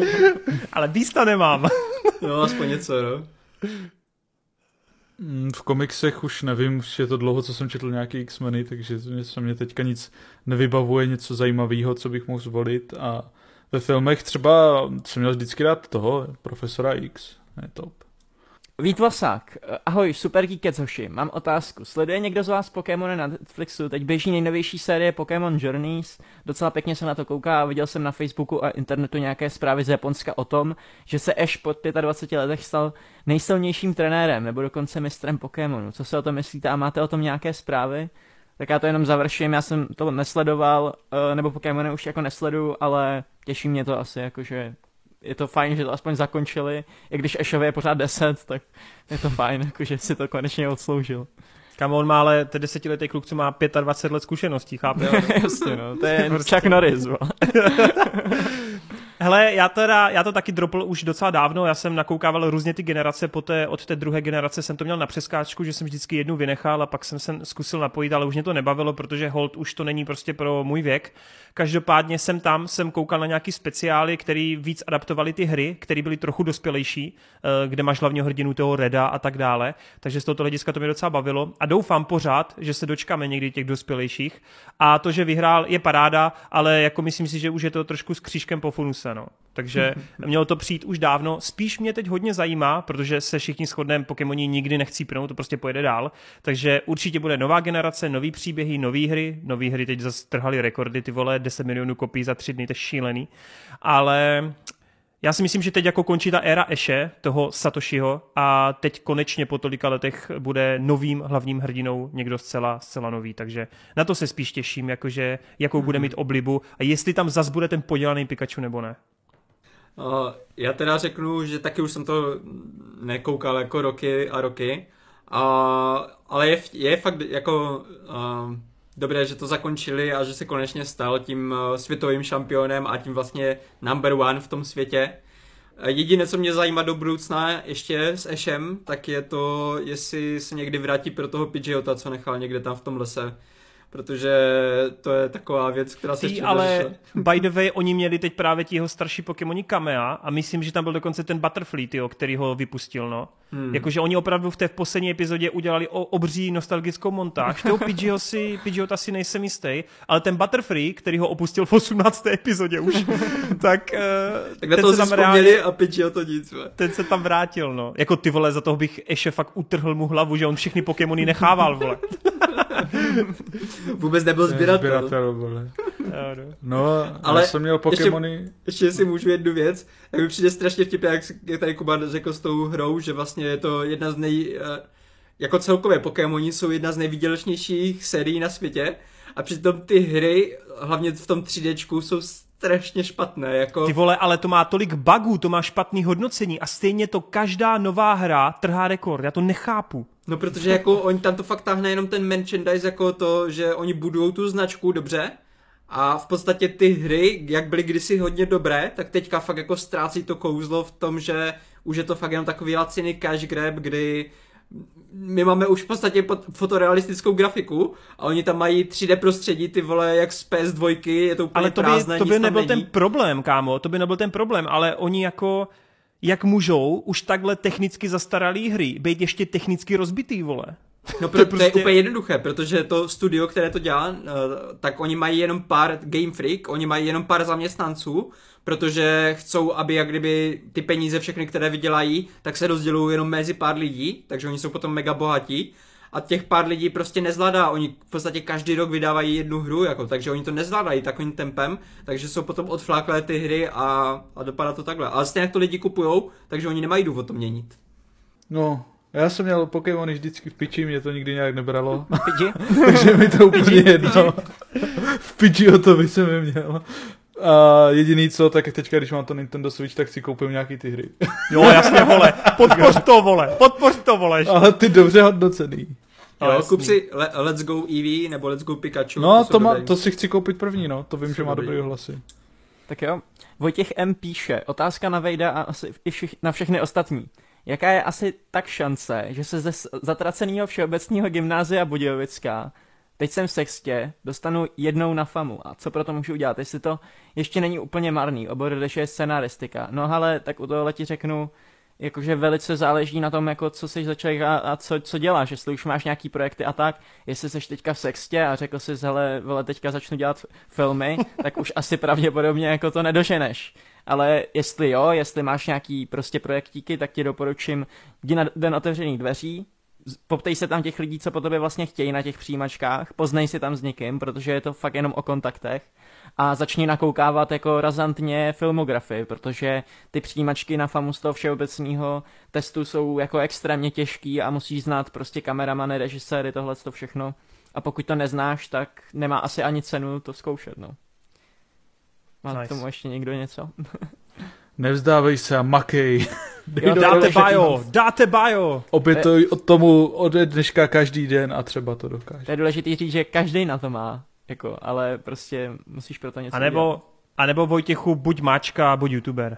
(laughs) Ale Beasta nemám. no, aspoň něco, no. Mm, V komiksech už nevím, už je to dlouho, co jsem četl nějaký X-meny, takže se mě teďka nic nevybavuje, něco zajímavého, co bych mohl zvolit a ve filmech třeba jsem měl vždycky rád toho, profesora X, je top. Vít Vlasák, eh, ahoj, super geekec hoši, mám otázku. Sleduje někdo z vás Pokémony na Netflixu? Teď běží nejnovější série Pokémon Journeys, docela pěkně se na to kouká a viděl jsem na Facebooku a internetu nějaké zprávy z Japonska o tom, že se Ash po 25 letech stal nejsilnějším trenérem nebo dokonce mistrem Pokémonu. Co si o tom myslíte a máte o tom nějaké zprávy? Tak já to jenom završím, já jsem to nesledoval, eh, nebo Pokémony už jako nesleduju, ale těší mě to asi, jakože je to fajn, že to aspoň zakončili, i když Ashovi je pořád 10, tak je to fajn, (laughs) jakože si to konečně odsloužil. Kam on má ale, ten desetiletý kluk, co má 25 let zkušeností, chápe? (laughs) Jasně, no, to je Prostě. Chuck Norris. (laughs) Hele, já teda, já to taky dropl už docela dávno, já jsem nakoukával různě ty generace, poté od té druhé generace jsem to měl na přeskáčku, že jsem vždycky jednu vynechal a pak jsem se zkusil napojit, ale už mě to nebavilo, protože hold už to není prostě pro můj věk. Každopádně jsem tam, jsem koukal na nějaký speciály, který víc adaptovali ty hry, které byly trochu dospělejší, eh, kde máš hlavního hrdinu toho Reda a tak dále. Takže z tohoto hlediska to mě docela bavilo a doufám pořád, že se dočkáme někdy těch dospělejších. A to, že vyhrál, je paráda, ale jako myslím si, že už je to trošku s křížkem po funuse, no. Takže (laughs) mělo to přijít už dávno. Spíš mě teď hodně zajímá, protože se všichni shodneme, Pokémoni nikdy nechcípnou, to prostě pojede dál. Takže určitě bude nová generace, nový příběhy, nové hry. Nové hry teď zase trhaly rekordy, ty vole, 10 milionů kopií za tři dny, to je šílený. Ale já si myslím, že teď jako končí ta éra Eše, toho Satoshiho, a teď konečně po tolika letech bude novým hlavním hrdinou někdo zcela, zcela nový, takže na to se spíš těším, jakože, jakou bude mít oblibu a jestli tam zas bude ten podělaný Pikachu nebo ne. Já teda řeknu, že taky už jsem to nekoukal jako roky a roky, uh, ale je, je fakt jako dobré, že to zakončili a že se konečně stal tím uh, světovým šampionem a tím vlastně number one v tom světě. Uh, Jediné, co mě zajímá do budoucna ještě s Ashem, tak je to, jestli se někdy vrátí pro toho Pidgeota, co nechal někde tam v tom lese. Protože to je taková věc, která se ještě ale neřešila. (laughs) by the way, oni měli teď právě ti jeho starší Pokémoni Kamea a myslím, že tam byl dokonce ten Butterfly, tyjo, který ho vypustil, no. Hmm. Jakože oni opravdu v té poslední epizodě udělali o, obří nostalgickou montáž. Toho Pidgeot si, (laughs) Pidgeot asi nejsem jistý, ale ten Butterfree, který ho opustil v 18. epizodě už, (laughs) tak, uh, Tak na ten to se tam reálně, a Pidgeotto nic. vole. ten se tam vrátil, no. Jako ty vole, za toho bych ještě fakt utrhl mu hlavu, že on všechny Pokémony nechával, vole. (laughs) Vůbec nebyl sběratel. Sběratel, vole. No. Ale já jsem měl Pokémony, Ještě si můžu jednu věc, tak mi přijde strašně vtipně, jak jak tady Kuba řekl s tou hrou, že vlastně je to jedna z nej... eh, Jako celkové Pokémoni jsou jedna z nejvýdělečnějších sérií na světě a přitom ty hry, hlavně v tom 3Dčku, jsou strašně špatné. Jako... Ty vole, ale to má tolik bugů, to má špatný hodnocení a stejně to každá nová hra trhá rekord. Já to nechápu. No protože jako oni tam to fakt táhne jenom ten merchandise jako to, že oni budují tu značku dobře a v podstatě ty hry, jak byly kdysi hodně dobré, tak teďka fakt jako ztrácí to kouzlo v tom, že už je to fakt jenom takový laciný cash grab, kdy my máme už v podstatě fotorealistickou grafiku a oni tam mají 3D prostředí, ty vole, jak z PS2, je to úplně Ale to by, prázdné, to by nebyl není. ten problém, kámo, to by nebyl ten problém, ale oni jako, jak můžou už takhle technicky zastaralý hry být ještě technicky rozbitý, vole. (laughs) No to, je, prostě... to je úplně jednoduché, protože to studio, které to dělá, eh, tak oni mají jenom pár Game Freak, oni mají jenom pár zaměstnanců, protože chcou, aby jak kdyby ty peníze všechny, které vydělají, tak se rozdělují jenom mezi pár lidí, takže oni jsou potom mega bohatí a těch pár lidí prostě nezvládá. Oni v podstatě každý rok vydávají jednu hru, jako, takže oni to nezvládají takovým tempem, takže jsou potom odfláklé ty hry a, a dopadá to takhle. Ale stejně jak to lidi kupujou, takže oni nemají důvod to měnit. No, já jsem měl Pokémony vždycky v piči, mě to nikdy nějak nebralo. (laughs) (laughs) Takže mi to úplně jedno. v piči o to by jsem je měl. A jediný co, tak teďka, když mám to Nintendo Switch, tak si koupím nějaký ty hry. (laughs) Jo, jasně, vole, podpoř to, vole, podpoř to, vole. Ale ty dobře hodnocený. Jo, jo kup si le- Let's Go Eevee nebo Let's Go Pikachu. No, to, to, má, to si chci koupit první, no, to vím, To že má dobrý. dobrý hlasy. Tak jo. Vojtěch M. píše, otázka na Vejda a asi i všich, na všechny ostatní. Jaká je asi tak šance, že se ze zatraceného všeobecného gymnázia Budějovická, teď jsem v sextě, dostanu jednou na famu. A co pro to můžu udělat? Jestli to ještě není úplně marný, obor když je scenaristika. No ale tak u tohohle ti řeknu, jakože velice záleží na tom, jako co jsi za člověk a, a co, co děláš, jestli už máš nějaký projekty a tak, jestli jsi teďka v sextě a řekl jsi, hele, vole, teďka začnu dělat filmy, tak už asi pravděpodobně jako to nedoženeš. Ale jestli jo, jestli máš nějaký prostě projektíky, tak ti doporučím, jdi na den otevřených dveří, poptej se tam těch lidí, co po tobě vlastně chtějí na těch přijímačkách, poznej si tam s někým, protože je to fakt jenom o kontaktech a začni nakoukávat jako razantně filmografii, protože ty přijímačky na FAMu z toho všeobecného testu jsou jako extrémně těžký a musíš znát prostě kameramany, režiséry, tohle to všechno. A pokud to neznáš, tak nemá asi ani cenu to zkoušet, no. Má Nice. k tomu ještě někdo něco? (laughs) Nevzdávej se a makej. Jo, (laughs) Dáte bio, dáte bio. Obětuj od tomu ode dneška každý den a třeba to dokáže. To je důležité říct, že každý na to má, jako, ale prostě musíš pro to něco A udělat. nebo, a nebo Vojtěchu, buď máčka, buď youtuber.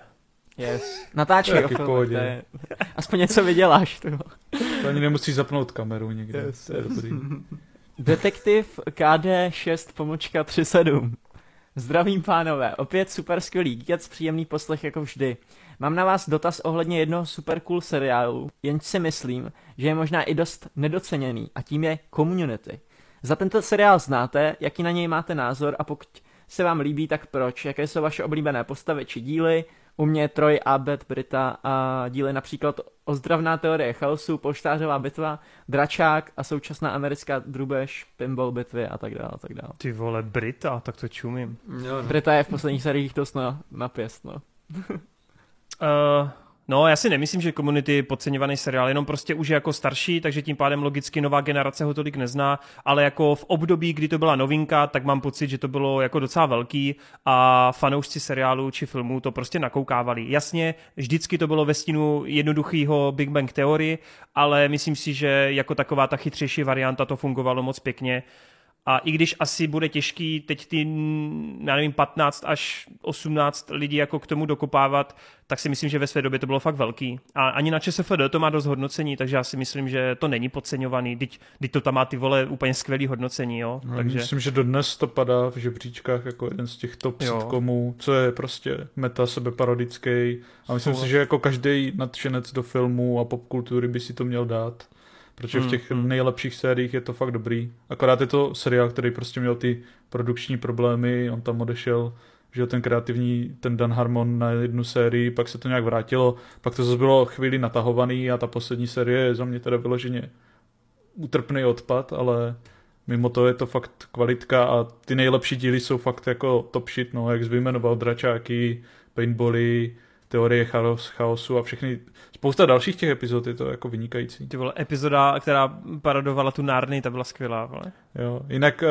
Yes. Natáčej o filmech, to je... Aspoň něco vyděláš, to. To ani nemusíš zapnout kameru někde. Yes, to je dobrý. Detektiv KD6 pomlčka 37. Zdravím pánové, opět super skvělý díkat příjemný poslech jako vždy. Mám na vás dotaz ohledně jednoho super cool seriálu, jenž si myslím, že je možná i dost nedoceněný a tím je Community. Za tento seriál znáte, jaký na něj máte názor a pokud se vám líbí, tak proč? Jaké jsou vaše oblíbené postavy či díly? U mě Troy, Abed, Brita a díly například Ozdravná teorie chaosu, Polštářová bitva, Dračák a současná americká drubež, Pinball bitvy a tak dále, a tak dále. Ty vole, Brita, tak to čumím. Jo, no. Brita je v posledních seriích dost na, na pěst, no. Uh, no, já si nemyslím, že Community je podceňovaný seriál, jenom prostě už je jako starší, takže tím pádem logicky nová generace ho tolik nezná, ale jako v období, kdy to byla novinka, tak mám pocit, že to bylo jako docela velký a fanoušci seriálu či filmu to prostě nakoukávali. Jasně, vždycky to bylo ve stínu jednoduchého Big Bang teorii, ale myslím si, že jako taková ta chytřejší varianta to fungovalo moc pěkně. A i když asi bude těžký teď ty, já nevím, 15 až 18 lidí jako k tomu dokopávat, tak si myslím, že ve své době to bylo fakt velký. A ani na ČSFD to má dost hodnocení, takže já si myslím, že to není podceňovaný. Teď, teď to tam má ty vole úplně skvělý hodnocení, jo. No, takže Myslím, že dodnes to padá v žebříčkách jako jeden z těch top sitcomů, co je prostě meta sebeparodický. A myslím Souhlas. si, že jako každý nadšenec do filmů a popkultury by si to měl dát. Protože v Mm, těch mm. nejlepších sériích je to fakt dobrý. Akorát je to seriál, který prostě měl ty produkční problémy, on tam odešel, že jo, ten kreativní, ten Dan Harmon na jednu sérii, pak se to nějak vrátilo, pak to zase bylo chvíli natahovaný a ta poslední série je za mě teda vyloženě utrpný odpad, ale mimo to je to fakt kvalitka a ty nejlepší díly jsou fakt jako top shit, no, jak jsi vyjmenoval dračáky, paintbally, teorie chaos, chaosu a všechny, spousta dalších těch epizod je to jako vynikající. ty vole, epizoda, která parodovala tu Nárny, ta byla skvělá, vole. Jo. Jinak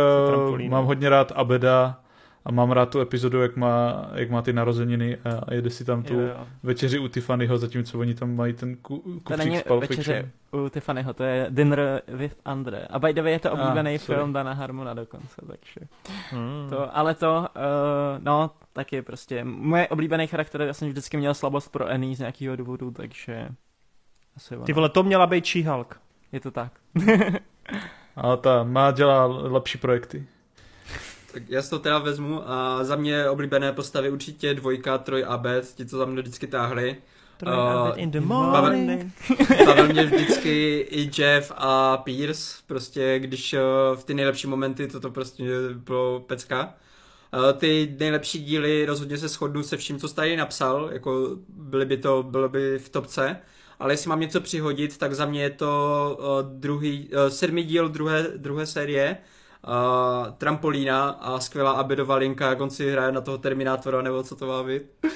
uh, mám hodně rád Abeda A mám rád tu epizodu, jak má, jak má ty narozeniny a jede si tam tu Jo, jo. večeři u Tiffanyho, zatímco oni tam mají ten ku, To kufřík není z Pulp večeře u Tiffanyho, to je Dinner with Andre. A by the way je to Ah, oblíbený sorry. film Dana Harmona dokonce, takže. Hmm. To, ale to, uh, no, taky prostě, moje oblíbený charakter, já jsem vždycky měl slabost pro Annie z nějakého důvodu, takže asi ono. Ty vole, to měla být She-Hulk. Je to tak. A ta má dělá lepší projekty. Tak já si to teda vezmu a za mě oblíbené postavy určitě dvojka, troj a bet, ti, co za mnou vždycky táhli. Uh, in the Pavel- (laughs) morning. Bavil mě vždycky i Jeff a Pierce, prostě když eh, v ty nejlepší momenty toto prostě bylo pecka. Eh, Ty nejlepší díly rozhodně se shodnu se vším, co jsi tady napsal, jako byly by to, bylo by v topce. Ale jestli mám něco přihodit, tak za mě je to eh, druhý, eh, sedmý díl druhé, druhé série, uh, Trampolína a skvělá Abedova linka, jak on si hraje na toho Terminátora, nebo co to má být. (laughs)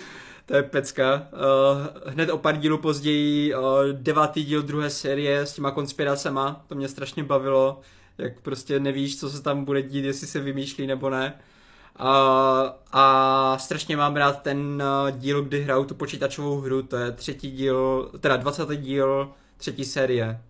To je pecka. Uh, hned o pár dílů později uh, devátý díl druhé série s těma konspiracema, to mě strašně bavilo, jak prostě nevíš, co se tam bude dít, jestli se vymýšlí nebo ne. Uh, a strašně mám rád ten uh, díl, kdy hrajou tu počítačovou hru, to je třetí díl, teda 20. díl třetí série.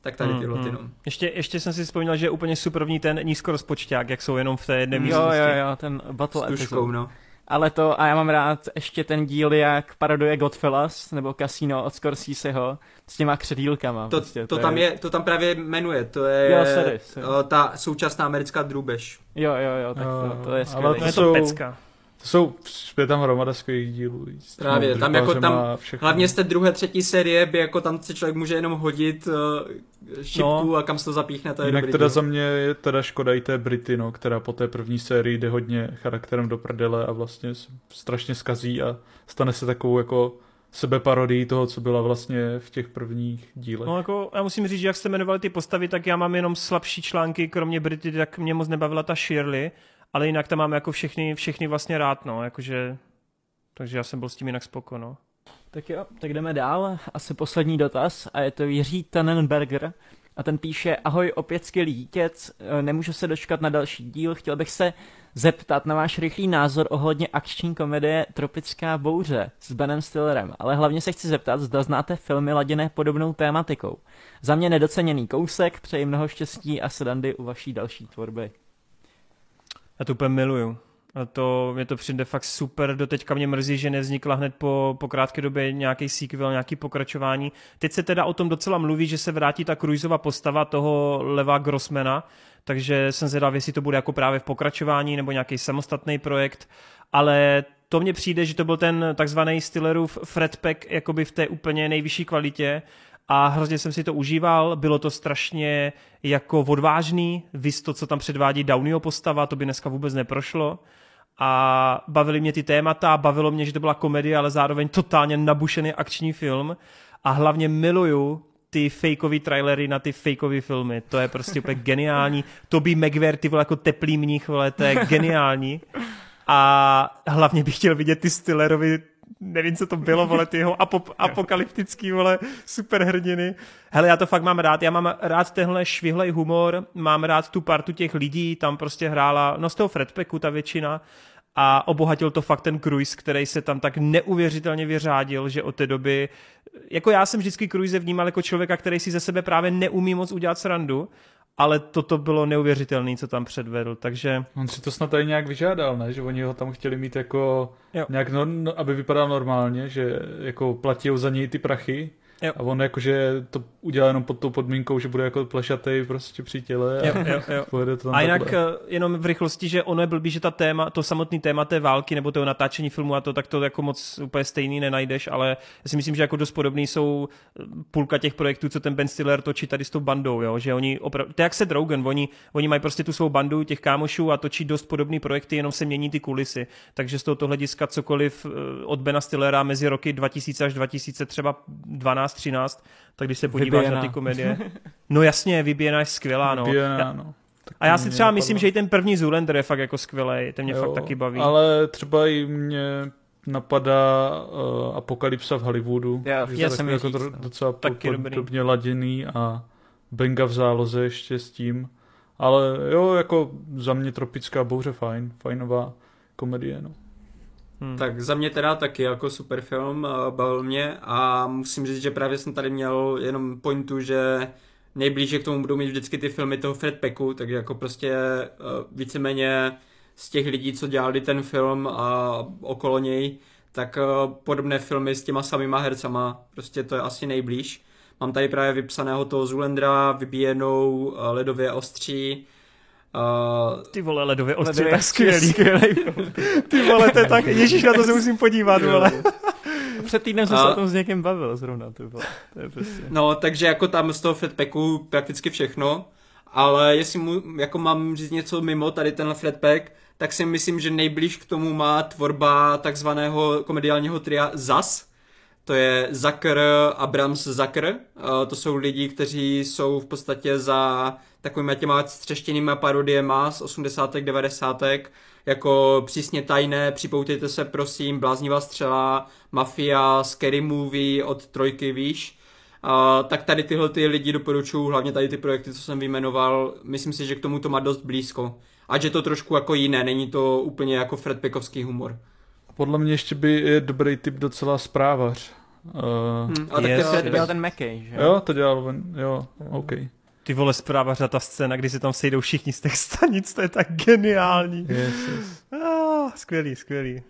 Tak tady tyhle ty hmm. no. Ještě, ještě jsem si vzpomněl, že je úplně superovní ten nízkorozpočták, jak jsou jenom v té jedné Jo, místnosti. jo, jo, ten battle S tuškou, no. Ale to, a já mám rád ještě ten díl, jak paroduje Godfellas, nebo Casino od Scorseseho, s těma kředílkama. To, prostě, to, tam je, to tam právě jmenuje, to je Jo, sorry, sorry. uh, ta současná americká drůbež. Jo, jo, jo, tak to, to je Ale skvělé. To je To to jsou- pecka. To jsou, je tam hromada skvělých dílů. těma Právě, tam jako tam-. Hlavně z té druhé, třetí série by jako tam se člověk může jenom hodit uh, šipku No. a kam se to zapíchne, to je Jinak dobrý teda díl. za mě je teda škoda i té Brity, no, která po té první sérii jde hodně charakterem do prdele a vlastně strašně skazí a stane se takovou jako sebeparodii toho, co byla vlastně v těch prvních dílech. No jako, já musím říct, že jak jste jmenovali ty postavy, tak já mám jenom slabší články, kromě Brity, tak mě moc nebavila ta Shirley, ale jinak tam mám jako všechny, všechny vlastně rád, no, jakože, takže já jsem byl s tím jinak spoko, no. Tak jo, tak jdeme dál. Asi poslední dotaz a je to Jiří Tannenberger. A ten píše, ahoj, opět skvělý dítěc, e, nemůžu se dočkat na další díl, chtěl bych se zeptat na váš rychlý názor ohledně akční komedie Tropická bouře s Benem Stillerem, ale hlavně se chci zeptat, zda znáte filmy laděné podobnou tématikou. Za mě nedoceněný kousek, přeji mnoho štěstí a sedandy u vaší další tvorby. Já to úplně miluju. A to, mě to přijde fakt super, doteďka mě mrzí, že nevznikla hned po, po krátké době nějaký sequel, nějaký pokračování. Teď se teda o tom docela mluví, že se vrátí ta Cruiseova postava toho Leva Grossmana, takže jsem zvědav, jestli to bude jako právě v pokračování nebo nějaký samostatný projekt, ale to mně přijde, že to byl ten takzvaný Stillerův Fred Pack jakoby v té úplně nejvyšší kvalitě a hrozně jsem si to užíval, bylo to strašně jako odvážný, vys to, co tam předvádí Downeyho postava, to by dneska vůbec neprošlo a bavily mě ty témata, bavilo mě, že to byla komedie, ale zároveň totálně nabušený akční film a hlavně miluju ty fakeový trailery na ty fakeový filmy. To je prostě úplně geniální. Toby Maguire, ty vole, jako teplý mních, vole, to je geniální. A hlavně bych chtěl vidět ty Stillerovi, nevím, co to bylo, vole, ty jeho apo- apokalyptický, vole, superhrdiny. Hele, já to fakt mám rád, já mám rád tenhle švihlej humor, mám rád tu partu těch lidí, tam prostě hrála, no z toho Fredpeku ta většina, a obohatil to fakt ten Cruise, který se tam tak neuvěřitelně vyřádil, že od té doby, jako já jsem vždycky Cruise vnímal jako člověka, který si ze sebe právě neumí moc udělat srandu, ale toto bylo neuvěřitelné, co tam předvedl, takže On si to snad tady nějak vyžádal, ne? Že oni ho tam chtěli mít jako, Jo. nějak, no, no, aby vypadal normálně, že jako platí za něj ty prachy. Jo. A on jakože to udělá jenom pod tou podmínkou, že bude jako plešatej prostě při těle a jo, jo, jo. pojede to tam A jinak takhle. eh, jenom v rychlosti, že ono je blbý, že ta téma, to samotný téma té války nebo toho natáčení filmu a to, tak to jako moc úplně stejný nenajdeš, ale já si myslím, že jako dost podobný jsou eh, půlka těch projektů, co ten Ben Stiller točí tady s tou bandou, jo? že oni opravdu, to je jak se Rogen, oni, oni mají prostě tu svou bandu těch kámošů a točí dost podobný projekty, jenom se mění ty kulisy, takže z tohoto hlediska cokoliv eh, od Bena Stillera mezi roky 2000 až 2000 třeba 12, 13, tak když se podíváš Vybíjená. na ty komedie, no jasně, Vybíjená je skvělá, no. Vybíjená, Já- no. Tak a já si třeba napadlo. myslím, že i ten první Zoolander je fakt jako skvělý, ten mě Jo, fakt taky baví. Ale třeba i mě napadá uh, Apokalypsa v Hollywoodu. Já- že já jsem jako říct, no. docela po- Taky dobrý. podobně laděný a Benga v záloze ještě s tím. Ale jo, jako za mě tropická bouře fajn, fajnová. komedie, no. Hmm. Tak za mě teda taky jako super film, eh, bavil mě a musím říct, že právě jsem tady měl jenom pointu, že nejblíže k tomu budou mít vždycky ty filmy toho Fred Pecku, takže jako prostě uh, víceméně z těch lidí, co dělali ten film a okolo něj, tak uh, podobné filmy s těma samýma hercama, prostě to je asi nejblíž. Mám tady právě vypsaného toho Zulendra, vybíjenou ledově ostří, Uh, ty vole, ledově ostří, tak skvělý. skvělý. (laughs) ty vole, to je tak, ježíš, na to se musím podívat, vole. (laughs) Před týdnem jsem a... se o tom s někým bavil zrovna, ty vole. To je prostě... No, takže jako tam z toho Fredpacku prakticky všechno, ale jestli mu, jako mám říct něco mimo tady tenhle Fredpack, tak si myslím, že nejblíž k tomu má tvorba takzvaného komediálního tria ZAS, to je Zucker, Abrams Zucker, to jsou lidi, kteří jsou v podstatě za takovými těma střeštěnými parodiema z 80. 90. jako přísně tajné, připoutejte se prosím, bláznivá střela, mafia, scary movie od trojky, víš. Uh, tak tady tyhle ty lidi doporučuju, hlavně tady ty projekty, co jsem vyjmenoval, myslím si, že k tomu to má dost blízko. Ať je to trošku jako jiné, není to úplně jako Fred Pekovský humor. Podle mě ještě by je dobrý typ docela zprávař. Uh, hmm, a yes. tak to dělal ten McKay, že? Jo, to dělal, jo, OK. Ty vole zprávař ta scéna, kdy se tam sejdou všichni z těch stanic, to je tak geniální. Yes, yes. Ah, skvělý, skvělý.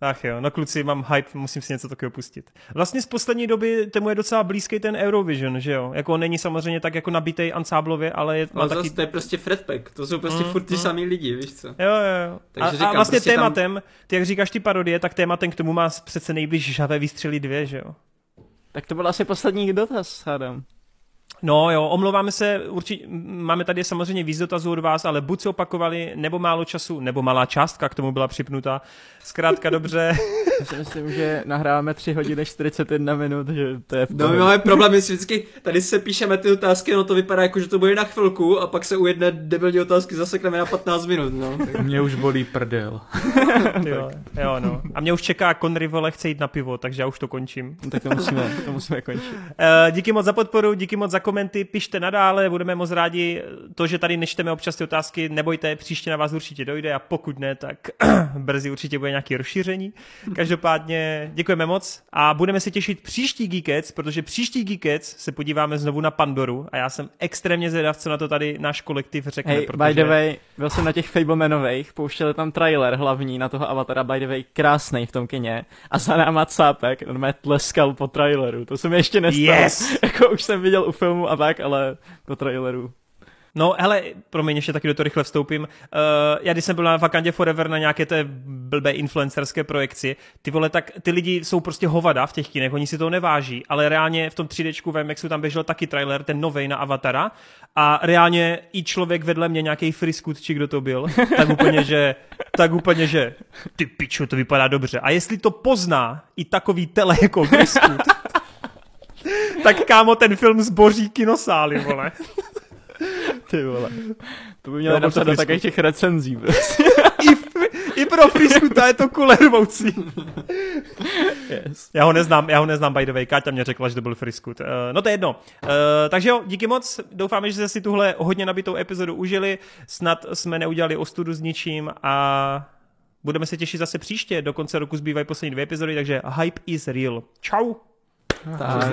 Ach jo, no kluci, mám hype, musím si něco takového pustit. Vlastně z poslední doby tomu je docela blízký ten Eurovision, že jo? Jako on není samozřejmě tak jako nabitej ansáblově, ale je, má no, taky... to je prostě Fredpack, to jsou prostě mm, furt ty mm. samý lidi, víš co? Jo, jo, jo. Takže a, říkám, a vlastně prostě tématem, tam... ty jak říkáš ty parodie, tak tématem k tomu má přece nejbliž žavé výstřely dvě, že jo? Tak to byl asi poslední dotaz, Adam. No jo, omlouváme se, určitě, máme tady samozřejmě víc dotazů od vás, ale buď se opakovali, nebo málo času, nebo malá částka k tomu byla připnuta. Zkrátka dobře. (laughs) Já si myslím, že nahráváme 3 hodiny 41 minut, že to je v No my máme problém, my vždycky, tady se píšeme ty otázky, no to vypadá jako, že to bude na chvilku a pak se u jedné debilní otázky zasekneme na 15 minut, no. Mě už bolí prdel. (laughs) jo, jo, no. A mě už čeká Conry, vole, chce jít na pivo, takže já už to končím. Tak to musíme, to musíme končit. Uh, díky moc za podporu, díky moc za komenty, pište nadále, budeme moc rádi. To, že tady nečteme občas ty otázky, nebojte, příště na vás určitě dojde a pokud ne, tak (clears throat) brzy určitě bude nějaké rozšíření. Každopádně děkujeme moc a budeme se těšit příští Geekets, protože příští Geekets se podíváme znovu na Pandoru a já jsem extrémně zvědav, co na to tady náš kolektiv řekne. Hey, protože... by the way, byl jsem na těch Fablemanových, pouštěli tam trailer hlavní na toho avatara, by the way, krásný v tom kině a za náma cápek, on mě tleskal po traileru, to se mi ještě nestalo. Yes! (laughs) jako už jsem viděl u filmu a tak, ale po traileru. No, hele, promiň, ještě taky do toho rychle vstoupím. Uh, já když jsem byl na Vakandě Forever na nějaké té blbé influencerské projekci, ty vole, tak ty lidi jsou prostě hovada v těch kinech, oni si to neváží, ale reálně v tom 3Dčku v MXu tam běžel taky trailer, ten novej na Avatara a reálně i člověk vedle mě, nějaký friskut, či kdo to byl, (laughs) tak úplně, že, tak úplně, že ty piču, to vypadá dobře. A jestli to pozná i takový tele jako friskut, tak kámo, ten film zboří kinosály, vole. (laughs) Ty vole. To by mělo napsat do takových těch recenzí. Prostě. (laughs) I, I pro ta je to kulervoucí. yes. Já ho neznám, já ho neznám by the way. Káťa mě řekla, že to byl Friskut. Uh, no to je jedno. Uh, takže jo, díky moc. Doufáme, že jste si tuhle hodně nabitou epizodu užili. Snad jsme neudělali ostudu s ničím a budeme se těšit zase příště. Do konce roku zbývají poslední dvě epizody, takže hype is real. Čau. Tak.